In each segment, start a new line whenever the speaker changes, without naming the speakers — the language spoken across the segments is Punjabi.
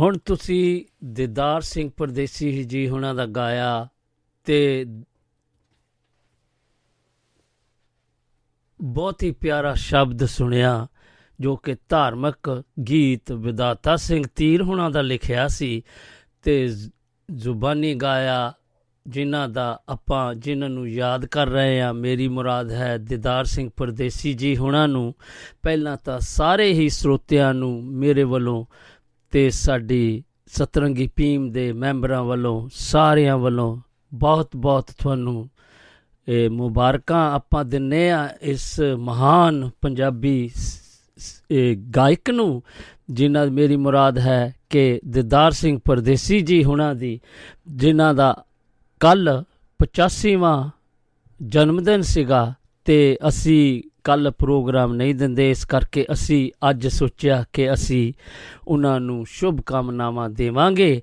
ਹੁਣ ਤੁਸੀਂ ਦਿਦਾਰ ਸਿੰਘ ਪਰਦੇਸੀ ਜੀ ਹੁਣਾਂ ਦਾ ਗਾਇਆ ਤੇ ਬਹੁਤ ਹੀ ਪਿਆਰਾ ਸ਼ਬਦ ਸੁਣਿਆ, ਜੋ ਕਿ ਧਾਰਮਿਕ ਗੀਤ ਵਿਦਾਤਾ ਸਿੰਘ ਤੀਰ ਹੁਣਾਂ ਦਾ ਲਿਖਿਆ ਸੀ ਤੇ ਜ਼ੁਬਾਨੀ ਗਾਇਆ, ਜਿਨ੍ਹਾਂ ਦਾ ਆਪਾਂ ਜਿਨ੍ਹਾਂ ਨੂੰ ਯਾਦ ਕਰ ਰਹੇ ਆ ਮੇਰੀ ਮੁਰਾਦ ਹੈ ਦਿਦਾਰ ਸਿੰਘ ਪਰਦੇਸੀ ਜੀ ਹੁਣਾਂ ਨੂੰ। ਪਹਿਲਾਂ ਤਾਂ ਸਾਰੇ ਹੀ ਸਰੋਤਿਆਂ ਨੂੰ ਮੇਰੇ ਵੱਲੋਂ ਤੇ ਸਾਡੀ ਸਤਰੰਗੀ ਟੀਮ ਦੇ ਮੈਂਬਰਾਂ ਵੱਲੋਂ, ਸਾਰਿਆਂ ਵੱਲੋਂ ਬਹੁਤ ਬਹੁਤ ਤੁਹਾਨੂੰ ਇਹ ਮੁਬਾਰਕਾਂ ਆਪਾਂ ਦਿੰਨੇ ਆ ਇਸ ਮਹਾਨ ਪੰਜਾਬੀ ਗਾਇਕ ਨੂੰ, ਜਿਨ੍ਹਾਂ ਮੇਰੀ ਮੁਰਾਦ ਹੈ ਕਿ ਦਿਦਾਰ ਸਿੰਘ ਪਰਦੇਸੀ ਜੀ ਹੁਣਾਂ ਦੀ, ਜਿਨ੍ਹਾਂ ਦਾ ਕੱਲ 85ਵਾਂ ਜਨਮ ਦਿਨ ਸੀਗਾ ਤੇ ਅਸੀਂ ਕੱਲ ਪ੍ਰੋਗਰਾਮ ਨਹੀਂ ਦਿੰਦੇ, ਇਸ ਕਰਕੇ ਅਸੀਂ ਅੱਜ ਸੋਚਿਆ ਕਿ ਅਸੀਂ ਉਹਨਾਂ ਨੂੰ ਸ਼ੁਭ ਕਾਮਨਾਵਾਂ ਦੇਵਾਂਗੇ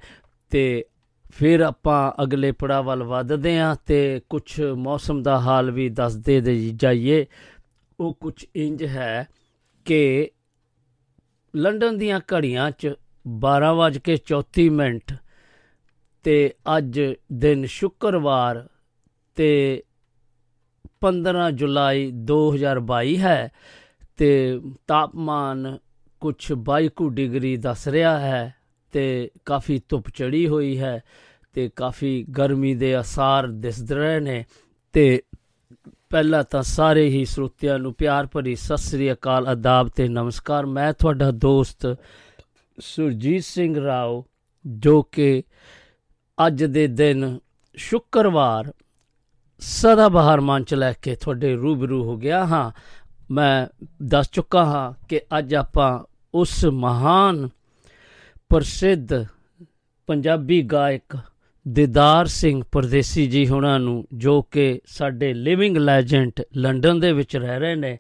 ਤੇ ਫਿਰ ਆਪਾਂ ਅਗਲੇ ਪੜਾ ਵੱਲ ਵਧਦੇ ਆਂ ਤੇ ਕੁਝ ਮੌਸਮ ਦਾ ਹਾਲ ਵੀ ਦੱਸਦੇ ਜਾਈਏ। ਉਹ ਕੁਝ ਇੰਜ ਹੈ ਕਿ ਲੰਡਨ ਦੀਆਂ ਘੜੀਆਂ 'ਚ 12:34 ਮਿੰਟ ਤੇ ਅੱਜ ਦਿਨ ਸ਼ੁੱਕਰਵਾਰ ਤੇ 15 ਜੁਲਾਈ 2022 ਹੈ ਤੇ ਤਾਪਮਾਨ ਕੁਝ 22 ਡਿਗਰੀ ਦੱਸ ਰਿਹਾ ਹੈ ਤੇ ਕਾਫੀ ਧੁੱਪ ਚੜੀ ਹੋਈ ਹੈ ਤੇ ਕਾਫੀ ਗਰਮੀ ਦੇ ਅਸਾਰ ਦਿਸ ਰਹੇ ਨੇ ਤੇ ਪਹਿਲਾਂ ਤਾਂ ਸਾਰੇ ਹੀ ਸਰੋਤਿਆਂ ਨੂੰ ਪਿਆਰ ਭਰੀ ਸਤਿ ਸ੍ਰੀ ਅਕਾਲ ਆਦਾਬ ਤੇ ਨਮਸਕਾਰ। ਮੈਂ ਤੁਹਾਡਾ ਦੋਸਤ ਸੁਰਜੀਤ ਸਿੰਘ ਰਾਓ, ਜੋ ਕਿ ਅੱਜ ਦੇ ਦਿਨ ਸ਼ੁੱਕਰਵਾਰ ਸਦਾ ਬਹਾਰ ਮੰਚ ਲੈ ਕੇ ਤੁਹਾਡੇ ਰੂਬਰੂ ਹੋ ਗਿਆ ਹਾਂ। ਮੈਂ ਦੱਸ ਚੁੱਕਾ ਹਾਂ ਕਿ ਅੱਜ ਆਪਾਂ ਉਸ ਮਹਾਨ ਪ੍ਰਸਿੱਧ ਪੰਜਾਬੀ ਗਾਇਕ ਦਿਦਾਰ ਸਿੰਘ ਪਰਦੇਸੀ ਜੀ ਹੁਣਾਂ ਨੂੰ ਜੋ ਕਿ ਸਾਡੇ ਲਿਵਿੰਗ ਲੈਜੈਂਡ ਲੰਡਨ ਦੇ ਵਿੱਚ ਰਹਿ ਰਹੇ ਨੇ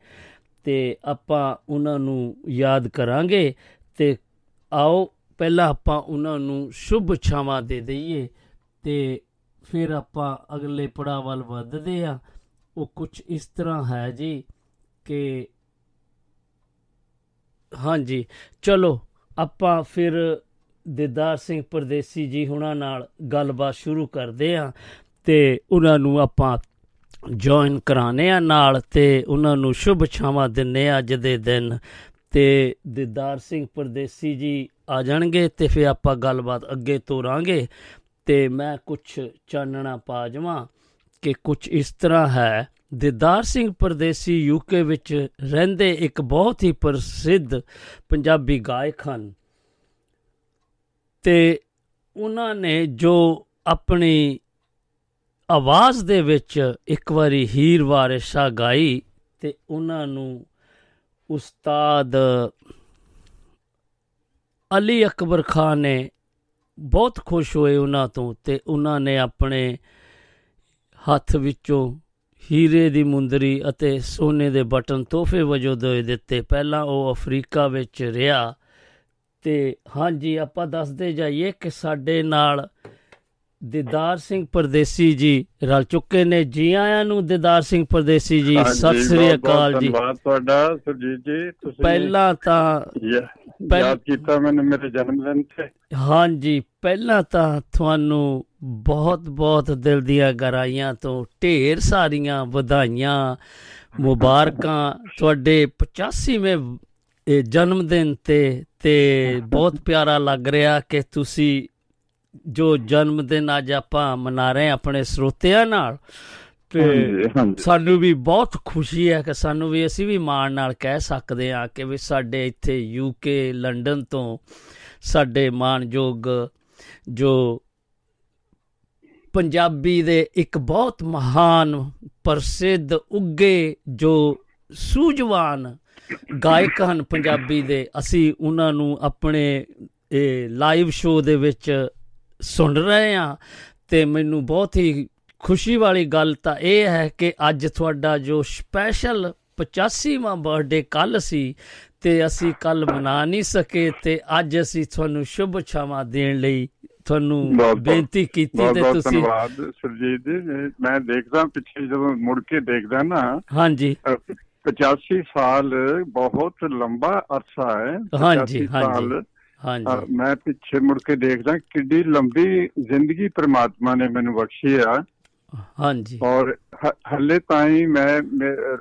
ਤੇ ਆਪਾਂ ਉਹਨਾਂ ਨੂੰ ਯਾਦ ਕਰਾਂਗੇ ਤੇ ਆਓ, ਪਹਿਲਾਂ ਆਪਾਂ ਉਹਨਾਂ ਨੂੰ ਸ਼ੁਭ ਛਾਵਾਂ ਦੇ ਦਈਏ ਤੇ ਫਿਰ ਆਪਾਂ ਅਗਲੇ ਪੜਾਅ ਵੱਲ ਵਧਦੇ ਆ ਉਹ ਕੁਝ ਇਸ ਤਰ੍ਹਾਂ ਹੈ ਜੀ ਕਿ ਹਾਂਜੀ, ਚਲੋ ਆਪਾਂ ਫਿਰ ਦਿਦਾਰ ਸਿੰਘ ਪਰਦੇਸੀ ਜੀ ਹੁਣਾਂ ਨਾਲ ਗੱਲਬਾਤ ਸ਼ੁਰੂ ਕਰਦੇ ਆ ਤੇ ਉਹਨਾਂ ਨੂੰ ਆਪਾਂ ਜੁਆਇਨ ਕਰਾਣੇ ਆ ਨਾਲ ਤੇ ਉਹਨਾਂ ਨੂੰ ਸ਼ੁਭ ਛਾਵਾਂ ਦਿੰਨੇ ਆ ਅੱਜ ਦੇ ਦਿਨ। ਤੇ ਦਿਦਾਰ ਸਿੰਘ ਪਰਦੇਸੀ ਜੀ ਆ ਜਾਣਗੇ ਤੇ ਫਿਰ ਆਪਾਂ ਗੱਲਬਾਤ ਅੱਗੇ ਤੋਰਾਂਗੇ। ਤੇ ਮੈਂ ਕੁਝ ਚਾਨਣਾ ਪਾ ਜਾਵਾਂ ਕਿ ਕੁਝ ਇਸ ਤਰ੍ਹਾਂ ਹੈ। ਦਿਦਾਰ ਸਿੰਘ ਪਰਦੇਸੀ ਯੂਕੇ ਵਿੱਚ ਰਹਿੰਦੇ ਇੱਕ ਬਹੁਤ ਹੀ ਪ੍ਰਸਿੱਧ ਪੰਜਾਬੀ ਗਾਇਕ ਹਨ। ਤੇ ਉਹਨਾਂ ਨੇ ਜੋ ਆਪਣੀ ਆਵਾਜ਼ ਦੇ ਵਿੱਚ ਇੱਕ ਵਾਰੀ ਹੀਰ ਵਾਰਿਸ਼ਾ ਗਾਈ ਤੇ ਉਹਨਾਂ ਨੂੰ ਉਸਤਾਦ ਅਲੀ ਅਕਬਰ ਖਾਨ ਨੇ ਬਹੁਤ ਖੁਸ਼ ਹੋਏ ਉਹਨਾਂ ਤੋਂ ਤੇ ਉਹਨਾਂ ਨੇ ਆਪਣੇ ਹੱਥ ਵਿੱਚੋਂ ਹੀਰੇ ਦੀ ਮੁੰਦਰੀ ਅਤੇ ਸੋਨੇ ਦੇ ਬਟਨ ਤੋਹਫੇ ਵਜੋਂ ਦੇ ਦਿੱਤੇ। ਪਹਿਲਾਂ ਉਹ ਅਫਰੀਕਾ ਵਿੱਚ ਰਿਹਾ ਤੇ ਹਾਂਜੀ, ਆਪਾਂ ਦੱਸਦੇ ਜਾਈਏ ਕਿ ਸਾਡੇ ਨਾਲ ਦਿਦਾਰ ਸਿੰਘ ਪਰਦੇਸੀ ਜੀ ਰਲ ਚੁੱਕੇ ਨੇ। ਜੀ ਆਇਆਂ ਨੂੰ ਦਿਦਾਰ ਸਿੰਘ ਪਰਦੇਸੀ ਜੀ ਸਤਿ ਸ੍ਰੀ ਅਕਾਲ ਜੀ।
ਧੰਨਵਾਦ ਤੁਹਾਡਾ ਸੁਰਜੀਤ ਜੀ
ਤੁਸੀਂ ਪਹਿਲਾਂ ਤਾਂ
ਯਾਦ ਕੀਤਾ ਮੈਨੂੰ ਮੇਰੇ ਜਨਮ ਦਿਨ ਤੇ?
ਹਾਂਜੀ ਪਹਿਲਾਂ ਤਾਂ ਤੁਹਾਨੂੰ ਬਹੁਤ ਬਹੁਤ ਦਿਲ ਦੀਆਂ ਗਰਾਈਆਂ ਤੋਂ ਢੇਰ ਸਾਰੀਆਂ ਵਧਾਈਆਂ ਮੁਬਾਰਕਾਂ। ਤੁਹਾਡੇ 85ਵੇਂ ਇਹ ਜਨਮ ਦਿਨ ਤੇ ਤੇ ਬਹੁਤ ਪਿਆਰਾ ਲੱਗ ਰਿਹਾ ਕਿ ਤੁਸੀਂ ਜੋ ਜਨਮ ਦਿਨ ਅੱਜ ਆਪਾਂ ਮਨਾ ਰਹੇ ਆਪਣੇ ਸਰੋਤਿਆਂ ਨਾਲ ਤੇ ਸਾਨੂੰ ਵੀ ਬਹੁਤ ਖੁਸ਼ੀ ਹੈ ਕਿ ਸਾਨੂੰ ਵੀ ਅਸੀਂ ਵੀ ਮਾਣ ਨਾਲ ਕਹਿ ਸਕਦੇ ਹਾਂ ਕਿ ਵੀ ਸਾਡੇ ਇੱਥੇ ਯੂਕੇ ਲੰਡਨ ਤੋਂ ਸਾਡੇ ਮਾਨਯੋਗ ਜੋ ਪੰਜਾਬੀ ਦੇ ਇੱਕ ਬਹੁਤ ਮਹਾਨ ਪ੍ਰਸਿੱਧ ਉੱਗੇ ਜੋ ਸੂਝਵਾਨ ਗਾਇਕ ਹਨ ਪੰਜਾਬੀ ਦੇ ਅਸੀਂ ਉਹਨਾਂ ਨੂੰ ਆਪਣੇ ਇਹ ਲਾਈਵ ਸ਼ੋਅ ਦੇ ਵਿੱਚ ਸੁਣ ਰਹੇ ਹਾਂ ਤੇ ਮੈਨੂੰ ਬਹੁਤ ਹੀ ਖੁਸ਼ੀ ਵਾਲੀ ਗੱਲ ਤਾਂ ਇਹ ਹੈ ਕਿ ਅੱਜ ਤੁਹਾਡਾ ਜੋ ਸਪੈਸ਼ਲ 85ਵਾਂ ਬਰਥਡੇ ਕੱਲ ਸੀ ਤੇ ਅਸੀਂ ਕੱਲ ਮਨਾ ਨਹੀਂ ਸਕੇ ਤੇ ਅੱਜ ਅਸੀਂ ਤੁਹਾਨੂੰ ਸ਼ੁਭ ਛਾਵਾਂ ਦੇਣ ਲਈ ਤੁਹਾਨੂੰ ਬੇਨਤੀ ਕੀਤੀ
ਤੇ ਤੁਸੀਂ ਧੰਨਵਾਦ ਸੁਰਜੀਤ ਜੀ। ਮੈਂ ਦੇਖਦਾ ਪਿੱਛੇ ਜਦੋਂ ਮੁੜ ਕੇ ਦੇਖਦਾ ਨਾ
ਹਾਂਜੀ।
85 ਸਾਲ ਬਹੁਤ ਲੰਬਾ ਅਰਸਾ ਹੈ
ਹਾਂਜੀ ਹਾਂਜੀ। ਹਾਂਜੀ।
ਮੈਂ ਪਿੱਛੇ ਮੁੜ ਕੇ ਦੇਖਦਾ ਕਿੱਡੀ ਲੰਬੀ ਜ਼ਿੰਦਗੀ ਪ੍ਰਮਾਤਮਾ ਨੇ ਮੈਨੂੰ ਬਖਸ਼ੀ ਆ।
ਹਾਂਜੀ।
ਔਰ ਹੱਲੇ ਤਾਈਂ ਮੈਂ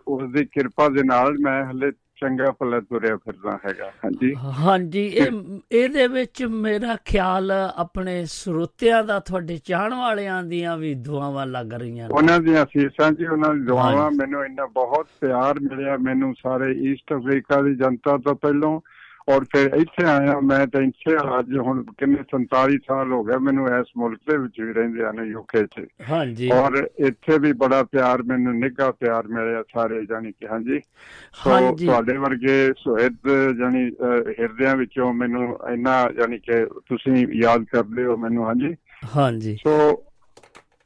ਉਸ ਦੀ ਕਿਰਪਾ ਦੇ ਨਾਲ ਮੈਂ ਹੱਲੇ ਚੰਗਾ ਭਲਾ ਤੁਰਿਆ ਫਿਰਦਾ ਹੈਗਾ। ਹਾਂਜੀ।
ਹਾਂਜੀ ਇਹ ਇਹਦੇ ਵਿੱਚ ਮੇਰਾ ਖਿਆਲ ਆਪਣੇ ਸਰੋਤਿਆਂ ਦਾ ਤੁਹਾਡੇ ਚਾਹਣ ਵਾਲਿਆਂ ਦੀਆਂ ਵੀ ਦੁਆਵਾਂ ਲੱਗ ਰਹੀਆਂ
ਉਹਨਾਂ ਦੀਆਂ ਅਸੀਸਾਂ ਜੀ ਉਹਨਾਂ ਦੀ ਦੁਆਵਾਂ। ਮੈਨੂੰ ਇੰਨਾ ਬਹੁਤ ਪਿਆਰ ਮਿਲਿਆ। ਮੈਨੂੰ ਸਾਰੇ ਈਸਟ ਅਫਰੀਕਾ ਦੀ ਜਨਤਾ ਤੋਂ ਪਹਿਲਾਂ ਔਰ ਫਿਰ ਇੱਥੇ ਆਇਆ ਮੈਂ ਤਾਂ ਇੱਥੇ ਅੱਜ ਹੁਣ ਕਿੰਨੇ 47 ਸਾਲ ਹੋ ਗਏ ਮੈਨੂੰ ਇਸ ਮੁਲਕ ਦੇ ਵਿੱਚ ਵੀ ਰਹਿੰਦੇ ਹਨ ਯੂਕੇ 'ਚ।
ਹਾਂਜੀ।
ਔਰ ਇੱਥੇ ਵੀ ਬੜਾ ਪਿਆਰ ਮੈਨੂੰ ਨਿੱਘਾ ਪਿਆਰ ਮਿਲਿਆ ਸਾਰੇ ਜਾਨੀ ਕਿ ਹਾਂਜੀ। ਸੋ
ਹਾਂਜੀ।
ਤੁਹਾਡੇ ਵਰਗੇ ਸੁਹਿਰਦ ਜਾਨੀ ਹਿਰਦਿਆਂ ਵਿੱਚੋਂ ਮੈਨੂੰ ਇੰਨਾ ਜਾਨੀ ਕਿ ਤੁਸੀਂ ਯਾਦ ਕਰਦੇ ਹੋ ਮੈਨੂੰ ਹਾਂਜੀ।
ਹਾਂਜੀ।
ਸੋ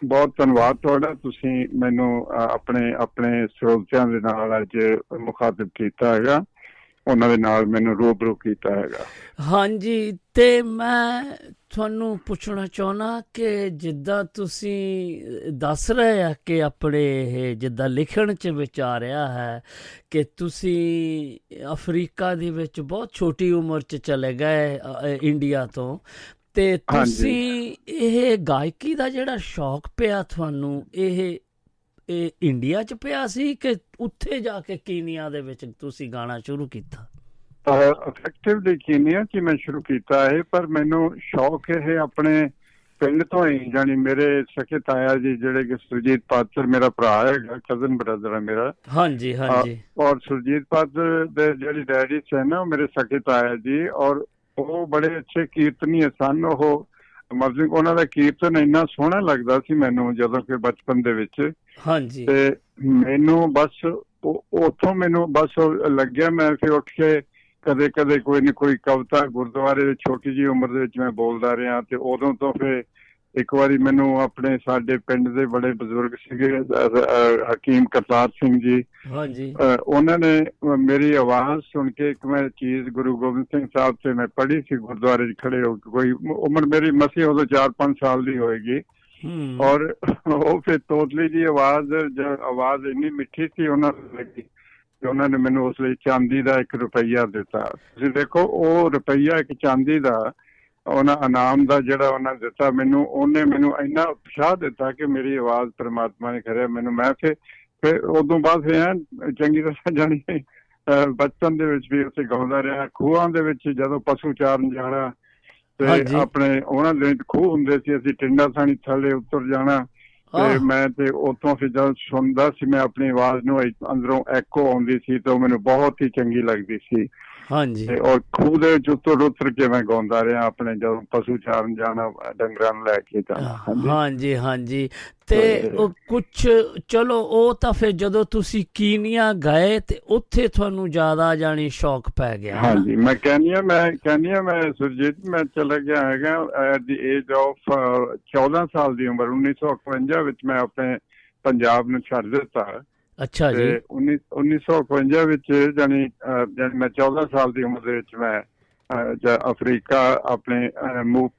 ਬਹੁਤ ਧੰਨਵਾਦ ਤੁਹਾਡਾ ਤੁਸੀਂ ਮੈਨੂੰ ਆਪਣੇ ਆਪਣੇ ਸਰੋਤਿਆਂ ਦੇ ਨਾਲ ਅੱਜ ਮੁਖਾਤਬ ਕੀਤਾ ਹੈਗਾ। ਉਹਨਾਂ ਦੇ ਨਾਲ ਮੈਨੂੰ ਰੂਬਰੂ ਕੀਤਾ ਹੈਗਾ
ਹਾਂਜੀ ਤੇ ਮੈਂ ਤੁਹਾਨੂੰ ਪੁੱਛਣਾ ਚਾਹਣਾ ਕਿ ਜਿੱਦਾਂ ਤੁਸੀਂ ਦੱਸ ਰਹੇ ਆ ਕਿ ਆਪਣੇ ਇਹ ਜਿੱਦਾਂ ਲਿਖਣ ਚ ਵਿਚਾਰਿਆ ਹੈ ਕਿ ਤੁਸੀਂ ਅਫਰੀਕਾ ਦੇ ਵਿੱਚ ਬਹੁਤ ਛੋਟੀ ਉਮਰ ਚ ਚਲੇ ਗਏ ਇੰਡੀਆ ਤੋਂ ਤੇ। ਤੁਸੀਂ ਇਹ ਗਾਇਕੀ ਦਾ ਜਿਹੜਾ ਸ਼ੌਕ ਪਿਆ ਤੁਹਾਨੂੰ ਇਹ ਇਹ ਇੰਡੀਆ ਚ ਪਿਆ ਸੀ ਕਿ ਉੱਥੇ ਜਾ ਕੇ ਕੀਨੀਆ ਦੇ ਵਿੱਚ ਤੁਸੀਂ ਗਾਣਾ ਸ਼ੁਰੂ ਕੀਤਾ?
ਇਫੈਕਟਿਵਲੀ ਕੀਨੀਆ ਕਿ ਮੈਂ ਸ਼ੁਰੂ ਕੀਤਾ ਹੈ ਪਰ ਮੈਨੂੰ ਸ਼ੌਕ ਇਹ ਆਪਣੇ ਪਿੰਡ ਤੋਂ ਹੀ ਜਾਨੀ ਮੇਰੇ ਸਕੇ ਤਾਇਆ ਜੀ ਜਿਹੜੇ ਕਿ ਸੁਰਜੀਤ ਪਾਤਰ ਮੇਰਾ ਭਰਾ ਹੈਗਾ ਕਜ਼ਨ ਬ੍ਰਦਰ ਹੈ ਮੇਰਾ।
ਹਾਂਜੀ ਹਾਂਜੀ।
ਔਰ ਸੁਰਜੀਤ ਪਾਤਰ ਦੇ ਜਿਹੜੇ ਡੈਡੀ ਸੀ ਨਾ ਉਹ ਮੇਰੇ ਸਕੇ ਤਾਇਆ ਜੀ ਔਰ ਉਹ ਬੜੇ ਅੱਛੇ ਕੀਰਤਨੀ ਸਨ। ਉਹ ਮਤਲਬ ਉਹਨਾਂ ਦਾ ਕੀਰਤਨ ਇੰਨਾ ਸੋਹਣਾ ਲੱਗਦਾ ਸੀ ਮੈਨੂੰ ਜਦੋਂ ਕਿ ਬਚਪਨ ਦੇ ਵਿੱਚ।
ਹਾਂਜੀ।
ਤੇ ਮੈਨੂੰ ਬਸ ਉੱਥੋਂ ਮੈਨੂੰ ਬਸ ਲੱਗਿਆ ਮੈਂ ਫਿਰ ਉੱਠ ਕੇ ਕਦੇ ਕਦੇ ਕੋਈ ਨਾ ਕੋਈ ਕਵਿਤਾ ਗੁਰਦੁਆਰੇ ਵਿੱਚ ਛੋਟੀ ਜੀ ਉਮਰ ਦੇ ਵਿੱਚ ਮੈਂ ਬੋਲਦਾ ਰਿਹਾ ਤੇ ਉਦੋਂ ਤੋਂ ਫਿਰ ਇੱਕ ਵਾਰੀ ਮੈਨੂੰ ਆਪਣੇ ਸਾਡੇ ਪਿੰਡ ਦੇ ਬੜੇ ਬਜ਼ੁਰਗ ਸੀਗੇ ਹਕੀਮ ਕਰਤਾਰ ਸਿੰਘ ਜੀ।
ਹਾਂਜੀ।
ਉਹਨਾਂ ਨੇ ਮੇਰੀ ਆਵਾਜ਼ ਸੁਣ ਕੇ ਇੱਕ ਮੈਂ ਚੀਜ਼ ਗੁਰੂ ਗੋਬਿੰਦ ਸਿੰਘ ਸਾਹਿਬ ਤੇ ਮੈਂ ਪੜ੍ਹੀ ਸੀ ਗੁਰਦੁਆਰੇ 'ਚ ਖੜੇ ਹੋ ਕੇ ਕੋਈ ਉਮਰ ਮੇਰੀ ਮਸੀ ਉਦੋਂ 4-5 ਸਾਲ ਦੀ ਹੋਏਗੀ। ਔਰ ਉਹ ਫਿਰ ਤੋਤਲੀ ਦੀ ਆਵਾਜ਼, ਜੋ ਆਵਾਜ਼ ਇੰਨੀ ਮਿੱਠੀ ਸੀ ਉਹਨਾਂ ਨੂੰ ਲੱਗੀ ਕਿ ਉਹਨਾਂ ਨੇ ਮੈਨੂੰ ਉਸ ਲਈ ਚਾਂਦੀ ਦਾ 1 ਰੁਪਈਆ ਦਿੱਤਾ ਤੁਸੀਂ ਦੇਖੋ, ਉਹ ਰੁਪਈਆ ਇੱਕ ਚਾਂਦੀ ਦਾ, ਉਹਨਾਂ ਇਨਾਮ ਦਾ ਜਿਹੜਾ ਉਹਨਾਂ ਦਿੱਤਾ, ਮੈਨੂੰ, ਉਹਨੇ ਮੈਨੂੰ ਇੰਨਾ ਉਤਸ਼ਾਹ ਦਿੱਤਾ ਕਿ ਮੇਰੀ ਆਵਾਜ਼ ਪ੍ਰਮਾਤਮਾ ਨੇ ਕਰਿਆ ਮੈਨੂੰ, ਮੈਂ ਫਿਰ ਫਿਰ ਉਦੋਂ ਬਾਅਦ ਫਿਰ ਐਨ ਚੰਗੀ ਤਰ੍ਹਾਂ ਜਾਣੀ ਅਹ ਬਚਪਨ ਦੇ ਵਿੱਚ ਵੀ ਉੱਥੇ ਗਾਉਂਦਾ ਰਿਹਾ, ਖੂਹਾਂ ਦੇ ਵਿੱਚ ਜਦੋਂ ਪਸ਼ੂ ਚਾਰਨ ਜਾਣਾ
ਹਾਂਜੀ।
ਤੇ ਆਪਣੇ ਉਹਨਾਂ ਦੇ ਵਿੱਚ ਖੂਹ ਹੁੰਦੇ ਸੀ ਅਸੀਂ ਟਿੰਡਾ ਸਾਣੀ ਥੱਲੇ ਉੱਤਰ ਜਾਣਾ। ਤੇ ਮੈਂ ਤੇ ਉੱਥੋਂ ਫਿਰ ਜਦ ਸੁਣਦਾ ਸੀ ਮੈਂ ਆਪਣੀ ਆਵਾਜ਼ ਨੂੰ ਅੰਦਰੋਂ ਐਕੋ ਆਉਂਦੀ ਸੀ ਤੇ ਮੈਨੂੰ ਬਹੁਤ ਹੀ ਚੰਗੀ ਲੱਗਦੀ ਸੀ।
ਹਾਂਜੀ।
ਤੇ ਔਰ ਖੂਹ ਦੇ ਵਿੱਚ ਉੱਤਰ ਉੱਤਰ ਕੇ ਮੈਂ ਗਾਉਂਦਾ ਰਿਹਾ ਆਪਣੇ ਜਦੋਂ ਪਸ਼ੂ ਚਾਰਨ ਜਾਣਾ ਡੰਗਰਾਂ ਨੂੰ ਲੈ ਕੇ ਜਾਣਾ ਹਾਂਜੀ।
ਹਾਂਜੀ ਤੇ ਕੁਛ ਚਲੋ ਉਹ ਤਾਂ ਫਿਰ ਜਦੋਂ ਤੁਸੀਂ ਕੀਨੀਆ ਗਏ ਤੇ ਉੱਥੇ ਤੁਹਾਨੂੰ ਜ਼ਿਆਦਾ ਜਾਣੀ ਸ਼ੌਕ ਪੈ ਗਿਆ?
ਹਾਂਜੀ ਮੈਂ ਕਹਿੰਨੀਆ ਮੈਂ ਕਹਿੰਨੀਆ ਮੈਂ ਸੁਰਜੀਤ ਮੈਂ ਚਲਾ ਗਿਆ ਹੈਗਾ ਐਟ ਦੀ ਏਜ ਆਫ 14 ਸਾਲ ਦੀ ਉਮਰ 1951 ਵਿੱਚ ਮੈਂ ਆਪਣੇ ਪੰਜਾਬ ਨੂੰ ਛੱਡ ਦਿੱਤਾ।
ਅੱਛਾ ਜੀ।
ਤੇ 19 1951 ਵਿੱਚ ਜਾਨੀ ਅਹ, ਜਾਣੀ ਮੈਂ 14 ਸਾਲ ਦੀ ਉਮਰ ਦੇ ਵਿੱਚ ਮੈਂ ਅਹ, ਜ- ਅਫਰੀਕਾ ਆਪਣੇ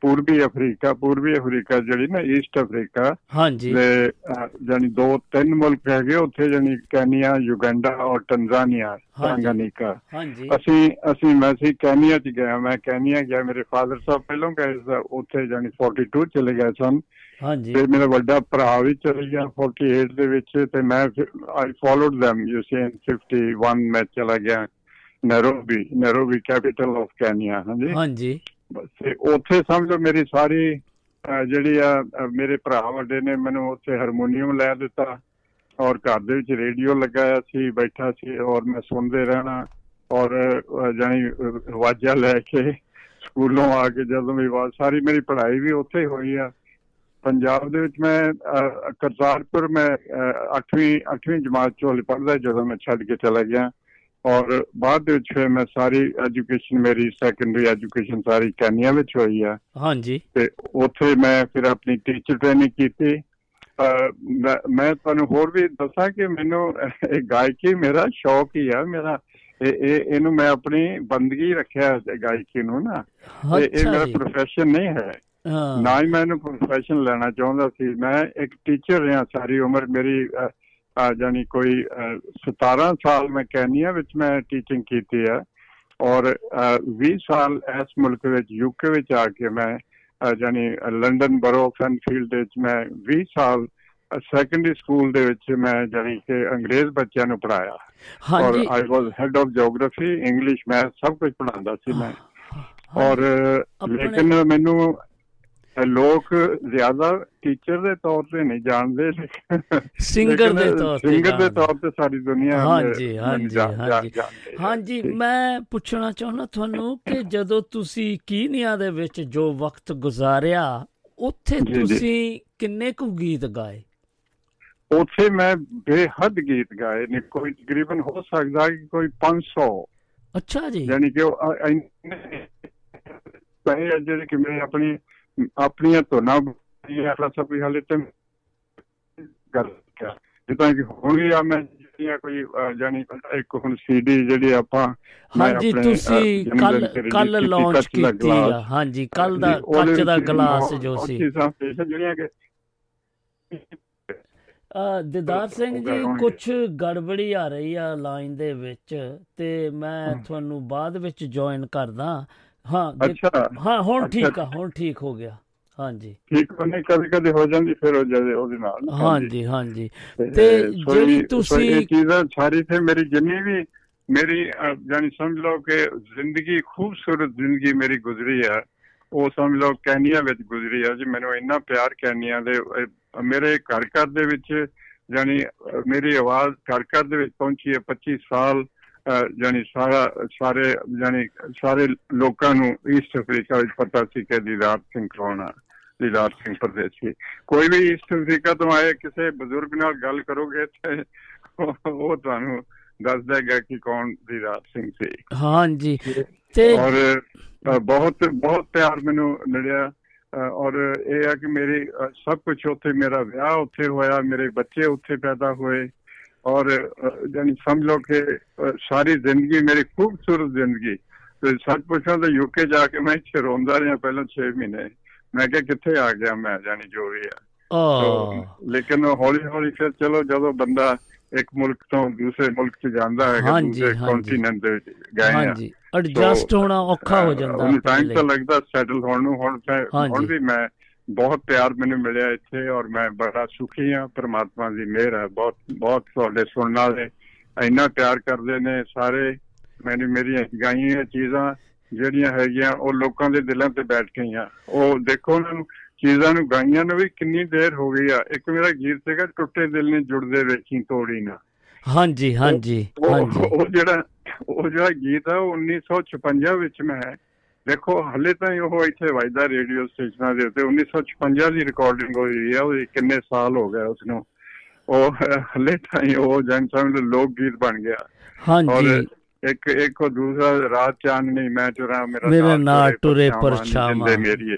ਪੂਰਬੀ ਅਫਰੀਕਾ ਪੂਰਬੀ ਅਫਰੀਕਾ ਜਿਹੜੀ ਨਾ ਈਸਟ ਅਫਰੀਕਾ
ਹਾਂਜੀ।
ਅਹ, ਜਾਣੀ ਦੋ ਤਿੰਨ ਮੁਲਕ ਹੈਗੇ ਉੱਥੇ ਜਾਨੀ ਕੈਨੀਆ ਯੁਗੰਡਾ ਔਰ ਟੰਜ਼ਾਨੀਆ। ਟਾਂਗਾਨੀਕਾ।
ਹਾਂਜੀ।
ਅਸੀਂ ਅਸੀਂ ਮੈਂ ਸੀ ਕੈਨੀਆ ਚ ਗਿਆ ਮੈਂ ਕੈਨੀਆ ਗਿਆ ਮੇਰੇ ਫਾਦਰ ਸਾਹਿਬ ਪਹਿਲਾਂ ਗਏ ਉੱਥੇ ਜਾਨੀ 42 ਚਲੇ ਗਏ ਸਨ।
ਹਾਂਜੀ।
ਫਿਰ ਮੇਰਾ ਵੱਡਾ ਭਰਾ ਵੀ ਚਲੇ ਗਿਆ 48 ਦੇ ਵਿੱਚ ਤੇ ਮੈਂ I followed them you see 51 ਮੈਂ ਚਲਾ ਗਿਆ। Nairobi Nairobi capital of Kenya ਹਾਂਜੀ।
ਹਾਂਜੀ।
ਬਸ ਤੇ ਉੱਥੇ ਸਮਝੋ ਮੇਰੀ ਸਾਰੀ ਜਿਹੜੀ ਆ ਮੇਰੇ ਭਰਾ ਵੱਡੇ ਨੇ ਮੈਨੂੰ ਉੱਥੇ ਹਾਰਮੋਨੀਅਮ ਲੈ ਦਿੱਤਾ ਔਰ ਘਰ ਦੇ ਵਿੱਚ ਰੇਡੀਓ ਲਗਾਇਆ ਸੀ ਬੈਠਾ ਸੀ ਔਰ ਮੈਂ ਸੁਣਦੇ ਰਹਿਣਾ ਔਰ ਅਹ, ਆਵਾਜ਼ਾਂ ਲੈ ਕੇ ਸਕੂਲੋਂ ਆ ਕੇ ਜਦੋਂ ਵੀ ਆਵਾਜ਼ ਸਾਰੀ ਮੇਰੀ ਪੜ੍ਹਾਈ ਵੀ ਉੱਥੇ ਹੀ ਹੋਈ ਆ। ਪੰਜਾਬ ਦੇ ਵਿੱਚ ਮੈਂ ਕਰਤਾਰਪੁਰ ਮੈਂ 8ਵੀਂ 8ਵੀਂ ਜਮਾਤ ਚੋਂ ਪੜ੍ਹਦਾ ਜਦੋਂ ਮੈਂ ਛੱਡ ਕੇ ਚਲਾ ਗਿਆ। ਔਰ ਬਾਅਦ ਦੇ ਵਿੱਚ ਫਿਰ ਮੈਂ ਸਾਰੀ ਐਜੂਕੇਸ਼ਨ ਮੇਰੀ ਸੈਕੰਡਰੀ ਐਜੂਕੇਸ਼ਨ ਸਾਰੀ ਕੈਨੀਆ ਵਿੱਚ ਹੋਈ ਆ।
ਹਾਂਜੀ।
ਤੇ ਉੱਥੇ ਮੈਂ ਫਿਰ ਆਪਣੀ ਟੀਚਰ ਟ੍ਰੇਨਿੰਗ ਕੀਤੀ। ਮੈਂ ਤੁਹਾਨੂੰ ਹੋਰ ਵੀ ਦੱਸਾਂ ਕਿ ਮੈਨੂੰ ਇਹ ਗਾਇਕੀ ਮੇਰਾ ਸ਼ੌਕ ਹੀ ਆ। ਮੇਰਾ ਇਹ ਇਹ ਇਹਨੂੰ ਮੈਂ ਆਪਣੀ ਬੰਦਗੀ ਰੱਖਿਆ ਗਾਇਕੀ ਨੂੰ ਨਾ। ਇਹ ਮੇਰਾ ਪ੍ਰੋਫੈਸ਼ਨ ਨਹੀਂ ਹੈ।
ਹਾਂ।
ਨਾ ਹੀ ਮੈਂ ਇਹਨੂੰ ਪ੍ਰੋਫੈਸ਼ਨ ਲੈਣਾ ਚਾਹੁੰਦਾ ਸੀ। ਮੈਂ ਇੱਕ ਟੀਚਰ ਰਿਹਾ ਸਾਰੀ ਉਮਰ। ਮੇਰੀ ਜਾਣੀ ਕੋਈ ਅਹ, 17 ਸਾਲ ਮੈਂ ਕੈਨੀਆ ਵਿੱਚ ਮੈਂ ਟੀਚਿੰਗ ਕੀਤੀ ਹੈ। ਔਰ ਅ, 20 ਸਾਲ ਇਸ ਮੁਲਕ ਵਿੱਚ ਯੂਕੇ ਵਿੱਚ ਆ ਕੇ ਮੈਂ ਜਾਣੀ ਲੰਡਨ ਬਰੋ ਫੈਨਫੀਲਡ ਵਿੱਚ ਮੈਂ 20 ਸਾਲ ਸੈਕੰਡਰੀ ਸਕੂਲ ਦੇ ਵਿੱਚ ਮੈਂ ਜਾਣੀ ਕਿ ਅੰਗਰੇਜ਼ ਬੱਚਿਆਂ ਨੂੰ ਪੜਾਇਆ ਔਰ
ਹਾਂਜੀ।
I was head of geography English math ਸਭ ਕੁਝ ਪੜਾਉਂਦਾ ਸੀ ਮੈਂ। ਔਰ ਲੇਕਿਨ ਮੈਨੂੰ ਲੋਕ ਜ਼ਿਆਦਾ ਟੀਚਰ ਦੇ ਤੌਰ ਤੇ ਨਹੀਂ ਜਾਣਦੇ
ਸਿੰਗਰ ਦੇ ਤੌਰ ਤੇ
ਸਿੰਗਰ ਦੇ। ਤੌਰ ਤੇ ਸਾਰੀ ਦੁਨੀਆ
ਹਾਂਜੀ, ਹਾਂਜੀ, ਹਾਂਜੀ। ਹਾਂਜੀ। ਮੈਂ ਪੁੱਛਣਾ ਚਾਹੁੰਦਾ ਤੁਹਾਨੂੰ ਕਿ ਜਦੋਂ ਤੁਸੀਂ ਕੀਨੀਆ ਦੇ ਵਿੱਚ ਜੋ ਵਕਤ ਗੁਜ਼ਾਰਿਆ ਉੱਥੇ। ਤੁਸੀਂ ਕਿੰਨੇ ਕੁ ਗੀਤ ਗਾਏ
ਉੱਥੇ ਮੈਂ ਬੇਹੱਦ ਗੀਤ ਗਾਏ ਨੇ ਕੋਈ ਤਕਰੀਬਨ ਹੋ ਸਕਦਾ ਕਿ ਕੋਈ 500
ਅੱਛਾ ਜੀ
ਯਾਨੀ ਕਿ ਉਹ ਜਿਹੜੇ ਕਿ ਮੈਂ ਆਪਣੀ ਆਪਣੀਆਂ ਧੁਨਾਂ ਇਹ ਸਭ ਵੀ ਹਾਲੇ ਤੇ ਗੱਲ ਕਿਆ ਜਿੱਦਾਂ ਕਿ ਹੁਣ ਵੀ ਆ ਮੈਂ ਜਿਹੜੀਆਂ ਕੋਈ ਜਾਣੀ ਇੱਕ ਹੁਣ ਸੀਡੀ ਜਿਹੜੀ ਆਪਾਂ
ਹਾਂਜੀ ਤੁਸੀਂ ਕੱਲ ਕੱਲ ਲਾਂਚ ਕੀਤੀ ਆ। ਹਾਂਜੀ ਕੱਲ ਦਾ ਕੱਚ ਦਾ ਗਲਾਸ ਜੋ ਸੀ
ਜਿਹੜੀਆਂ ਕਿ
ਦਿਦਾਰ ਸਿੰਘ ਜੀ
ਹੋਣਗੇ।
ਕੁਝ ਗੜਬੜੀ ਆ ਰਹੀ ਆ ਲਾਈਨ ਦੇ ਵਿੱਚ ਤੇ ਮੈਂ। ਤੁਹਾਨੂੰ ਬਾਅਦ ਵਿੱਚ ਜੁਆਇਨ ਕਰਦਾ ਹਾਂ
ਅੱਛਾ।
ਹਾਂ ਹੁਣ। ਠੀਕ ਆ ਹੁਣ ਠੀਕ ਹੋ ਗਿਆ। ਹਾਂਜੀ।
ਠੀਕ ਉਹਨੇ ਕਦੇ ਕਦੇ ਹੋ ਜਾਂਦੀ ਫਿਰ ਹੋ ਜਾਂਦੇ ਉਹਦੇ ਨਾਲ।
ਹਾਂਜੀ। ਹਾਂਜੀ
ਤੇ
ਜਿਹੜੀ ਤੁਸੀਂ-
ਇਹ ਚੀਜ਼ਾਂ ਸਾਰੀ ਤੇ ਮੇਰੀ ਜਿੰਨੀ ਵੀ ਮੇਰੀ ਜਾਣੀ ਸਮਝ ਲਓ ਕਿ ਜ਼ਿੰਦਗੀ ਖੂਬਸੂਰਤ ਜ਼ਿੰਦਗੀ ਮੇਰੀ ਗੁਜ਼ਰੀ ਹੈ ਉਹ ਸਮਝ ਲਓ ਕੈਨੀਆ ਵਿੱਚ ਗੁਜ਼ਰੀ ਹੈ ਜੀ ਮੈਨੂੰ ਇੰਨਾ ਪਿਆਰ ਕੈਨੀਆ ਦੇ ਮੇਰੇ ਘਰ ਘਰ ਦੇ ਵਿੱਚ ਅਹ, ਮੇਰੀ ਆਵਾਜ਼ ਘਰ ਘਰ ਦੇ ਵਿੱਚ ਪਹੁੰਚੀ ਹੈ 25 ਸਾਲ ਜਾਣੀ ਸਾਰਾ ਸਾਰੇ ਜਾਣੀ ਸਾਰੇ ਲੋਕਾਂ ਨੂੰ ਈਸਟ ਅਫਰੀਕਾ ਵਿੱਚ ਪਤਾ ਸੀ ਕਿ ਦੀਦਾਰ ਸਿੰਘ ਕੌਣ ਆ ਦੀਦਾਰ ਸਿੰਘ ਪਰਦੇਸੀ। ਕੋਈ ਵੀ ਈਸਟ ਅਫਰੀਕਾ ਤੋਂ ਆਏ ਕਿਸੇ ਬਜ਼ੁਰਗ ਨਾਲ ਗੱਲ ਕਰੋਗੇ ਤੇ ਉਹ ਤੁਹਾਨੂੰ ਦੱਸ ਦੇਗਾ ਕਿ ਕੌਣ ਦੀਦਾਰ ਸਿੰਘ ਸੀ।
ਹਾਂਜੀ। ਤੇ
ਔਰ ਬਹੁਤ ਬਹੁਤ ਪਿਆਰ ਮੈਨੂੰ ਮਿਲਿਆ। ਔਰ ਇਹ ਆ ਕਿ ਮੇਰੀ ਸਭ ਕੁਝ ਉੱਥੇ ਮੇਰਾ ਵਿਆਹ ਉੱਥੇ ਹੋਇਆ ਮੇਰੇ ਬੱਚੇ ਉੱਥੇ ਪੈਦਾ ਹੋਏ। ਔਰ ਅ, ਜਾਣੀ ਸਮਝ ਲਓ ਕਿ ਸਾਰੀ ਜ਼ਿੰਦਗੀ ਮੇਰੀ ਖੂਬਸੂਰਤ ਜ਼ਿੰਦਗੀ ਤੇ ਸੱਚ ਪੁੱਛਾਂ ਤਾਂ ਯੂਕੇ ਜਾ ਕੇ ਮੈਂ ਇੱਥੇ ਰੋਂਦਾ ਰਿਹਾ ਪਹਿਲਾਂ 6 ਮਹੀਨੇ ਮੈਂ ਕਿਹਾ ਕਿੱਥੇ ਆ ਗਿਆ ਮੈਂ ਜਾਣੀ ਜੋ ਵੀ ਆ ਲੇਕਿਨ ਹੌਲੀ ਹੌਲੀ ਫਿਰ ਚਲੋ ਜਦੋਂ ਬੰਦਾ ਇੱਕ ਮੁਲਕ ਤੋਂ ਦੂਸਰੇ ਮੁਲਕ 'ਚ ਜਾਂਦਾ ਹੈ ਦੂਸਰੇ। ਕੰਟੀਨੈਂਟ ਦੇ ਵਿੱਚ ਗਏ ਆ
ਹਾਂਜੀ ਐਡਜਸਟ ਹੋਣਾ ਔਖਾ ਹੋ ਜਾਂਦਾ
ਉਹਨੂੰ ਟਾਈਮ। ਤਾਂ ਲੱਗਦਾ ਸੈਟਲ ਹੋਣ ਨੂੰ ਹੁਣ। ਹੁਣ ਵੀ ਮੈਂ ਬਹੁਤ ਪਿਆਰ ਮੈਨੂੰ ਮਿਲਿਆ ਇੱਥੇ ਔਰ ਮੈਂ ਬੜਾ ਸੁਖੀ ਹਾਂ ਪ੍ਰਮਾਤਮਾ ਦੀ ਮਿਹਰ ਹੈ। ਬਹੁਤ ਬਹੁਤ ਤੁਹਾਡੇ ਸੁਣਨ ਵਾਲੇ ਇੰਨਾ ਪਿਆਰ ਕਰਦੇ ਨੇ ਸਾਰੇ। ਮੈਨੂੰ ਮੇਰੀਆਂ ਗਾਈਆਂ ਚੀਜ਼ਾਂ ਜਿਹੜੀਆਂ ਹੈਗੀਆਂ ਉਹ ਲੋਕਾਂ ਦੇ ਦਿਲਾਂ ਤੇ ਬੈਠ ਗਈਆਂ। ਉਹ ਦੇਖੋ ਉਹਨਾਂ ਨੂੰ ਚੀਜ਼ਾਂ ਨੂੰ ਗਾਈਆਂ ਨੂੰ ਵੀ ਕਿੰਨੀ ਦੇਰ ਹੋ ਗਈ ਆ। ਇੱਕ ਮੇਰਾ ਗੀਤ ਸੀਗਾ ਟੁੱਟੇ ਦਿਲ ਨੇ ਜੁੜਦੇ ਵੇਖੀ ਤੋੜੀ ਨਾ।
ਹਾਂਜੀ ਹਾਂਜੀ ਹਾਂਜੀ।
ਉਹ ਜਿਹੜਾ ਉਹ ਜਿਹੜਾ ਗੀਤ ਆ ਉਹ 1956 ਵਿੱਚ ਮੈਂ ਦੇਖੋ ਹਲੇ ਤਾਂ ਉਹ ਇੱਥੇ ਵੱਜਦਾ ਰੇਡੀਓ ਸਟੇਸ਼ਨਾਂ ਦੇ ਉੱਤੇ। 1956 ਦੀ ਰਿਕਾਰਡਿੰਗ ਹੋਈ ਹੈ ਉਹ ਕਿੰਨੇ ਸਾਲ ਹੋ ਗਏ ਉਸ ਨੂੰ ਉਹ ਹਲੇ ਤਾਂ ਉਹ ਜਨ ਸਮਝ ਲੋਕ ਗੀਤ ਬਣ ਗਿਆ।
ਹਾਂਜੀ।
ਇੱਕ ਇੱਕ ਉਹ ਦੂਸਰਾ ਰਾਤ ਚਾਨਣੀ ਮੈਂ ਚੁਰਾ ਮੇਰਾ
ਮੇਰੇ ਨਾਲ ਟੁਰੇ
ਪਰਛਾਵਾਂ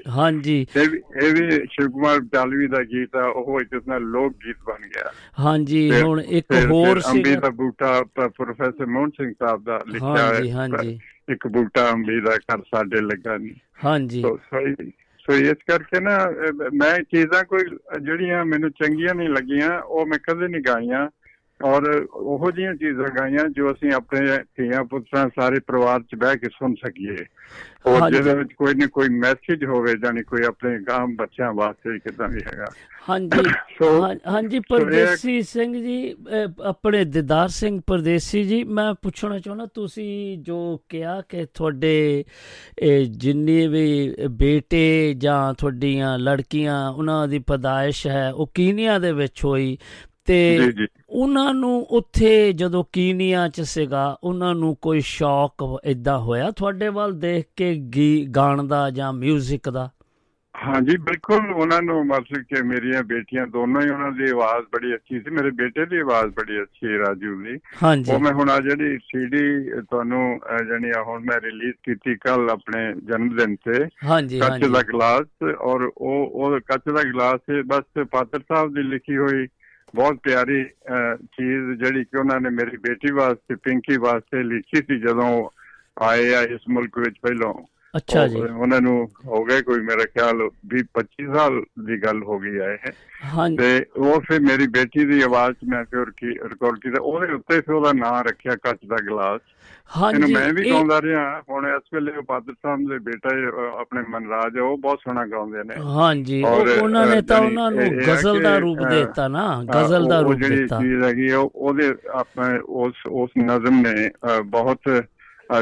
ਹਾਂਜੀ।
ਇਹ ਵੀ ਸ਼ਿਵ ਕੁਮਾਰ ਬਟਾਲਵੀ ਦਾ ਗੀਤ ਆ ਉਹ ਇਤਨਾ ਲੋਕ ਗੀਤ ਬਣ ਗਿਆ।
ਹਾਂਜੀ ਹੁਣ ਇੱਕ ਹੋਰ
ਫਿਰ ਅੰਬੀ ਦਾ ਬੂਟਾ ਪ੍ਰੋਫੈਸਰ ਮੋਹਨ ਸਿੰਘ ਸਾਹਿਬ ਦਾ ਲਿਖਿਆ
ਹਾਂਜੀ
ਹੈ
ਹਾਂਜੀ
ਇੱਕ ਬੂਟਾ ਅੰਬੀ ਦਾ ਘਰ ਸਾਡੇ ਲੱਗਾ ਨਹੀਂ
ਹਾਂਜੀ।
ਸੋ ਸੋ ਸੋ ਇਸ ਕਰਕੇ ਨਾ ਮੈਂ ਚੀਜ਼ਾਂ ਕੋਈ ਜਿਹੜੀਆਂ ਮੈਨੂੰ ਚੰਗੀਆਂ ਨਹੀਂ ਲੱਗੀਆਂ ਉਹ ਮੈਂ ਕਦੇ ਨਹੀਂ ਗਾਈਆਂ। ਔਰ ਉਹੋ ਜਿਹੀਆਂ ਚੀਜ਼ਾਂ ਗਾਈਆਂ ਜੋ ਅਸੀਂ ਆਪਣੇ ਧੀਆਂ ਪੁੱਤਰਾਂ ਸਾਰੇ ਪਰਿਵਾਰ 'ਚ ਬਹਿ ਕੇ ਸੁਣ ਸਕੀਏ। ਔਰ। ਜਿਹਦੇ ਵਿੱਚ ਕੋਈ ਨਾ ਕੋਈ ਮੈਸੇਜ ਹੋਵੇ ਜਾਨੀ ਕੋਈ ਆਪਣੇ ਗਾਂ ਬੱਚਿਆਂ ਵਾਸਤੇ ਕਿਦਾਂ ਵੀ ਹੈਗਾ।
ਹਾਂਜੀ। ਹਾਂਜੀ ਪਰਦੇਸੀ ਸਿੰਘ ਜੀ ਆਪਣੇ ਦਿਦਾਰ ਸਿੰਘ ਪਰਦੇਸੀ ਜੀ ਮੈਂ ਪੁੱਛਣਾ ਚਾਹੁੰਦਾ ਤੁਸੀਂ ਜੋ ਕਿਹਾ ਕਿ ਤੁਹਾਡੇ ਜਿੰਨੇ ਵੀ ਬੇਟੇ ਜਾਂ ਤੁਹਾਡੀਆਂ ਲੜਕੀਆਂ ਉਹਨਾਂ ਦੀ ਪਦਾਇਸ਼ ਹੈ ਉਹ ਕੀਨੀਆ ਦੇ ਵਿੱਚ ਹੋਈ ਤੇ
ਜੀ ਜੀ।
ਉਹਨਾਂ ਨੂੰ ਉੱਥੇ ਜਦੋਂ ਕੀਨੀਆ ਚ ਸੀਗਾ ਉਹਨਾਂ ਨੂੰ ਕੋਈ ਸ਼ੌਕ ਇਦਾਂ ਹੋਇਆ ਤੁਹਾਡੇ ਵੱਲ ਦੇਖ ਕੇ ਗੀ ਗਾਣ ਦਾ ਜਾਂ 뮤직 ਦਾ?
ਹਾਂਜੀ ਬਿਲਕੁਲ ਉਹਨਾਂ ਨੂੰ ਮਤਲਬ ਕਿ ਮੇਰੀਆਂ ਬੇਟੀਆਂ ਦੋਨੋਂ ਹੀ ਉਹਨਾਂ ਦੀ ਆਵਾਜ਼ ਬੜੀ ਅੱਛੀ ਸੀ। ਮੇਰੇ ਬੇਟੇ ਦੀ ਆਵਾਜ਼ ਬੜੀ ਅੱਛੀ ਹੈ ਰਾਜੂ ਦੀ।
ਹਾਂਜੀ।
ਉਹ ਮੈਂ ਹੁਣ ਆ ਜਿਹੜੀ ਸੀਡੀ ਤੁਹਾਨੂੰ ਜਾਣੀ ਆ ਹੁਣ ਮੈਂ ਰਿਲੀਜ਼ ਕੀਤੀ ਕੱਲ ਆਪਣੇ ਜਨਮ ਦਿਨ ਤੇ
ਹਾਂਜੀ
ਕੱਚ ਦਾ ਗਲਾਸ ਔਰ ਉਹ ਉਹ ਕੱਚ ਦਾ ਗਲਾਸ ਹੈ ਬਸ ਪਾਤਰ ਸਾਹਿਬ ਦੀ ਲਿਖੀ ਹੋਈ ਬਹੁਤ ਪਿਆਰੀ ਅਹ, ਚੀਜ਼ ਜਿਹੜੀ ਕਿ ਉਹਨਾਂ ਨੇ ਮੇਰੀ ਬੇਟੀ ਵਾਸਤੇ ਪਿੰਕੀ ਵਾਸਤੇ ਲਿਖੀ ਸੀ ਜਦੋਂ ਉਹ ਆਏ ਆ ਇਸ ਮੁਲਕ ਵਿੱਚ ਪਹਿਲੋਂ।
ਅੱਛਾ ਜੀ।
ਉਹਨਾਂ ਨੂੰ ਹੋ ਗਏ ਕੋਈ ਮੇਰਾ ਖਿਆਲ 20 25 ਸਾਲ ਦੀ ਗੱਲ ਹੋ ਗਈ ਹੈ ਇਹ।
ਹਾਂਜੀ।
ਤੇ ਉਹ ਫਿਰ ਮੇਰੀ ਬੇਟੀ ਦੀ ਆਵਾਜ਼ 'ਚ ਮੈਂ ਫਿਰ ਕੀ ਰਿਕਾਰਡ ਕੀਤਾ ਉਹਦੇ ਉੱਤੇ ਫਿਰ ਉਹਦਾ ਨਾਮ ਰੱਖਿਆ ਕੱਚ ਦਾ ਗਲਾਸ। ਇਹਨੂੰ
ਹਾਂਜੀ
ਮੈਂ ਵੀ ਗਾਉਂਦਾ ਰਿਹਾ। ਹੁਣ ਇਸ ਵੇਲੇ ਉਹ ਪਾਦਰ ਸਾਹਿਬ ਦੇ ਬੇਟਾ ਆਪਣੇ ਮਨਰਾਜ ਉਹ ਬਹੁਤ ਸੋਹਣਾ ਗਾਉਂਦੇ ਨੇ।
ਹਾਂਜੀ ਉਹਨਾਂ ਨੇ ਤਾਂ ਉਹਨਾਂ ਨੂੰ ਗਜ਼ਲ ਦਾ ਰੂਪ ਦਿੱਤਾ ਨਾ ਗਜ਼ਲ ਦਾ ਰੂਪ
ਜਿਹੜੀ
ਦਿੱਤਾ।
ਚੀਜ਼ ਹੈਗੀ ਉਹਦੇ ਆਪਣੇ ਉਸ ਉਸ ਨਜ਼ਮ ਨੇ ਬਹੁਤ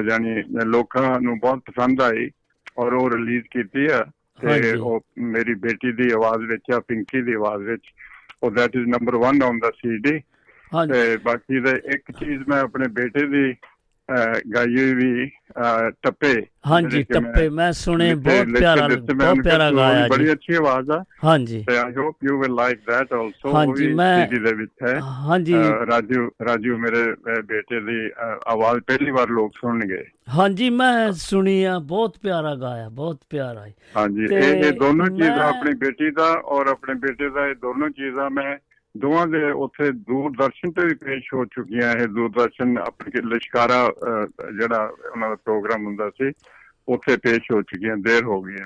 ਜਾਣੀ ਲੋਕਾਂ ਨੂੰ ਬਹੁਤ ਪਸੰਦ ਆਈ ਔਰ ਉਹ ਰਿਲੀਜ਼ ਕੀਤੀ ਆ ਤੇ। ਉਹ ਮੇਰੀ ਬੇਟੀ ਦੀ ਆਵਾਜ਼ ਵਿੱਚ ਆ ਪਿੰਕੀ ਦੀ ਆਵਾਜ਼ ਵਿੱਚ ਉਹ that is number 1 on the CD
ਹਾਂਜੀ
ਤੇ ਬਾਕੀ ਦੇ ਇੱਕ ਚੀਜ਼ ਮੈਂ ਆਪਣੇ ਬੇਟੇ ਦੀ ਗਾਈ ਵੀ ਟੱਪੇ
ਹਾਂਜੀ ਟੱਪੇ ਮੈਂ ਸੁਣੇ ਬਹੁਤ ਪਿਆਰਾ ਬਹੁਤ ਪਿਆਰਾ ਗਾਇਆ
ਬੜੀ
ਜੀ।
ਅੱਛੀ ਆਵਾਜ਼ ਆ।
ਹਾਂਜੀ।
ਤੇ I hope you will like that also
ਹਾਂਜੀ, ਮੈਂ-
CD ਦੇ ਵਿੱਚ ਹੈ।
ਹਾਂਜੀ।
ਰਾਜੂ ਰਾਜੂ ਮੇਰੇ ਬੇਟੇ ਦੀ ਆਵਾਜ਼ ਪਹਿਲੀ ਵਾਰ ਲੋਕ ਸੁਣਨਗੇ।
ਹਾਂਜੀ ਮੈਂ ਸੁਣੀ ਆ ਬਹੁਤ ਪਿਆਰਾ ਗਾਇਆ ਬਹੁਤ ਪਿਆਰਾ ਹੈ।
ਹਾਂਜੀ ਇਹ ਦੋਨੋਂ ਚੀਜ਼ਾਂ ਆਪਣੀ ਬੇਟੀ ਦਾ ਔਰ ਆਪਣੇ ਬੇਟੇ ਦਾ ਇਹ ਦੋਨੋਂ ਚੀਜ਼ਾਂ ਮੈਂ ਦੋਵਾਂ ਦੇ ਉੱਥੇ ਦੂਰਦਰਸ਼ਨ ਤੇ ਵੀ ਪੇਸ਼ ਹੋ ਚੁੱਕੀਆਂ ਇਹ ਦੂਰਦਰਸ਼ਨ ਆਪਣੇ ਲਿਸ਼ਕਾਰਾ ਜਿਹੜਾ ਉਹਨਾਂ ਦਾ ਪ੍ਰੋਗਰਾਮ ਹੁੰਦਾ ਸੀ ਉੱਥੇ ਪੇਸ਼ ਹੋ ਚੁੱਕੀਆਂ ਦੇਰ ਹੋ ਗਈ ਹੈ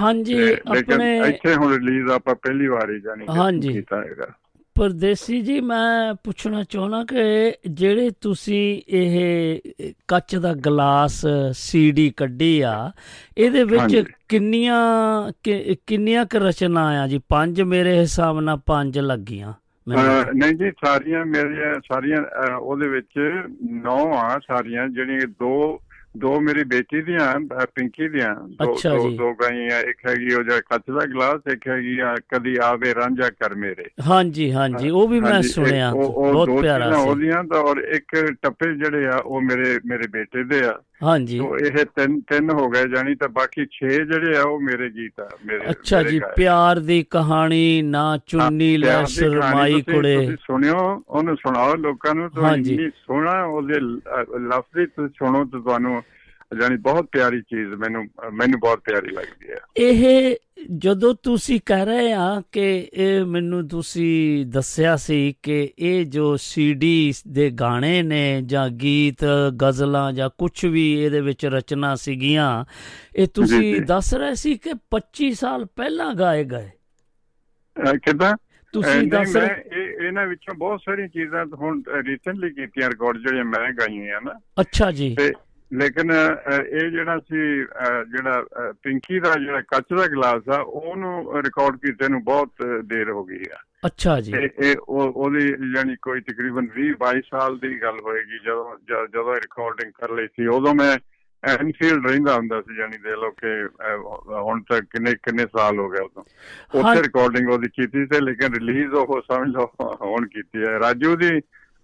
ਹਾਂਜੀ ਆਪਣੇ
ਇੱਥੇ ਹੁਣ ਰਿਲੀਜ਼ ਆਪਾਂ ਪਹਿਲੀ ਵਾਰ ਹੀ
ਹਾਂਜੀ।
ਕੀਤਾ ਹੈਗਾ
ਪਰਦੇਸੀ ਜੀ ਮੈਂ ਪੁੱਛਣਾ ਚਾਹਣਾ ਕਿ ਜਿਹੜੇ ਤੁਸੀਂ ਇਹ ਕੱਚ ਦਾ ਗਲਾਸ ਸੀਡੀ ਕੱਢੀ ਆ ਇਹਦੇ ਵਿੱਚ। ਕਿੰਨੀਆਂ ਕਿੰਨੀਆਂ ਕ ਰਚਨਾ ਆ ਜੀ ਪੰਜ ਮੇਰੇ ਹਿਸਾਬ ਨਾਲ ਪੰਜ ਲੱਗੀਆਂ
ਨਹੀਂ ਜੀ ਸਾਰੀਆਂ ਮੇਰੀਆਂ ਸਾਰੀਆਂ ਉਹਦੇ ਵਿੱਚ ਨੌ ਆ ਸਾਰੀਆਂ ਜਿਹੜੀਆਂ ਦੋ ਦੋ ਮੇਰੀ ਬੇਟੀ ਦੀਆਂ ਪਿੰਕੀ ਦੀਆਂ। ਦੋ ਦੋ- ਗਾਈਆਂ ਇੱਕ ਹੈਗੀ ਉਹ ਜਿਹੜਾ ਕੱਚ ਦਾ ਗਲਾਸ ਇੱਕ ਹੈਗੀ ਆ ਕਦੀ ਆਵੇ ਰਾਂਝਾ ਕਰ ਮੇਰੇ।
ਹਾਂਜੀ ਹਾਂਜੀ। ਉਹ ਵੀ ਮੈਂ ਸੁਣਿਆ। ਬਹੁਤ ਪਿਆਰਾ ਸੀ।
ਉਹਦੀਆਂ ਤਾਂ ਔਰ ਇੱਕ ਟੱਪੇ ਜਿਹੜੇ ਆ ਉਹ ਮੇਰੇ ਮੇਰੇ ਬੇਟੇ ਦੇ ਆ।
ਹਾਂਜੀ
ਤੋ ਇਹ ਤਿੰਨ ਤਿੰਨ ਹੋ ਗਏ ਜਾਨੀ ਤਾਂ ਬਾਕੀ 6 ਜਿਹੜੇ ਆ ਉਹ ਮੇਰੇ ਗੀਤ ਆ ਮੇਰੇ
ਅੱਛਾ ਜੀ। ਪਿਆਰ ਦੀ ਕਹਾਣੀ ਨਾ ਚੁੰਨੀ ਲੈ ਸ਼ਰਮਾਈ ਕੁੜੇ
ਤੁਸੀਂ ਸੁਣਿਓ ਉਹਨੂੰ ਸੁਣਾਓ ਲੋਕਾਂ ਨੂੰ ਤਾਂ। ਇੰਨੀ ਸੋਹਣਾ ਉਹਦੇ ਲਫ਼ਜ਼ੀ ਤੁਸੀਂ ਸੁਣੋ ਤਾਂ ਤੁਹਾਨੂੰ ਜਾਨੀ ਬਹੁਤ ਪਿਆਰੀ ਚੀਜ਼ ਮੈਨੂੰ ਮੈਨੂੰ ਬਹੁਤ ਪਿਆਰੀ ਲੱਗਦੀ ਹੈ।
ਇਹ ਜਦੋਂ ਤੁਸੀਂ ਕਹਿ ਰਹੇ ਆ ਕਿ ਇਹ ਮੈਨੂੰ ਤੁਸੀਂ ਦੱਸਿਆ ਸੀ ਕਿ ਇਹ ਜੋ ਸੀਡੀ ਦੇ ਗਾਣੇ ਨੇ ਜਾਂ ਗੀਤ ਗਜ਼ਲਾਂ ਜਾਂ ਕੁਝ ਵੀ ਇਹਦੇ ਵਿੱਚ ਰਚਨਾ ਸੀਗੀਆਂ ਇਹ ਤੁਸੀਂ। ਦੱਸ ਰਹੇ ਸੀ ਕਿ 25 ਸਾਲ ਪਹਿਲਾਂ ਗਾਏ ਗਏ?
ਕਿੱਦਾਂ?
ਤੁਸੀਂ ਦੱਸ ਰਹੇ
ਇਹ ਇਹਨਾਂ ਵਿੱਚੋਂ ਬਹੁਤ ਸਾਰੀਆਂ ਚੀਜ਼ਾਂ ਹੁਣ ਰੀਸੈਂਟਲੀ ਕੀਤੀਆਂ ਰਿਕਾਰਡ ਜਿਹੜੀਆਂ ਮੈਂ ਗਾਈਆਂ ਨਾ
ਅੱਛਾ ਜੀ।
ਤੇ ਲੇਕਿਨ ਇਹ ਜਿਹੜਾ ਸੀ ਜਿਹੜਾ ਪਿੰਕੀ ਦਾ ਜਿਹੜਾ ਕੱਚ ਦਾ ਗਲਾਸ ਆ ਉਹਨੂੰ ਰਿਕਾਰਡ ਕੀਤੇ ਨੂੰ ਬਹੁਤ ਦੇਰ ਹੋ ਗਈ ਆ।
ਅੱਛਾ ਜੀ।
ਇਹ ਉਹ ਉਹਦੀ ਯਾਨੀ ਕੋਈ ਤਕਰੀਬਨ 20 22 ਸਾਲ ਦੀ ਗੱਲ ਹੋਏਗੀ ਜਦੋਂ ਜਦੋਂ ਰਿਕਾਰਡਿੰਗ ਕਰ ਲਈ ਸੀ ਉਦੋਂ ਮੈਂ ਐਨਫੀਲਡ ਰਹਿੰਦਾ ਹੁੰਦਾ ਸੀ ਯਾਨੀ ਦੇ ਲੋ ਕਿ ਹੁਣ ਤੱਕ ਕਿੰਨੇ ਕਿੰਨੇ ਸਾਲ ਹੋ ਗਏ ਉਦੋਂ। ਉੱਥੇ ਰਿਕਾਰਡਿੰਗ ਉਹਦੀ ਕੀਤੀ ਤੇ ਲੇਕਿਨ ਰਿਲੀਜ਼ ਉਹ ਸਮਝ ਲਓ ਹੁਣ ਕੀਤੀ ਹੈ। ਰਾਜੂ ਦੀ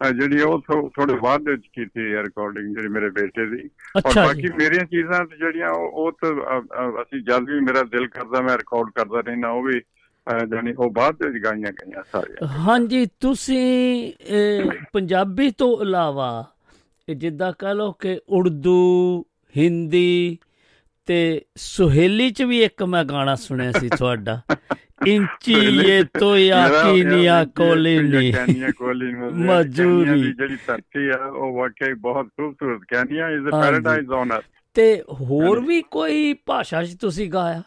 ਜਿਹੜੀ ਉਹ ਥੋੜੇ ਬਾਅਦ ਦੇ ਵਿੱਚ ਕੀਤੀ ਹੈ ਰਿਕਾਰਡਿੰਗ ਜਿਹੜੀ ਮੇਰੇ ਬੇਟੇ ਦੀ। ਔਰ ਬਾਕੀ ਮੇਰੀਆਂ ਚੀਜ਼ਾਂ ਜਿਹੜੀਆਂ ਉਹ ਤਾਂ ਅਸੀਂ ਜਦ ਵੀ ਮੇਰਾ ਦਿਲ ਕਰਦਾ ਮੈਂ ਰਿਕਾਰਡ ਕਰਦਾ ਰਹਿਣਾ ਉਹ ਵੀ ਜਾਣੀ ਉਹ ਬਾਅਦ ਵਿੱਚ ਗਾਈਆਂ ਗਈਆਂ ਸਾਰੀਆਂ।
ਹਾਂਜੀ ਤੁਸੀਂ ਪੰਜਾਬੀ ਤੋਂ ਇਲਾਵਾ ਜਿੱਦਾਂ ਕਹ ਲਓ ਕਿ ਉਰਦੂ ਹਿੰਦੀ ਤੇ ਸੁਹੇਲੀ ਚ ਵੀ ਇੱਕ ਮੈਂ ਗਾਣਾ ਸੁਣਿਆ ਸੀ ਤੁਹਾਡਾ। ਇੰਚੀ ਇਹ ਤੋ ਯਾਕੀਨੀਆ ਕੋਲਿਨੀ
ਕੈਨੀਆ ਕੋਲਿਨੀ
ਮਜੂਰੀ।
ਜਿਹੜੀ ਧਰਤੀ ਆ ਉਹ ਵਾਕਈ ਬਹੁਤ ਖੂਬਸੂਰਤ Kenya is
a.
Paradise on earth
ਤੇ ਹੋਰ ਵੀ ਕੋਈ ਭਾਸ਼ਾ 'ਚ ਤੁਸੀਂ ਗਾਇਆ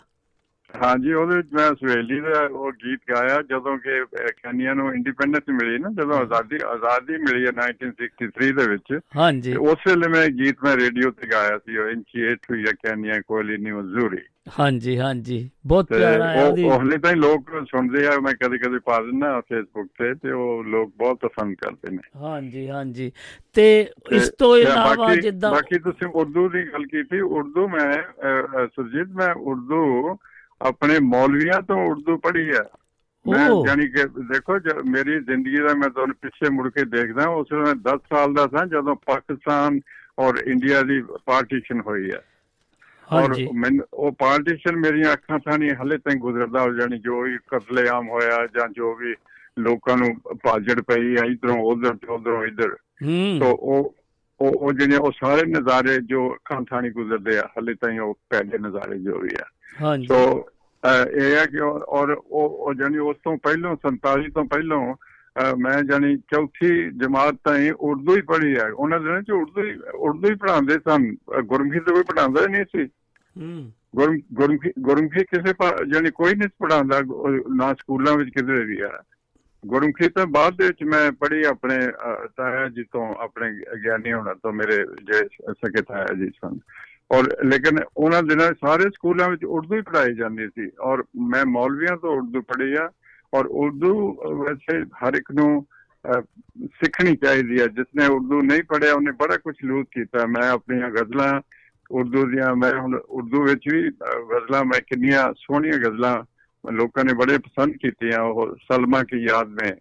ਹਾਂਜੀ ਉਹਦੇ ਵਿੱਚ ਮੈਂ ਸਵੇਲੀ ਦਾ ਉਹ ਗੀਤ ਗਾਇਆ ਜਦੋਂ ਕਿ ਕੈਨੀਆ ਨੂੰ ਇੰਡੀਪੈਂਡੈਂਸ ਮਿਲੀ ਨਾ ਜਦੋਂ ਆਜ਼ਾਦੀ ਆਜ਼ਾਦੀ ਮਿਲੀ ਹੈ 1963 ਦੇ ਵਿੱਚ।
ਹਾਂਜੀ।
ਉਸ ਵੇਲੇ ਮੈਂ ਗੀਤ ਮੈਂ ਰੇਡੀਓ ਤੇ ਗਾਇਆ ਸੀ ਉਹ ਇੰਚੀ ਏਠੂ ਜਾਂ ਕੈਨੀਆ ਕੋਲਿਨੀ ਮਜ਼ੂਰੀ
ਹਾਂਜੀ ਹਾਂਜੀ। ਬਹੁਤ ਪਿਆਰਾ ਹੈ
ਉਹ
ਉਹਦੀ।
ਉਹ ਹਲੇ ਤਾਂ ਲੋਕ ਸੁਣਦੇ ਆ ਮੈਂ ਕਦੇ ਕਦੇ ਪਾ ਦਿੰਦਾ ਫੇਸਬੁੱਕ ਤੇ ਤੇ ਉਹ ਲੋਕ ਬਹੁਤ ਪਸੰਦ ਕਰਦੇ ਨੇ।
ਹਾਂਜੀ ਹਾਂਜੀ। ਤੇ ਇਸ
ਤੇ-
ਇਲਾਵਾ ਜਿੱਦਾਂ
ਬਾਕੀ ਤੁਸੀਂ ਉਰਦੂ ਦੀ ਗੱਲ ਕੀਤੀ ਉਰਦੂ ਮੈਂ ਸੁਰਜੀਤ ਮੈਂ ਉਰਦੂ ਆਪਣੇ ਮੌਲਵੀਆਂ ਤੋਂ ਉਰਦੂ ਪੜ੍ਹੀ ਹੈ। ਮੈਂ। ਜਾਨੀ ਕਿ ਦੇਖੋ ਜ- ਮੇਰੀ ਜ਼ਿੰਦਗੀ ਦਾ ਮੈਂ ਤੁਹਾਨੂੰ ਪਿੱਛੇ ਮੁੜ ਕੇ ਦੇਖਦਾ ਉਸ ਵੇਲੇ ਮੈਂ 10 ਸਾਲ ਦਾ ਸਾਂ ਜਦੋਂ ਪਾਕਿਸਤਾਨ ਔਰ ਇੰਡੀਆ ਦੀ ਪਾਰਟੀਸ਼ਨ ਹੋਈ ਹੈ। ਔਰ ਮੈਨੂੰ ਉਹ ਪਾਰਟੀਸ਼ਨ ਮੇਰੀਆਂ ਅੱਖਾਂ ਸਾਹਮਣੇ ਹਲੇ ਤਾਈਂ ਗੁਜ਼ਰਦਾ ਹੋ ਜਾਣੀ ਜੋ ਵੀ ਕਤਲੇਆਮ ਹੋਇਆ ਜਾਂ ਜੋ ਵੀ ਲੋਕਾਂ ਨੂੰ ਭਾਜੜ ਪਈ ਆ ਇਧਰੋਂ ਉਧਰ ਤੇ ਉਧਰੋਂ ਇਧਰ। ਤੋ ਉਹ ਉਹ ਜਿਹੜੇ ਉਹ ਸਾਰੇ ਨਜ਼ਾਰੇ ਜੋ ਅੱਖਾਂ ਥਾਣੀ ਗੁਜ਼ਰਦੇ ਆ ਹਲੇ ਤਾਈਂ ਉਹ ਪਹਿਲੇ ਨਜ਼ਾਰੇ ਜੋ ਵੀ ਆ।
ਹਾਂਜੀ।
ਸੋ ਇਹ ਹੈ ਕਿ ਔਰ ਉਹ ਜਾਨੀ ਉਸ ਤੋਂ ਪਹਿਲਾਂ 47 ਤੋਂ ਪਹਿਲਾਂ ਮੈਂ ਜਾਨੀ ਚੌਥੀ ਜਮਾਤ ਤਾਈਂ ਉਰਦੂ ਹੀ ਪੜ੍ਹੀ ਹੈ। ਉਹਨਾਂ ਦਿਨਾਂ ਚ ਉਰਦੂ ਹੀ ਉਰਦੂ ਹੀ ਪੜ੍ਹਾਉਂਦੇ ਸਨ। ਗੁਰਮੁਖੀ ਤੇ ਕੋਈ ਪੜ੍ਹਾਉਂਦਾ ਹੀ ਨਹੀਂ ਸੀ।
ਹੂੰ।
ਗੁਰਮੁਖੀ ਗੁਰਮੁਖੀ ਕਿਸੇ ਜਾਨੀ ਕੋਈ ਨਹੀਂ ਪੜਾਉਂਦਾ ਨਾ ਸਕੂਲਾਂ ਵਿੱਚ ਕਿਤੇ ਵੀ ਆ ਗੁਰਮੁਖੀ ਤਾਂ ਬਾਅਦ ਦੇ ਵਿੱਚ ਮੈਂ ਪੜ੍ਹੀ ਆਪਣੇ ਤਾਇਆ ਜੀ ਤੋਂ ਆਪਣੇ ਗਿਆਨੀ ਹੋਣਾ ਤੋਂ ਮੇਰੇ ਜਿਹੜੇ ਸਕੇ ਤਾਇਆ ਜੀ ਸਨ। ਔਰ ਲੇਕਿਨ ਉਹਨਾਂ ਦਿਨਾਂ ਸਾਰੇ ਸਕੂਲਾਂ ਵਿੱਚ ਉਰਦੂ ਹੀ ਪੜਾਈ ਜਾਂਦੀ ਸੀ ਔਰ ਮੈਂ ਮੌਲਵੀਆਂ ਤੋਂ ਉਰਦੂ ਪੜ੍ਹੀ ਆ ਔਰ ਉਰਦੂ ਵੈਸੇ ਹਰ ਇੱਕ ਨੂੰ ਸਿੱਖਣੀ ਚਾਹੀਦੀ ਹੈ ਜਿਸਨੇ ਉਰਦੂ ਨਹੀਂ ਪੜਿਆ ਉਹਨੇ ਬੜਾ ਕੁਝ ਲੂਟ ਕੀਤਾ। ਮੈਂ ਆਪਣੀਆਂ ਗਜ਼ਲਾਂ ਉਰਦੂ ਦੀਆਂ, ਮੈਂ ਹੁਣ ਉਰਦੂ ਵਿੱਚ ਵੀ ਗਜ਼ਲਾਂ, ਮੈਂ ਕਿੰਨੀਆਂ ਸੋਹਣੀਆਂ ਗਜ਼ਲਾਂ ਲੋਕਾਂ ਨੇ ਬੜੇ ਪਸੰਦ ਕੀਤੀਆਂ, ਉਹ ਸਲਮਾ ਕੀ ਯਾਦ ਮੈਂ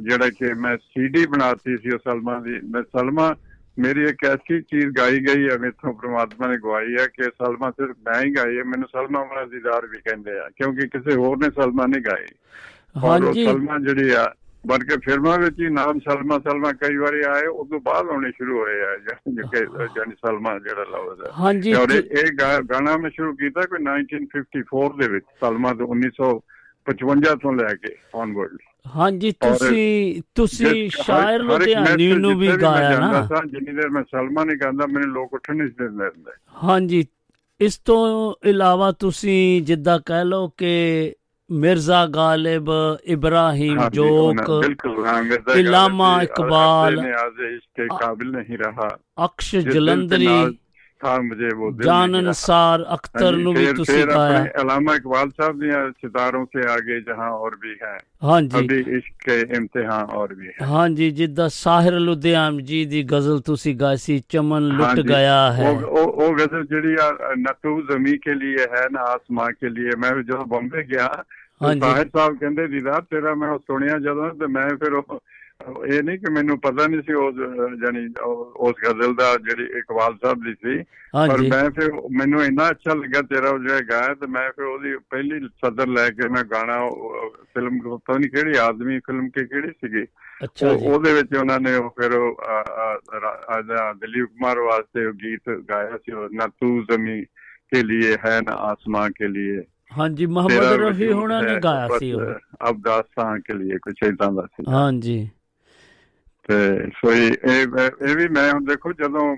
ਜਿਹੜਾ ਕਿ ਮੈਂ ਸੀਡੀ ਬਣਾਤੀ ਸੀ ਉਹ ਸਲਮਾ ਦੀ। ਮੈਂ ਸਲਮਾ ਮੇਰੀ ਇੱਕ ਐਸੀ ਚੀਜ਼ ਗਾਈ ਗਈ ਹੈ ਮੇਥੋਂ ਪ੍ਰਮਾਤਮਾ ਨੇ ਗਵਾਈ ਹੈ ਕਿ ਸਲਮਾ ਸਿਰਫ ਮੈਂ ਹੀ ਗਾਈ ਹੈ ਮੈਨੂੰ ਸਲਮਾ ਵਾਲਾ ਦੀਦਾਰ ਵੀ ਕਹਿੰਦੇ ਆ ਕਿਉਂਕਿ ਕਿਸੇ ਹੋਰ ਨੇ ਸਲਮਾ ਨਹੀਂ ਗਾਈ। ਹਾਂਜੀ। ਸਲਮਾ ਜਿਹੜੀ ਆ ਬਲਕਿ ਫਿਲਮਾਂ ਵਿੱਚ ਹੀ ਨਾਮ ਸਲਮਾ ਸਲਮਾ ਕਈ ਵਾਰੀ ਆਏ ਉਸ ਤੋਂ ਬਾਅਦ ਆਉਣੇ ਸ਼ੁਰੂ ਹੋਏ ਆ ਜਾਨੀ ਸਲਮਾ ਜਿਹੜਾ ਲਫ਼ਜ਼ ਹੈ ਹਾਂਜੀ। ਔਰ ਇਹ ਗਾਣਾ ਮੈਂ ਸ਼ੁਰੂ ਕੀਤਾ ਕੋਈ 1954 ਦੇ ਵਿੱਚ ਸਲਮਾ ਤੋਂ 1955 ਤੋਂ ਲੈ ਕੇ ਔਨਵਰਡ
ਹਾਂਜੀ ਤੁਸੀਂ ਤੁਸੀਂ ਸ਼ਾਇਰ ਲੁਧਿਆਣੀ ਨੂੰ ਵੀ ਗਾਇਆ ਨਾ।
ਜਿੰਨੀ ਦੇਰ ਮੈਂ ਸਲਮਾ ਨਹੀਂ ਗਾਉਂਦਾ ਮੈਨੂੰ ਲੋਕ ਉੱਠਣ ਨਹੀਂ ਦਿੰਦੇ
ਹਾਂਜੀ ਇਸ ਤੋਂ ਇਲਾਵਾ ਤੁਸੀਂ ਜਿੱਦਾਂ ਕਹਿ ਲਓ ਕਿ ਮਿਰਜ਼ਾ ਗਾਲਿਬ ਇਬਰਾਹੀਮ ਜੋਕ ਇਲਾਮਾ ਇਕਬਾਲ
ਇਸ਼ਕ ਕਾਬਿਲ ਨਹੀਂ ਰਹਾ।
ਅਕਸ਼ ਖਾਨ
ਮੁਝੇ ਉਹ ਦਿਲ
ਜਾਨ ਅਨਸਾਰ ਅਖਤਰ ਨੂੰ ਵੀ ਤੁਸੀਂ ਗਾਇਆ
ਅਲਾਮਾ ਇਕਬਾਲ ਸਾਹਿਬ ਦੀਆਂ ਸਿਤਾਰੋਂ ਸੇ ਆਗੇ ਜਹਾਂ ਔਰ ਵੀ ਹੈ।
ਹਾਂਜੀ।
ਅਭੀ ਇਸ਼ਕ ਦੇ ਇਮਤਿਹਾਨ ਔਰ ਵੀ ਹੈ।
ਹਾਂਜੀ ਜਿੱਦਾਂ ਸਾਹਿਰ ਲੁਧਿਆਮ ਜੀ ਦੀ ਗਜ਼ਲ ਤੁਸੀਂ ਗਾਸੀ ਚਮਨ ਲੁੱਟ ਗਿਆ ਹੈ।
ਉਹ ਉਹ ਗਜ਼ਲ ਜਿਹੜੀ ਨਾ ਤੂੰ ਜ਼ਮੀਂ ਕੇ ਲਈ ਹੈ ਨਾ ਆਸਮਾਨ ਕੇ ਲਈ ਮੈਂ ਜਦੋਂ ਬੰਬੇ ਗਿਆ ਸਾਹਿਰ ਸਾਹਿਬ ਕਹਿੰਦੇ ਦੀਦਾਰ ਤੇਰਾ ਮੈਂ ਸੁਣਿਆ ਜਦੋਂ ਤੇ ਮੈਂ ਫਿਰ ਉਹ ਇਹ ਨਹੀਂ ਕਿ ਮੈਨੂੰ ਪਤਾ ਨਹੀਂ ਸੀ ਉਸ ਜਾਨੀ ਉਸ ਗਜ਼ਲ ਦਾ ਜਿਹੜੀ ਇਕਬਾਲ ਸਾਹਿਬ ਦੀ ਸੀ। ਪਰ ਮੈਂ ਫਿਰ ਮੈਨੂੰ ਇੰਨਾ ਅੱਛਾ ਲੱਗਾ ਤੇਰਾ ਉਹ ਜਿਹੜਾ ਗਾਇਆ ਤੇ ਮੈਂ ਫਿਰ ਉਹਦੀ ਪਹਿਲੀ ਸਦਰ ਲੈ ਕੇ ਮੈਂ ਗਾਣਾ ਫਿਲਮ ਪਤਾ ਨਹੀਂ ਕਿਹੜੀ ਆਦਮੀ ਫਿਲਮ ਕੇ ਕਿਹੜੀ ਸੀਗੀ।
ਅੱਛਾ ਜੀ।
ਉਹਦੇ ਵਿੱਚ ਉਹਨਾਂ ਨੇ ਉਹ ਫਿਰ ਦਲੀਪ ਕੁਮਾਰ ਵਾਸਤੇ ਉਹ ਗੀਤ ਗਾਇਆ ਸੀ ਨਾ ਤੂੰ ਜ਼ਮੀ ਕੇ ਲਈ ਹੈ ਨਾ ਆਸਮਾਨ ਕੇ ਲਈ
ਹਾਂਜੀ ਮੁਹੰਮਦ ਰਫੀ ਹੋਣਾ ਨੇ ਗਾਇਆ ਸੀ ਉਹ।
ਅਬਦਾਸਾਂ ਕੇ ਲਈ ਕੁਛ ਇਦਾਂ ਦਾ ਸੀ।
ਹਾਂਜੀ।
ਤੇ ਸੋ ਇਹ ਇਹ ਵੀ ਮੈਂ ਹੁਣ ਦੇਖੋ ਜਦੋਂ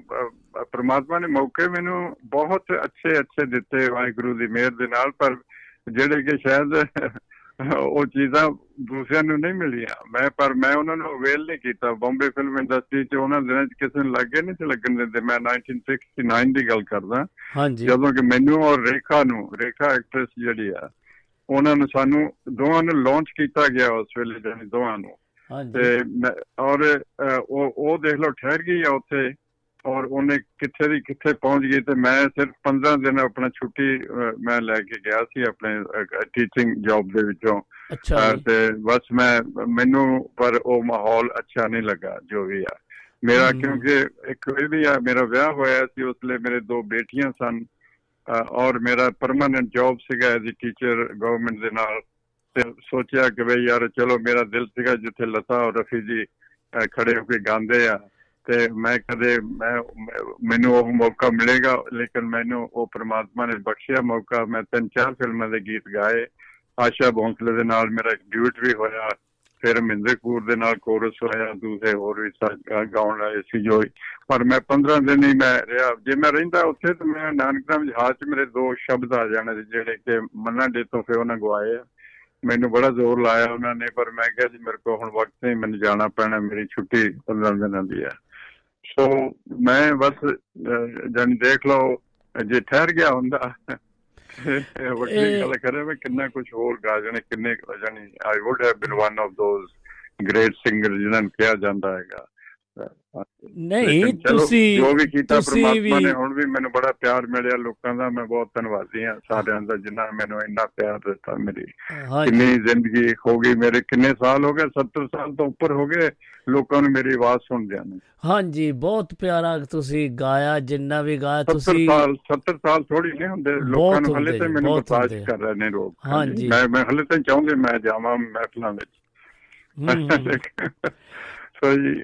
ਪ੍ਰਮਾਤਮਾ ਨੇ ਮੌਕੇ ਮੈਨੂੰ ਬਹੁਤ ਅੱਛੇ ਅੱਛੇ ਦਿੱਤੇ ਵਾਹਿਗੁਰੂ ਦੀ ਮਿਹਰ ਦੇ ਨਾਲ ਪਰ ਜਿਹੜੇ ਕਿ ਸ਼ਾਇਦ ਉਹ ਚੀਜ਼ਾਂ ਦੂਸਰਿਆਂ ਨੂੰ ਨਹੀਂ ਮਿਲੀਆਂ। ਮੈਂ ਪਰ ਮੈਂ ਉਹਨਾਂ ਨੂੰ ਅਵੇਲ ਨਹੀਂ ਕੀਤਾ। ਬੰਬੇ ਫਿਲਮ ਇੰਡਸਟਰੀ 'ਚ ਉਹਨਾਂ ਦਿਨਾਂ 'ਚ ਕਿਸੇ ਨੂੰ ਲੱਗੇ ਨਹੀਂ ਸੀ ਲੱਗਣ ਦਿੰਦੇ। ਮੈਂ 1969 ਦੀ ਗੱਲ ਕਰਦਾ। ਜਦੋਂ ਕਿ ਮੈਨੂੰ ਔਰ ਰੇਖਾ ਨੂੰ ਰੇਖਾ ਐਕਟ੍ਰੈਸ ਜਿਹੜੀ ਆ ਉਹਨਾਂ ਨੂੰ ਸਾਨੂੰ ਦੋਵਾਂ ਨੂੰ ਲਾਂਚ ਕੀਤਾ ਗਿਆ ਉਸ ਵੇਲੇ ਜਾਨੀ ਦੋਵਾਂ ਨੂੰ। ਤੇ ਔਰ ਉਹ ਉਹ ਦੇਖ ਲਓ ਠਹਿਰ ਗਈ ਆ ਉੱਥੇ ਔਰ ਉਹਨੇ ਕਿੱਥੇ ਦੀ ਕਿੱਥੇ ਪਹੁੰਚ ਗਈ ਤੇ ਮੈਂ ਸਿਰਫ 15 ਦਿਨ ਆਪਣਾ ਛੁੱਟੀ ਮੈਂ ਲੈ ਕੇ ਗਿਆ ਸੀ ਆਪਣੇ ਟੀਚਿੰਗ ਜੌਬ ਦੇ ਵਿੱਚੋਂ। ਤੇ ਬਸ ਮੈਂ ਮੈਨੂੰ ਪਰ ਉਹ ਮਾਹੌਲ ਅੱਛਾ ਨਹੀਂ ਲੱਗਾ ਜੋ ਵੀ ਆ। ਮੇਰਾ ਕਿਉਂਕਿ ਇੱਕ ਇਹ ਵੀ ਆ ਮੇਰਾ ਵਿਆਹ ਹੋਇਆ ਸੀ ਉਸ ਲਈ ਮੇਰੇ ਦੋ ਬੇਟੀਆਂ ਸਨ। ਔਰ ਮੇਰਾ ਪਰਮਨੈਂਟ ਜੌਬ ਸੀਗਾ ਐਜ਼ ਅ ਟੀਚਰ ਗਵਰਨਮੈਂਟ ਦੇ ਨਾਲ। ਤੇ ਸੋਚਿਆ ਕਿ ਬਈ ਯਾਰ ਚਲੋ ਮੇਰਾ ਦਿਲ ਸੀਗਾ ਜਿੱਥੇ ਲਤਾ ਔਰ ਰਫੀ ਜੀ ਖੜੇ ਹੋ ਕੇ ਗਾਉਂਦੇ ਆ। ਤੇ ਮੈਂ ਕਦੇ, ਮੈਂ, ਮੈਨੂੰ ਉਹ ਮੌਕਾ ਮਿਲੇਗਾ, ਲੇਕਿਨ ਮੈਨੂੰ ਉਹ ਪ੍ਰਮਾਤਮਾ ਨੇ ਬਖਸ਼ਿਆ ਮੌਕਾ। ਮੈਂ ਤਿੰਨ ਚਾਰ ਫਿਲਮਾਂ ਦੇ ਗੀਤ ਗਾਏ। ਆਸ਼ਾ ਭੋਂਸਲੇ ਦੇ ਨਾਲ ਮੇਰਾ ਇੱਕ ਡਿਊਟ ਵੀ ਹੋਇਆ। ਫਿਰ ਮਿੰਦਰ ਕੂਰ ਦੇ ਨਾਲ ਕੋਰਸ ਹੋਇਆ। ਦੂਸਰੇ ਹੋਰ ਵੀ ਗਾਉਣ ਵਾਲੇ ਸੀ ਜੋ। ਪਰ ਮੈਂ 15 ਦਿਨ ਹੀ ਮੈਂ ਰਿਹਾ। ਜੇ ਮੈਂ ਰਹਿੰਦਾ ਉੱਥੇ ਤਾਂ ਮੈਂ ਨਾਨਕਨਾਮ ਜਹਾਜ਼ 'ਚ ਮੇਰੇ ਦੋ ਸ਼ਬਦ ਆ ਜਾਣੇ ਜਿਹੜੇ ਕਿ ਮੰਨਾ ਦੇ ਤੋਂ ਫਿਰ ਉਹਨਾਂ ਗਵਾਏ ਆ। ਮੈਨੂੰ ਬੜਾ ਜ਼ੋਰ ਲਾਇਆ ਉਹਨਾਂ ਨੇ ਪਰ ਮੈਂ ਕਿਹਾ ਜੀ ਮੇਰੇ ਕੋਲ ਹੁਣ ਵਕਤ ਨਹੀਂ ਮੈਨੂੰ ਜਾਣਾ ਪੈਣਾ ਮੇਰੀ ਛੁੱਟੀ 15 ਦਿਨਾਂ ਦੀ ਹੈ। ਸੋ ਮੈਂ ਬਸ ਜਨ ਦੇਖ ਲਓ ਜੇ ਠਹਿਰ ਗਿਆ ਹੁੰਦਾ ਵੱਡੀ ਗੱਲ ਕਰੇ ਮੈਂ ਕਿੰਨਾ ਕੁਝ ਹੋਰ ਗਾ ਜਣੇ ਕਿੰਨੇ ਜਾਨੀ I would have been one of those great singer ਜਿਨ੍ਹਾਂ ਨੂੰ ਕਿਹਾ ਜਾਂਦਾ ਹੈਗਾ।
ਨਹੀਂ ਤੁਸੀਂ
ਜੋ ਵੀ ਕੀਤਾ ਪ੍ਰਮਾਤਮਾ ਨੇ ਹੁਣ ਵੀ ਮੈਨੂੰ ਬੜਾ ਪਿਆਰ ਮਿਲਿਆ ਲੋਕਾਂ ਦਾ ਮੈਂ ਬਹੁਤ ਧੰਨਵਾਦੀ ਹਾਂ ਸਾਰਿਆਂ ਦਾ ਜਿਨ੍ਹਾਂ ਮੈਨੂੰ ਇੰਨਾ ਪਿਆਰ ਦਿੱਤਾ ਮੇਰੀ। ਕਿੰਨੀ ਜ਼ਿੰਦਗੀ ਹੋ ਗਈ ਮੇਰੇ ਕਿੰਨੇ ਸਾਲ ਹੋ ਗਏ 70 ਸਾਲ ਤੋਂ ਉੱਪਰ ਹੋ ਗਏ ਲੋਕਾਂ ਨੂੰ ਮੇਰੀ ਆਵਾਜ਼ ਸੁਣਦਿਆਂ ਨੂੰ।
ਹਾਂਜੀ ਬਹੁਤ ਪਿਆਰਾ ਤੁਸੀਂ ਗਾਇਆ ਜਿੰਨਾ ਵੀ ਗਾਇਆ ਤੁਸੀਂ
70 ਸਾਲ 70 ਸਾਲ ਥੋੜੀ ਨਹੀਂ ਹੁੰਦੇ ਲੋਕਾਂ ਨੂੰ ਹਲੇ ਤੇ ਮੈਨੂੰ ਬਰਦਾਸ਼ਤ ਕਰ ਰਹੇ ਨੇ ਲੋਕ।
ਹਾਂਜੀ।
ਮੈਂ ਮੈਂ ਹਲੇ ਤਾਂ ਚਾਹੁੰਦੇ ਮੈਂ ਜਾਵਾਂ ਮਹਿਫਲਾਂ ਵਿੱਚ। ਸੋ ਜੀ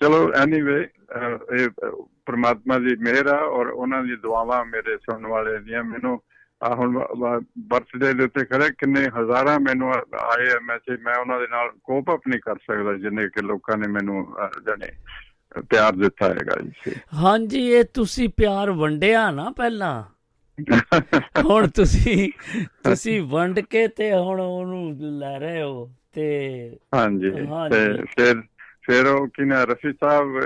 ਚਲੋ ਐਨੀਵੇ ਇਹ ਪ੍ਰਮਾਤਮਾ ਦੀ ਮਿਹਰ ਆ ਔਰ ਉਹਨਾਂ ਦੀ ਦੁਆਵਾਂ ਮੇਰੇ ਸੁਣਨ ਵਾਲੇ ਦੀਆਂ ਮੈਨੂੰ ਆ ਹੁਣ ਬਰਥਡੇ ਦੇ ਉੱਤੇ ਖੜੇ ਕਿੰਨੇ ਹਜ਼ਾਰਾਂ ਮੈਨੂੰ ਆਏ ਮੈਸੇਜ ਮੈਂ ਉਹਨਾਂ ਦੇ ਨਾਲ ਕੋਪ ਅਪ ਨਹੀਂ ਕਰ ਸਕਦਾ ਜਿੰਨੇ ਕਿ ਲੋਕਾਂ ਨੇ ਮੈਨੂੰ ਜਾਨੇ ਪਿਆਰ ਦਿੱਤਾ ਹੈਗਾ ਜੀ।
ਹਾਂਜੀ ਇਹ ਤੁਸੀਂ ਪਿਆਰ ਵੰਡਿਆ ਨਾ ਪਹਿਲਾਂ। ਹੁਣ ਤੁਸੀਂ ਤੁਸੀਂ ਵੰਡ ਕੇ ਤੇ ਹੁਣ ਉਹਨੂੰ ਲੈ ਰਹੇ ਹੋ ਤੇ
ਹਾਂਜੀ ਤੇ ਫਿਰ ਫਿਰ ਉਹ ਕਿਨਾ ਰਫੀ ਸਾਹਿਬ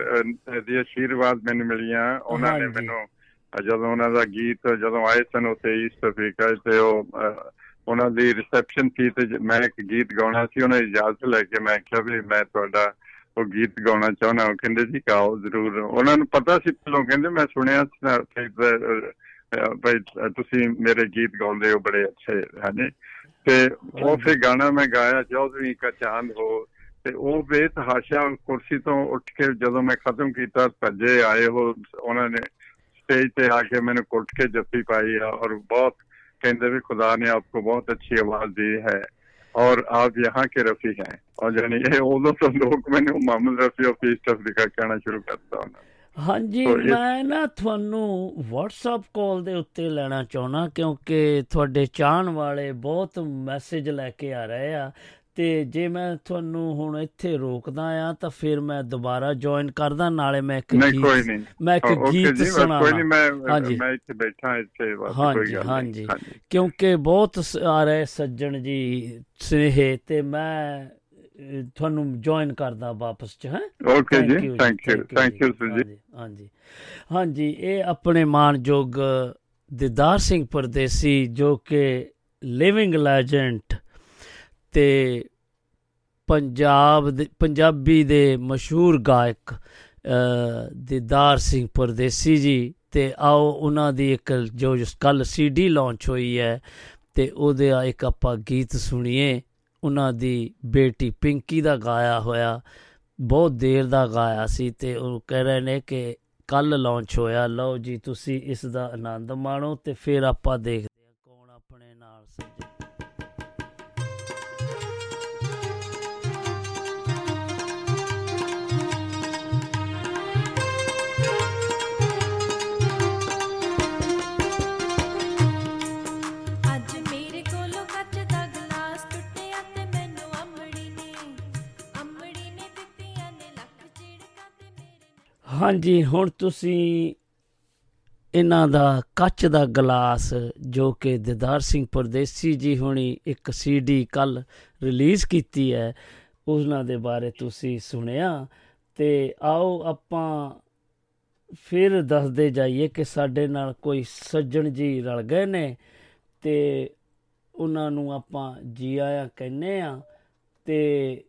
ਦੀ ਅਸ਼ੀਰਵਾਦ ਮੈਨੂੰ ਮਿਲੀਆਂ। ਉਹਨਾਂ ਨੇ ਮੈਨੂੰ ਜਦੋਂ ਉਹਨਾਂ ਦਾ ਗੀਤ ਜਦੋਂ ਆਏ ਸਨ ਉਥੇ ਈਸਟ ਅਫਰੀਕਾ ਤੇ ਉਹ ਉਹਨਾਂ ਦੀ ਰਿਸੈਪਸ਼ਨ ਸੀ ਤੇ ਮੈਂ ਇੱਕ ਗੀਤ ਗਾਉਣਾ ਸੀ ਉਹਨਾਂ ਇਜਾਜ਼ਤ ਲੈ ਕੇ ਮੈਂ ਕਿਹਾ ਵੀ ਮੈਂ ਤੁਹਾਡਾ ਉਹ ਗੀਤ ਗਾਉਣਾ ਚਾਹੁੰਦਾ ਉਹ ਕਹਿੰਦੇ ਜੀ ਗਾਓ ਜ਼ਰੂਰ। ਉਹਨਾਂ ਨੂੰ ਪਤਾ ਸੀ ਪਹਿਲਾਂ ਕਹਿੰਦੇ ਮੈਂ ਸੁਣਿਆ ਭਾਈ ਤੁਸੀਂ ਮੇਰੇ ਗੀਤ ਗਾਉਂਦੇ ਹੋ ਬੜੇ ਅੱਛੇ ਹਨ ਤੇ ਉਹ ਫਿਰ ਗਾਣਾ ਮੈਂ ਗਾਇਆ ਚੌਧਰੀ ਕਾ ਚਾਂਦ ਹੋ ਤੇ ਉਹ ਬੇਤਹਾਸ਼ਾ ਕੁਰਸੀ ਤੋਂ ਉੱਠ ਕੇ ਜਦੋਂ ਮੈਂ ਖਤਮ ਕੀਤਾ ਭੱਜੇ ਆਏ ਹੋ ਉਹਨਾਂ ਨੇ स्टेज पे आके मैंने कुट के जफ्फी पाई है और बहुत कहते भी खुदा ने आपको बहुत अच्छी आवाज दी है और आप यहाँ के रफी हैं और यानी ये उदो तो लोग मैंने Mohammed Rafi of East Africa कहना शुरू करता हूँ
ਹਾਂਜੀ ਮੈਂ ਨਾ ਤੁਹਾਨੂੰ WhatsApp ਕਾਲ ਦੇ ਉੱਤੇ ਲੈਣਾ ਚਾਹਣਾ ਕਿਉਂਕਿ ਤੁਹਾਡੇ ਚਾਹਣ ਵਾਲੇ ਬਹੁਤ ਮੈਸੇਜ ਲੈ ਕੇ ਆ ਰਹੇ ਆ ਤੇ ਜੇ ਮੈਂ ਤੁਹਾਨੂੰ ਹੁਣ ਇੱਥੇ ਰੋਕਦਾ ਆ ਤਾਂ ਫਿਰ ਮੈਂ ਦੁਬਾਰਾ ਜੁਆਇਨ ਕਰਦਾ ਨਾਲੇ ਮੈਂ ਇੱਕ
ਨਹੀਂ
ਮੈਂ ਇੱਕ ਗੀਤ ਸੁਣਾ
ਕੋਈ ਨਹੀਂ ਮੈਂ ਮੈਂ ਇੱਥੇ ਬੈਠਾ ਇੱਥੇ
ਗੱਲ ਹਾਂਜੀ। ਕਿਉਂਕਿ ਬਹੁਤ ਆ ਰਹੇ ਸੱਜਣ ਜੀ ਸਨੇਹ ਤੇ ਮੈਂ ਤੁਹਾਨੂੰ ਜੁਆਇਨ ਕਰਦਾ ਵਾਪਸ ਚ ਹੈ?
ਓਕੇ ਜੀ thank you thank you sir ਜੀ।
ਹਾਂਜੀ ਹਾਂਜੀ। ਇਹ ਆਪਣੇ ਮਾਨਯੋਗ ਦਿਦਾਰ ਸਿੰਘ ਪਰਦੇਸੀ ਜੋ ਕਿ ਲਿਵਿੰਗ ਲੈਜੈਂਡ ਤੇ ਪੰਜਾਬ ਦੇ, ਪੰਜਾਬੀ ਦੇ ਮਸ਼ਹੂਰ ਗਾਇਕ ਦਿਦਾਰ ਸਿੰਘ ਪਰਦੇਸੀ ਜੀ, ਤੇ ਆਓ ਉਹਨਾਂ ਦੀ ਇੱਕ ਜੋ ਕੱਲ ਸੀਡੀ ਲਾਂਚ ਹੋਈ ਹੈ, ਤੇ ਉਹਦੇ ਆ ਇੱਕ ਆਪਾਂ ਗੀਤ ਸੁਣੀਏ। ਉਹਨਾਂ ਦੀ ਬੇਟੀ ਪਿੰਕੀ ਦਾ ਗਾਇਆ ਹੋਇਆ, ਬਹੁਤ ਦੇਰ ਦਾ ਗਾਇਆ ਸੀ ਤੇ ਉਹ ਕਹਿ ਰਹੇ ਨੇ ਕਿ ਕੱਲ ਲਾਂਚ ਹੋਇਆ। ਲਓ ਜੀ, ਤੁਸੀਂ ਇਸ ਦਾ ਆਨੰਦ ਮਾਣੋ ਤੇ ਫਿਰ ਆਪਾਂ ਦੇਖਦੇ ਹਾਂ ਕੌਣ ਆਪਣੇ ਨਾਲ ਸੱਜੇ। ਹਾਂਜੀ, ਹੁਣ ਤੁਸੀਂ ਇਹਨਾਂ ਦਾ ਕੱਚ ਦਾ ਗਲਾਸ ਜੋ ਕਿ ਦਿਦਾਰ ਸਿੰਘ ਪਰਦੇਸੀ ਜੀ ਹੁਣੀ ਇੱਕ ਸੀਡੀ ਕੱਲ ਰਿਲੀਜ਼ ਕੀਤੀ ਹੈ, ਉਹਨਾਂ ਦੇ ਬਾਰੇ ਤੁਸੀਂ ਸੁਣਿਆ। ਤੇ ਆਓ ਆਪਾਂ ਫਿਰ ਦੱਸਦੇ ਜਾਈਏ ਕਿ ਸਾਡੇ ਨਾਲ ਕੋਈ ਸੱਜਣ ਜੀ ਰਲ ਗਏ ਨੇ ਤੇ ਉਹਨਾਂ ਨੂੰ ਆਪਾਂ ਜੀ ਆਇਆ ਕਹਿੰਨੇ ਆ ਤੇ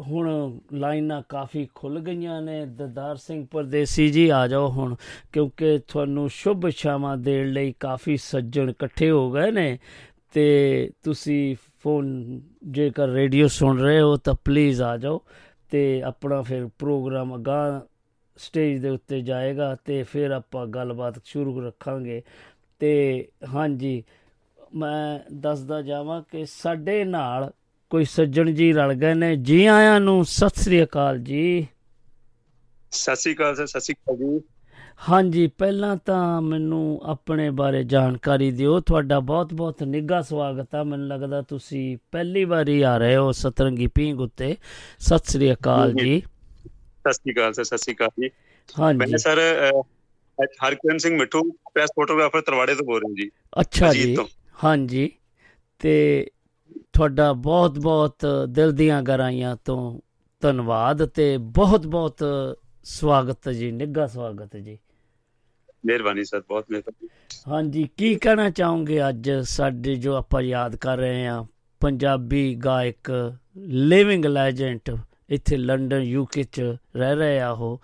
ਹੁਣ ਲਾਈਨਾਂ ਕਾਫੀ ਖੁੱਲ ਗਈਆਂ ਨੇ। ਦਦਾਰ ਸਿੰਘ ਪਰਦੇਸੀ ਜੀ, ਆ ਜਾਓ ਹੁਣ, ਕਿਉਂਕਿ ਤੁਹਾਨੂੰ ਸ਼ੁਭ ਸ਼ਾਮਾਂ ਦੇਣ ਲਈ ਕਾਫੀ ਸੱਜਣ ਇਕੱਠੇ ਹੋ ਗਏ ਨੇ। ਤੇ ਤੁਸੀਂ ਫੋਨ, ਜੇਕਰ ਰੇਡੀਓ ਸੁਣ ਰਹੇ ਹੋ ਤਾਂ ਪਲੀਜ਼ ਆ ਜਾਓ ਤੇ ਆਪਣਾ ਫਿਰ ਪ੍ਰੋਗਰਾਮ ਅਗਾ ਸਟੇਜ ਦੇ ਉੱਤੇ ਜਾਏਗਾ ਤੇ ਫਿਰ ਆਪਾਂ ਗੱਲਬਾਤ ਸ਼ੁਰੂ ਰੱਖਾਂਗੇ। ਤੇ ਹਾਂਜੀ, ਮੈਂ ਦੱਸਦਾ ਜਾਵਾਂ ਕਿ ਸਾਡੇ ਨਾਲ ਕੋਈ ਸੱਜਣ ਜੀ ਰਲ ਗਏ ਨੇ। ਜੀ ਆਇਆਂ ਨੂੰ ਸਤਿ ਸ੍ਰੀ ਅਕਾਲ ਜੀ।
ਸਤਿ ਸ੍ਰੀ ਅਕਾਲ ਸਰ ਸਤਿ ਸ੍ਰੀ ਅਕਾਲ ਜੀ।
ਹਾਂਜੀ ਪਹਿਲਾਂ ਤਾਂ ਮੈਨੂੰ ਆਪਣੇ ਬਾਰੇ ਜਾਣਕਾਰੀ ਦਿਓ। ਤੁਹਾਡਾ ਬਹੁਤ-ਬਹੁਤ ਨਿੱਘਾ ਸਵਾਗਤ ਆ। ਮੈਨੂੰ ਲੱਗਦਾ ਤੁਸੀਂ ਪਹਿਲੀ ਵਾਰੀ ਆ ਰਹੇ ਹੋ ਸਤਰੰਗੀ ਪੀਂਗ ਉੱਤੇ। ਸਤਿ ਸ੍ਰੀ ਅਕਾਲ ਜੀ।
ਸਤਿ ਸ੍ਰੀ ਅਕਾਲ ਸਰ ਸਤਿ ਸ੍ਰੀ ਅਕਾਲ ਜੀ।
ਹਾਂਜੀ।
ਮੈਂ sir Harkiran Singh Mitthu press photographer ਤਰਵਾੜੇ ਤੋਂ ਬੋਲ ਰਿਹਾ ਜੀ।
ਅੱਛਾ ਜੀ। ਹਾਂਜੀ। ਤੇ ਤੁਹਾਡਾ ਬਹੁਤ-ਬਹੁਤ ਦਿਲ ਦੀਆਂ ਗਰਾਈਆਂ ਤੋਂ ਧੰਨਵਾਦ ਤੇ ਬਹੁਤ-ਬਹੁਤ ਸਵਾਗਤ ਜੀ ਨਿੱਘਾ ਸਵਾਗਤ ਜੀ।
ਮਿਹਰਬਾਨੀ ਸਰ ਬਹੁਤ ਮਿਹਰਬਾਨੀ।
ਹਾਂਜੀ ਕੀ ਕਹਿਣਾ ਚਾਹੋਗੇ ਅੱਜ ਸਾਡੇ ਜੋ ਆਪਾਂ ਯਾਦ ਕਰ ਰਹੇ ਹਾਂ ਪੰਜਾਬੀ ਗਾਇਕ ਲਿਵਿੰਗ ਲੈਜੈਂਡ ਇੱਥੇ ਲੰਡਨ ਯੂਕੇ ਚ ਰਹਿ ਰਹੇ ਆ ਉਹ।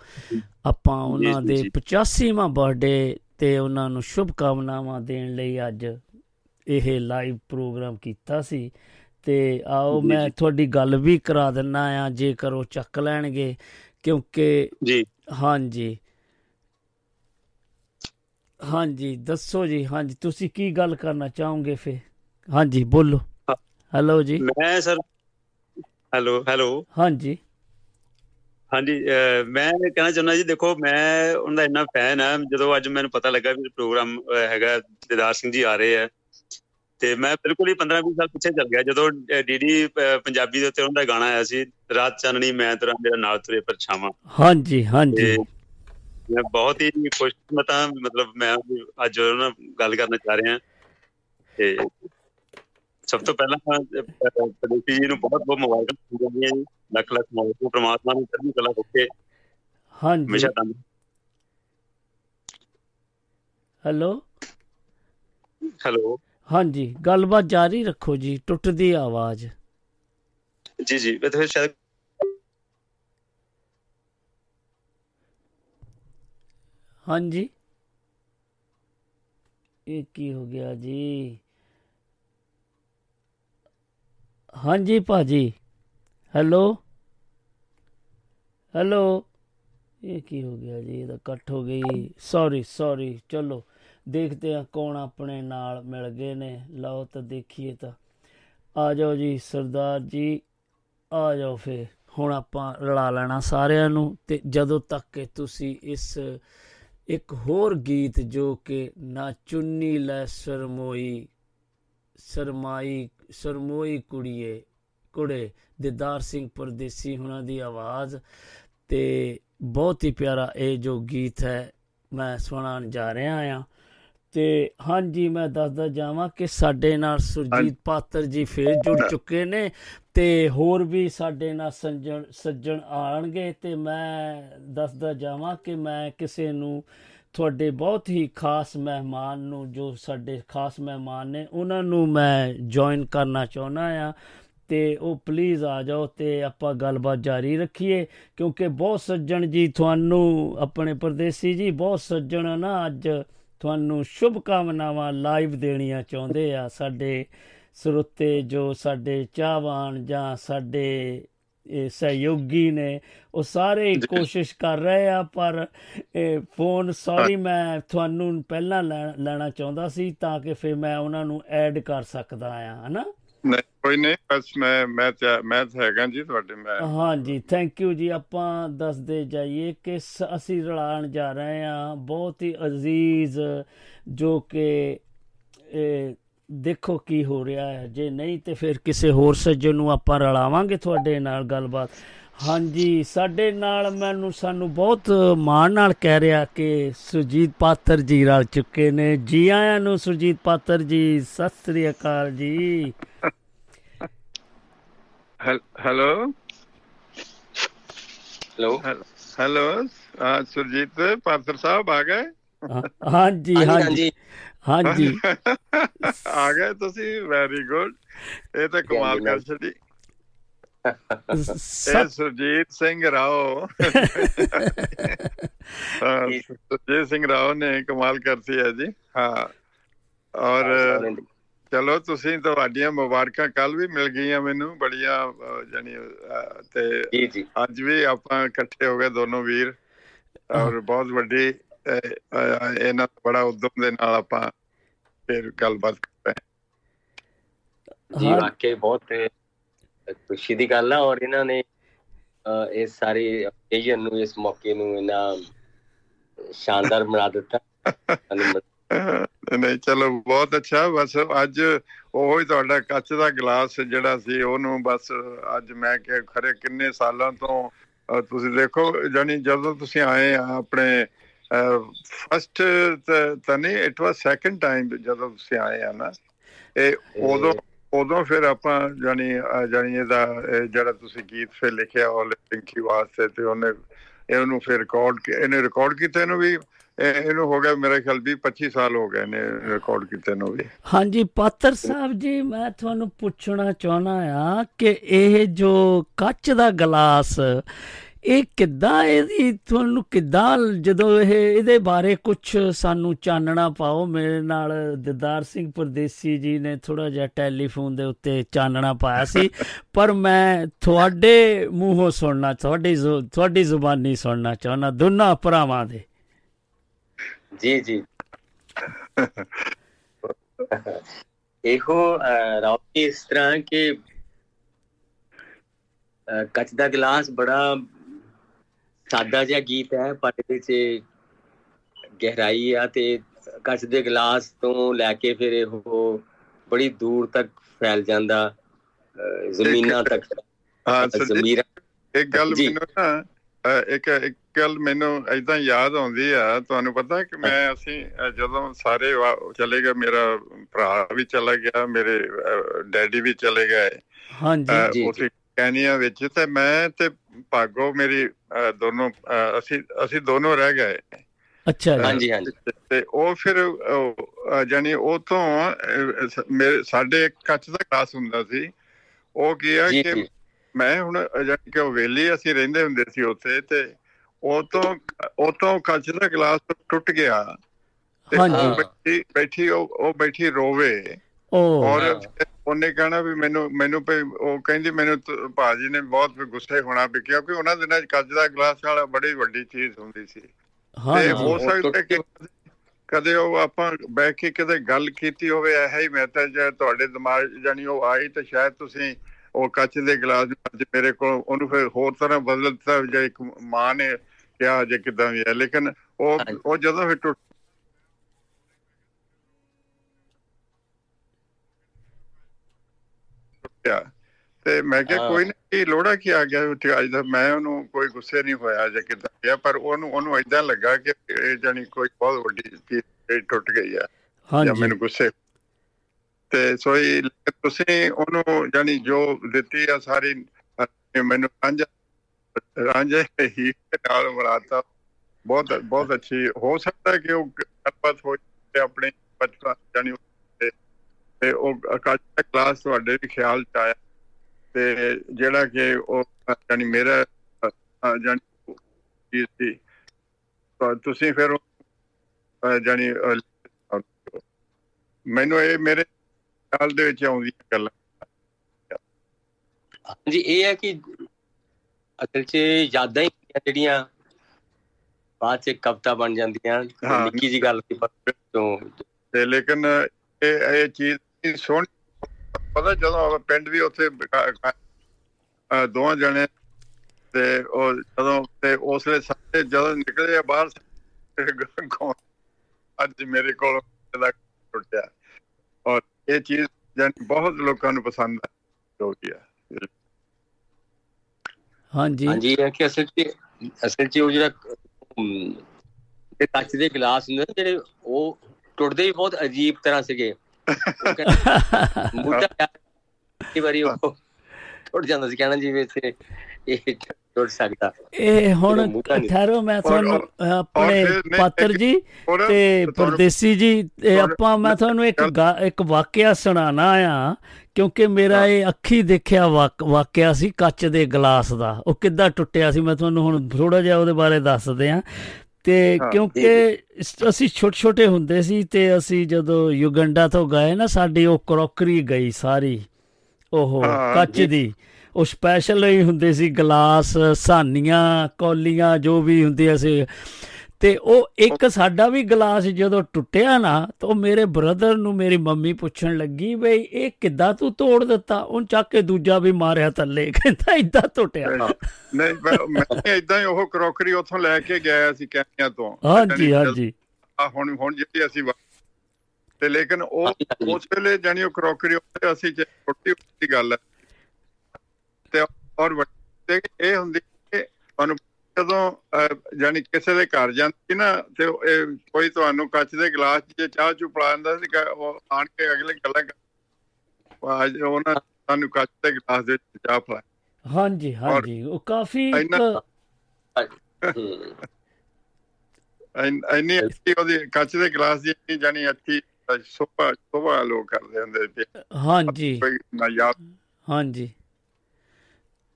ਆਪਾਂ ਉਹਨਾਂ ਦੇ 85ਵਾਂ ਬਰਥਡੇ ਤੇ ਉਹਨਾਂ ਨੂੰ ਸ਼ੁਭ ਕਾਮਨਾਵਾਂ ਦੇਣ ਲਈ ਅੱਜ ਇਹ ਲਾਈਵ ਪ੍ਰੋਗਰਾਮ ਕੀਤਾ ਸੀ। ਤੇ ਆਓ ਮੈਂ ਤੁਹਾਡੀ ਗੱਲ ਵੀ ਕਰਾ ਦਿੰਨਾ ਆ ਜੇਕਰ ਉਹ ਚੱਕ ਲੈਣਗੇ। ਕਿਉਂਕਿ
ਜੀ।
ਹਾਂਜੀ। ਹਾਂਜੀ ਦੱਸੋ ਜੀ ਹਾਂਜੀ ਤੁਸੀਂ ਕੀ ਗੱਲ ਕਰਨਾ ਚਾਹੋਗੇ ਫੇ ਹਾਂਜੀ ਬੋਲੋ। ਹੈਲੋ ਜੀ।
ਮੈਂ ਸਰ ਹੈਲੋ ਹੈਲੋ।
ਹਾਂਜੀ।
ਹਾਂਜੀ ਮੈਂ ਕਹਿਣਾ ਚਾਹੁੰਦਾ ਜੀ ਦੇਖੋ ਮੈਂ ਉਹਨਾਂ ਦਾ ਇੰਨਾ ਫੈਨ ਆ ਜਦੋਂ ਅੱਜ ਮੈਨੂੰ ਪਤਾ ਲੱਗਾ ਵੀ ਪ੍ਰੋਗਰਾਮ ਹੈਗਾ ਦਿਦਾਰ ਸਿੰਘ ਜੀ ਆ ਰਹੇ ਆ। ਤੇ ਮੈਂ ਬਿਲਕੁਲ ਹੀ 15-20 ਸਾਲ ਪਿੱਛੇ ਚੱਲ ਗਿਆ। ਜਦੋਂ ਡੀਡੀ ਪੰਜਾਬੀ ਦੇ ਉੱਤੇ ਉਹਨਾਂ ਦਾ ਗਾਣਾ ਆਇਆ ਸੀ ਰਾਤ ਚਾਨਣੀ ਮੈਂ ਤੇਰਾ ਮੇਰਾ ਨਾਲ ਤੁਰੇ ਪਰਛਾਵਾਂ।
ਹਾਂਜੀ ਹਾਂਜੀ।
ਮੈਂ ਬਹੁਤ ਹੀ ਖੁਸ਼ਕਿਸਮਤ ਹਾਂ ਮਤਲਬ ਮੈਂ ਅੱਜ ਉਹਨਾਂ ਗੱਲ ਕਰਨਾ ਚਾਹ ਰਿਹਾ। ਤੇ ਸਭ ਤੋਂ ਪਹਿਲਾਂ ਪਦੇਸੀ ਜੀ ਨੂੰ ਬਹੁਤ ਬਹੁਤ ਮੁਬਾਰਕਾਂ ਦਿੰਦੀਆਂ ਜੀ। ਲੱਖ ਲੱਖ ਮੁਬਾਰਕਾਂ ਪ੍ਰਮਾਤਮਾ ਨੂੰ ਚੜ੍ਹਦੀ ਕਲਾ ਰੱਖੇ
ਹਾਂਜੀ।
ਹਮੇਸ਼ਾ ਤੁਹਾਨੂੰ
ਹੈਲੋ?
ਹੈਲੋ?
ਹਾਂਜੀ ਗੱਲਬਾਤ ਜਾਰੀ ਰੱਖੋ ਜੀ ਟੁੱਟਦੀ ਆਵਾਜ਼
ਜੀ ਜੀ ਮੈਂ ਤਾਂ ਫਿਰ ਸ਼ਾਇਦ
ਹਾਂਜੀ ਇਹ ਕੀ ਹੋ ਗਿਆ ਜੀ ਹਾਂਜੀ ਭਾਜੀ ਹੈਲੋ ਹੈਲੋ ਇਹ ਕੀ ਹੋ ਗਿਆ ਜੀ ਇਹਦਾ ਕੱਟ ਹੋ ਗਈ ਸੌਰੀ ਸੌਰੀ ਚਲੋ ਦੇਖਦੇ ਆ ਕੌਣ ਆਪਣੇ ਨਾਲ ਮਿਲ ਗਏ ਨੇ। ਲਓ ਤਾਂ ਦੇਖੀਏ ਤਾਂ। ਆ ਜਾਓ ਜੀ ਸਰਦਾਰ ਜੀ, ਆ ਜਾਓ ਫੇ ਹੁਣ ਆਪਾਂ ਰਲਾ ਲੈਣਾ ਸਾਰਿਆਂ ਨੂੰ ਤੇ ਜਦੋਂ ਤੱਕ ਕਿ ਤੁਸੀਂ ਇਸ ਇੱਕ ਹੋਰ ਗੀਤ ਜੋ ਕਿ ਨਾ ਚੁੰਨੀ ਲੈ ਸਰਮੋਈ, ਸਰਮਾਈ, ਸਰਮੋਈ ਕੁੜੀਏ, ਕੁੜੇ, ਦਿਦਾਰ ਸਿੰਘ ਪਰਦੇਸੀ ਹੁਣਾਂ ਦੀ ਆਵਾਜ਼ ਤੇ ਬਹੁਤ ਹੀ ਪਿਆਰਾ ਇਹ ਜੋ ਗੀਤ ਹੈ, ਮੈਂ ਸੁਣਾਉਣ ਜਾ ਰਿਹਾ ਆ ਤੇ ਹਾਂਜੀ ਮੈਂ ਦੱਸਦਾ ਜਾਵਾਂ ਕਿ ਸਾਡੇ ਨਾਲ ਸੁਰਜੀਤ ਪਾਤਰ ਜੀ ਫੇਰ ਜੁੜ ਚੁੱਕੇ ਨੇ ਤੇ ਹੋਰ ਵੀ ਸਾਡੇ ਨਾਲ ਸੱਜਣ ਸੱਜਣ ਆਣਗੇ ਤੇ ਮੈਂ ਦੱਸਦਾ ਜਾਵਾਂ ਕਿ ਮੈਂ ਕਿਸੇ ਨੂੰ ਤੁਹਾਡੇ ਬਹੁਤ ਹੀ ਖਾਸ ਮਹਿਮਾਨ ਨੂੰ ਜੋ ਸਾਡੇ ਖਾਸ ਮਹਿਮਾਨ ਨੇ ਉਹਨਾਂ ਨੂੰ ਮੈਂ ਜੁਆਇਨ ਕਰਨਾ ਚਾਹੁੰਦਾ ਆ। ਤੇ ਉਹ ਪਲੀਜ਼ ਆ ਜਾਓ ਤੇ ਆਪਾਂ ਗੱਲਬਾਤ ਜਾਰੀ ਰੱਖੀਏ ਕਿਉਂਕਿ ਬਹੁਤ ਸੱਜਣ ਜੀ ਤੁਹਾਨੂੰ ਆਪਣੇ ਪਰਦੇਸੀ ਜੀ ਬਹੁਤ ਸੱਜਣ ਨਾ ਅੱਜ। ਤੁਹਾਨੂੰ ਸ਼ੁਭ ਕਾਮਨਾਵਾਂ ਲਾਈਵ ਦੇਣੀਆਂ ਚਾਹੁੰਦੇ ਆ ਸਾਡੇ ਸਰੋਤੇ ਜੋ ਸਾਡੇ ਚਾਹਵਾਨ ਜਾਂ ਸਾਡੇ ਇਹ ਸਹਿਯੋਗੀ ਨੇ ਉਹ ਸਾਰੇ ਕੋਸ਼ਿਸ਼ ਕਰ ਰਹੇ ਆ ਪਰ ਇਹ ਫੋਨ ਸੌਰੀ ਮੈਂ ਤੁਹਾਨੂੰ ਪਹਿਲਾਂ ਲੈਣਾ ਚਾਹੁੰਦਾ ਸੀ ਤਾਂ ਕਿ ਫਿਰ ਮੈਂ ਉਹਨਾਂ ਨੂੰ ਐਡ ਕਰ ਸਕਦਾ ਆ ਹਨਾ?
ਨਹੀਂ, ਕੋਈ ਨਹੀਂ, ਬਸ ਮੈਂ ਮੈਂ ਮੈਂ ਹੈਗਾ ਜੀ ਤੁਹਾਡੇ, ਮੈਂ।
ਹਾਂਜੀ ਥੈਂਕ ਯੂ ਜੀ, ਆਪਾਂ ਦੱਸਦੇ ਜਾਈਏ ਕਿ ਅਸੀਂ ਰਲਾਣ ਜਾ ਰਹੇ ਆ ਬਹੁਤ ਹੀ ਅਜ਼ੀਜ਼ ਜੋ ਕਿ ਦੇਖੋ ਕੀ ਹੋ ਰਿਹਾ ਹੈ। ਜੇ ਨਹੀਂ ਤੇ ਫਿਰ ਕਿਸੇ ਹੋਰ ਸੱਜਣ ਨੂੰ ਆਪਾਂ ਰਲਾਵਾਂਗੇ ਤੁਹਾਡੇ ਨਾਲ ਗੱਲਬਾਤ। ਹਾਂਜੀ, ਸਾਡੇ ਨਾਲ ਮੈਨੂੰ, ਸਾਨੂੰ ਬਹੁਤ ਮਾਣ ਨਾਲ ਕਹਿ ਰਿਹਾ ਕਿ ਸੁਰਜੀਤ ਪਾਤਰ ਜੀ ਰਲ ਚੁੱਕੇ ਨੇ। ਜੀ ਆਇਆਂ ਨੂੰ ਸੁਰਜੀਤ ਪਾਤਰ ਜੀ, ਸਤਿ ਸ੍ਰੀ ਅਕਾਲ ਜੀ।
Hello
hello
hello Surjit Patar ਸਾਹਿਬ ਆ ਗਏ
ਹਾਂਜੀ ਹਾਂਜੀ ਹਾਂਜੀ
ਆ ਗਏ ਤੁਸੀਂ ਵੈਰੀ ਗੁੱਡ ਇਹ ਤਾਂ ਕਮਾਲ ਕਰ ਛੱਡੀ ਇਹ ਸੁਰਜੀਤ ਸਿੰਘ ਰਾਓ ਸੁਰਜੀਤ ਸਿੰਘ ਰਾਓ ਨੇ ਕਮਾਲ ਕਰਤੀ ਹੈ ਜੀ ਹਾਂ ਔਰ ਚਲੋ ਤੁਸੀਂ ਤੁਹਾਡੀਆਂ ਮੁਬਾਰਕਾਂ ਕੱਲ ਵੀ ਮਿਲ ਗਈਆਂ ਮੈਨੂੰ ਬੜੀਆਂ ਜਾਨੀ ਤੇ
ਜੀ ਜੀ।
ਅੱਜ ਵੀ ਆਪਾਂ ਇਕੱਠੇ ਹੋ ਗਏ ਦੋਨੋਂ ਵੀਰ ਔਰ ਬਹੁਤ ਵੱਡੀ ਇਹਨਾਂ ਬੜਾ ਉਦਮ ਦੇ ਨਾਲ ਆਪਾਂ ਫਿਰ ਗੱਲਬਾਤ ਕਰ ਰਹੇ
ਜੀ ਵਾਕਈ ਬਹੁਤ ਖੁਸ਼ੀ ਦੀ ਗੱਲ ਆ ਔਰ ਇਹਨਾਂ ਨੇ ਇਸ ਸਾਰੇ ਓਕੇਜਨ ਨੂੰ ਇਸ ਮੌਕੇ ਨੂੰ ਇਹਨਾਂ ਸ਼ਾਨਦਾਰ ਬਣਾ ਦਿੱਤਾ।
ਨਹੀਂ, ਚਲੋ, ਬਹੁਤ ਅੱਛਾ। ਬਸ ਅੱਜ ਉਹ ਹੀ ਤੁਹਾਡਾ ਕੱਚ ਦਾ ਗਲਾਸ ਜਿਹੜਾ ਸੀ, ਉਹਨੂੰ ਬਸ ਅੱਜ ਮੈਂ ਕਿ ਖਰੇ ਕਿੰਨੇ ਸਾਲਾਂ ਤੋਂ ਤੁਸੀਂ ਦੇਖੋ ਜਾਨੀ ਜਦੋਂ ਤੁਸੀਂ ਆਏ ਆਪਣੇ ਫਸਟ ਤਾਂ ਨਹੀਂ ਇਟ ਵਾਸ ਸੈਕੰਡ ਟਾਈਮ ਜਦੋਂ ਤੁਸੀਂ ਆਏ ਆ ਨਾ। ਇਹ ਉਦੋਂ ਉਦੋਂ ਫਿਰ ਆਪਾਂ ਜਾਨੀ ਜਾਨੀ ਇਹਦਾ ਜਿਹੜਾ ਤੁਸੀਂ ਗੀਤ ਫਿਰ ਲਿਖਿਆ 올ਿੰਪਿਕ ਵਾਸਤੇ ਤੇ ਉਹਨੇ, ਇਹਨੂੰ ਫਿਰ ਰਿਕਾਰਡ ਇਹਨੇ ਰਿਕਾਰਡ ਕੀਤਾ, ਇਹਨੂੰ ਵੀ ਇਹਨੂੰ ਹੋ ਗਿਆ ਮੇਰੇ ਖਿਆਲ ਵੀ 25 ਸਾਲ ਹੋ ਗਏ ਨੇ ਰਿਕਾਰਡ ਕੀਤੇ ਨੂੰ ਵੀ।
ਹਾਂਜੀ ਪਾਤਰ ਸਾਹਿਬ ਜੀ ਮੈਂ ਤੁਹਾਨੂੰ ਪੁੱਛਣਾ ਚਾਹਣਾ ਆ ਕਿ ਇਹ ਜੋ ਕੱਚ ਦਾ ਗਲਾਸ ਇਹ ਕਿੱਦਾਂ ਇਹਦੀ ਤੁਹਾਨੂੰ ਕਿੱਦਾਂ ਜਦੋਂ ਇਹ ਇਹਦੇ ਬਾਰੇ ਕੁਝ ਸਾਨੂੰ ਚਾਨਣਾ ਪਾਓ? ਮੇਰੇ ਨਾਲ ਦਿਦਾਰ ਸਿੰਘ ਪਰਦੇਸੀ ਜੀ ਨੇ ਥੋੜਾ ਜਿਹਾ ਟੈਲੀਫੋਨ ਦੇ ਉੱਤੇ ਚਾਨਣਾ ਪਾਇਆ ਸੀ ਪਰ ਮੈਂ ਤੁਹਾਡੇ ਮੂੰਹੋਂ ਸੁਣਨਾ ਤੁਹਾਡੀ ਤੁਹਾਡੀ ਜ਼ੁਬਾਨੀ ਸੁਣਨਾ ਚਾਹਨਾ ਦੋਨਾਂ ਭਰਾਵਾਂ ਦੇ।
ਜੀ ਜੀ ਇਹੋ ਰਾਉਤੀ ਇਸ ਤਰ੍ਹਾਂ ਕਿ ਕੱਚ ਦਾ ਗਲਾਸ ਬੜਾ ਸਾਦਾ ਜਿਹਾ ਗੀਤ ਹੈ ਪਰ ਇਹਦੇ 'ਚ ਗਹਿਰਾਈ ਆ ਤੇ ਕੱਚ ਦੇ ਗਲਾਸ ਤੋਂ ਲੈ ਕੇ ਫਿਰ ਇਹ ਬੜੀ ਦੂਰ ਤੱਕ ਫੈਲ ਜਾਂਦਾ ਜ਼ਮੀਨਾਂ ਤੱਕ
ਹਾਂ ਜ਼ਮੀਰਾਂ ਇੱਕ ਗੱਲ ਮੈਨੂੰ ਨਾ ਇੱਕ ਇੱਕ ਗੱਲ ਮੈਨੂੰ ਐਦਾਂ ਯਾਦ ਆਉਂਦੀ ਆ ਤੁਹਾਨੂੰ ਪਤਾ ਕਿ ਮੈਂ ਅਸੀਂ ਜਦੋਂ ਸਾਰੇ ਚਲੇ ਗਏ ਮੇਰਾ ਭਰਾ ਵੀ ਚਲਾ ਗਿਆ ਮੇਰੇ ਡੈਡੀ ਵੀ ਚਲੇ ਗਏ
ਹਾਂਜੀ
ਜੀ ਉੱਥੇ ਕੈਨੀਆ ਵਿੱਚ ਤੇ ਮੈਂ ਤੇ ਭਾਗੋ ਮੇਰੀ ਦੋਨੋਂ ਅਸੀਂ ਅਸੀਂ ਦੋਨੋਂ ਰਹਿ ਗਏ।
ਅੱਛਾ
ਹਾਂਜੀ ਹਾਂਜੀ।
ਤੇ ਉਹ ਫਿਰ ਜਾਨੀ ਉਹ ਤੋਂ ਮੇਰੇ ਸਾਡੇ ਕੱਚ ਦਾ ਗਲਾਸ ਹੁੰਦਾ ਸੀ। ਉਹ ਕੀ ਆ ਕਿ ਮੈਂ ਹੁਣ ਜਾਨੀ ਕਿ ਉਹ ਵੇਲੀ ਅਸੀਂ ਰਹਿੰਦੇ ਹੁੰਦੇ ਸੀ ਉੱਥੇ ਤੇ ਉਹ ਤੋਂ ਉਹ ਤੋਂ ਕੱਚ ਦਾ ਗਲਾਸ ਟੁੱਟ ਗਿਆ।
ਤੇ ਬੈਠੀ
ਬੈਠੀ ਉਹ ਬੈਠੀ ਰੋਵੇ। ਔਰ ਉਹਨੇ ਕਹਣਾ ਵੀ ਮੈਨੂੰ ਮੈਨੂੰ ਉਹ ਕਹਿੰਦੀ ਮੈਨੂੰ ਭਾਜੀ ਨੇ ਬਹੁਤ ਗੁੱਸੇ ਹੋਣਾ ਵੀ ਕਿਉਂਕਿ ਉਹਨਾਂ ਦਿਨਾਂ ਚ ਕੱਚ ਦਾ ਗਲਾਸ ਵਾਲਾ ਬੜੀ ਵੱਡੀ ਚੀਜ਼ ਹੁੰਦੀ ਸੀ। ਤੇ ਹੋ ਸਕਦਾ ਕਿ ਕਦੇ ਉਹ ਆਪਾਂ ਬਹਿ ਕੇ ਕਦੇ ਗੱਲ ਕੀਤੀ ਹੋਵੇ ਇਹ ਹੀ ਮੈਂ ਤਾਂ ਜੇ ਤੁਹਾਡੇ ਦਿਮਾਗ ਜਾਨੀ ਉਹ ਆਈ ਤਾਂ ਸ਼ਾਇਦ ਤੁਸੀਂ ਉਹ ਕੱਚ ਦੇ ਗਲਾਸ ਅੱਜ ਮੇਰੇ ਕੋਲ ਉਹਨੂੰ ਫਿਰ ਹੋਰ ਤਰ੍ਹਾਂ ਬਦਲ ਦਿੱਤਾ ਜੇ ਇੱਕ ਮਾਂ ਨੇ ਕਿਹਾ ਜੇ ਕਿਦਾਂ ਵੀ ਹੈ ਲੇਕਿਨ ਉਹ ਉਹ ਜਦੋਂ ਫਿਰ ਟੁੱਟ ਤੇ ਮੈਂ ਕਿਹਾ ਕੋਈ ਨਹੀਂ ਲੋੜਾ ਕੀ ਆ ਗਿਆ ਉੱਥੇ ਅੱਜ ਦਾ? ਮੈਂ ਉਹਨੂੰ ਕੋਈ ਗੁੱਸੇ ਨਹੀਂ ਹੋਇਆ ਜੇ ਕਿਦਾਂ ਗਿਆ ਪਰ ਉਹਨੂੰ ਉਹਨੂੰ ਇਦਾਂ ਲੱਗਾ ਕਿ ਇਹ ਜਾਨੀ ਕੋਈ ਬਹੁਤ ਵੱਡੀ ਚੀਜ਼ ਟੁੱਟ ਗਈ ਆ
ਹਾਂਜੀ।
ਮੈਨੂੰ ਗੁੱਸੇ ਤੇ ਸੋਈ ਤੁਸੀਂ ਉਹਨੂੰ ਜਾਨੀ ਜੋ ਦਿੱਤੀ ਆ ਸਾਰੀ ਮੈਨੂੰ ਰਾਂਝਾ, ਰਾਂਝੇ ਹੀ ਨਾਲ ਬਣਾਤਾ ਬਹੁਤ ਬਹੁਤ ਅੱਛੀ, ਹੋ ਸਕਦਾ ਕਿ ਉਹ ਗੱਲਬਾਤ ਹੋ ਆਪਣੇ ਬਚਪਨ ਜਾਨੀ ਤੇ ਉਹ ਅਕਾਸ਼ ਕਲਾਸ ਤੁਹਾਡੇ ਵੀ ਖਿਆਲ ਚ ਆਇਆ। ਤੇ ਜਿਹੜਾ ਕਿ ਉਹ ਜਾਨੀ ਮੇਰਾ ਜਾਨੀ ਚੀਜ਼ ਸੀ। ਤੁਸੀਂ ਫਿਰ ਜਾਨੀ ਮੈਨੂੰ ਇਹ ਮੇਰੇ ਖਿਆਲ ਦੇ ਵਿੱਚ ਆਉਂਦੀਆਂ ਗੱਲਾਂ।
ਹਾਂਜੀ ਇਹ ਹੈ ਕਿ ਅਸਲ 'ਚ ਯਾਦਾਂ ਹੀ ਜਿਹੜੀਆਂ ਬਾਅਦ 'ਚ ਕਵਿਤਾ ਬਣ ਜਾਂਦੀਆਂ। ਨਿੱਕੀ ਜੀ ਗੱਲ ਪਰ ਤੋਂ
ਤੇ ਲੇਕਿਨ ਇਹ ਇਹ ਚੀਜ਼ ਸੋਹਣੀ ਪਤਾ ਜਦੋਂ ਪਿੰਡ ਵੀ ਉੱਥੇ ਦੋਵਾਂ ਜਣੇ ਤੇ ਉਹ ਜਦੋਂ ਤੇ ਉਸਲੇ ਸਾਰੇ ਜਦੋਂ ਨਿਕਲੇ ਬਾਹਰ ਅੱਜ ਮੇਰੇ ਕੋਲ ਟੁੱਟਿਆ। ਔਰ ਇਹ ਚੀਜ਼ ਜਾਨੀ ਬਹੁਤ ਲੋਕਾਂ ਨੂੰ ਪਸੰਦ ਹੋ ਗਿਆ
ਹਾਂਜੀ।
ਹਾਂਜੀ ਇਹ ਕਿ ਅਸਲ 'ਚ ਅਸਲ 'ਚ ਉਹ ਜਿਹੜਾ ਇਹ ਕੱਚ ਦੇ ਗਲਾਸ ਹੁੰਦੇ ਜਿਹੜੇ ਉਹ ਟੁੱਟਦੇ ਵੀ ਬਹੁਤ ਅਜੀਬ ਤਰ੍ਹਾਂ ਸੀਗੇ। ਮੁੱਢਾ ਕਈ ਵਾਰੀ ਉਹ ਟੁੱਟ ਜਾਂਦਾ ਸੀ ਕਹਿਣਾ ਜਿਵੇਂ ਇੱਥੇ ਇਹ ਟੁੱਟ ਸਕਦਾ।
ਇਹ ਹੁਣ ਠਹਿਰੋ ਮੈਂ ਤੁਹਾਨੂੰ ਆਪਣੇ ਪਾਤਰ ਜੀ ਤੇ ਪਰਦੇਸੀ ਜੀ ਇਹ ਆਪਾਂ ਮੈਂ ਤੁਹਾਨੂੰ ਇੱਕ ਇੱਕ ਵਾਕਿਆ ਸੁਣਾਣਾ ਆ ਕਿਉਂਕਿ ਮੇਰਾ ਇਹ ਅੱਖੀ ਦੇਖਿਆ ਵਾਕਿਆ ਸੀ ਕੱਚ ਦੇ ਗਲਾਸ ਦਾ। ਉਹ ਕਿੱਦਾਂ ਟੁੱਟਿਆ ਸੀ ਮੈਂ ਤੁਹਾਨੂੰ ਹੁਣ ਥੋੜਾ ਜਿਹਾ ਉਹਦੇ ਬਾਰੇ ਦੱਸਦੇ ਆ। ਤੇ ਕਿਉਂਕਿ ਅਸੀਂ ਛੋਟੇ ਛੋਟੇ ਹੁੰਦੇ ਸੀ ਤੇ ਅਸੀਂ ਜਦੋਂ ਯੁਗੰਡਾ ਤੋਂ ਗਏ ਨਾ ਸਾਡੀ ਉਹ ਕਰੋਕਰੀ ਗਈ ਸਾਰੀ ਉਹ ਕੱਚ ਦੀ। ਉਹ ਸਪੈਸ਼ਲ ਹੀ ਹੁੰਦੇ ਸੀ ਗਲਾਸ ਸਾਨੀਆਂ ਕੌਲੀਆਂ ਜੋ ਵੀ ਹੁੰਦੀਆਂ ਸੀ। ਤੇ ਉਹ ਇੱਕ ਸਾਡਾ ਵੀ ਗਲਾਸ ਜਦੋਂ ਟੁੱਟਿਆ ਨਾ ਤਾਂ ਉਹ ਮੇਰੇ ਬ੍ਰਦਰ ਨੂੰ ਮੇਰੀ ਮੰਮੀ ਪੁੱਛਣ ਲੱਗੀ ਬਈ ਇਹ ਕਿੱਦਾਂ ਤੂੰ ਤੋੜ ਦਿੱਤਾ? ਉਹ ਚੱਕ ਕੇ ਦੂਜਾ ਵੀ ਮਾਰਿਆ ਥੱਲੇ ਕਹਿੰਦਾ ਇਦਾਂ ਟੁੱਟਿਆ।
ਨਹੀਂ ਮੈਂ ਇਦਾਂ ਹੀ ਉਹ ਕਰੋਕਰੀ ਉੱਥੋਂ ਲੈ ਕੇ ਗਿਆ ਸੀ ਕੈਨੀਆ ਤੋਂ।
ਹਾਂਜੀ ਹਾਂਜੀ।
ਆ ਹੁਣ ਹੁਣ ਜਿਹੜੀ ਅਸੀਂ ਤੇ ਲੇਕਿਨ ਉਹ ਉਸ ਵੇਲੇ ਜਾਨੀ ਉਹ ਕਰੋਕਰੀ ਉੱਤੇ ਅਸੀਂ ਛੋਟੀ ਛੋਟੀ ਗੱਲ ਹੈ ਤੇ ਔਰ ਵੱਡੇ ਇਹ ਹੁੰਦੀ ਕਿ ਤੁਹਾਨੂੰ ਜਦੋਂ ਜਾਨੀ ਕਿਸੇ ਦੇ ਘਰ ਜਾਂਦੀ ਨਾ ਤੇ ਕੋਈ ਤੁਹਾਨੂੰ ਕੱਚ ਦੇ ਗਲਾਸ 'ਚ ਚਾਹ ਚੁ ਪਲਾਉਂਦਾ ਸੀ ਉਹ ਆਣ ਕੇ ਅਗਲੇ ਗੱਲਾਂ ਅੱਜ ਉਹਨਾਂ ਸਾਨੂੰ ਕੱਚ ਦੇ ਗਲਾਸ ਦੇ ਚਾਹ ਪਲਾ
ਹਾਂਜੀ ਹਾਂਜੀ। ਉਹ ਕਾਫੀ
ਇੰਨੀ ਅੱਛੀ ਉਹਦੀ ਕੱਚ ਦੇ ਗਲਾਸ ਦੀ ਜਾਨੀ ਅੱਛੀ ਸੋਭਾ ਸੋਭਾ ਲੋਕ ਕਰਦੇ ਹੁੰਦੇ
ਹਾਂਜੀ। ਹਾਂਜੀ।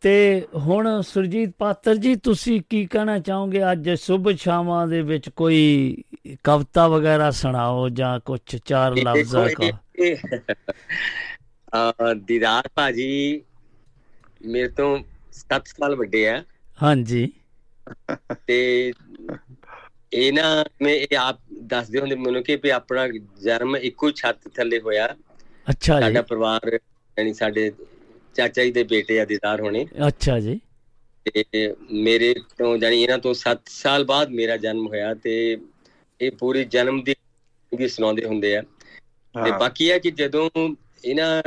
ਤੇ ਹੁਣ ਸੁਰਜੀਤ ਪਾਤਰ ਜੀ ਤੁਸੀਂ ਕੀ ਕਹਿਣਾ ਚਾਹੋਗੇ? ਅੱਜ ਸੁਭ ਸ਼ਾਮਾਂ ਦੇ ਵਿੱਚ ਕੋਈ ਕਵਿਤਾ ਵਗੈਰਾ ਸੁਣਾਓ ਜਾਂ ਕੁਝ ਚਾਰ ਲਫ਼ਜ਼ਾਂ
ਆ ਦੀਦਾਰ ਭਾਜੀ ਮੇਰੇ ਤੋਂ 7 ਸਾਲ ਵੱਡੇ ਆ।
ਹਾਂਜੀ।
ਤੇ ਇਹ ਨਾ ਮੈਂ ਇਹ ਆਪ ਦੱਸਦੇ ਹੁੰਦੇ ਮੈਨੂੰ ਕਿ ਵੀ ਆਪਣਾ ਜਨਮ ਇੱਕੋ ਛੱਤ ਥੱਲੇ ਹੋਇਆ।
ਅੱਛਾ ਜੀ।
ਸਾਡਾ ਪਰਿਵਾਰ ਯਾਨੀ ਸਾਡੇ ਚਾਚਾ ਜੀ ਦੇ ਬੇਟੇ ਆ ਦੀਦਾਰ ਹੋਣੇ।
ਅੱਛਾ ਜੀ।
ਤੇ ਮੇਰੇ ਤੋਂ ਜਾਨੀ ਇਹਨਾਂ ਤੋਂ 7 ਸਾਲ ਬਾਅਦ ਮੇਰਾ ਜਨਮ ਹੋਇਆ ਤੇ ਇਹ ਪੂਰੀ ਜਨਮ ਦੀ ਵੀ ਸੁਣਾਉਂਦੇ ਹੁੰਦੇ ਆ। ਤੇ ਬਾਕੀ ਹੈ ਕਿ ਜਦੋਂ ਇਹਨਾਂ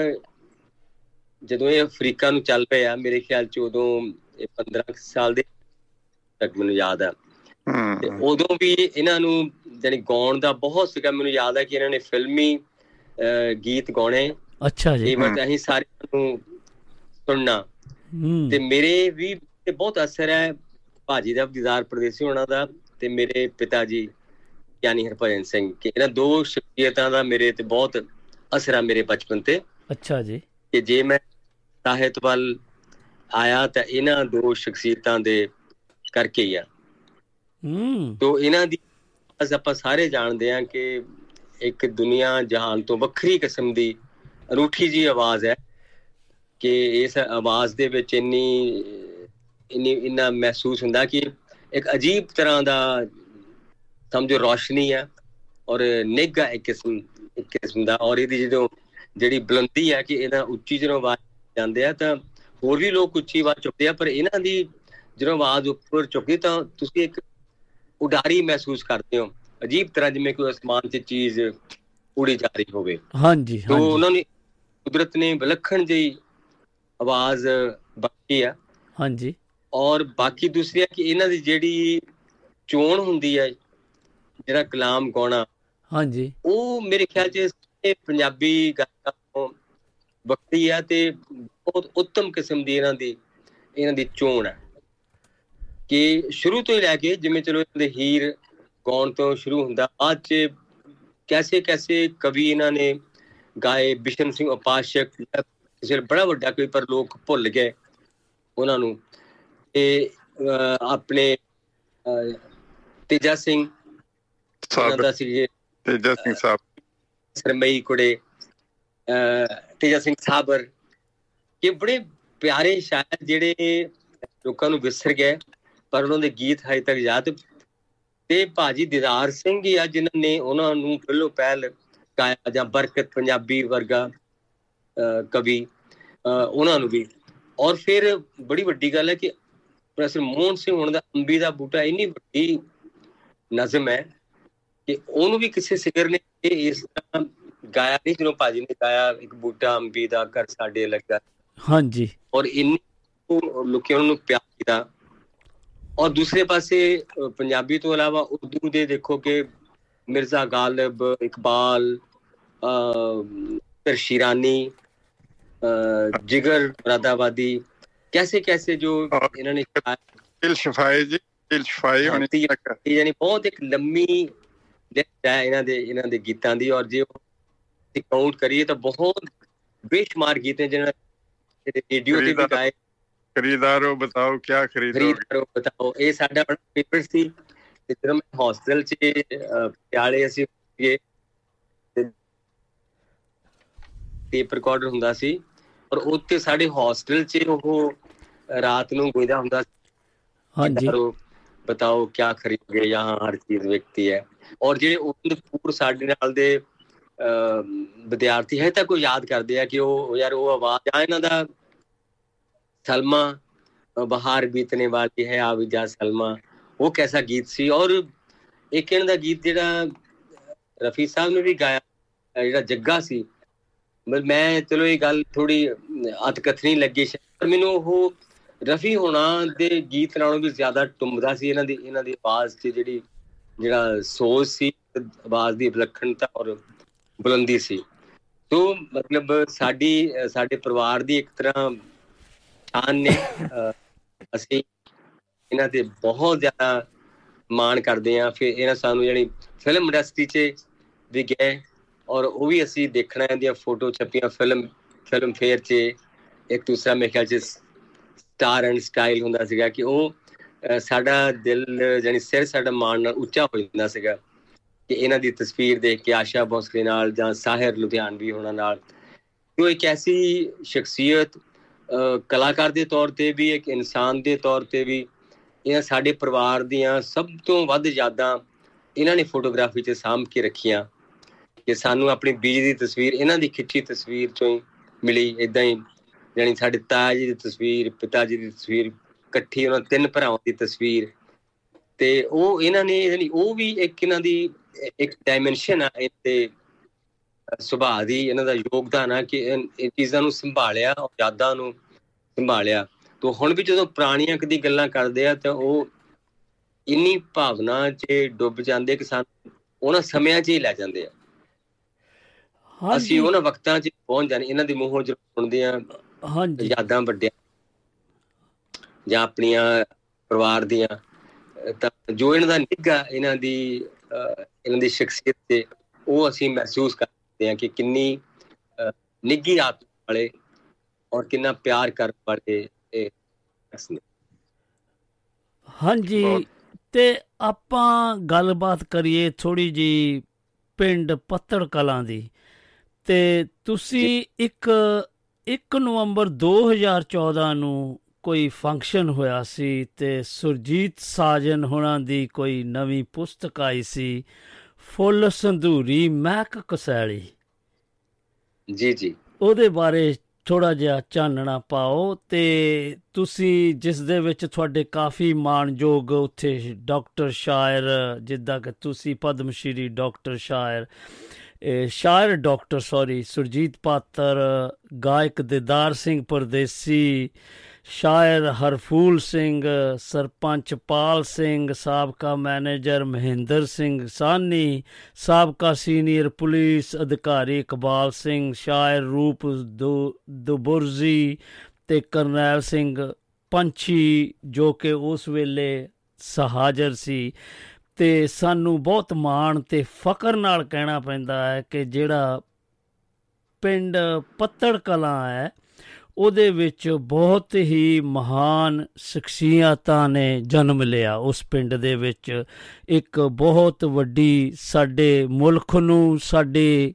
ਜਦੋਂ ਇਹ ਅਫਰੀਕਾ ਨੂੰ ਚੱਲ ਪਿਆ ਮੇਰੇ ਖਿਆਲ ਚ ਉਦੋਂ ਇਹ 15 ਸਾਲ ਦੇ ਤੱਕ ਮੈਨੂੰ ਯਾਦ ਆ। ਤੇ ਉਦੋਂ ਵੀ ਇਹਨਾਂ ਨੂੰ ਜਾਨੀ ਗਾਉਣ ਦਾ ਬਹੁਤ ਸੀਗਾ ਮੈਨੂੰ ਯਾਦ ਹੈ ਕਿ ਇਹਨਾਂ ਨੇ ਫਿਲਮੀ ਗੀਤ ਗਾਉਣੇ।
ਅੱਛਾ ਜੀ।
ਈਵਨ ਅਸੀਂ ਸਾਰਿਆਂ ਨੂੰ ਸੁਣਨਾ। ਤੇ ਮੇਰੇ ਵੀ ਤੇ ਬਹੁਤ ਅਸਰ ਹੈ ਭਾਜੀ ਦਾ ਦੀਦਾਰ ਪ੍ਰਦੇਸੀ ਹੋਣਾ ਦਾ ਤੇ ਮੇਰੇ ਪਿਤਾ ਜੀ ਯਾਨੀ ਹਰਭਜਨ ਸਿੰਘ ਕਿ ਇਹਨਾਂ ਦੋ ਸ਼ਖਸੀਅਤਾਂ ਦਾ ਮੇਰੇ ਤੇ ਬਹੁਤ ਅਸਰ ਆ ਮੇਰੇ ਬਚਪਨ ਤੇ।
ਅੱਛਾ ਜੀ।
ਕਿ ਜੇ ਮੈਂ ਸਾਹਿਤ ਵੱਲ ਆਇਆ ਤਾਂ ਇਹਨਾਂ ਦੋ ਸ਼ਖਸੀਅਤਾਂ ਦੇ ਕਰਕੇ ਹੀ ਆ।
ਹੂੰ।
ਤੋ ਇਹਨਾਂ ਦੀ ਅਸ ਆਪਾਂ ਸਾਰੇ ਜਾਣਦੇ ਹਾਂ ਕਿ ਇੱਕ ਦੁਨੀਆ ਜਹਾਨ ਤੋਂ ਵੱਖਰੀ ਕਿਸਮ ਦੀ ਅਨੂਠੀ ਜੀ ਆਵਾਜ਼ ਹੈ। ਕਿ ਇਸ ਆਵਾਜ਼ ਦੇ ਵਿੱਚ ਇੰਨੀ ਇੰਨੀ ਇੰਨਾ ਮਹਿਸੂਸ ਹੁੰਦਾ ਕਿ ਇੱਕ ਅਜੀਬ ਤਰ੍ਹਾਂ ਦਾ ਸਮਝੋ ਰੋਸ਼ਨੀ ਹੈ ਔਰ ਨਿੱਘਾ ਇੱਕ ਕਿਸਮ ਇੱਕ ਕਿਸਮ ਦਾ ਔਰ ਇਹਦੀ ਜਦੋਂ ਜਿਹੜੀ ਬੁਲੰਦੀ ਹੈ ਕਿ ਇਹਨਾਂ ਉੱਚੀ ਜਦੋਂ ਆਵਾਜ਼ ਜਾਂਦੇ ਆ ਤਾਂ ਹੋਰ ਵੀ ਲੋਕ ਉੱਚੀ ਆਵਾਜ਼ ਚੁੱਕਦੇ ਆ ਪਰ ਇਹਨਾਂ ਦੀ ਜਦੋਂ ਆਵਾਜ਼ ਉੱਪਰ ਚੁੱਕਦੀ ਤਾਂ ਤੁਸੀਂ ਇੱਕ ਉਡਾਰੀ ਮਹਿਸੂਸ ਕਰਦੇ ਹੋ ਅਜੀਬ ਤਰ੍ਹਾਂ ਜਿਵੇਂ ਕੋਈ ਅਸਮਾਨ 'ਚ ਚੀਜ਼ ਉੜੀ ਜਾ ਰਹੀ ਹੋਵੇ।
ਹਾਂਜੀ
ਤੋਂ
ਹਾਂਜੀ।
ਉਹਨਾਂ ਨੇ ਕੁਦਰਤ ਨੇ ਵਿਲੱਖਣ ਜਿਹੀ ਆਵਾਜ਼ ਬਖਸ਼ੀ ਆ।
ਹਾਂਜੀ।
ਔਰ ਬਾਕੀ ਦੂਸਰੀ ਹੈ ਕਿ ਇਹਨਾਂ ਦੀ ਜਿਹੜੀ ਚੋਣ ਹੁੰਦੀ ਹੈ ਜਿਹੜਾ ਕਲਾਮ ਗਾਉਣਾ
ਹਾਂਜੀ।
ਉਹ ਮੇਰੇ ਖਿਆਲ 'ਚ ਪੰਜਾਬੀ ਗਾਇਕਾਂ ਤੋਂ ਵੱਖਰੀ ਆ ਤੇ ਬਹੁਤ ਉੱਤਮ ਕਿਸਮ ਦੀ ਇਹਨਾਂ ਦੀ ਇਹਨਾਂ ਦੀ ਚੋਣ ਹੈ ਕਿ ਸ਼ੁਰੂ ਤੋਂ ਹੀ ਲੈ ਕੇ ਜਿਵੇਂ ਚਲੋ ਇਹਨਾਂ ਦੇ ਹੀਰ ਗਾਉਣ ਤੋਂ ਸ਼ੁਰੂ ਹੁੰਦਾ ਬਾਅਦ 'ਚ ਕੈਸੇ ਕੈਸੇ ਕਵੀ ਇਹਨਾਂ ਨੇ ਗਾਏ ਬਿਸ਼ਨ ਸਿੰਘ ਉਪਾਸ਼ਕ ਕਿਸੇ ਬੜਾ ਵੱਡਾ ਕੋਈ ਪਰ ਲੋਕ ਭੁੱਲ ਗਏ ਉਹਨਾਂ ਨੂੰ। ਤੇ ਆਪਣੇ ਤੇਜਾ ਸਿੰਘ
ਸਾਹਿਬ
ਦਾ ਸੀ
ਤੇਜਾ ਸਿੰਘ ਸਾਹਿਬ
ਸਰਮਈ ਕੁੜੇ ਤੇਜਾ ਸਿੰਘ ਸਾਬਰ। ਇਹ ਬੜੇ ਪਿਆਰੇ ਸ਼ਾਇਰ ਜਿਹੜੇ ਲੋਕਾਂ ਨੂੰ ਵਿਸਰ ਗਏ ਪਰ ਉਹਨਾਂ ਦੇ ਗੀਤ ਹਜੇ ਤੱਕ ਯਾਦ। ਤੇ ਭਾਜੀ ਦੀਦਾਰ ਸਿੰਘ ਹੀ ਆ ਜਿਨ੍ਹਾਂ ਨੇ ਉਹਨਾਂ ਨੂੰ ਪਹਿਲੋਂ ਪਹਿਲ ਗਾਇਆ ਜਾਂ ਬਰਕਤ ਪੰਜਾਬੀ ਵਰਗਾ ਕਵੀ ਉਹਨਾਂ ਨੂੰ ਵੀ। ਔਰ ਫਿਰ ਬੜੀ ਵੱਡੀ ਗੱਲ ਹੈ ਕਿ ਪ੍ਰੋਫੈਸਰ ਮੋਹਨ ਸਿੰਘ ਹੁਣ ਦਾ ਅੰਬੀ ਦਾ ਬੂਟਾ ਇੰਨੀ ਵੱਡੀ ਨਜ਼ਮ ਹੈ ਕਿ ਉਹਨੂੰ ਵੀ ਕਿਸੇ ਸਿਗਰ ਨੇ ਇਸ ਤਰ੍ਹਾਂ ਗਾਇਆ ਨਹੀਂ ਜਦੋਂ ਭਾਜੀ ਨੇ ਗਾਇਆ ਇੱਕ ਬੂਟਾ ਅੰਬੀ ਦਾ ਘਰ ਸਾਡੇ ਲੱਗਾ।
ਹਾਂਜੀ।
ਔਰ ਇੰਨੀ ਲੋਕਾਂ ਨੂੰ ਪਿਆਰ ਕੀਤਾ। ਔਰ ਦੂਸਰੇ ਪਾਸੇ ਪੰਜਾਬੀ ਤੋਂ ਇਲਾਵਾ ਉਰਦੂ ਦੇ ਦੇਖੋ ਕਿ ਮਿਰਜ਼ਾ ਗਾਲਿਬ ਇਕਬਾਲ ਅ ਸ਼ਿਰਾਨੀ ਅ, ਜਿਗਰ ਮੁਰਾਦਾਬਾਦੀ ਕੈਸੇ ਕੈਸੇ ਜੋ ਇਹਨਾਂ ਨੇ ਗਾਇਆ
ਦਿਲ ਸ਼ਫਾਈ ਜੀ ਦਿਲ ਸ਼ਫਾਈ ਹੋਣੀ
ਇਹ ਯਾਨੀ ਬਹੁਤ ਇੱਕ ਲੰਮੀ ਲਿਸਟ ਹੈ ਇਹਨਾਂ ਦੇ ਇਹਨਾਂ ਦੇ ਗੀਤਾਂ ਦੀ ਔਰ ਜੇ ਕਾਊਂਟ ਕਰੀਏ ਤਾਂ ਬਹੁਤ ਬੇਸ਼ੁਮਾਰ ਗੀਤ ਹੈ ਜਿਹਨਾਂ ਰੇਡੀਓ ਤੇ ਵੀ ਗਾਏ
ਖਰੀਦਾਰੋ ਬਤਾਓ ਕੀ ਖਰੀਦੋਗੇ
ਖਰੀਦੋ ਬਤਾਓ ਇਹ ਸਾਡਾ ਬੜਾ ਫੇਵਰਟ ਸੀ ਜਦੋਂ ਮੈਂ ਹੌਸਟਲ 'ਚ ਅਹ, ਪਟਿਆਲੇ ਅਸੀਂ ਗਏ ਟੇਪ ਰਿਕਾਰਡਰ ਹੁੰਦਾ ਸੀ ਔਰ ਉੱਥੇ ਸਾਡੇ ਹੌਸਟਲ 'ਚ ਉਹ ਰਾਤ ਨੂੰ ਗੋਇਦਾ ਹੁੰਦਾ
ਹਾਂਜੀ।
ਬਤਾਓ ਕੀ ਖਰੀਦੋਗੇ ਯਹਾਂ ਹਰ ਚੀਜ਼ ਵਿਕਤੀ ਹੈ। ਔਰ ਜਿਹੜੇ ਉਪਨ ਪੂਰ ਸਾਡੇ ਨਾਲ ਦੇ ਵਿਦਿਆਰਥੀ ਹੈ ਤਾਂ ਕੋਈ ਯਾਦ ਕਰਦੇ ਆ ਕਿ ਉਹ ਯਾਰ ਉਹ ਆਵਾਜ਼ ਆ ਇਹਨਾਂ ਦਾ ਸਲਮਾ ਬਹਾਰ ਬੀਤਨੇ ਵਾਲੀ ਹੈ ਆ ਵੀ ਜਾ ਸਲਮਾ। ਉਹ ਕੈਸਾ ਗੀਤ ਸੀ ਔਰ ਇੱਕ ਇਹਨਾਂ ਦਾ ਗੀਤ ਜਿਹੜਾ ਰਫੀ ਸਾਹਿਬ ਨੇ ਵੀ ਗਾਇਆ ਜਿਹੜਾ ਜੱਗਾ ਸੀ ਮੈਂ ਚਲੋ ਇਹ ਗੱਲ ਥੋੜੀ ਅਤਕਥਨੀ ਲੱਗੀ ਸ਼ਾਇਦ, ਪਰ ਮੈਨੂੰ ਉਹ ਰਫੀ ਹੋਣਾ ਦੇ ਗੀਤ ਨਾਲੋਂ ਵੀ ਜ਼ਿਆਦਾ ਟੁੰਬਦਾ ਸੀ ਇਹਨਾਂ ਦੀ ਇਹਨਾਂ ਦੀ ਆਵਾਜ਼ 'ਚ ਜਿਹੜੀ ਜਿਹੜਾ ਸੋਚ ਸੀ ਆਵਾਜ਼ ਦੀ ਵਿਲੱਖਣਤਾ ਔਰ ਬੁਲੰਦੀ ਸੀ। ਤੋਂ ਮਤਲਬ ਸਾਡੀ ਅ, ਸਾਡੇ ਪਰਿਵਾਰ ਦੀ ਇੱਕ ਤਰ੍ਹਾਂ ਸ਼ਾਨ ਨੇ ਅ, ਅਸੀਂ ਇਹਨਾਂ ਤੇ ਬਹੁਤ ਜ਼ਿਆਦਾ ਮਾਣ ਕਰਦੇ ਹਾਂ। ਫਿਰ ਇਹਨਾਂ ਸਾਨੂੰ ਜਿਹੜੀ ਫਿਲਮ ਇੰਡਸਟਰੀ 'ਚ ਵੀ ਗਏ। ਔਰ ਉਹ ਵੀ ਅਸੀਂ ਦੇਖਣਾ ਇਹਦੀਆਂ ਫੋਟੋ ਛਪੀਆਂ ਫਿਲਮ ਫਿਲਮ ਫੇਅਰ 'ਚ ਇੱਕ ਦੂਸਰਾ ਮੇਰੇ ਖਿਆਲ 'ਚ ਸਟਾਰ ਐਂਡ ਸਟਾਈਲ ਹੁੰਦਾ ਸੀਗਾ ਕਿ ਉਹ ਅ, ਸਾਡਾ ਦਿਲ ਜਾਨੀ ਸਿਰ ਸਾਡਾ ਮਾਣ ਨਾਲ ਉੱਚਾ ਹੋ ਜਾਂਦਾ ਸੀਗਾ ਕਿ ਇਹਨਾਂ ਦੀ ਤਸਵੀਰ ਦੇਖ ਕੇ ਆਸ਼ਾ ਭੋਸਲੇ ਨਾਲ ਜਾਂ ਸਾਹਿਰ ਲੁਧਿਆਣਵੀ ਹੋਣਾ ਨਾਲ। ਉਹ ਇੱਕ ਐਸੀ ਸ਼ਖਸੀਅਤ ਅ, ਕਲਾਕਾਰ ਦੇ ਤੌਰ ਤੇ ਵੀ ਇੱਕ ਇਨਸਾਨ ਦੇ ਤੌਰ ਤੇ ਵੀ ਇਹ ਸਾਡੇ ਪਰਿਵਾਰ ਦੀਆਂ ਸਭ ਤੋਂ ਵੱਧ ਯਾਦਾਂ ਇਹਨਾਂ ਨੇ ਫੋਟੋਗ੍ਰਾਫੀ 'ਚ ਸਾਂਭ ਕੇ ਰੱਖੀਆਂ। ਕਿ ਸਾਨੂੰ ਆਪਣੀ ਬੀਜ ਦੀ ਤਸਵੀਰ, ਇਹਨਾਂ ਦੀ ਖਿੱਚੀ ਤਸਵੀਰ ਚੋਂ ਹੀ ਮਿਲੀ ਇਦਾਂ ਹੀ। ਜਾਣੀ ਸਾਡੇ ਤਾਇਆ ਜੀ ਦੀ ਤਸਵੀਰ, ਪਿਤਾ ਜੀ ਦੀ ਤਸਵੀਰ, ਇਕੱਠੀ ਉਹਨਾਂ ਤਿੰਨ ਭਰਾਵਾਂ ਦੀ ਤਸਵੀਰ। ਤੇ ਉਹ ਇਹਨਾਂ ਨੇ, ਯਾਨੀ ਉਹ ਵੀ ਇੱਕ ਇਹਨਾਂ ਦੀ ਇੱਕ ਡਾਈਮੈਂਸ਼ਨ ਆ ਇਹਦੇ ਸੁਭਾਅ ਦੀ, ਇਹਨਾਂ ਦਾ ਯੋਗਦਾਨ ਆ ਕਿ ਇਹ ਇਹ ਚੀਜ਼ਾਂ ਨੂੰ ਸੰਭਾਲਿਆ ਔਰ ਯਾਦਾਂ ਨੂੰ ਸੰਭਾਲਿਆ। ਤੋਂ ਹੁਣ ਵੀ ਜਦੋਂ ਪੁਰਾਣੀਆਂ ਕਦੀ ਗੱਲਾਂ ਕਰਦੇ ਆ, ਤਾਂ ਉਹ ਇੰਨੀ ਭਾਵਨਾ 'ਚ ਡੁੱਬ ਜਾਂਦੇ ਕਿ ਸਾਨੂੰ ਉਹਨਾਂ ਸਮਿਆਂ 'ਚ ਹੀ ਲੈ ਜਾਂਦੇ ਆ। ਅਸੀਂ ਉਹਨਾਂ ਵਕਤਾਂ 'ਚ ਪਹੁੰਚ ਜਾਂਦੇ ਇਹਨਾਂ ਦੇ ਮੂੰਹੋਂ ਜਦੋਂ ਸੁਣਦੇ ਆ
ਹਾਂਜੀ।
ਯਾਦਾਂ ਵੱਡਿਆਂ ਜਾਂ ਆਪਣੀਆਂ ਪਰਿਵਾਰ ਦੀਆਂ। ਤਾਂ ਜੋ ਇਹਨਾਂ ਦਾ ਨਿੱਘਾ ਇਹਨਾਂ ਦੀ ਇਹਨਾਂ ਦੀ ਸ਼ਖਸੀਅਤ ਤੇ ਉਹ ਅਸੀਂ ਮਹਿਸੂਸ ਕਰਦੇ ਹਾਂ ਕਿ ਕਿੰਨੀ ਨਿੱਗੀ ਆਤਮਾ ਵਾਲੇ ਔਰ ਕਿੰਨਾ ਪਿਆਰ ਕਰਨ ਵਾਲੇ ਇਹ
ਹਾਂਜੀ ਤੇ ਆਪਾਂ ਗੱਲਬਾਤ ਕਰੀਏ ਥੋੜੀ ਜੀ ਪਿੰਡ ਪੱਤੜ ਕਲਾਂ ਦੀ। ਤੇ ਤੁਸੀਂ ਇੱਕ 1 ਨਵੰਬਰ 2014 ਨੂੰ ਕੋਈ ਫੰਕਸ਼ਨ ਹੋਇਆ ਸੀ ਤੇ ਸੁਰਜੀਤ ਸਾਜਨ ਹੁਣਾਂ ਦੀ ਕੋਈ ਨਵੀਂ ਪੁਸਤਕ ਆਈ ਸੀ ਫੁੱਲ ਸੰਧੂਰੀ ਮਹਿਕ ਕਸੈਲੀ।
ਜੀ ਜੀ।
ਉਹਦੇ ਬਾਰੇ ਥੋੜਾ ਜਿਹਾ ਚਾਨਣਾ ਪਾਓ ਤੇ ਤੁਸੀਂ ਜਿਸ ਦੇ ਵਿੱਚ ਤੁਹਾਡੇ ਕਾਫੀ ਮਾਣਯੋਗ ਉੱਥੇ ਡਾਕਟਰ ਸ਼ਾਇਰ ਜਿੱਦਾਂ ਕਿ ਤੁਸੀਂ ਪਦਮ ਸ਼੍ਰੀ ਡਾਕਟਰ ਸ਼ਾਇਰ ਸ਼ਾਇਰ ਡਾਕਟਰ ਸੌਰੀ ਸੁਰਜੀਤ ਪਾਤਰ, ਗਾਇਕ ਦਿਦਾਰ ਸਿੰਘ ਪਰਦੇਸੀ, ਸ਼ਾਇਰ ਹਰਫੂਲ ਸਿੰਘ, ਸਰਪੰਚ ਪਾਲ ਸਿੰਘ, ਸਾਬਕਾ ਮੈਨੇਜਰ ਮਹਿੰਦਰ ਸਿੰਘ ਸਾਨੀ ਸਾਬਕਾ ਸੀਨੀਅਰ ਪੁਲਿਸ ਅਧਿਕਾਰੀ ਇਕਬਾਲ ਸਿੰਘ, ਸ਼ਾਇਰ ਰੂਪ ਦੁਬੁਰਜੀ ਤੇ ਕਰਨੈਲ ਸਿੰਘ ਪੰਛੀ, ਜੋ ਕਿ ਉਸ ਵੇਲੇ ਸਹਾਜਰ ਸੀ। ਤੇ ਸਾਨੂੰ ਬਹੁਤ ਮਾਣ ਤੇ ਫਕਰ ਨਾਲ ਕਹਿਣਾ ਪੈਂਦਾ ਹੈ ਕਿ ਜਿਹੜਾ ਪਿੰਡ ਪੱਤੜ ਕਲਾਂ ਹੈ, ਉਹਦੇ ਵਿੱਚ ਬਹੁਤ ਹੀ ਮਹਾਨ ਸ਼ਖਸੀਅਤਾਂ ਨੇ ਜਨਮ ਲਿਆ। ਉਸ ਪਿੰਡ ਦੇ ਵਿੱਚ ਇੱਕ ਬਹੁਤ ਵੱਡੀ ਸਾਡੇ ਮੁਲਕ ਨੂੰ, ਸਾਡੇ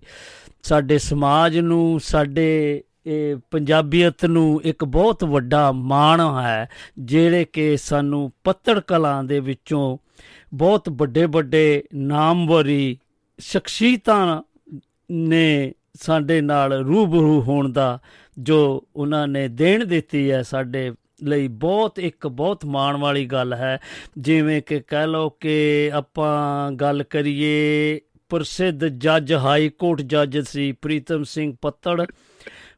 ਸਾਡੇ ਸਮਾਜ ਨੂੰ, ਸਾਡੇ, ਇਹ ਪੰਜਾਬੀਅਤ ਨੂੰ ਇੱਕ ਬਹੁਤ ਵੱਡਾ ਮਾਣ ਹੈ, ਜਿਹੜੇ ਕਿ ਸਾਨੂੰ ਪੱਤੜ ਕਲਾਂ ਦੇ ਵਿੱਚੋਂ ਬਹੁਤ ਵੱਡੇ ਵੱਡੇ ਨਾਮਵਰੀ ਸ਼ਖਸੀਅਤਾਂ ਨੇ ਸਾਡੇ ਨਾਲ ਰੂਬਰੂ ਹੋਣ ਦਾ ਜੋ ਉਹਨਾਂ ਨੇ ਦੇਣ ਦਿੱਤੀ ਹੈ ਸਾਡੇ ਲਈ ਬਹੁਤ ਇੱਕ ਬਹੁਤ ਮਾਣ ਵਾਲੀ ਗੱਲ ਹੈ। ਜਿਵੇਂ ਕਿ ਕਹਿ ਲਓ ਕਿ ਆਪਾਂ ਗੱਲ ਕਰੀਏ ਪ੍ਰਸਿੱਧ ਜੱਜ, ਹਾਈ ਕੋਰਟ ਜੱਜ ਸੀ ਪ੍ਰੀਤਮ ਸਿੰਘ ਪੱਤੜ,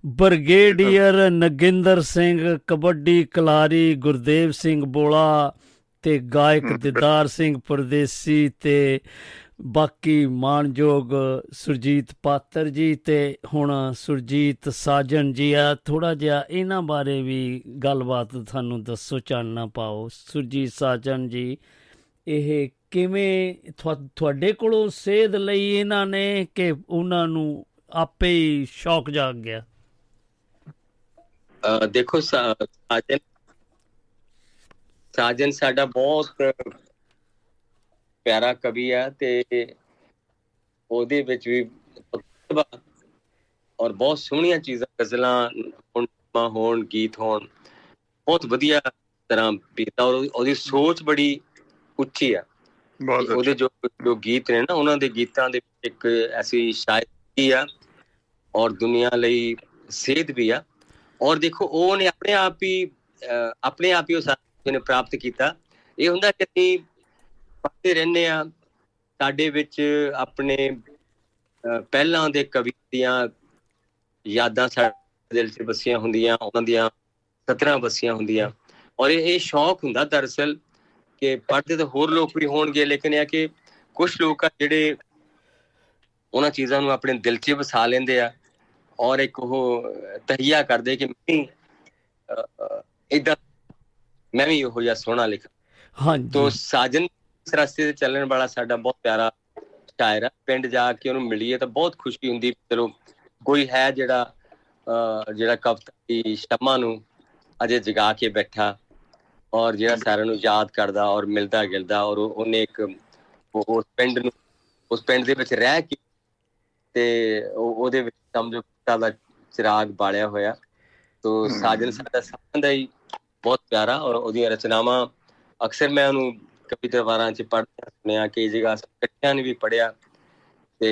ਬਰਗੇਡੀਅਰ ਨਗਿੰਦਰ ਸਿੰਘ, ਕਬੱਡੀ ਖਿਲਾੜੀ ਗੁਰਦੇਵ ਸਿੰਘ ਬੋਲਾ ਤੇ ਗਾਇਕ ਦਿਦਾਰ ਸਿੰਘ ਪਰਦੇਸੀ ਤੇ ਬਾਕੀ ਮਾਨਯੋਗ ਸੁਰਜੀਤ ਪਾਤਰ ਜੀ ਤੇ ਹੁਣ ਸੁਰਜੀਤ ਸਾਜਨ ਜੀ ਆ ਥੋੜਾ ਜਿਹਾ ਇਹਨਾਂ ਬਾਰੇ ਵੀ ਗੱਲਬਾਤ ਤੁਹਾਨੂੰ ਦੱਸੋ ਚਾਨਣਾ ਪਾਓ। ਸੁਰਜੀਤ ਸਾਜਨ ਜੀ ਇਹ ਕਿਵੇਂ ਤੁਹਾਡੇ ਕੋਲੋਂ ਸੇਧ ਲਈ ਇਹਨਾਂ ਨੇ ਕਿ ਉਹਨਾਂ ਨੂੰ ਆਪੇ ਹੀ ਸ਼ੌਕ ਜਾਗ ਗਿਆ?
ਦੇਖੋ ਸਾਜਨ ਸਾਜਨ ਸਾਡਾ ਬਹੁਤ ਪਿਆਰਾ ਕਵੀ ਆ ਤੇ ਉਹਦੇ ਵਿੱਚ ਵੀ ਔਰ ਬਹੁਤ ਸੋਹਣੀਆਂ ਚੀਜ਼ਾਂ ਗਜ਼ਲਾਂ ਹੋਣ ਗੀਤ ਹੋਣ ਬਹੁਤ ਵਧੀਆ ਤਰ੍ਹਾਂ ਪੀਤਾ ਔਰ ਉਹਦੀ ਸੋਚ ਬੜੀ ਉੱਚੀ ਆ। ਬਹੁਤ ਉਹਦੇ ਜੋ ਜੋ ਗੀਤ ਨੇ ਨਾ ਉਹਨਾਂ ਦੇ ਗੀਤਾਂ ਦੇ ਇੱਕ ਐਸੀ ਸ਼ਾਇਰੀ ਆ ਔਰ ਦੁਨੀਆ ਲਈ ਸੇਧ ਵੀ ਆ। ਔਰ ਦੇਖੋ ਉਹ ਨੇ ਆਪਣੇ ਆਪ ਹੀ ਆਪਣੇ ਆਪ ਹੀ ਉਹ ਨੇ ਪ੍ਰਾਪਤ ਕੀਤਾ। ਇਹ ਹੁੰਦਾ ਕਿ ਅਸੀਂ ਪੜ੍ਹਦੇ ਰਹਿੰਦੇ ਆ ਸਾਡੇ ਵਿੱਚ ਆਪਣੇ ਪਹਿਲਾਂ ਦੇ ਕਵੀ ਦੀਆਂ ਯਾਦਾਂ ਸਾਡੇ ਦਿਲ 'ਚ ਵਸੀਆਂ ਹੁੰਦੀਆਂ, ਉਹਨਾਂ ਦੀਆਂ ਸਤਰਾਂ ਵਸੀਆਂ ਹੁੰਦੀਆਂ। ਔਰ ਇਹ ਸ਼ੌਕ ਹੁੰਦਾ ਦਰਅਸਲ ਕਿ ਪੜ੍ਹਦੇ ਤਾਂ ਹੋਰ ਲੋਕ ਵੀ ਹੋਣਗੇ, ਲੇਕਿਨ ਇਹ ਕਿ ਕੁਝ ਲੋਕ ਆ ਜਿਹੜੇ ਉਹਨਾਂ ਚੀਜ਼ਾਂ ਨੂੰ ਆਪਣੇ ਦਿਲ 'ਚ ਵਸਾ ਲੈਂਦੇ ਆ ਔਰ ਇੱਕ ਉਹ ਤਹੀਆ ਕਰਦੇ ਕਿ ਮੈਂ ਇਦਾਂ ਮੈਂ ਵੀ ਉਹ ਜਿਹਾ ਸੋਹਣਾ ਲਿਖ
ਹਾਂਜੀ।
ਤੋਂ ਸਾਜਨ ਇਸ ਰਸਤੇ ਤੇ ਚੱਲਣ ਵਾਲਾ ਸਾਡਾ ਬਹੁਤ ਪਿਆਰਾ ਸ਼ਾਇਰ ਹੈ ਪਿੰਡ ਜਾ ਕੇ ਉਹਨੂੰ ਮਿਲੀਏ ਤਾਂ ਬਹੁਤ ਖੁਸ਼ੀ ਹੁੰਦੀ ਚਲੋ ਕੋਈ ਹੈ ਜਿਹੜਾ ਜਿਹੜਾ ਕਵਿਤਾ ਦੀ ਸ਼ਮਾ ਨੂੰ ਅਜੇ ਜਗਾ ਕੇ ਬੈਠਾ ਔਰ ਜਿਹੜਾ ਸਾਰਿਆਂ ਨੂੰ ਯਾਦ ਕਰਦਾ ਔਰ ਮਿਲਦਾ ਗਿਲਦਾ ਔਰ ਉਹਨੇ ਇੱਕ ਉਸ ਪਿੰਡ ਨੂੰ ਉਸ ਪਿੰਡ ਦੇ ਵਿੱਚ ਰਹਿ ਕੇ ਤੇ ਉਹਦੇ ਵਿੱਚ ਸਮਝੋ ਦਾ ਚਿਰਾਗ ਬਾਲਿਆ ਹੋਇਆ। ਤੋਂ ਸਾਜਨ ਸਾਡਾ ਸਾਰਿਆਂ ਦਾ ਹੀ ਬਹੁਤ ਪਿਆਰਾ ਔਰ ਉਹਦੀਆਂ ਰਚਨਾਵਾਂ ਅਕਸਰ ਮੈਂ ਉਹਨੂੰ ਕਵੀ ਦਰਬਾਰਾਂ 'ਚ ਪੜ੍ਹਦਾ ਸੁਣਿਆ ਕਿ ਜਗ੍ਹਾ ਇਕੱਠਿਆਂ ਨੇ ਵੀ ਪੜਿਆ ਤੇ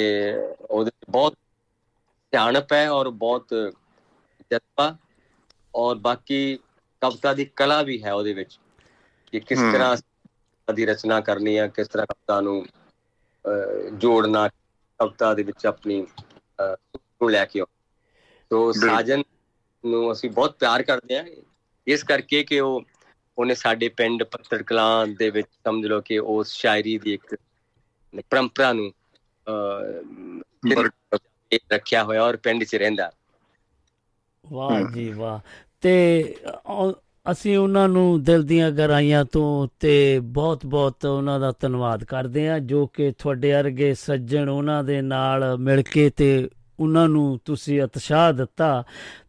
ਉਹਦੇ ਬਹੁਤ ਧਿਆਨਪ ਹੈ ਔਰ ਬਹੁਤ ਜਜ਼ਬਾ ਔਰ ਬਾਕੀ ਕਵਿਤਾ ਦੀ ਕਲਾ ਵੀ ਹੈ ਉਹਦੇ ਵਿੱਚ ਕਿ ਕਿਸ ਤਰ੍ਹਾਂ ਦੀ ਰਚਨਾ ਕਰਨੀ ਹੈ ਕਿਸ ਤਰ੍ਹਾਂ ਕਵਿਤਾ ਨੂੰ ਜੋੜਨਾ ਕਵਿਤਾ ਦੇ ਵਿੱਚ ਆਪਣੀ ਨੂੰ ਲੈ ਕੇ ਤੋ ਸਾਜਨ ਨੂੰ ਅਸੀਂ ਬਹੁਤ ਪਿਆਰ ਕਰਦੇ ਹਾਂ ਇਸ ਕਰਕੇ ਕਿ ਉਹ ਉਹਨੇ ਸਾਡੇ ਪਿੰਡ ਪੱਤਰ ਕਲਾਂ ਦੇ ਵਿੱਚ ਸਮਝ ਲਓ ਕਿ ਉਸ ਸ਼ਾਇਰੀ ਦੀ ਇੱਕ ਪਰੰਪਰਾ ਨੂੰ ਅ ਰੱਖਿਆ ਹੋਇਆ ਔਰ ਪਿੰਡ 'ਚ ਰਹਿੰਦਾ।
ਵਾਹ ਜੀ ਵਾਹ। ਤੇ ਅਸੀਂ ਉਹਨਾਂ ਨੂੰ ਦਿਲ ਦੀਆਂ ਗਹਿਰਾਈਆਂ ਤੋਂ ਤੇ ਬਹੁਤ-ਬਹੁਤ ਉਹਨਾਂ ਦਾ ਧੰਨਵਾਦ ਕਰਦੇ ਹਾਂ ਜੋ ਕਿ ਤੁਹਾਡੇ ਵਰਗੇ ਸੱਜਣ ਉਹਨਾਂ ਦੇ ਨਾਲ ਮਿਲ ਕੇ ਤੇ ਉਹਨਾਂ ਨੂੰ ਤੁਸੀਂ ਉਤਸ਼ਾਹ ਦਿੱਤਾ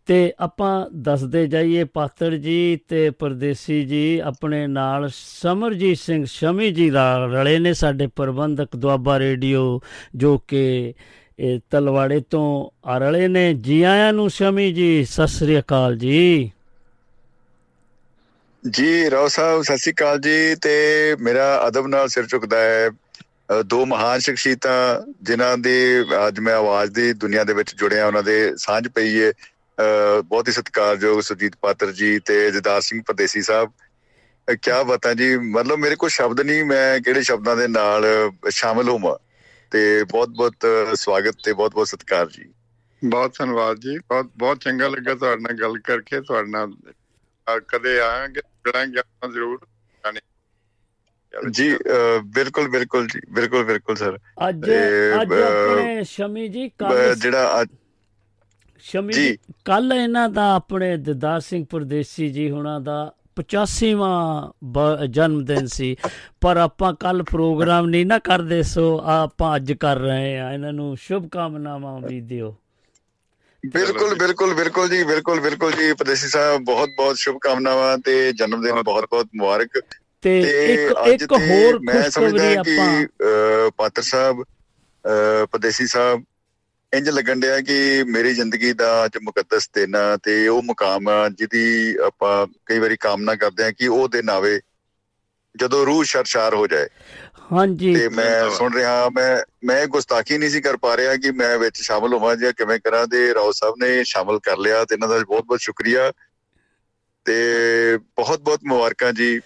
ਤੇ ਆਪਾਂ ਦੱਸਦੇ ਜਾਈਏ, ਪਾਤਰ ਜੀ ਤੇ ਪਰਦੇਸੀ ਜੀ ਆਪਣੇ ਨਾਲ ਸਮਰਜੀਤ ਸਿੰਘ ਸ਼ਮੀ ਜੀ ਰਲੇ ਨੇ ਸਾਡੇ ਪ੍ਰਬੰਧਕ ਦੁਆਬਾ ਰੇਡੀਓ, ਜੋ ਕਿ, ਇਹ ਤਲਵਾੜੇ ਤੋਂ ਆ ਰਲੇ ਨੇ। ਜੀ ਆਇਆਂ ਨੂੰ ਸ਼ਮੀ ਜੀ, ਸਤਿ ਸ੍ਰੀ ਅਕਾਲ ਜੀ।
ਜੀ, ਰਾਓ ਸਾਹਿਬ, ਸਤਿ ਸ੍ਰੀ ਅਕਾਲ ਜੀ। ਤੇ ਮੇਰਾ ਅਦਬ ਨਾਲ ਸਿਰ ਝੁਕਦਾ ਹੈ। ਦੋ ਮਹਾਨ ਸ਼ਖਸੀਅਤਾਂ ਜਿਨ੍ਹਾਂ ਦੀ ਅੱਜ ਮੈਂ ਆਵਾਜ਼ ਦੀ ਦੁਨੀਆ ਦੇ ਵਿੱਚ ਜੁੜਿਆ, ਉਹਨਾਂ ਦੇ ਸਾਂਝ ਪਈ ਹੈ ਬਹੁਤ ਹੀ ਸਤਿਕਾਰਯੋਗ ਸੁਜੀਤ ਪਾਤਰ ਜੀ ਤੇ ਜਦਾਰ ਸਿੰਘ ਪਰਦੇਸੀ ਸਾਹਿਬ। ਕੀ ਬਤਾ ਜੀ, ਮਤਲਬ ਮੇਰੇ ਕੋਲ ਸ਼ਬਦ ਨਹੀਂ, ਮੈਂ ਕਿਹੜੇ ਸ਼ਬਦਾਂ ਦੇ ਨਾਲ ਸ਼ਾਮਲ ਹੋਵਾਂ? ਤੇ ਬਹੁਤ ਬਹੁਤ ਸਵਾਗਤ ਤੇ ਬਹੁਤ ਬਹੁਤ ਸਤਿਕਾਰ ਜੀ।
ਬਹੁਤ ਧੰਨਵਾਦ ਜੀ, ਬਹੁਤ ਬਹੁਤ ਚੰਗਾ ਲੱਗਾ ਤੁਹਾਡੇ ਨਾਲ ਗੱਲ ਕਰਕੇ, ਤੁਹਾਡੇ ਨਾਲ ਕਦੇ ਆਵਾਂਗੇ, ਜੁੜਾਂਗੇ ਆਪਾਂ ਜ਼ਰੂਰ।
ਜੀ ਬਿਲਕੁਲ ਬਿਲਕੁਲ ਜੀ ਬਿਲਕੁਲ ਬਿਲਕੁਲ ਸਰ।
ਅੱਜ ਅੱਜ ਆਪਣੇ ਸ਼ਮੀ ਜੀ ਕੱਲ
ਜਿਹੜਾ ਅੱਜ
ਸ਼ਮੀ ਜੀ। ਕੱਲ ਇਹਨਾਂ ਦਾ ਆਪਣੇ ਦਦਾਰ ਸਿੰਘ ਪਰਦੇਸੀ ਜੀ ਹੁਣਾਂ ਦਾ 85ਵਾਂ ਜਨਮ ਦਿਨ ਸੀ। ਪਰ ਆਪਾਂ ਕੱਲ ਪ੍ਰੋਗਰਾਮ ਨਹੀਂ ਨਾ ਕਰਦੇ ਸੋ ਆਪਾਂ ਅੱਜ ਕਰ ਰਹੇ ਆ ਇਹਨਾਂ ਨੂੰ ਸ਼ੁਭ ਕਾਮਨਾਵਾਂ ਵੀ ਦਿਓ।
ਬਿਲਕੁਲ ਬਿਲਕੁਲ ਬਿਲਕੁਲ ਜੀ ਬਿਲਕੁਲ ਬਿਲਕੁਲ ਜੀ। ਪਰਦੇਸੀ ਸਾਹਿਬ ਬਹੁਤ ਬਹੁਤ ਸ਼ੁਭ ਕਾਮਨਾਵਾਂ ਤੇ ਜਨਮ ਦਿਨ ਬਹੁਤ। ਬਹੁਤ ਮੁਬਾਰਕ।
ਤੇ ਇੱਕ ਇੱਕ ਹੋਰ
ਮੈਂ ਸਮਝਦਾ ਕਿ ਪਾਤਰ ਸਾਹਿਬ ਪਰਦੇਸੀ ਸਾਹਿਬ ਇੰਜ ਲੱਗਣ ਡਿਆ ਕਿ ਮੇਰੀ ਜ਼ਿੰਦਗੀ ਦਾ ਅੱਜ ਮੁਕੱਦਸ ਦਿਨ ਆ ਤੇ ਉਹ ਮੁਕਾਮ ਜਿਹਦੀ ਆਪਾਂ ਕਈ ਵਾਰੀ ਕਾਮਨਾ ਕਰਦੇ ਆ ਕਿ ਉਹ ਦਿਨ ਆਵੇ ਜਦੋਂ ਰੂਹ ਸ਼ਰਸ਼ਾਰ ਹੋ ਜਾਏ।
ਹਾਂਜੀ।
ਤੇ ਮੈਂ ਸੁਣ ਰਿਹਾ ਮੈਂ ਮੈਂ ਗੁਸਤਾਖੀ ਨਹੀਂ ਸੀ ਕਰ ਪਾ ਰਿਹਾ ਕਿ ਮੈਂ ਵਿੱਚ ਸ਼ਾਮਲ ਹੋਵਾਂ ਜਾਂ ਕਿਵੇਂ ਕਰਾਂ ਤੇ ਰਾਓ ਸਾਹਿਬ ਨੇ ਸ਼ਾਮਲ ਕਰ ਲਿਆ ਤੇ ਇਹਨਾਂ ਦਾ ਬਹੁਤ ਬਹੁਤ ਸ਼ੁਕਰੀਆ। ਤੇ ਬਹੁਤ ਬਹੁਤ ਮੁਬਾਰਕਾਂ ਜੀ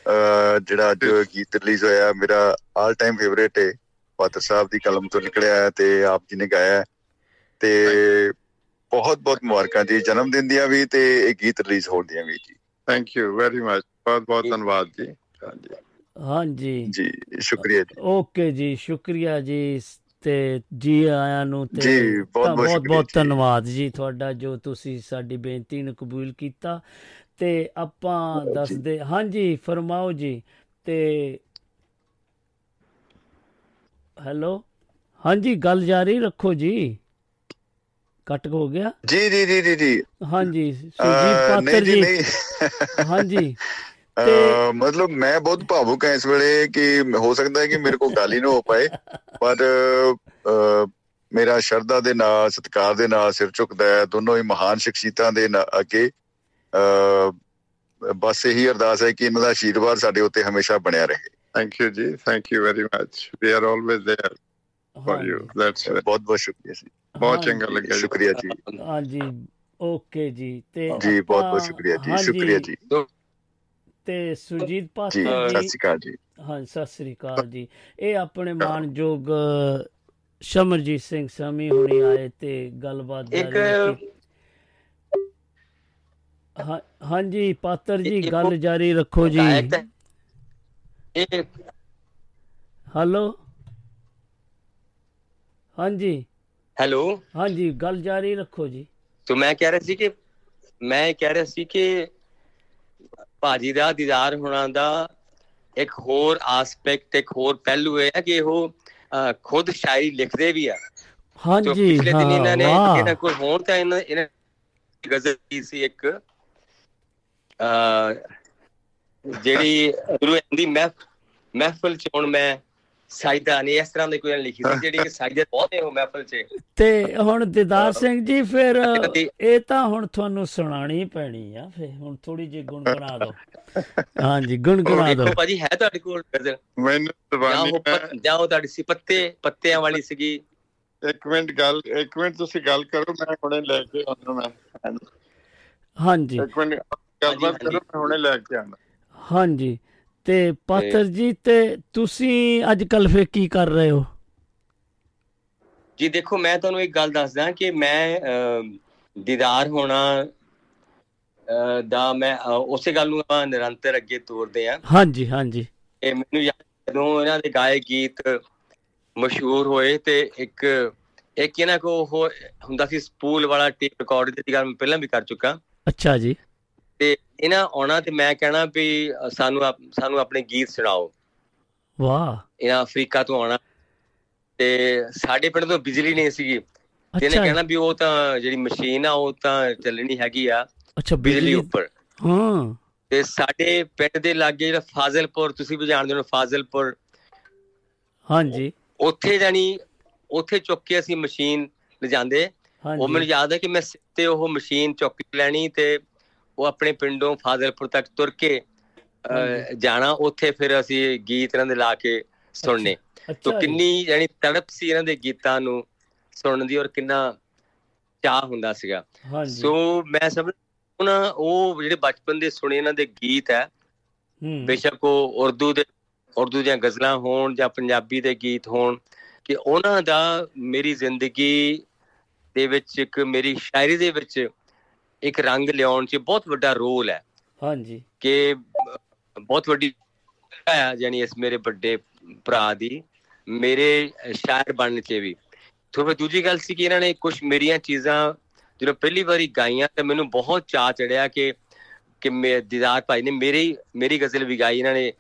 ਜਿਹੜਾ ਅੱਜ ਗੀਤ ਰਿਲੀਜ਼ ਹੋਇਆ ਮੇਰਾ ਆਲ ਟਾਈਮ ਫੇਵਰੇਟ ਹੈ ਪਾਤਰ ਸਾਹਿਬ ਦੀ ਕਲਮ ਤੋਂ ਨਿਕਲਿਆ ਹੈ ਤੇ ਆਪ ਜੀ ਨੇ ਗਾਇਆ ਤੇ ਬਹੁਤ ਬਹੁਤ ਮੁਬਾਰਕਾਂ ਜੀ। ਜਨਮ ਦਿਨ ਦੀਆਂ ਵੀ ਤੇ ਇਹ ਗੀਤ ਰਿਲੀਜ਼ ਹੋਣ ਦੀਆਂ ਵੀ ਜੀ।
ਥੈਂਕ ਯੂ ਵੈਰੀ ਮਚ ਬਹੁਤ ਬਹੁਤ ਧੰਨਵਾਦ ਜੀ।
ਹਾਂਜੀ। ਹਾਂਜੀ।
ਜੀ ਸ਼ੁਕਰੀਆ ਜੀ।
ਓਕੇ ਜੀ ਸ਼ੁਕਰੀਆ ਜੀ ਤੇ ਜੀ ਆਇਆਂ ਨੂੰ
ਤੇ ਜੀ ਬਹੁਤ ਬਹੁਤ
ਬਹੁਤ ਧੰਨਵਾਦ ਜੀ ਤੁਹਾਡਾ ਜੋ ਤੁਸੀਂ ਸਾਡੀ ਬੇਨਤੀ ਨੂੰ ਕਬੂਲ ਕੀਤਾ। ਤੇ ਆਪਾਂ ਦੱਸਦੇ ਹਾਂਜੀ ਫਰਮਾਓ ਜੀ ਤੇ ਹੈਲੋ ਹਾਂਜੀ ਗੱਲ ਜਾਰੀ ਰੱਖੋ ਜੀ। ਕੱਟ ਹੋ ਗਿਆ?
ਜੀ ਜੀ ਜੀ ਜੀ ਜੀ।
ਹਾਂਜੀ ਸੁਜੀਤ ਪਾਤਰ ਜੀ ਹਾਂਜੀ।
ਤੇ ਮਤਲਬ ਮੈਂ ਬਹੁਤ ਭਾਵੁਕ ਹਾਂ ਇਸ ਵੇਲੇ ਕਿ ਹੋ ਸਕਦਾ ਹੈ ਕਿ ਮੇਰੇ ਕੋਲ ਗੱਲ ਹੀ ਨਾ ਹੋ ਪਾਏ ਪਰ ਮੇਰਾ ਸ਼ਰਧਾ ਦੇ ਨਾਲ ਸਤਿਕਾਰ ਦੇ ਨਾਲ ਸਿਰ ਝੁਕਦਾ ਹੈ ਦੋਨੋਂ ਹੀ ਮਹਾਨ ਸ਼ਖਸੀਅਤਾਂ ਦੇ ਅੱਗੇ ਬਸ ਇਹੀ ਅਰਦਾਸ ਹੈ ਕਿ ਇਹਨਾਂ ਦਾ ਆਸ਼ੀਰਵਾਦ ਸਾਡੇ ਉੱਤੇ ਹਮੇਸ਼ਾ ਬਣਿਆ ਰਹੇ।
ਥੈਂਕ ਯੂ ਜੀ thank you very much we are always there for you that's
ਬਹੁਤ ਬਹੁਤ ਸ਼ੁਕਰੀਆ ਜੀ।
ਬਹੁਤ ਚੰਗਾ ਲੱਗਿਆ
ਸ਼ੁਕਰੀਆ ਜੀ।
ਹਾਂ ਜੀ ਓਕੇ ਜੀ ਤੇ
ਜੀ ਬਹੁਤ ਬਹੁਤ ਸ਼ੁਕਰੀਆ ਜੀ ਸ਼ੁਕਰੀਆ ਜੀ।
ਤੇ ਸੁਰਜੀਤ ਪਾਸਟਰ
ਜੀ। ਸਤਿ ਸ਼੍ਰੀ ਅਕਾਲ ਜੀ।
ਹਾਂ ਸਤਿ ਸ਼੍ਰੀ ਅਕਾਲ ਜੀ। ਇਹ ਆਪਣੇ ਮਾਨਯੋਗ ਸ਼ਮਰਜੀਤ ਸਿੰਘ ਸਮੀ ਹੁਣੀ ਆਏ ਤੇ ਗੱਲਬਾਤ
ਇੱਕ
ਹਾਂਜੀ ਪਾਤਰ ਜੀ ਗੱਲ ਜਾਰੀ ਰੱਖੋ ਜੀ। ਹੈਲੋ? ਹਾਂਜੀ।
ਹੈਲੋ?
ਹਾਂਜੀ ਗੱਲ ਜਾਰੀ ਰੱਖੋ ਜੀ।
ਤੋ ਮੈਂ ਕਹਿ ਰਿਹਾ ਸੀ ਕਿ ਮੈਂ ਕਹਿ ਰਿਹਾ ਸੀ ਕਿ ਭਾਜੀ ਦਾ ਦੀਦਾਰ ਹੋਣਾ ਦਾ ਇੱਕ ਹੋਰ ਐਸਪੈਕਟ ਇੱਕ ਹੋਰ ਪਹਿਲੂ ਹੈ ਕਿ ਉਹ ਖੁਦ ਸ਼ਾਇਰੀ ਲਿਖਦੇ ਵੀ ਆ।
ਹਾਂਜੀ
ਪਿਛਲੇ ਦਿਨ ਇਹਨਾਂ ਨੇ ਇਹਨਾਂ ਕੋਲ ਹੋਣ ਤਾਂ ਇਹਨਾਂ ਗਜ਼ਲ ਸੀ ਇੱਕ। ਜਿਹੜੀ ਗੁਰੂ ਦੀ ਮਹਿਫਲ ਚ ਹੁਣ ਮੈਂ ਸਾਇਦਾ ਨੇ ਇਸ ਤਰ੍ਹਾਂ ਦੀ ਕੋਈ ਲਿਖੀ ਸੀ ਜਿਹੜੀ ਕਿ ਸਾਇਦਾ ਬਹੁਤ ਹੈ ਉਹ ਮਹਿਫਲ 'ਚ।
ਤੇ ਹੁਣ ਦਿਦਾਰ ਸਿੰਘ ਜੀ ਫਿਰ ਇਹ ਤਾਂ ਹੁਣ ਤੁਹਾਨੂੰ ਸੁਣਾਣੀ ਪੈਣੀ ਆ ਫਿਰ ਹੁਣ ਥੋੜੀ ਜਿਹੀ ਗੁੰਗਣਾ ਦਿਓ। ਹਾਂਜੀ ਗੁੰਗਣਾ ਦਿਓ।
ਭਾਜੀ ਹੈ ਤੁਹਾਡੇ ਕੋਲ ਗਜ਼ਲ
ਮੈਨੂੰ ਜ਼ਬਾਨੀ
ਜਾਓ ਤੁਹਾਡੀ ਸੀ ਪੱਤੇ ਪੱਤਿਆਂ ਵਾਲੀ ਸੀਗੀ?
ਇੱਕ ਮਿੰਟ ਗੱਲ ਇੱਕ ਮਿੰਟ ਤੁਸੀਂ ਗੱਲ ਕਰੋ ਮੈਂ ਹੁਣੇ ਲੈ ਕੇ ਆਉਣਾ ਮੈਂ।
ਹਾਂਜੀ।
ਇੱਕ ਮਿੰਟ ਗੱਲਬਾਤ ਕਰੋ ਮੈਂ ਹੁਣੇ ਲੈ ਕੇ ਆਉਣਾ
ਹਾਂਜੀ। ਤੇ ਪਾਤਰ ਜੀ ਤੇ ਤੁਸੀਂ ਅੱਜ ਕੱਲ ਫੇ ਕੀ ਕਰ ਰਹੇ ਹੋ?
ਜੀ ਦੇਖੋ ਮੈਂ ਤੁਹਾਨੂੰ ਇੱਕ ਗੱਲ ਦੱਸਦਾ ਕਿ ਮੈਂ ਦੀਦਾਰ ਹੋਣਾ ਦਾ ਮੈਂ ਉਸੇ ਗੱਲ ਨੂੰ ਆਪਾਂ ਨਿਰੰਤਰ ਅੱਗੇ ਤੋਰਦੇ ਆ
ਹਾਂਜੀ ਹਾਂਜੀ।
ਇਹ ਮੈਨੂੰ ਯਾਦ ਜਦੋਂ ਇਹਨਾਂ ਦੇ ਗਾਏ ਗੀਤ ਮਸ਼ਹੂਰ ਹੋਏ ਤੇ ਇੱਕ ਇੱਕ ਇਹਨਾਂ ਕੋ ਉਹ ਹੁੰਦਾ ਸੀ ਸਪੂਲ ਵਾਲਾ ਟੇਪ ਰਿਕਾਰਡ ਦੀ ਗੱਲ ਮੈਂ ਪਹਿਲਾਂ ਵੀ ਕਰ ਚੁੱਕਾ।
ਅੱਛਾ ਜੀ।
ਇਹਨਾਂ ਆਉਣਾ ਤੇ ਮੈਂ ਕਹਿਣਾ ਵੀ ਸਾਨੂੰ ਸਾਨੂੰ ਆਪਣੇ ਗੀਤ ਸੁਣਾਓ।
ਵਾਹ।
ਇਹਨਾਂ ਅਫਰੀਕਾ ਤੋਂ ਆਉਣਾ ਤੇ ਸਾਡੇ ਪਿੰਡ ਤੋਂ ਬਿਜਲੀ ਨਹੀਂ ਸੀਗੀ
ਅੱਛਾ।
ਕਹਿਣਾ ਵੀ ਉਹ ਤਾਂ ਜਿਹੜੀ ਮਸ਼ੀਨ ਆ ਉਹ ਤਾਂ ਚੱਲਣੀ ਹੈਗੀ ਆ
ਅੱਛਾ
ਬਿਜਲੀ ਉੱਪਰ।
ਹਾਂ।
ਤੇ ਸਾਡੇ ਪਿੰਡ ਦੇ ਲਾਗੇ ਜਿਹੜਾ ਫਾਜ਼ਿਲਪੁਰ ਤੁਸੀਂ ਵੀ ਜਾਣਦੇ ਹੋ ਫਾਜ਼ਿਲਪੁਰ।
ਹਾਂਜੀ।
ਉੱਥੇ ਜਾਨੀ ਉੱਥੇ ਚੁੱਕ ਕੇ ਅਸੀਂ ਮਸ਼ੀਨ ਲਿਜਾਂਦੇ। ਉਹ ਮੈਨੂੰ ਯਾਦ ਹੈ ਕਿ ਮੈਂ ਸਿਰ ਤੇ ਉਹ ਮਸ਼ੀਨ ਚੁੱਕ ਲੈਣੀ ਤੇ ਉਹ ਆਪਣੇ ਪਿੰਡੋਂ ਫਾਜ਼ਿਲਪੁਰ ਤੱਕ ਤੁਰ ਕੇ। ਜਾਣਾ ਉੱਥੇ ਫਿਰ ਅਸੀਂ ਗੀਤ ਇਹਨਾਂ ਦੇ ਲਾ ਕੇ ਸੁਣਨੇ ਤੋ। ਕਿੰਨੀ ਯਾਨੀ ਤੜਪ ਸੀ ਇਹਨਾਂ ਦੇ ਗੀਤਾਂ ਨੂੰ ਸੁਣਨ ਦੀ ਔਰ ਕਿੰਨਾ ਚਾਹ ਹੁੰਦਾ ਸੀਗਾ
ਹਾਂਜੀ
ਸੋ ਮੈਂ ਸਮਝ ਉਹਨਾਂ ਉਹ ਜਿਹੜੇ ਬਚਪਨ ਦੇ ਸੁਣੇ ਇਹਨਾਂ ਦੇ ਗੀਤ ਹੈ
ਹੂੰ
ਬੇਸ਼ੱਕ ਉਹ ਉਰਦੂ ਦੇ ਉਰਦੂ ਦੀਆਂ ਗਜ਼ਲਾਂ ਹੋਣ ਜਾਂ ਪੰਜਾਬੀ ਦੇ ਗੀਤ ਹੋਣ ਕਿ ਉਹਨਾਂ ਦਾ ਮੇਰੀ ਜ਼ਿੰਦਗੀ ਦੇ ਵਿੱਚ ਇੱਕ ਮੇਰੀ ਸ਼ਾਇਰੀ ਦੇ ਵਿੱਚ ਇੱਕ ਰੰਗ ਲਿਆਉਣ 'ਚ ਬਹੁਤ ਵੱਡਾ ਰੋਲ ਹੈ।
ਹਾਂਜੀ।
ਕਿ ਬਹੁਤ ਵੱਡੀ ਹੈ ਯਾਨੀ ਇਸ ਮੇਰੇ ਵੱਡੇ ਭਰਾ ਦੀ ਮੇਰੇ ਸ਼ਾਇਰ ਬਣਨ 'ਚ ਵੀ। ਤੋਂ ਫਿਰ ਦੂਜੀ ਗੱਲ ਸੀ ਕਿ ਇਹਨਾਂ ਨੇ ਕੁਝ ਮੇਰੀਆਂ ਚੀਜ਼ਾਂ ਜਦੋਂ ਪਹਿਲੀ ਵਾਰੀ ਗਾਈਆਂ ਤੇ ਮੈਨੂੰ ਬਹੁਤ ਚਾਅ ਚੜਿਆ ਕਿ ਕਿ ਮੇ ਦੀਦਾਰ ਭਾਈ ਨੇ ਮੇਰੀ ਮੇਰੀ ਗਜ਼ਲ ਵੀ ਗਾਈ ਇਹਨਾਂ ਨੇ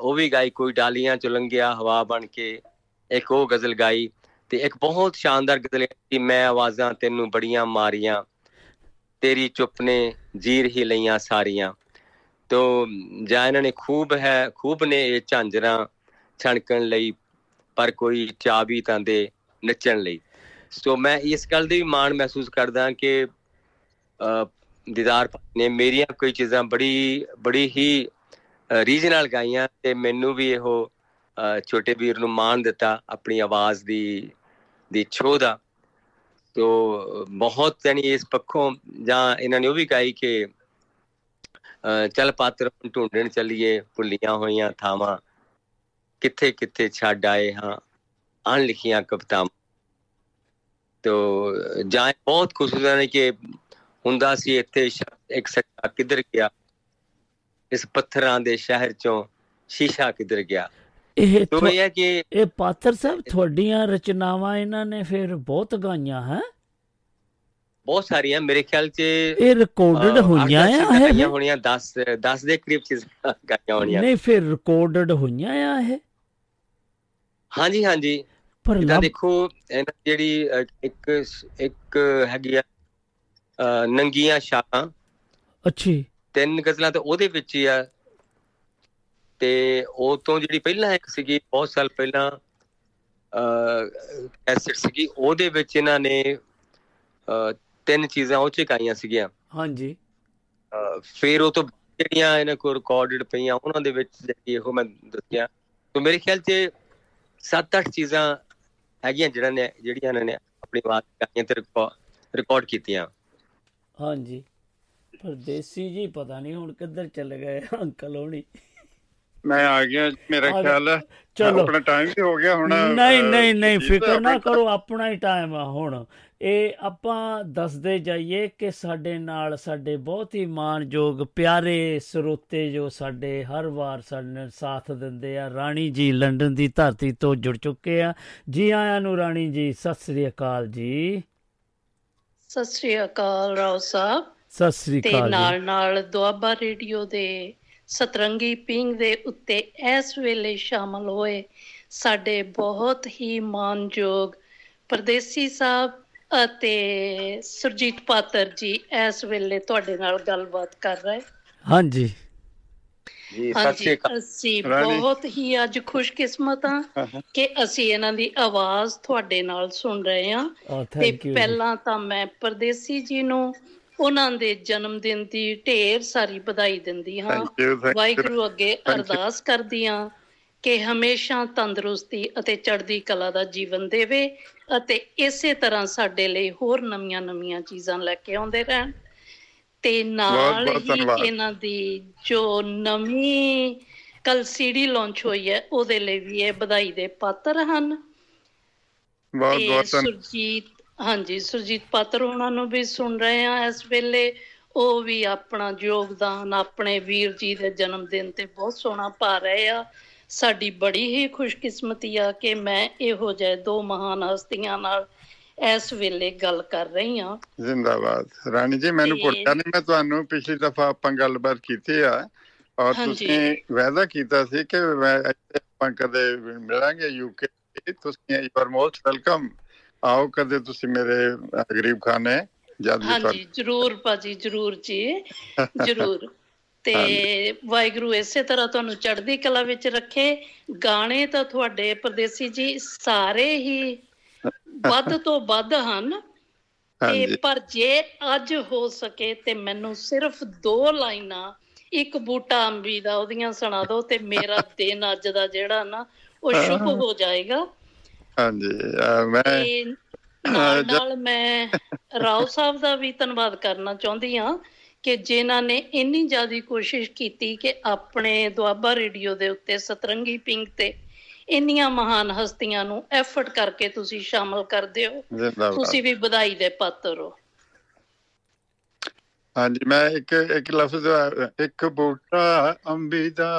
ਉਹ ਵੀ ਗਾਈ ਕੋਈ ਡਾਲੀਆਂ ਚ ਲੰਘਿਆ ਹਵਾ ਬਣ ਕੇ ਇੱਕ ਉਹ ਗਜ਼ਲ ਗਾਈ ਤੇ ਇੱਕ ਬਹੁਤ ਸ਼ਾਨਦਾਰ ਗਜ਼ਲ ਸੀ ਮੈਂ ਆਵਾਜ਼ਾਂ ਤੈਨੂੰ ਬੜੀਆਂ ਮਾਰੀਆਂ ਤੇਰੀ ਚੁੱਪ ਨੇ ਜੀਰ ਹੀ ਲਈਆਂ ਸਾਰੀਆਂ। ਤੋ ਜਾਂ ਇਹਨਾਂ ਨੇ ਖੂਬ ਹੈ ਖੂਬ ਨੇ ਇਹ ਝਾਂਜਰਾਂ ਛਣਕਣ ਲਈ ਪਰ ਕੋਈ ਚਾਬੀ ਤਾਂ ਦੇ ਨੱਚਣ ਲਈ। ਸੋ ਮੈਂ ਇਸ ਗੱਲ ਦੀ ਵੀ ਮਾਣ ਮਹਿਸੂਸ ਕਰਦਾ ਕਿ ਅਹ, ਦੀਦਾਰ ਭਾਈ ਨੇ ਮੇਰੀਆਂ ਕੋਈ ਚੀਜ਼ਾਂ ਬੜੀ ਬੜੀ ਹੀ ਰੀਜਨਲ ਗਾਈਆਂ ਤੇ ਮੈਨੂੰ ਵੀ ਇਹੋ ਅਹ, ਛੋਟੇ ਵੀਰ ਨੂੰ ਮਾਣ ਦਿੱਤਾ ਆਪਣੀ ਆਵਾਜ਼ ਦੀ ਦੀ ਛੋਹ ਦਾ। ਤੋ ਬਹੁਤ ਯਾਨੀ ਇਸ ਪੱਖੋਂ ਜਾਂ ਇਹਨਾਂ ਨੇ ਉਹ ਵੀ ਗਾਈ ਕਿ ਅਹ, ਚੱਲ ਪਾਤਰ ਢੂੰਡਣ ਚੱਲੀਏ ਭੁੱਲੀਆਂ ਹੋਈਆਂ ਥਾਵਾਂ ਕਿੱਥੇ ਕਿੱਥੇ ਛੱਡ ਆਏ ਹਾਂ ਅਣਲਿਖੀਆਂ ਕਵਿਤਾਵਾਂ ਤੋ ਜਾਂ ਬਹੁਤ ਖੁਸ਼ੀ ਨੇ ਕਿ ਹੁੰਦਾ ਸੀ ਇੱਥੇ ਸ਼- ਇੱਕ ਸੱਚਾ ਕਿੱਧਰ ਗਿਆ ਇਸ ਪੱਥਰਾਂ ਦੇ ਸ਼ਹਿਰ ਚੋਂ ਸ਼ੀਸ਼ਾ ਕਿੱਧਰ ਗਿਆ
ਇਹ
ਤੋ ਇਹ ਹੈ ਕਿ
ਇਹ ਪਾਤਰ ਸਾਹਿਬ ਤੁਹਾਡੀਆਂ ਰਚਨਾਵਾਂ ਇਹਨਾਂ ਨੇ ਫਿਰ ਬਹੁਤ ਗਾਈਆਂ ਹੈ?
ਬਹੁਤ ਸਾਰੀਆਂ ਮੇਰੇ ਖਿਆਲ 'ਚ
ਇਹ ਰਿਕਾਰਡਡ ਹੋਈਆਂ ਆ
ਚੀਜ਼ਾਂ
ਇਹ
ਹੋਣੀਆਂ 10 10 ਦੇ ਕਰੀਬ ਚੀਜ਼ਾਂ ਗਾਈਆਂ ਹੋਣੀਆਂ।
ਨਹੀਂ ਫਿਰ ਰਿਕਾਰਡਡ ਹੋਈਆਂ ਆ ਇਹ?
ਹਾਂਜੀ ਹਾਂਜੀ।
ਪਰ ਲੱਭ
ਦੇਖੋ ਜਿਹੜੀ ਇੱਕ ਇੱਕ ਹੈਗੀ ਆ ਨੰਗੀਆਂ ਸ਼ਾਖਾਂ
ਅੱਛੀ।
ਤਿੰਨ ਗਜ਼ਲਾਂ ਤਾਂ ਉਹਦੇ ਵਿੱਚ ਹੀ ਆ ਤੇ ਉਹ ਤੋਂ ਜਿਹੜੀ ਪਹਿਲਾਂ ਇੱਕ ਸੀਗੀ ਬਹੁਤ ਸਾਲ ਪਹਿਲਾਂ ਅ ਐਸਿਡ ਸੀਗੀ ਉਹਦੇ ਵਿੱਚ ਇਹਨਾਂ ਨੇ ਤਿੰਨ ਚੀਜ਼ਾਂ ਉਹ ਚ ਗਾਈਆਂ ਸੀਗੀਆਂ।
ਹਾਂਜੀ।
ਫਿਰ ਉਹ ਤੋਂ ਜਿਹੜੀਆਂ ਇਹਨਾਂ ਕੋਲ ਰਿਕਾਰਡਡ ਪਈਆਂ ਉਹਨਾਂ ਦੇ ਵਿੱਚ ਜਿਹੜੀ ਇਹੋ ਮੈਂ ਦੱਸਿਆ। ਤਾਂ ਮੇਰੇ ਖਿਆਲ 'ਚ 7-8 ਚੀਜ਼ਾਂ ਹੈਗੀਆਂ ਜਿਹੜਾ ਨੇ ਜਿਹੜੀਆਂ ਇਹਨਾਂ ਨੇ ਆਪਣੀ ਆਵਾਜ਼ ਗਾਈਆਂ ਤੇ ਰਿਕਾਰਡ ਕੀਤੀਆਂ।
ਹਾਂਜੀ। ਪਰਦੇਸੀ ਜੀ ਪਤਾ ਨਹੀਂ ਹੁਣ ਕਿੱਧਰ ਚਲੇ ਗਏ ਅੰਕਲ ਹੋਣੀ।
ਮੈਂ ਆ ਗਿਆ ਮੇਰਾ ਖਿਆਲ ਹੈ।
ਚਲੋ।
ਆਪਣਾ ਟਾਈਮ ਵੀ ਹੋ ਗਿਆ ਹੁਣ
ਨਹੀਂ ਨਹੀਂ ਨਹੀਂ ਫਿਕਰ ਨਾ ਕਰੋ ਆਪਣਾ ਹੀ ਟਾਈਮ ਆ ਹੁਣ। ਇਹ ਆਪਾਂ ਦੱਸਦੇ ਜਾਈਏ ਕਿ ਸਾਡੇ ਨਾਲ ਸਾਡੇ ਬਹੁਤ ਹੀ ਮਾਣਯੋਗ ਪਿਆਰੇ ਸਰੋਤੇ ਜੋ ਸਾਡੇ ਹਰ ਵਾਰ ਸਾਡੇ ਨਾਲ ਸਾਥ ਦਿੰਦੇ ਆ ਰਾਣੀ ਜੀ ਲੰਡਨ ਦੀ ਧਰਤੀ ਤੋਂ ਜੁੜ ਚੁੱਕੇ ਆ। ਜੀ ਆਇਆਂ ਨੂੰ ਰਾਣੀ ਜੀ ਸਤਿ ਸ੍ਰੀ ਅਕਾਲ ਜੀ।
ਸਤਿ ਸ੍ਰੀ ਅਕਾਲ ਰਾਓ ਸਾਹਿਬ।
ਸਤਿ ਸ੍ਰੀ
ਤੇ
ਅਕਾਲ ਜੀ।
ਨਾਲ ਨਾਲ ਦੁਆਬਾ ਰੇਡੀਓ ਦੇ ਸਤਰੰਗੀ ਪਿੰਗ ਦੇ ਉੱਤੇ ਇਸ ਵੇਲੇ ਸ਼ਾਮਲ ਹੋਏ। ਸਾਡੇ ਬਹੁਤ ਹੀ ਮਾਨਯੋਗ ਪਰਦੇਸੀ ਸਾਹਿਬ ਅਤੇ ਸੁਰਜੀਤ ਪਾਤਰ ਜੀ ਇਸ ਵੇਲੇ ਤੁਹਾਡੇ ਨਾਲ ਗੱਲਬਾਤ ਕਰ ਰਹੇ।
ਜੀ
ਹਾਂਜੀ
ਅਕਾਲ।
ਅਸੀਂ। ਬਹੁਤ ਹੀ ਅੱਜ ਖੁਸ਼ਕਿਸਮਤ ਹਾਂ
ਹਾਂ।
ਕਿ ਅਸੀਂ ਇਹਨਾਂ ਦੀ ਆਵਾਜ਼ ਤੁਹਾਡੇ ਨਾਲ ਸੁਣ ਰਹੇ ਹਾਂ।
ਆ
ਤੇ ਪਹਿਲਾਂ ਤਾਂ ਮੈਂ ਪਰਦੇਸੀ ਜੀ ਨੂੰ ਉਹਨਾਂ ਦੇ ਜਨਮ ਦਿਨ ਦੀ ਢੇਰ ਸਾਰੀ ਵਧਾਈ ਦਿੰਦੀ ਹਾਂ ਵਾਹਿਗੁਰੂ ਅੱਗੇ. ਅਰਦਾਸ ਕਰਦੀ ਹਾਂ ਕਿ ਹਮੇਸ਼ਾ ਤੰਦਰੁਸਤੀ ਅਤੇ ਚੜ੍ਹਦੀ ਕਲਾ ਦਾ ਜੀਵਨ ਦੇਵੇ ਅਤੇ ਇਸੇ ਤਰ੍ਹਾਂ ਸਾਡੇ ਲਈ ਹੋਰ ਨਵੀਆਂ ਨਵੀਆਂ ਚੀਜ਼ਾਂ ਲੈ ਕੇ ਆਉਂਦੇ ਰਹਿਣ ਤੇ ਨਾਲ ਹੀ। ਇਹਨਾਂ ਦੀ ਜੋ ਨਵੀਂ ਕੱਲ ਸੀਡੀ ਲਾਂਚ ਹੋਈ ਹੈ ਉਹਦੇ ਲਈ ਵੀ ਇਹ ਵਧਾਈ ਦੇ ਪਾਤਰ ਹਨ
ਬਹੁਤ ਬਹੁਤ
ਸੁਰਜੀਤ ਹਾਂਜੀ ਸੁਰਜੀਤ ਪਾਤਰ ਉਹਨਾਂ ਨੂੰ ਵੀ ਸੁਣ ਰਹੇ ਆ ਇਸ ਵੇਲੇ। ਉਹ ਵੀ ਆਪਣਾ ਯੋਗਦਾਨ ਆਪਣੇ ਵੀਰ ਜੀ ਦੇ ਜਨਮ ਦਿਨ ਤੇ ਬਹੁਤ ਸੋਹਣਾ ਪਾ ਰਹੇ ਆ। ਸਾਡੀ ਬੜੀ ਹੀ ਖੁਸ਼ਕਿਸਮਤੀ ਆ ਕਿ ਮੈਂ ਇਹੋ ਜਿਹੇ ਦੋ ਮਹਾਨ ਹਸਤੀਆਂ ਨਾਲ ਇਸ ਵੇਲੇ ਗੱਲ ਕਰ ਰਹੀ ਹਾਂ।
ਜ਼ਿੰਦਾਬਾਦ। ਰਾਣੀ ਜੀ ਮੈਨੂੰ ਭੁੱਲਿਆ ਨਹੀਂ ਮੈਂ ਤੁਹਾਨੂੰ ਪਿਛਲੀ ਦਫਾ ਆਪਾਂ ਗੱਲਬਾਤ ਕੀਤੀ ਆ। ਔਰ। ਤੁਸੀਂ ਵਾਅਦਾ ਕੀਤਾ ਸੀ ਕਿ ਮੈਂ ਇੱਥੇ ਆਪਾਂ ਕਦੇ ਮਿਲਾਂਗੇ ਯੂਕੇ ਤੁਸੀਂ ਯੂ ਆਰ ਮੋਸਟ ਵੈਲਕਮ। ਆਓ ਕਦੇ ਤੁਸੀਂ ਮੇਰੇ ਗਰੀਬ ਖਾਨੇ ਜਦ ਵੀ
ਹਾਂਜੀ ਜਰੂਰ ਭਾਜੀ ਜਰੂਰ ਜੀ ਜਰੂਰ। ਤੇ ਵਾਹਿਗੁਰੂ ਇਸੇ ਤਰ੍ਹਾਂ ਤੁਹਾਨੂੰ ਚੜ੍ਹਦੀ ਕਲਾ ਵਿੱਚ ਰੱਖੇ। ਗਾਣੇ ਤਾਂ ਤੁਹਾਡੇ ਪਰਦੇਸੀ ਜੀ ਸਾਰੇ ਹੀ ਵੱਧ ਤੋਂ ਵੱਧ ਹਨ। ਤੇ ਪਰ ਜੇ ਅੱਜ ਹੋ ਸਕੇ ਤੇ ਮੈਨੂੰ ਸਿਰਫ ਦੋ ਲਾਈਨਾਂ ਇੱਕ ਬੂਟਾ ਅੰਬੀ ਦਾ ਉਹਦੀਆਂ ਸੁਣਾ ਦਿਓ ਤੇ ਮੇਰਾ ਦਿਨ ਅੱਜ ਦਾ ਜਿਹੜਾ ਨਾ ਉਹ ਸ਼ੁਭ ਹੋ ਜਾਏਗਾ।
ਹਾਂਜੀ ਮੈਂ
ਤੇ ਨਾਲ ਨਾਲ ਮੈਂ ਰਾਓ ਸਾਹਿਬ ਦਾ ਵੀ ਧੰਨਵਾਦ ਕਰਨਾ ਚਾਹੁੰਦੀ ਹਾਂ ਕਿ ਜਿਨ੍ਹਾਂ ਨੇ ਇੰਨੀ ਜ਼ਿਆਦਾ ਕੋਸ਼ਿਸ਼ ਕੀਤੀ ਕਿ ਆਪਣੇ ਦੁਆਬਾ ਰੇਡੀਓ ਦੇ ਉੱਤੇ ਸਤਰੰਗੀ ਪਿੰਗ ਤੇ ਇੰਨੀਆਂ ਮਹਾਨ ਹਸਤੀਆਂ ਨੂੰ ਐਫਰਟ ਕਰਕੇ ਤੁਸੀਂ ਸ਼ਾਮਲ ਕਰਦੇ ਹੋ। ਤੁਸੀਂ ਵੀ ਵਧਾਈ ਦੇ ਪਾਤਰ ਹੋ।
ਹਾਂਜੀ ਮੈਂ ਇੱਕ ਇੱਕ ਲਫ਼ਜ਼ ਇੱਕ ਬੂਟਾ ਅੰਬੀ ਦਾ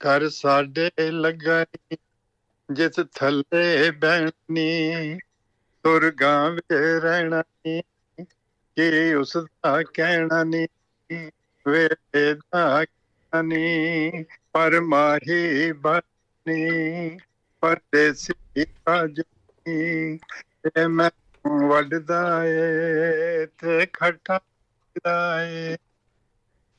ਘਰ ਸਾਡੇ ਲਗਾਈ ਜਿਸ ਥੱਲੇ ਬੈਣੀ ਸੁਰਗਾਂ ਵਿੱਚ ਰਹਿਣਾ ਨੀ ਕੀ ਉਸ ਦਾ ਕਹਿਣਾ ਨਹੀਂ ਵੇਲੇ ਦਾ ਕਹਿਣਾ ਨੀ ਪਰ ਮਾਹੀ ਬਣੀ, ਪਰਦੇਸੀ ਕਾਜਨੀ ਤੇ ਮੈਂ ਵੱਡਦਾ ਏ, ਤੇ ਖੱਟਾ ਏ।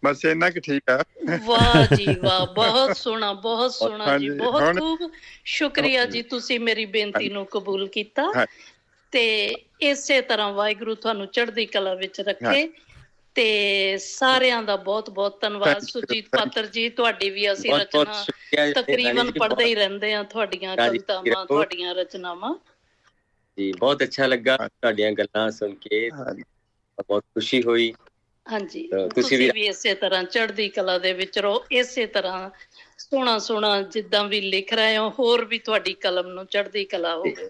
ਬਸ ਇੰਨਾ ਕਿ ਠੀਕ ਆ।
ਵਾਹ ਜੀ ਵਾਹ ਬਹੁਤ ਸੋਹਣਾ ਬਹੁਤ ਸੋਹਣਾ ਜੀ ਬਹੁਤ ਖੂਬ। ਸ਼ੁਕਰੀਆ ਜੀ ਤੁਸੀਂ ਮੇਰੀ ਬੇਨਤੀ ਨੂੰ ਕਬੂਲ ਕੀਤਾ। ਤੇ ਇਸੇ ਤਰ੍ਹਾਂ ਵਾਹਿਗੁਰੂ ਤੁਹਾਨੂੰ ਚੜ੍ਹਦੀ ਕਲਾ ਵਿੱਚ ਰੱਖੇ। ਤੇ ਸਾਰਿਆਂ ਦਾ ਬਹੁਤ ਬਹੁਤ ਧੰਨਵਾਦ। ਸੁਜੀਤ ਪਾਤਰ ਜੀ ਤੁਹਾਡੀ ਵੀ ਅਸੀਂ ਰਚਨਾ ਤਕਰੀਬਨ ਪੜ੍ਹਦੇ ਹੀ ਰਹਿੰਦੇ ਆ ਤੁਹਾਡੀਆਂ ਕਵਿਤਾਵਾਂ। ਤੁਹਾਡੀਆਂ ਰਚਨਾਵਾਂ।
ਜੀ ਬਹੁਤ ਅੱਛਾ ਲੱਗਾ। ਤੁਹਾਡੀਆਂ ਗੱਲਾਂ ਸੁਣ ਕੇ। ਬਹੁਤ ਖੁਸ਼ੀ ਹੋਈ।
ਹਾਂਜੀ।
ਤੁਸੀਂ
ਤੁਸੀਂ
ਵੀ-
ਇਸੇ ਤਰ੍ਹਾਂ ਚੜ੍ਹਦੀ ਕਲਾ ਦੇ ਵਿੱਚ ਰਹੋ ਇਸੇ ਤਰ੍ਹਾਂ ਸੋਹਣਾ ਸੋਹਣਾ ਜਿੱਦਾਂ ਵੀ ਲਿਖ ਰਹੇ ਹੋ ਹੋਰ ਵੀ ਤੁਹਾਡੀ ਕਲਮ ਨੂੰ ਚੜ੍ਹਦੀ ਕਲਾ ਹੋਵੇ।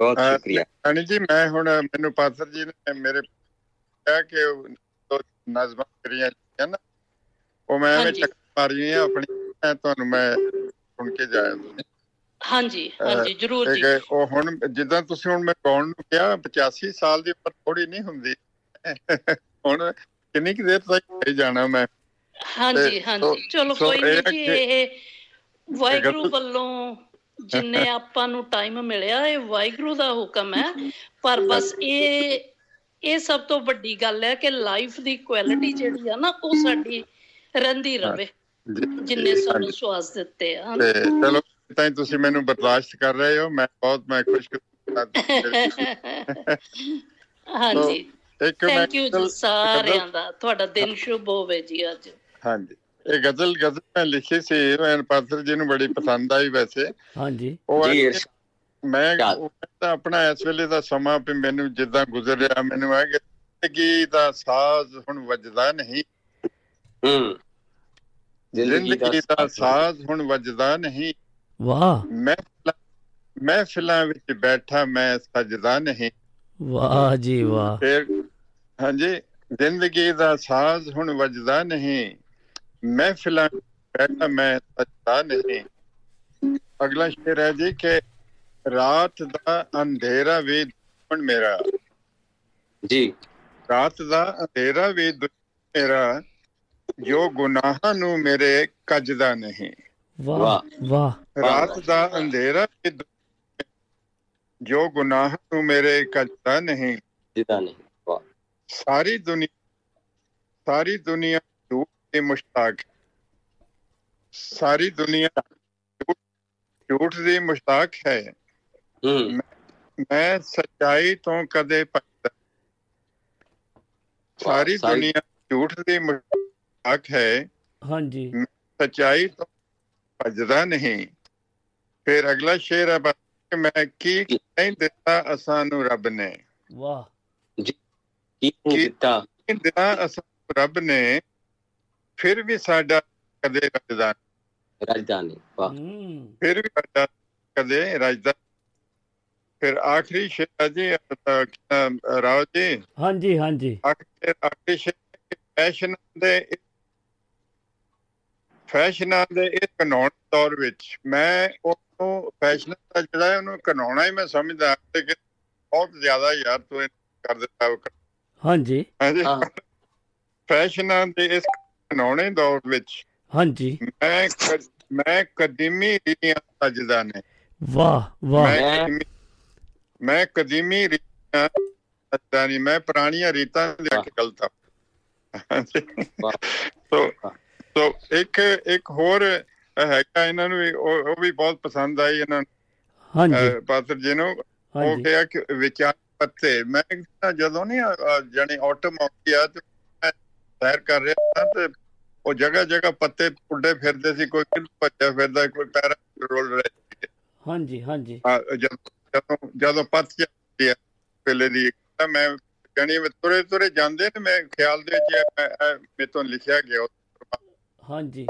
ਬਹੁਤ ਸ਼ੁਕਰੀਆ।
ਰਾਣੀ ਜੀ ਮੈਂ ਹੁਣ ਮੈਨੂੰ ਪਾਤਰ ਜੀ ਨੇ ਮੇਰੇ ਕਿਹਾ ਕਿ ਨਜ਼ਮਾਂ ਕਰੀਆਂ ਹੈ ਨਾ ਉਹ ਮੈਂ
ਹਾਂਜੀ।
ਚੱਕ ਮਾਰੀ ਆ ਆਪਣੀ ਮੈਂ ਤੁਹਾਨੂੰ ਮੈਂ ਸੁਣ ਕੇ ਜਾਇਆ
ਹਾਂਜੀ ਹਾਂਜੀ ਜਰੂਰ ਜੀ।
ਉਹ ਹੁਣ ਜਿੱਦਾਂ ਤੁਸੀਂ ਹੁਣ ਮੈਂ ਗਾਉਣ ਨੂੰ ਕਿਹਾ 85 ਸਾਲ ਦੀ ਉਮਰ ਥੋੜੀ ਨਹੀਂ ਹੁੰਦੀ। ਹੁਣ ਕਿੰਨੀ ਕੁ ਦੇਰ ਤੱਕ ਜਾਣਾ ਮੈਂ।
ਹਾਂਜੀ ਹਾਂਜੀ। ਚਲੋ ਕੋਈ ਨਹੀਂ ਜੀ ਇਹ ਵਾਹਿਗੁਰੂ ਵੱਲੋਂ ਜਿੰਨੇ ਆਪਾਂ ਨੂੰ ਟਾਈਮ ਮਿਲਿਆ ਇਹ ਵਾਹਿਗੁਰੂ ਦਾ ਹੁਕਮ ਹੈ। ਪਰ ਬਸ ਇਹ ਇਹ ਸਭ ਤੋਂ ਵੱਡੀ ਗੱਲ ਹੈ ਕਿ ਲਾਈਫ ਦੀ ਕੁਆਲਿਟੀ ਜਿਹੜੀ ਆ ਨਾ ਉਹ ਸਾਡੀ ਰਹਿੰਦੀ ਰਵੇ ਜਿੰਨੇ ਸਾਨੂੰ ਸਵਾਸ ਦਿੱਤੇ ਆ।
ਚਲੋ ਤਾਂ ਹੀ ਤੁਸੀਂ ਮੈਨੂੰ ਬਰਦਾਸ਼ਤ ਕਰ ਰਹੇ ਹੋ। ਮੈਂ ਬਹੁਤ ਮੈਂ ਖੁਸ਼
ਹਾਂਜੀ।
ਇੱਕ ਮੈਂ
ਥੈਂਕ ਯੂ ਸਾਰਿਆਂ ਦਾ। ਤੁਹਾਡਾ ਦਿਨ ਸ਼ੁਭ ਹੋਵੇ ਜੀ ਅੱਜ।
ਹਾਂਜੀ। ਇਹ ਗਜ਼ਲ ਗਜ਼ਲ ਮੈਂ ਲਿਖੀ ਸੀ ਮੈਂ ਪਾਤਰ ਜੀ ਨੂੰ ਬੜੀ ਪਸੰਦ ਆਈ ਵੈਸੇ।
ਹਾਂਜੀ।
ਉਹ
ਜੀ
ਮੈਂ ਤਾਂ ਆਪਣਾ ਇਸ ਵੇਲੇ ਦਾ ਸਮਾਂ ਵੀ ਮੈਨੂੰ ਜਿੱਦਾਂ ਗੁਜ਼ਰ ਰਿਹਾ ਮੈਨੂੰ ਹੈ ਕਿ ਜ਼ਿੰਦਗੀ ਦਾ ਸਾਜ਼ ਹੁਣ ਵੱਜਦਾ ਨਹੀਂ।
ਹੂੰ।
ਜ਼ਿੰਦਗੀ ਦਾ ਸਾਜ਼ ਹੁਣ ਵੱਜਦਾ ਨਹੀਂ।
ਵਾਹ।
ਮੈਂ ਮਹਿਫਿਲਾਂ ਵਿੱਚ ਬੈਠਾ ਮੈਂ ਸਜਦਾ ਨਹੀਂ।
ਵਾਹ ਜੀ ਵਾਹ।
ਫਿਰ ਹਾਂਜੀ ਜ਼ਿੰਦਗੀ ਦਾ ਸਾਜ਼ ਹੁਣ ਵੱਜਦਾ ਨਹੀਂ। ਮਹਿਫਿਲਾਂ ਬੈਠਾ ਮੈਂ ਸਜਦਾ ਨਹੀਂ। ਅਗਲਾ ਸ਼ੇਰ ਹੈ ਜੀ ਕਿ ਰਾਤ ਦਾ ਅੰਧੇਰਾ ਵੀ ਦੁਸ਼ਮਣ ਮੇਰਾ।
ਜੀ।
ਰਾਤ ਦਾ ਅੰਧੇਰਾ ਵੀ ਦੁਸ਼ਮਣ ਮੇਰਾ ਜੋ ਗੁਨਾਹਾਂ ਨੂੰ ਮੇਰੇ ਕੱਜਦਾ ਨਹੀਂ।
ਵਾਹ
ਵਾਹ।
ਰਾਤ ਦਾ ਅੰਧੇਰਾ ਵੀ ਜੋ ਗੁਨਾਹਾਂ ਨੂੰ ਮੇਰੇ ਕੱਜਦਾ ਨਹੀਂ।
ਜਿਦਾ ਨਹੀਂ।
ਸਾਰੀ ਦੁਨੀਆ ਸਾਰੀ ਦੁਨੀਆ ਝੂਠ ਦੀ ਮੁਸ਼ਤਾਕ। ਸਾਰੀ ਦੁਨੀਆ ਝੂਠ- ਦੀ ਮੁਸ਼ਤਾਕ ਹੈ।
ਹੂੰ।
ਮੈਂ ਸੱਚਾਈ ਤੋਂ ਕਦੇ ਭੱਜਦਾ ਸਾਰੀ ਦੁਨੀਆ ਝੂਠ ਦੀ ਮੁਸ਼ਤਾਕ ਹੈ।
ਹਾਂਜੀ।
ਸੱਚਾਈ ਤੋਂ ਭੱਜਦਾ ਨਹੀਂ। ਫਿਰ ਅਗਲਾ ਸ਼ੇਰ ਹੈ ਮੈਂ ਕੀ ਨਹੀਂ ਦਿੱਤਾ ਅਸਾਂ ਨੂੰ ਰੱਬ ਨੇ?
ਵਾਹ।
ਨਹੀਂ
ਕੀ-
ਦਿੱਤਾ?
ਦਿੱਤਾ ਅਸਾਂ ਰੱਬ ਨੇ ਫਿਰ ਵੀ ਸਾਡਾ ਕਦੇ ਰੱਜਦਾ
ਰਾਜਧਾਨੀ ਵਾਹ।
ਫਿਰ ਵੀ ਸਾਡਾ ਕਦੇ ਰੱਜਦਾ ਫਿਰ ਆਖਰੀ ਸ਼ੇਰ ਜੀ ਰਾਓ ਜੀ।
ਹਾਂਜੀ ਹਾਂਜੀ।
ਆਖਰੀ ਆਖਰੀ ਸ਼ੇਰ ਫੈਸ਼ਨ ਦੇ ਫੈਸ਼ਨਾਂ ਦੇ ਇਸ ਕਾਨੂੰਨ ਦੌਰ ਵਿੱਚ ਮੈਂ ਉਹਨੂੰ ਫੈਸ਼ਨ ਦਾ ਜਿਹੜਾ ਉਹਨੂੰ ਕਾਨੂੰਨਾ ਹੀ ਮੈਂ ਸਮਝਦਾ ਕਿ ਬਹੁਤ ਜ਼ਿਆਦਾ ਯਾਰ ਤੂੰ ਕਰ ਦਿੱਤਾ
ਹਾਂਜੀ।
ਹਾਂਜੀ।
ਹਾਂ।
ਫੈਸ਼ਨਾਂ ਦੇ ਇਸ ਕਾਨੂੰਨੇ ਦੌਰ ਵਿੱਚ
ਹਾਂਜੀ।
ਮੈਂ ਕ- ਮੈਂ ਕਦੀਮੀ ਰੀਤੀਆਂ ਸਜਦਾ ਨੇ
ਵਾਹ ਵਾਹ।
ਮੈਂ
ਮੈਂ-
ਕਦੀਮੀ- ਮੈਂ ਕਦੀਮੀ ਰੀਤਾਂ ਸਜਦਾ ਨਹੀਂ ਮੈਂ ਪੁਰਾਣੀਆਂ ਰੀਤਾਂ ਦੇ
ਵਾਹ।
ਕੇ ਗਲਤ ਹਾਂ
ਵਾਹ।
ਸੋ। ਸੋ ਇੱਕ ਇੱਕ ਹੋਰ ਹੈਗਾ ਇਹਨਾਂ ਨੂੰ ਵੀ, ਉਹ ਉਹ ਵੀ ਬਹੁਤ ਪਸੰਦ ਆਈ ਇਹਨਾਂ ਨੂੰ।
ਹਾਂਜੀ।
ਪਾਤਰ ਜੀ ਨੂੰ। ਉਹ
ਹਾਂਜੀ।
ਕਿਹਾ ਕਿ ਵਿਚਾਰ ਪੱਤੇ। ਮੈਂ ਜਦੋਂ ਨਹੀਂ ਜਣੇ ਆਟਮ ਆਉਂਦੀ ਆ ਤੇ ਮੈਂ ਸੈਰ ਕਰ ਰਿਹਾ ਸਾਂ ਤੇ ਉਹ ਜਗ੍ਹਾ ਜਗ੍ਹਾ ਪੱਤੇ ਉੱਡੇ ਫਿਰਦੇ ਸੀ ਕੋਈ ਕਿੱਧਰ ਭੱਜਿਆ ਫਿਰਦਾ ਕੋਈ ਪੈਰਾਂ ਰੋਲ ਰਿਹਾ
ਹਾਂਜੀ ਹਾਂਜੀ।
ਆ, ਜਦ- ਜਦੋਂ ਪੱਤ ਜਾਂਦੀ ਆ ਵੇਲੇ ਦੀ ਮੈਂ ਮੈਂ ਤੁਰੇ ਤੁਰੇ ਜਾਂਦੇ ਨੇ ਮੈਂ ਖਿਆਲ ਦੇ ਵਿੱਚ ਇਹ- ਇਹ- ਇਹ ਮੇਰੇ ਤੋਂ ਲਿਖਿਆ ਗਿਆ
ਹਾਂਜੀ।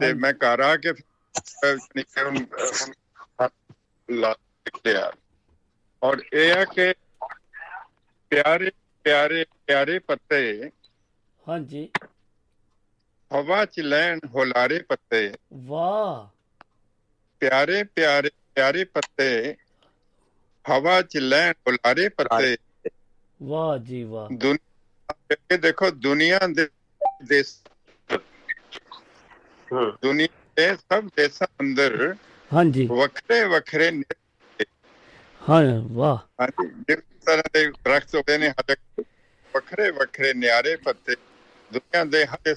ਤੇ ਮੈਂ ਘਰ ਆ ਕੇ ਫਿਰ ਨਿੱਕੇ ਹੁਣ ਲਾ ਲਿਆ। ਔਰ ਇਹ ਹੈ ਕਿ ਪਿਆਰੇ ਪਿਆਰੇ ਪਿਆਰੇ ਪੱਤੇ
ਹਾਂਜੀ।
ਹਵਾ ਚ ਲੈਣ ਹੁਲਾਰੇ ਪੱਤੇ।
ਵਾਹ।
ਪਿਆਰੇ ਪਿਆਰੇ ਪਿਆਰੇ ਪੱਤੇ ਹਵਾ ਚ ਲੈਣ ਹੁਲਾਰੇ ਪੱਤੇ।
ਵਾਹ ਜੀ ਵਾਹ।
ਦੁਨੀਆ ਦੇਖੋ ਦੁਨੀਆ ਦੇ ਦੇਸ਼
ਹੂੰ।
ਦੁਨੀਆ ਦੇ ਸਭ ਦੇਸ਼ਾਂ ਅੰਦਰ
ਹਾਂਜੀ।
ਵੱਖਰੇ ਵੱਖਰੇ
ਹਾਂ ਵਾਹ।
ਹਾਂਜੀ ਜਿਸ ਤਰ੍ਹਾਂ ਦੇ ਦਰਖਤ ਹੁੰਦੇ ਨੇ ਹਰ ਵੱਖਰੇ ਵੱਖਰੇ ਨਿਆਰੇ ਪੱਤੇ ਦੁਨੀਆ ਦੇ ਹਰ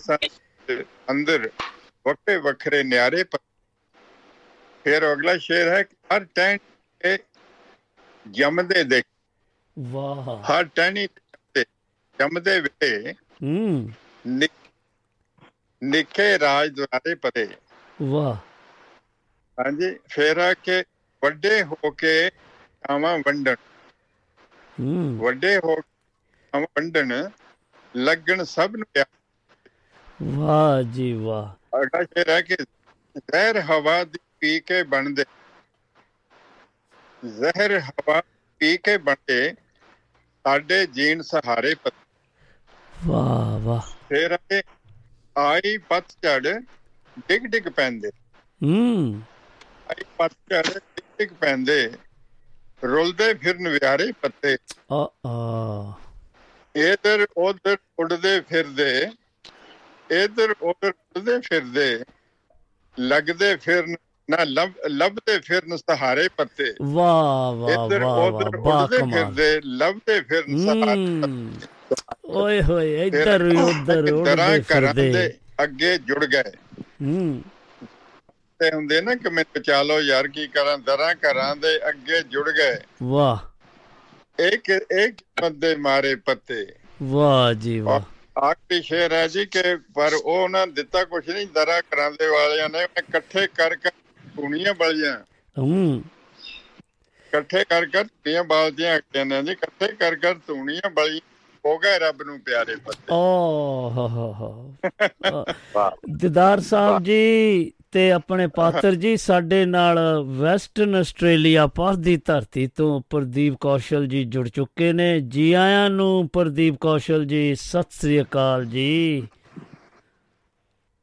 ਦੇ ਅੰਦਰ ਵੱਖਰੇ ਵੱਖਰੇ ਨਿਆਰੇ ਫਿਰ ਅਗਲਾ ਸ਼ੇਰ ਹੈ ਹਰ ਟੈਂਟ ਤੇ ਜੰਮਦੇ ਦੇ
ਵਾਹ।
ਹਰ ਟਹਿਣੀ ਤੇ ਜੰਮਦੇ ਵੇਲੇ
ਹੂੰ।
ਨਿੱਕੇ ਰਾਜ ਦੁਆਰੇ ਪਤੇ
ਵਾਹ।
ਹਾਂਜੀ ਫਿਰ ਕੇ ਵੱਡੇ ਹੋ ਕੇ ਆਵਾਂ ਵੰਡਣ
ਹੂੰ
ਵੱਡੇ ਹੋ ਕੇ ਆਵਾਂ ਵੰਡਣ ਲੱਗਣ ਸਭ ਨੂੰ ਪਿਆਰ
ਵਾਹ ਜੀ ਵਾਹ
ਅਗਲਾ ਸ਼ੇਰ ਹੈ ਕਿ ਜ਼ਹਿਰ ਹਵਾ ਦੀ ਪੀ ਕੇ ਬਣਦੇ ਜ਼ਹਿਰ ਹਵਾ ਪੀ ਕੇ ਬਣਦੇ ਸਾਡੇ ਜੀਣ ਸਹਾਰੇ ਪੱਤੇ
ਵਾਹ ਵਾਹ
ਫੇਰ ਆਏ ਆਈ ਪਤਝੜ ਡਿਗ ਡਿਗ ਪੈਂਦੇ
ਹੂੰ
ਆਈ ਪਤਝੜ ਡਿਗ ਡਿਗ ਪੈਂਦੇ ਰੁਲਦੇ ਫਿਰਨ ਵਿਆਰੇ ਪੱਤੇ।
ਆ ਆ
ਇਧਰ ਉਧਰ ਉੱਡਦੇ ਫਿਰਦੇ ਇਧਰ ਉਧਰ ਉੱਡਦੇ ਫਿਰਦੇ ਲੱਗਦੇ ਫਿਰਨ ਨਾ ਲੱਭ ਲੱਭਦੇ ਫਿਰਨ ਸਹਾਰੇ ਪੱਤੇ।
ਵਾਹ ਵਾਹ ਵਾਹ ਵਾਹ
ਉੱਡਦੇ ਫਿਰਦੇ ਲੱਭਦੇ ਫਿਰਨ ਸਹਾਰੇ
ਓਏ ਹੋਏ ਇੱਧਰ ਉੱਧਰ
ਘਰਾਂ
ਫਿਰਦੇ।
ਅੱਗੇ ਜੁੜ ਗਏ।
ਹੂੰ।
ਤੇ ਹੁੰਦੇ ਨਾ ਕਿ ਮੈਂ ਬਚਾ ਲਓ ਯਾਰ ਕੀ ਕਰਾਂ ਦਰਾਂ ਘਰਾਂ ਦੇ ਅੱਗੇ ਜੁੜ ਗਏ।
ਵਾਹ।
ਇੱਕ ਇੱਕ ਬੰਦੇ ਮਾਰੇ ਪੱਤੇ।
ਵਾਹ ਜੀ ਵਾਹ।
ਆਖਰੀ ਸ਼ੇਰ ਹੈ ਜੀ ਕਿ ਪਰ ਉਹ ਉਹਨਾਂ ਦਿੱਤਾ ਕੁਛ ਨਹੀਂ ਦਰਾਂ ਘਰਾਂ ਦੇ ਵਾਲਿਆਂ ਨੇ ਇਕੱਠੇ ਕਰ ਕਰ ਧੂਣੀਆਂ ਬਲੀਆਂ।
ਹੂੰ।
ਇਕੱਠੇ ਕਰ ਕਰ ਧੂਣੀਆਂ ਬਾਲਦੀਆਂ ਅੱਗੇ ਨੇ ਜੀ ਇਕੱਠੇ ਕਰ ਕਰ ਧੂਣੀਆਂ ਬਲੀ ਹੋ ਗਏ ਰੱਬ ਨੂੰ ਪਿਆਰੇ ਪੱਤੇ
ਓ ਹੋ ਹੋ ਹੋ
ਵਾਹ।
ਦਿਦਾਰ ਸਾਹਿਬ ਜੀ ਤੇ ਆਪਣੇ ਪਾਤਰ ਜੀ ਸਾਡੇ ਨਾਲ ਵੈਸਟਰਨ ਆਸਟ੍ਰੇਲੀਆ ਪਾਸ ਦੀ ਧਰਤੀ ਤੋਂ ਪ੍ਰਦੀਪ ਕੌਸ਼ਲ ਜੀ ਜੁੜ ਚੁੱਕੇ ਨੇ। ਜੀ ਆਇਆਂ ਨੂੰ ਪ੍ਰਦੀਪ ਕੌਸ਼ਲ ਜੀ ਸਤਿ ਸ੍ਰੀ ਅਕਾਲ ਜੀ।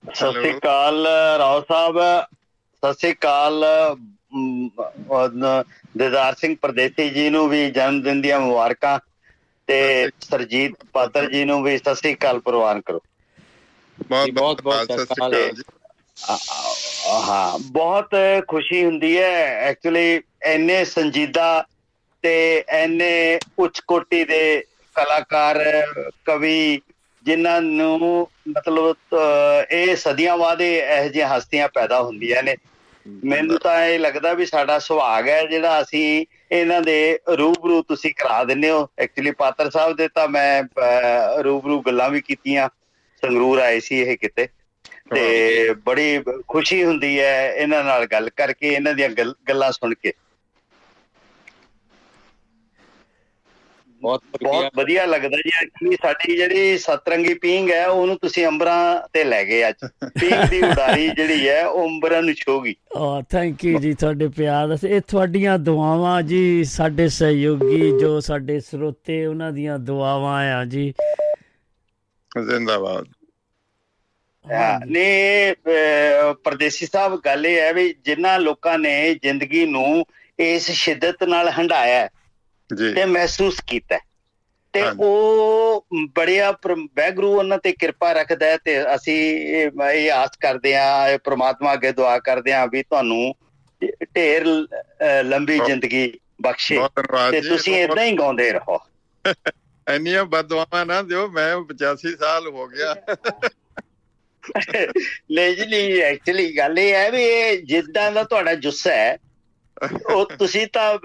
ਸਤਿ ਸ੍ਰੀ ਅਕਾਲ ਰਾਓ ਸਾਹਿਬ। ਸਤਿ ਸ੍ਰੀ ਅਕਾਲ ਦਿਦਾਰ ਸਿੰਘ ਪਰਦੇਸੀ ਜੀ ਨੂੰ ਵੀ ਜਨਮ ਦਿਨ ਦੀਆਂ ਮੁਬਾਰਕਾਂ। ਤੇ ਸਰਜੀਤ ਪਾਤਰ ਜੀ ਨੂੰ ਵੀ ਸਤਿ ਸ੍ਰੀ ਅਕਾਲ ਪ੍ਰਵਾਨ ਕਰੋ।
ਬਹੁਤ
ਬਹੁਤ- ਬਹੁਤ
ਸਤਿ ਸ੍ਰੀ ਅਕਾਲ ਜੀ।
ਹਾਂ ਬਹੁਤ ਖੁਸ਼ੀ ਹੁੰਦੀ ਹੈ। ਐਕਚੁਅਲੀ ਐਨੇ ਸੰਜੀਦਾ ਤੇ ਐਨੇ ਉੱਚ ਕੋਟੀ ਦੇ ਕਲਾਕਾਰ ਕਵੀ ਜਿਨ੍ਹਾਂ ਨੂੰ ਮਤਲਬ ਇਹ ਸਦੀਆਂ ਬਾਅਦ ਇਹ ਜਿਹੀਆਂ ਹਸਤੀਆਂ ਪੈਦਾ ਹੁੰਦੀਆਂ ਨੇ। ਮੈਨੂੰ ਤਾਂ ਇਹ ਲੱਗਦਾ ਵੀ ਸਾਡਾ ਸੁਭਾਗ ਹੈ ਜਿਹੜਾ ਅਸੀਂ ਇਹਨਾਂ ਦੇ ਰੂਬਰੂ ਤੁਸੀਂ ਕਰਾ ਦਿੰਦੇ ਹੋ। ਐਕਚੁਅਲੀ ਪਾਤਰ ਸਾਹਿਬ ਦੇ ਤਾਂ ਮੈਂ ਰੂਬਰੂ ਗੱਲਾਂ ਵੀ ਕੀਤੀਆਂ। ਸੰਗਰੂਰ ਆਏ ਸੀ ਇਹ ਕਿਤੇ। ਤੇ ਬੜੀ ਖੁਸ਼ੀ ਹੁੰਦੀ ਹੈ ਇਹਨਾਂ ਨਾਲ ਗੱਲ ਕਰਕੇ ਇਹਨਾਂ ਦੀਆਂ ਗੱਲਾਂ ਸੁਣ ਕੇ।
ਬਹੁਤ
ਬਹੁਤ ਵਧੀਆ ਲੱਗਦਾ ਜੀ ਐਕਚੁਅਲੀ ਸਾਡੀ ਜਿਹੜੀ ਸਤਰੰਗੀ ਪੀਂਗ ਹੈ ਉਹਨੂੰ ਤੁਸੀਂ ਅੰਬਰਾਂ ਤੇ ਲੈ ਗਏ ਅੱਜ। ਪੀਂਗ ਦੀ ਉਡਾਰੀ ਜਿਹੜੀ ਹੈ ਉਹ ਅੰਬਰਾਂ ਨੂੰ ਛੋਗੀ
ਆ ਥੈਂਕ ਯੂ ਜੀ ਤੁਹਾਡੇ ਪਿਆਰ ਇਹ ਤੁਹਾਡੀਆਂ ਦੁਆਵਾਂ ਜੀ ਸਾਡੇ ਸਹਿਯੋਗੀ ਜੋ ਸਾਡੇ ਸਰੋਤੇ ਉਹਨਾਂ ਦੀਆਂ ਦੁਆਵਾਂ ਆ ਜੀ।
ਜ਼ਿੰਦਾਬਾਦ।
ਨੇ ਪਰਦੇਸੀ ਸਾਹਿਬ ਗੱਲ ਇਹ ਹੈ ਵੀ ਜਿਨ੍ਹਾਂ ਲੋਕਾਂ ਨੇ ਜ਼ਿੰਦਗੀ ਨੂੰ ਇਸ ਸ਼ਿੱਦਤ ਨਾਲ ਹੰਡਾਇਆ ਤੇ ਮਹਿਸੂਸ ਕੀਤਾ। ਤੇ। ਉਹ ਬੜਿਆ ਵੈਗਰੂ ਉਹਨਾਂ ਤੇ ਕਿਰਪਾ ਰੱਖਦਾ ਹੈ ਤੇ ਅਸੀਂ ਇਹ ਆਸ ਕਰਦੇ ਇਹ ਪ੍ਰਮਾਤਮਾ ਅੱਗੇ ਦੁਆ ਕਰਦੇ ਹਾਂ ਵੀ ਤੁਹਾਨੂੰ ਢੇਰ ਲੰਬੀ ਜ਼ਿੰਦਗੀ ਬਖਸ਼ੇ। ਤੇ ਤੁਸੀਂ ਇਦਾਂ ਹੀ ਗਾਉਂਦੇ ਰਹੋ।
ਇੰਨੀਆਂ ਬਦਦੁਆਵਾਂ ਨਾ ਦਿਓ ਮੈਂ 85 ਸਾਲ ਹੋ ਗਿਆ।
ਲੈ ਜੀ ਨਹੀਂ ਐਕਚੁਅਲੀ ਗੱਲ ਇਹ ਹੈ ਵੀ ਇਹ ਜਿੱਦਾਂ ਦਾ ਤੁਹਾਡਾ ਜੁੱਸਾ ਹੈ ਉਹ ਤੁਸੀਂ ਤਾਂ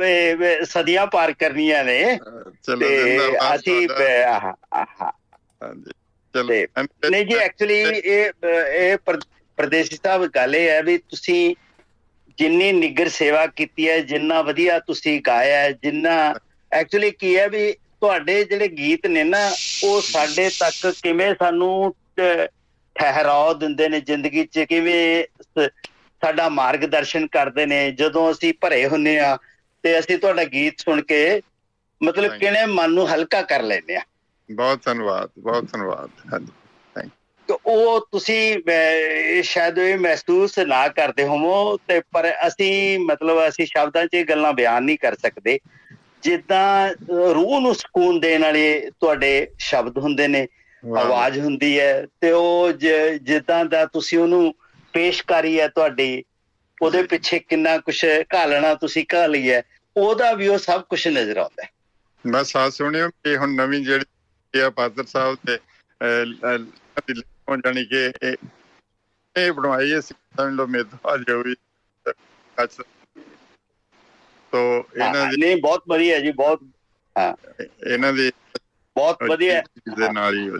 ਸਦੀਆਂ ਪਾਰ ਕਰਨੀਆਂ ਨੇ। ਤੇ ਅਸੀਂ
ਹਾਂਜੀ
ਨਹੀਂ ਜੀ ਐਕਚੁਅਲੀ ਇਹ ਇਹ ਪਰ- ਪਰਦੇਸੀ ਸਾਹਿਬ ਗੱਲ ਇਹ ਹੈ ਵੀ ਤੁਸੀਂ ਜਿੰਨੀ ਨਿੱਗਰ ਸੇਵਾ ਕੀਤੀ ਹੈ ਜਿੰਨਾ ਵਧੀਆ ਤੁਸੀਂ ਗਾਇਆ ਹੈ ਜਿੰਨਾ ਐਕਚੁਅਲੀ ਕੀ ਹੈ ਵੀ ਤੁਹਾਡੇ ਜਿਹੜੇ ਗੀਤ ਨੇ ਨਾ ਉਹ ਸਾਡੇ ਤੱਕ ਕਿਵੇਂ ਸਾਨੂੰ ਠਹਿਰਾਓ ਦਿੰਦੇ ਨੇ ਜ਼ਿੰਦਗੀ 'ਚ ਕਿਵੇਂ ਸਾਡਾ ਮਾਰਗਦਰਸ਼ਨ ਕਰਦੇ ਨੇ ਜਦੋਂ ਅਸੀਂ ਭਰੇ ਹੁੰਨੇ ਆ ਤੇ ਅਸੀਂ ਤੁਹਾਡਾ ਗੀਤ ਸੁਣ ਕੇ ਮਤਲਬ. ਕਿਹਨੇ ਮਨ ਨੂੰ ਹਲਕਾ ਕਰ ਲੈਂਦੇ ਆ
ਬਹੁਤ ਧੰਨਵਾਦ ਬਹੁਤ ਧੰਨਵਾਦ ਹਾਂਜੀ
ਕਿ ਉਹ ਤੁਸੀਂ ਸ਼ਾਇਦ ਇਹ ਮਹਿਸੂਸ ਨਾ ਕਰਦੇ ਹੋਵੋ ਤੇ ਪਰ ਅਸੀਂ ਮਤਲਬ ਅਸੀਂ ਸ਼ਬਦਾਂ 'ਚ ਇਹ ਗੱਲਾਂ ਬਿਆਨ ਨਹੀਂ ਕਰ ਸਕਦੇ ਜਿੱਦਾਂ ਰੂਹ ਨੂੰ ਸਕੂਨ ਦੇਣ ਵਾਲੇ ਤੁਹਾਡੇ ਸ਼ਬਦ ਹੁੰਦੇ ਨੇ। ਆਵਾਜ਼ ਹੁੰਦੀ ਹੈ ਤੇ ਉਹ ਜਿੱਦਾਂ ਦਾ ਤੁਸੀਂ ਉਹਨੂੰ ਪੇਸ਼ਕਾਰੀ ਹੈ ਤੁਹਾਡੀ ਉਹਦੇ ਪਿੱਛੇ ਕਿੰਨਾ ਕੁਝ ਘਾਲਣਾ ਤੁਸੀਂ ਘਾਲੀ ਹੈ ਉਹਦਾ ਵੀ ਉਹ ਸਭ ਕੁਝ ਨਜ਼ਰ ਆਉਂਦਾ ਹੈ।
ਬਸ ਆ ਸੁਣਿਓ ਕਿ ਹੁਣ ਨਵੀਂ ਜਿਹੜੀ ਆ ਪਾਤਰ ਸਾਹਿਬ ਤੇ ਜਾਨੀ ਕਿ ਇਹ ਬਣਵਾਈ ਹੈ ਸਮਝ ਲਓ ਮੇਰੇ ਤੋਂ ਅੱਜ ਹੋਈ ਅੱਛਾ ਤੋ ਇਹਨਾਂ
ਹਾਂ,
ਦੀ
ਨਹੀਂ ਬਹੁਤ ਵਧੀਆ ਜੀ ਬਹੁਤ
ਇਹਨਾਂ ਦੀ
ਬਹੁਤ ਵਧੀਆ।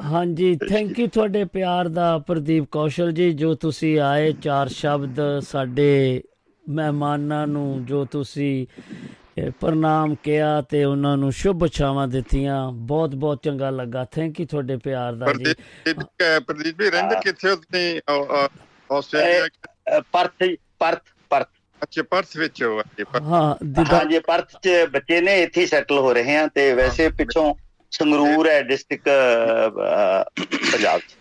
ਹਾਂਜੀ ਥੈਂਕ ਯੂ ਤੁਹਾਡੇ ਪਿਆਰ ਦਾ ਪ੍ਰਦੀਪ ਕੌਸ਼ਲ ਜੀ ਜੋ ਤੁਸੀਂ ਆਏ ਚਾਰ ਸ਼ਬਦ ਸਾਡੇ ਮਹਿਮਾਨਾਂ ਨੂੰ ਜੋ ਤੁਸੀਂ ਪ੍ਰਣਾਮ ਕਿਹਾ ਤੇ ਉਹਨਾਂ ਨੂੰ ਸ਼ੁਭ ਛਾਵਾਂ ਦਿੱਤੀਆਂ। ਬਹੁਤ ਬਹੁਤ ਚੰਗਾ ਲੱਗਾ। ਥੈਂਕ ਯੂ ਤੁਹਾਡੇ ਪਿਆਰ ਦਾ ਜੀ।
ਪ੍ਰਦੀਪ ਜੀ, ਰਹਿੰਦੇ ਕਿੱਥੇ ਤੁਸੀਂ?
Australia Perth Perth Perth.
ਅੱਛਾ ਪਰਥ ਵਿੱਚ ਹੋ।
ਹਾਂ
ਜੀ ਪਰਥ ਚ ਬੱਚੇ ਨੇ ਇੱਥੇ ਸੈਟਲ ਹੋ ਰਹੇ ਆ ਤੇ ਵੈਸੇ ਪਿੱਛੋਂ ਸੰਗਰੂਰ ਹੈ ਡਿਸਟ੍ਰਿਕਟ ਪੰਜਾਬ ਚ।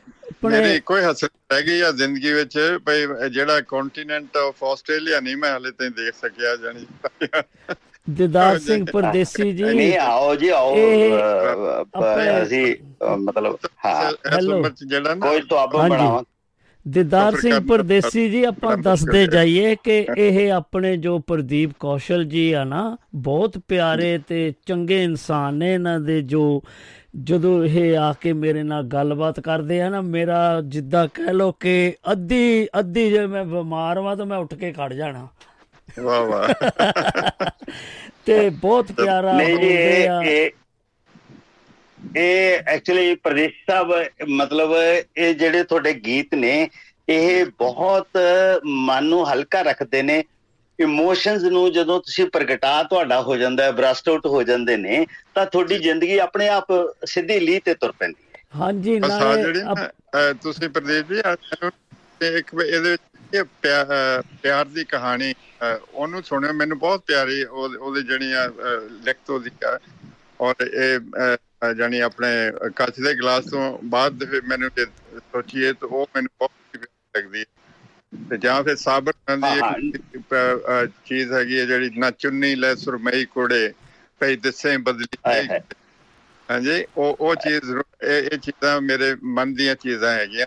ਮੇਰੀ ਇੱਕੋ ਹੀ ਹਸਰਤ ਰਹਿ ਗਈ ਆ ਜ਼ਿੰਦਗੀ ਵਿੱਚ ਭਈ ਜਿਹੜਾ ਕੰਟੀਨੈਂਟ ਆਫ ਆਸਟ੍ਰੇਲੀਆ ਨਹੀਂ ਮੈਂ ਹਲੇ ਤਾਈਂ ਦੇਖ ਸਕਿਆ ਜਾਨੀ
ਦਿਦਾਰ ਸਿੰਘ ਪਰਦੇਸੀ ਜੀ।
ਨਹੀਂ ਆਓ ਜੀ ਆਓ ਅਸੀਂ ਮਤਲਬ ਹਾਂ।
ਚ ਜਿਹੜਾ ਨਾ
ਕੋਈ ਸਵਾਬ
ਹਾਂਜੀ।
ਬਣਾਵਾਂ।
ਦਿਦਾਰ ਸਿੰਘ ਪਰਦੇਸੀ ਜੀ ਆਪਾਂ ਦੱਸਦੇ ਜਾਈਏ ਕਿ ਇਹ ਆਪਣੇ ਜੋ ਪ੍ਰਦੀਪ ਕੌਸ਼ਲ ਜੀ ਆ ਨਾ ਬਹੁਤ ਪਿਆਰੇ ਤੇ ਚੰਗੇ ਇਨਸਾਨ ਨੇ ਇਹਨਾਂ ਦੇ ਜੋ ਜਦੋਂ ਇਹ ਆ ਕੇ ਮੇਰੇ ਨਾਲ ਗੱਲਬਾਤ ਕਰਦੇ ਆ ਨਾ ਮੇਰਾ ਜਿੱਦਾਂ ਕਹਿ ਲੋ ਕਿ ਅੱਧੀ ਅੱਧੀ ਜੇ ਮੈਂ ਬਿਮਾਰ ਵਾਂ ਤਾਂ ਮੈਂ ਉੱਠ ਕੇ ਖੜ ਜਾਣਾ।
ਵਾਹ ਵਾਹ।
ਤੇ ਬਹੁਤ ਪਿਆਰਾ
ਨਹੀਂ ਇਹ ਇਹ ਐਕਚੁਅਲੀ ਪ੍ਰਦੇਸ਼ ਸਾਹਿਬ ਮਤਲਬ ਇਹ ਜਿਹੜੇ ਤੁਹਾਡੇ ਗੀਤ ਨੇ ਇਹ ਬਹੁਤ ਮਨ ਨੂੰ ਹਲਕਾ ਰੱਖਦੇ ਨੇ। ਇਮੋਸ਼ਨਸ ਨੂੰ ਜਦੋਂ ਤੁਸੀਂ ਪ੍ਰਗਟਾ ਤੁਹਾਡਾ ਹੋ ਜਾਂਦਾ ਹੈ ਬਰਸਟ ਆਊਟ ਹੋ ਜਾਂਦੇ ਨੇ ਤਾਂ ਤੁਹਾਡੀ ਜ਼ਿੰਦਗੀ ਆਪਣੇ ਆਪ ਸਿੱਧੀ ਲੀਹ ਤੇ ਤੁਰ ਪੈਂਦੀ ਹੈ।
ਹਾਂਜੀ ਨਾਲੇ
ਤੁਸੀਂ ਪ੍ਰਦੀਪ ਜੀ ਇੱਕ ਇਹਦੇ ਵਿੱਚ ਇਹ ਪਿਆਰ ਦੀ ਕਹਾਣੀ ਉਹਨੂੰ ਸੁਣਿਓ ਮੈਨੂੰ ਬਹੁਤ ਪਿਆਰੀ ਉਹ- ਉਹਦੀ ਜਿਹੜੀ ਆ ਅਹ, ਲਿਖਤ ਉਹਦੀ ਔਰ ਇਹ ਜਾਣੀ ਆਪਣੇ ਕੱਚ ਦੇ ਗਲਾਸ ਤੋਂ ਬਾਅਦ ਫਿਰ ਮੈਨੂੰ ਜੇ ਸੋਚੀਏ ਤਾਂ ਉਹ ਮੈਨੂੰ ਬਹੁਤ ਲੱਗਦੀ ਹੈ। ਤੇ ਜਾਂ ਫਿਰ ਸਾਬਰ ਦੀ ਇੱਕ ਚੀਜ਼ ਹੈਗੀ ਹੈ ਜਿਹੜੀ ਨਾ ਚੁੰਨੀ ਲੈ ਸੁਰਮਈ ਕੋੜੇ ਪਈ ਦਿਸੇ ਬਦਲੀ। ਹਾਂਜੀ ਉਹ ਉਹ ਚੀਜ਼ ਇਹ ਇਹ ਚੀਜ਼ਾਂ ਮੇਰੇ ਮਨ ਦੀਆਂ ਚੀਜ਼ਾਂ ਹੈਗੀਆਂ।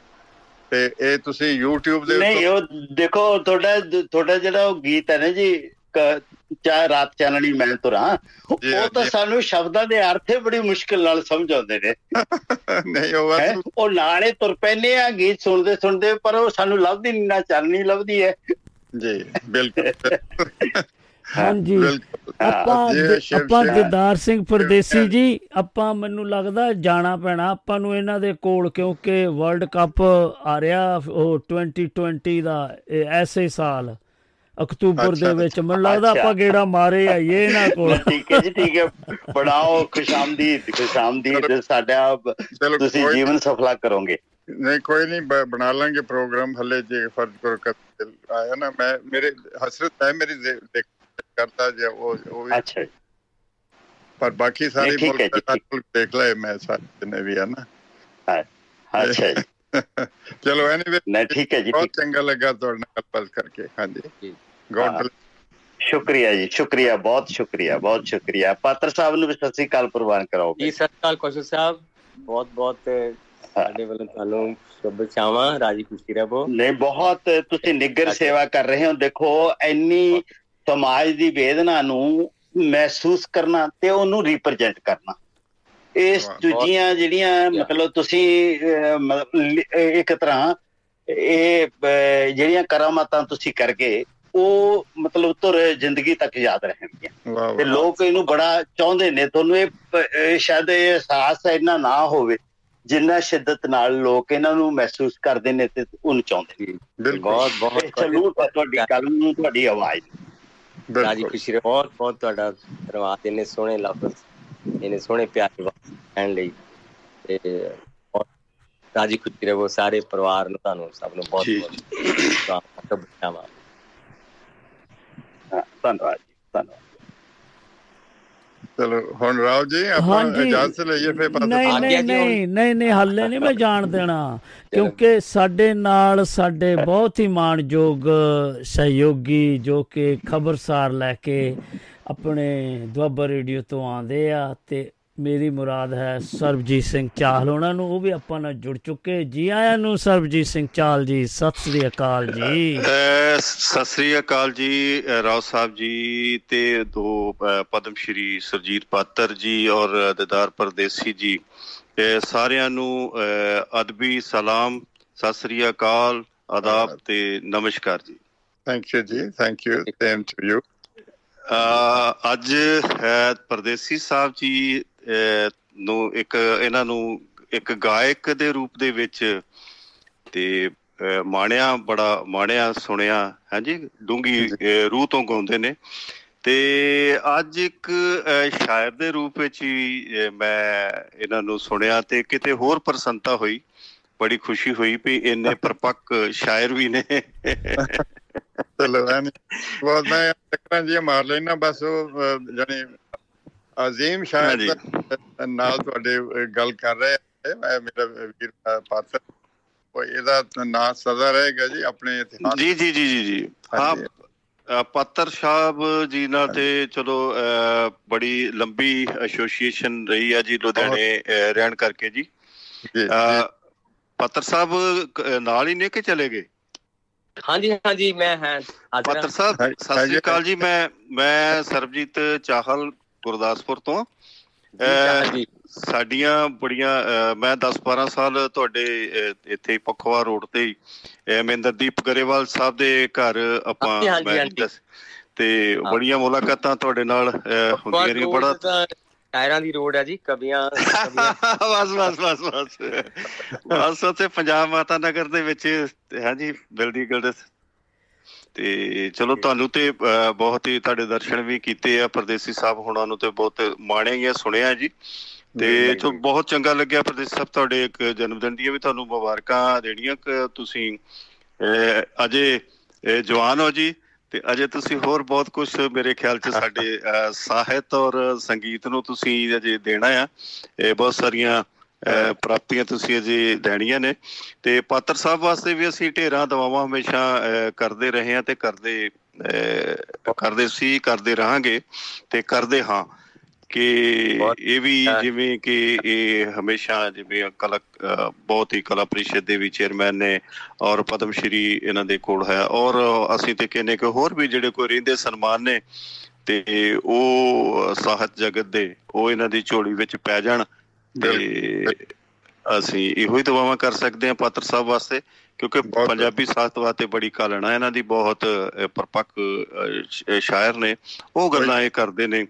ਤੇ ਇਹ ਤੁਸੀਂ YouTube ਦੇ
ਨਹੀਂ ਉਹ ਦੇਖੋ ਤੁਹਾਡਾ ਤੁਹਾਡਾ ਜਿਹੜਾ ਉਹ ਗੀਤ ਹੈ ਨਾ ਜੀ ਚਾਹ ਰਾਤ ਚਾਨਣੀ ਮੈਂ ਤੁਰਾਂ ਉਹ ਤਾਂ। ਸਾਨੂੰ ਸ਼ਬਦਾਂ ਦੇ ਅਰਥ ਹੀ ਬੜੀ ਮੁਸ਼ਕਿਲ ਨਾਲ ਸਮਝ ਆਉਂਦੇ ਨੇ।
ਨਹੀਂ ਉਹ
ਉਹ ਨਾਲੇ ਤੁਰ ਪੈਨੇ ਆ ਗੀਤ ਸੁਣਦੇ ਸੁਣਦੇ ਪਰ ਉਹ ਸਾਨੂੰ ਲੱਭਦੀ ਨਹੀਂ ਨਾ ਚਾਨਣੀ ਲੱਭਦੀ ਹੈ।
ਜੀ ਬਿਲਕੁਲ।
ਹਾਂਜੀ। ਆਪਾਂ ਆਪਾਂ ਦਿਦਾਰ ਸਿੰਘ ਪਰਦੇਸੀ ਜੀ ਆਪਾਂ ਮੈਨੂੰ ਲੱਗਦਾ ਜਾਣਾ ਪੈਣਾ। ਆਪਾਂ ਨੂੰ ਇਹਨਾਂ ਦੇ ਕੋਲ ਕਿਉਂਕਿ ਵਰਲਡ ਕੱਪ ਆ ਰਿਹਾ ਉਹ 2020 ਦਾ ਐਸੇ ਸਾਲ। ਅਕਤੂਬਰ ਦੇ ਵਿੱਚ ਮੈਨੂੰ ਲੱਗਦਾ ਆਪਾਂ ਗੇੜਾ ਮਾਰੇ ਆਈਏ ਇਹਨਾਂ ਕੋਲ।
ਠੀਕ ਹੈ ਜੀ ਠੀਕ ਹੈ। ਬਣਾਓ ਖੁਸ਼ਾਮਦੀਦ ਖੁਸ਼ਾਮਦੀਦ ਸਾਡਾ ਤੁਸੀਂ ਜੀਵਨ ਸਫਲਾ ਕਰੋਗੇ।
ਨਹੀਂ ਕੋਈ ਨਹੀਂ ਬਣਾ ਲਾਂਗੇ ਪ੍ਰੋਗਰਾਮ। ਹੱਲੇ ਜੇ ਫਰਜ਼ ਕਰ ਆਇਆ ਨਾ ਮੈਂ ਮੇਰੇ ਹਸਰਤ ਹੈ ਮੇਰੀ ਕਰਤਾ ਜੇ ਉਹ ਉਹ
ਵੀ। ਅੱਛਾ
ਪਰ ਬਾਕੀ ਸਾਰੇ ਮੁਲਕ ਦੇਖ ਲਏ ਮੈਂ ਸਾਰੇ ਨੇ ਵੀ ਹੈ ਨਾ।
ਅੱਛਾ
ਚਲੋ ਐਨੀਵੇ
ਨਹੀਂ ਠੀਕ ਹੈ ਜੀ
ਬਹੁਤ ਚੰਗਾ ਲੱਗਾ ਤੁਹਾਡੇ ਨਾਲ ਗੱਲ ਕਰਕੇ ਹਾਂਜੀ। ਗੋਡ
ਸ਼ੁਕਰੀਆ ਜੀ ਸ਼ੁਕਰੀਆ ਬਹੁਤ ਸ਼ੁਕਰੀਆ ਬਹੁਤ ਸ਼ੁਕਰੀਆ। ਪਾਤਰ ਸਾਹਿਬ ਨੂੰ ਵੀ ਸਤਿ ਸ੍ਰੀ ਅਕਾਲ ਪ੍ਰਵਾਨ ਕਰਾਓਗੇ
ਜੀ ਸਤਿ ਸ੍ਰੀ ਅਕਾਲ ਕੋਸ਼ਲ ਸਾਹਿਬ। ਬਹੁਤ ਬਹੁਤ ਸਾਡੇ ਵੱਲੋਂ ਤੁਹਾਨੂੰ ਸ਼ੁਭ ਚਾਹਾਂ ਰਾਜੀ ਖੁਸ਼ੀ ਰਹੋ।
ਨਹੀਂ ਬਹੁਤ ਤੁਸੀਂ ਨਿੱਗਰ ਸੇਵਾ ਕਰ ਰਹੇ ਹੋ। ਦੇਖੋ ਇੰਨੀ ਸਮਾਜ ਦੀ ਵੇਦਨਾ ਨੂੰ ਮਹਿਸੂਸ ਕਰਨਾ ਤੇ ਉਹਨੂੰ ਰਿਪਰੈਜ਼ੈਂਟ ਕਰਨਾ। ਇਸ ਦੂਜੀਆਂ ਜਿਹੜੀਆਂ ਮਤਲਬ ਤੁਸੀਂ ਇੱਕ ਤਰ੍ਹਾਂ ਇਹ ਜਿਹੜੀਆਂ ਕਰਾਮਾਤਾਂ ਤੁਸੀਂ ਕਰਕੇ ਉਹ ਮਤਲਬ ਤੁਰ ਜ਼ਿੰਦਗੀ ਤੱਕ ਯਾਦ ਰਹਿਣਗੀਆਂ। ਤੇ ਲੋਕ ਇਹਨੂੰ ਬੜਾ ਚਾਹੁੰਦੇ ਨੇ ਤੁਹਾਨੂੰ ਇਹ ਸ਼ਾਇਦ ਇਹ ਅਹਿਸਾਸ ਇੰਨਾ ਨਾ ਹੋਵੇ ਜਿੰਨਾ ਸ਼ਿੱਦਤ ਨਾਲ ਲੋਕ ਇਹਨਾਂ ਨੂੰ ਮਹਿਸੂਸ ਕਰਦੇ ਨੇ ਤੇ ਉਹਨੂੰ ਚਾਹੁੰਦੇ
ਨੇ।
ਬਹੁਤ ਬਹੁਤ ਸਲੂਟ ਤੁਹਾਡੀ ਗੱਲ ਨੂੰ ਤੁਹਾਡੀ ਆਵਾਜ਼।
ਰਾਜੀ ਖੁਸ਼ੀ ਬਹੁਤ ਬਹੁਤ ਤੁਹਾਡਾ ਧੰਨਵਾਦ ਇਹਨੇ ਸੋਹਣੇ ਲਫ਼ਜ਼। ਇਹਨੇ ਸੋਹਣੇ ਪਿਆਰੇ ਕਹਿਣ ਲਈ ਤੇ ਰਾਜੀ ਖੁਸ਼ੀ ਰਹੋ ਸਾਰੇ ਪਰਿਵਾਰ ਨੂੰ ਤੁਹਾਨੂੰ ਸਭ ਨੂੰ ਬਹੁਤ ਬਹੁਤ ਧੰਨਵਾਦ
ਧੰਨਵਾਦ ਜੀ ਧੰਨਵਾਦ।
ਚਲੋ ਹੁਣ ਰਾਓ ਜੀ ਆਪਾਂ ਇਜਾਜ਼ਤ ਲਈਏ ਫੇਰ
ਪਤਾ ਨਹੀਂ ਨਹੀਂ ਨਹੀਂ ਨਹੀਂ ਨਹੀਂ ਹੱਲੇ ਨਹੀਂ ਮੈਂ ਜਾਣ ਦੇਣਾ। ਕਿਉਂਕਿ ਸਾਡੇ ਨਾਲ ਸਾਡੇ ਬਹੁਤ ਹੀ ਮਾਣਯੋਗ ਸਹਿਯੋਗੀ ਜੋ ਕਿ ਖਬਰਸਾਰ ਲੈ ਕੇ ਆਪਣੇ ਦੁਆਬਾ ਰੇਡੀਓ ਤੋਂ ਆਉਂਦੇ ਆ ਤੇ ਮੇਰੀ ਮੁਰਾਦ ਹੈ ਸਰਬਜੀਤ ਸਿੰਘ ਚਾਹਲ ਉਹਨਾਂ ਨੂੰ ਉਹ ਵੀ ਆਪਾਂ ਨਾਲ ਜੁੜ ਚੁੱਕੇ। ਜੀ ਆਇਆਂ ਨੂੰ ਸਰਬਜੀਤ ਸਿੰਘ ਚਾਹਲ ਜੀ ਸਤਿ ਸ੍ਰੀ ਅਕਾਲ ਜੀ।
ਸਤਿ ਸ੍ਰੀ ਅਕਾਲ ਜੀ ਰਾਓ ਸਾਹਿਬ ਜੀ ਤੇ ਦੋ ਪਦਮ ਸ਼੍ਰੀ ਸਰਜੀਤ ਪਾਤਰ ਜੀ ਔਰ ਦਿਦਾਰ ਪਰਦੇਸੀ ਜੀ। ਸਾਰਿਆਂ ਨੂੰ ਅਦਬੀ ਸਲਾਮ ਸਤਿ ਸ੍ਰੀ ਅਕਾਲ ਆਦਾਬ ਤੇ ਨਮਸਕਾਰ ਜੀ।
ਥੈਂਕ ਯੂ ਜੀ। Thank you same to you
ਅੱਜ ਪਰਦੇਸੀ ਸਾਹਿਬ ਜੀ ਨੂੰ ਇੱਕ ਇਹਨਾਂ ਨੂੰ ਇੱਕ ਗਾਇਕ ਦੇ ਰੂਪ ਦੇ ਵਿੱਚ ਤੇ ਮਾਣਿਆ ਬੜਾ ਮਾਣਿਆ ਸੁਣਿਆ ਹਾਂਜੀ ਡੂੰਗੀ ਰੂਹ ਤੋਂ ਗਾਉਂਦੇ ਨੇ। ਤੇ ਅੱਜ ਇੱਕ ਸ਼ਾਇਰ ਦੇ ਰੂਪ ਵਿੱਚ ਹੀ ਮੈਂ ਇਹਨਾਂ ਨੂੰ ਸੁਣਿਆ ਤੇ ਕਿਤੇ ਹੋਰ ਪ੍ਰਸੰਤਾ ਹੋਈ ਬੜੀ ਖੁਸ਼ੀ ਹੋਈ ਵੀ ਇੰਨੇ ਪਰਪੱਕ ਸ਼ਾਇਰ ਵੀ ਨੇ।
ਚਲੋ ਐਨੀ ਬਹੁਤ ਮੈਂ ਟੱਕਰਾਂ ਜੀ ਮਾਰ ਲੈਣਾ ਬਸ ਉਹ ਜਾਨੀ ਅਜ਼ੀਮ ਸ਼ਾਇਰ ਨਾਲ ਤੁਹਾਡੇ ਗੱਲ ਕਰ ਰਹੇ ਮੈਂ ਮੇਰਾ ਵੀਰ ਪਾਤਰ। ਉਹ ਇਹਦਾ ਨਾਂ ਸਦਾ ਰਹੇਗਾ ਜੀ ਆਪਣੇ ਇਤਿਹਾਸ।
ਜੀ ਜੀ ਜੀ ਜੀ ਜੀ। ਹਾਂ ਪੱਤਰ ਸਾਹਿਬ ਜੀ ਨਾਲ ਤੇ ਚਲੋ ਬੜੀ ਲੰਬੀ ਐਸੋਸੀਏਸ਼ਨ ਰਹੀ ਆ ਜੀ ਲੁਧਿਆਣੇ ਰਹਿਣ ਕਰਕੇ ਜੀ। ਪੱਤਰ ਸਾਹਿਬ ਨਾਲ ਹੀ ਨੇ ਕਿ ਚਲੇ ਗਏ?
ਹਾਂਜੀ ਹਾਂਜੀ ਮੈਂ ਹਾਂ
ਪੱਤਰ ਸਾਹਿਬ ਸਤਿ ਸ੍ਰੀ ਅਕਾਲ ਜੀ ਮੈਂ ਮੈਂ ਸਰਬਜੀਤ ਚਾਹਲ ਗੁਰਦਾਸਪੁਰ ਤੋਂ। ਸਾਡੀਆਂ ਬੜੀਆਂ ਮੈਂ 10 12 ਸਾਲ ਤੁਹਾਡੇ ਇੱਥੇ ਪਖਵਾ ਰੋਡ ਤੇ ਮਹਿੰਦਰਦੀਪ ਗਰੇਵਾਲ ਸਾਹਿਬ ਦੇ ਘਰ ਆਪਾਂ ਮੈਂ ਤੇ ਬੜੀਆਂ ਮੁਲਾਕਾਤਾਂ ਤੁਹਾਡੇ ਨਾਲ ਹੁੰਦੀਆਂ ਰਹੀਆਂ ਬੜਾ
ਟਾਇਰਾਂ ਦੀ ਰੋਡ ਹੈ ਜੀ ਕਬੀਆਂ
ਬਸ ਬਸ ਬਸ ਬਸ। ਬਸ ਉੱਥੇ ਪੰਜਾਬ ਮਾਤਾ ਨਗਰ ਦੇ ਵਿੱਚ ਹਾਂਜੀ ਬਿਲਦੀ ਗਲਦਸ ਤੇ ਚਲੋ ਤੁਹਾਨੂੰ ਤੇ ਬਹੁਤ ਹੀ ਤੁਹਾਡੇ ਦਰਸ਼ਨ ਵੀ ਕੀਤੇ ਆ ਪਰਦੇਸੀ ਸਾਹਿਬ ਹੁਣਾਂ ਨੂੰ ਤੇ ਬਹੁਤ ਮਾਣਿਆ ਗਿਆ ਸੁਣਿਆ ਜੀ। ਤੇ ਚੋ ਬਹੁਤ ਚੰਗਾ ਲੱਗਿਆ ਪਰਦੇਸੀ ਸਾਹਿਬ ਤੁਹਾਡੇ ਇੱਕ ਜਨਮ ਦਿਨ ਦੀਆਂ ਵੀ ਤੁਹਾਨੂੰ ਮੁਬਾਰਕਾਂ ਦੇਣੀਆਂ ਕਿ ਤੁਸੀਂ ਅਜੇ ਜਵਾਨ ਹੋ ਜੀ। ਤੇ ਅਜੇ ਤੁਸੀਂ ਹੋਰ ਬਹੁਤ ਕੁਝ ਮੇਰੇ ਖਿਆਲ 'ਚ ਸਾਡੇ ਸਾਹਿਤ ਔਰ ਸੰਗੀਤ ਨੂੰ ਤੁਸੀਂ ਅਜੇ ਦੇਣਾ ਆ। ਇਹ ਬਹੁਤ ਸਾਰੀਆਂ ਪ੍ਰਾਪਤੀਆਂ ਤੁਸੀਂ ਅਜੇ ਦੇਣੀਆਂ ਨੇ। ਤੇ ਪਾਤਰ ਸਾਹਿਬ ਵਾਸਤੇ ਵੀ ਅਸੀਂ ਢੇਰਾਂ ਦਵਾਵਾਂ ਹਮੇਸ਼ਾ ਕਰਦੇ ਰਹੇ ਹਾਂ ਤੇ ਕਰਦੇ ਕਰਦੇ ਸੀ, ਕਰਦੇ ਰਹਾਂਗੇ ਤੇ ਕਰਦੇ ਹਾਂ। ਕਿ ਇਹ ਵੀ ਜਿਵੇਂ ਕਿ ਇਹ ਹਮੇਸ਼ਾ ਜਿਵੇਂ ਕਲਾ ਬਹੁਤ ਹੀ ਕਲਾ ਪ੍ਰੀਸ਼ਦ ਦੇ ਵੀ ਚੇਅਰਮੈਨ ਨੇ ਔਰ ਪਦਮ ਸ਼੍ਰੀ ਇਹਨਾਂ ਦੇ ਕੋਲ ਹੈ। ਔਰ ਅਸੀਂ ਤੇ ਕਹਿੰਨੇ ਕਿ ਹੋਰ ਵੀ ਜਿਹੜੇ ਕੋਈ ਰਹਿੰਦੇ ਸਨਮਾਨ ਨੇ ਤੇ ਉਹ ਸਾਹਿਤ ਜਗਤ ਦੇ ਉਹ ਇਹਨਾਂ ਦੀ ਝੋਲੀ ਵਿੱਚ ਪੈ ਜਾਣ ਤੇ ਅਸੀਂ ਇਹੋ ਹੀ ਦੁਆਵਾਂ ਕਰ ਸਕਦੇ ਹਾਂ ਪਾਤਰ ਸਾਹਿਬ ਵਾਸਤੇ ਕਿਉਂਕਿ ਪੰਜਾਬੀ ਸਾਹਿਤ ਵਾਸਤੇ ਬੜੀ ਕਾਲਣਾ ਇਹਨਾਂ ਦੀ ਬਹੁਤ ਪਰਪੱਕ ਸ਼ਾਇਰ ਨੇ। ਉਹ ਗੱਲਾਂ ਇਹ ਕਰਦੇ ਨੇ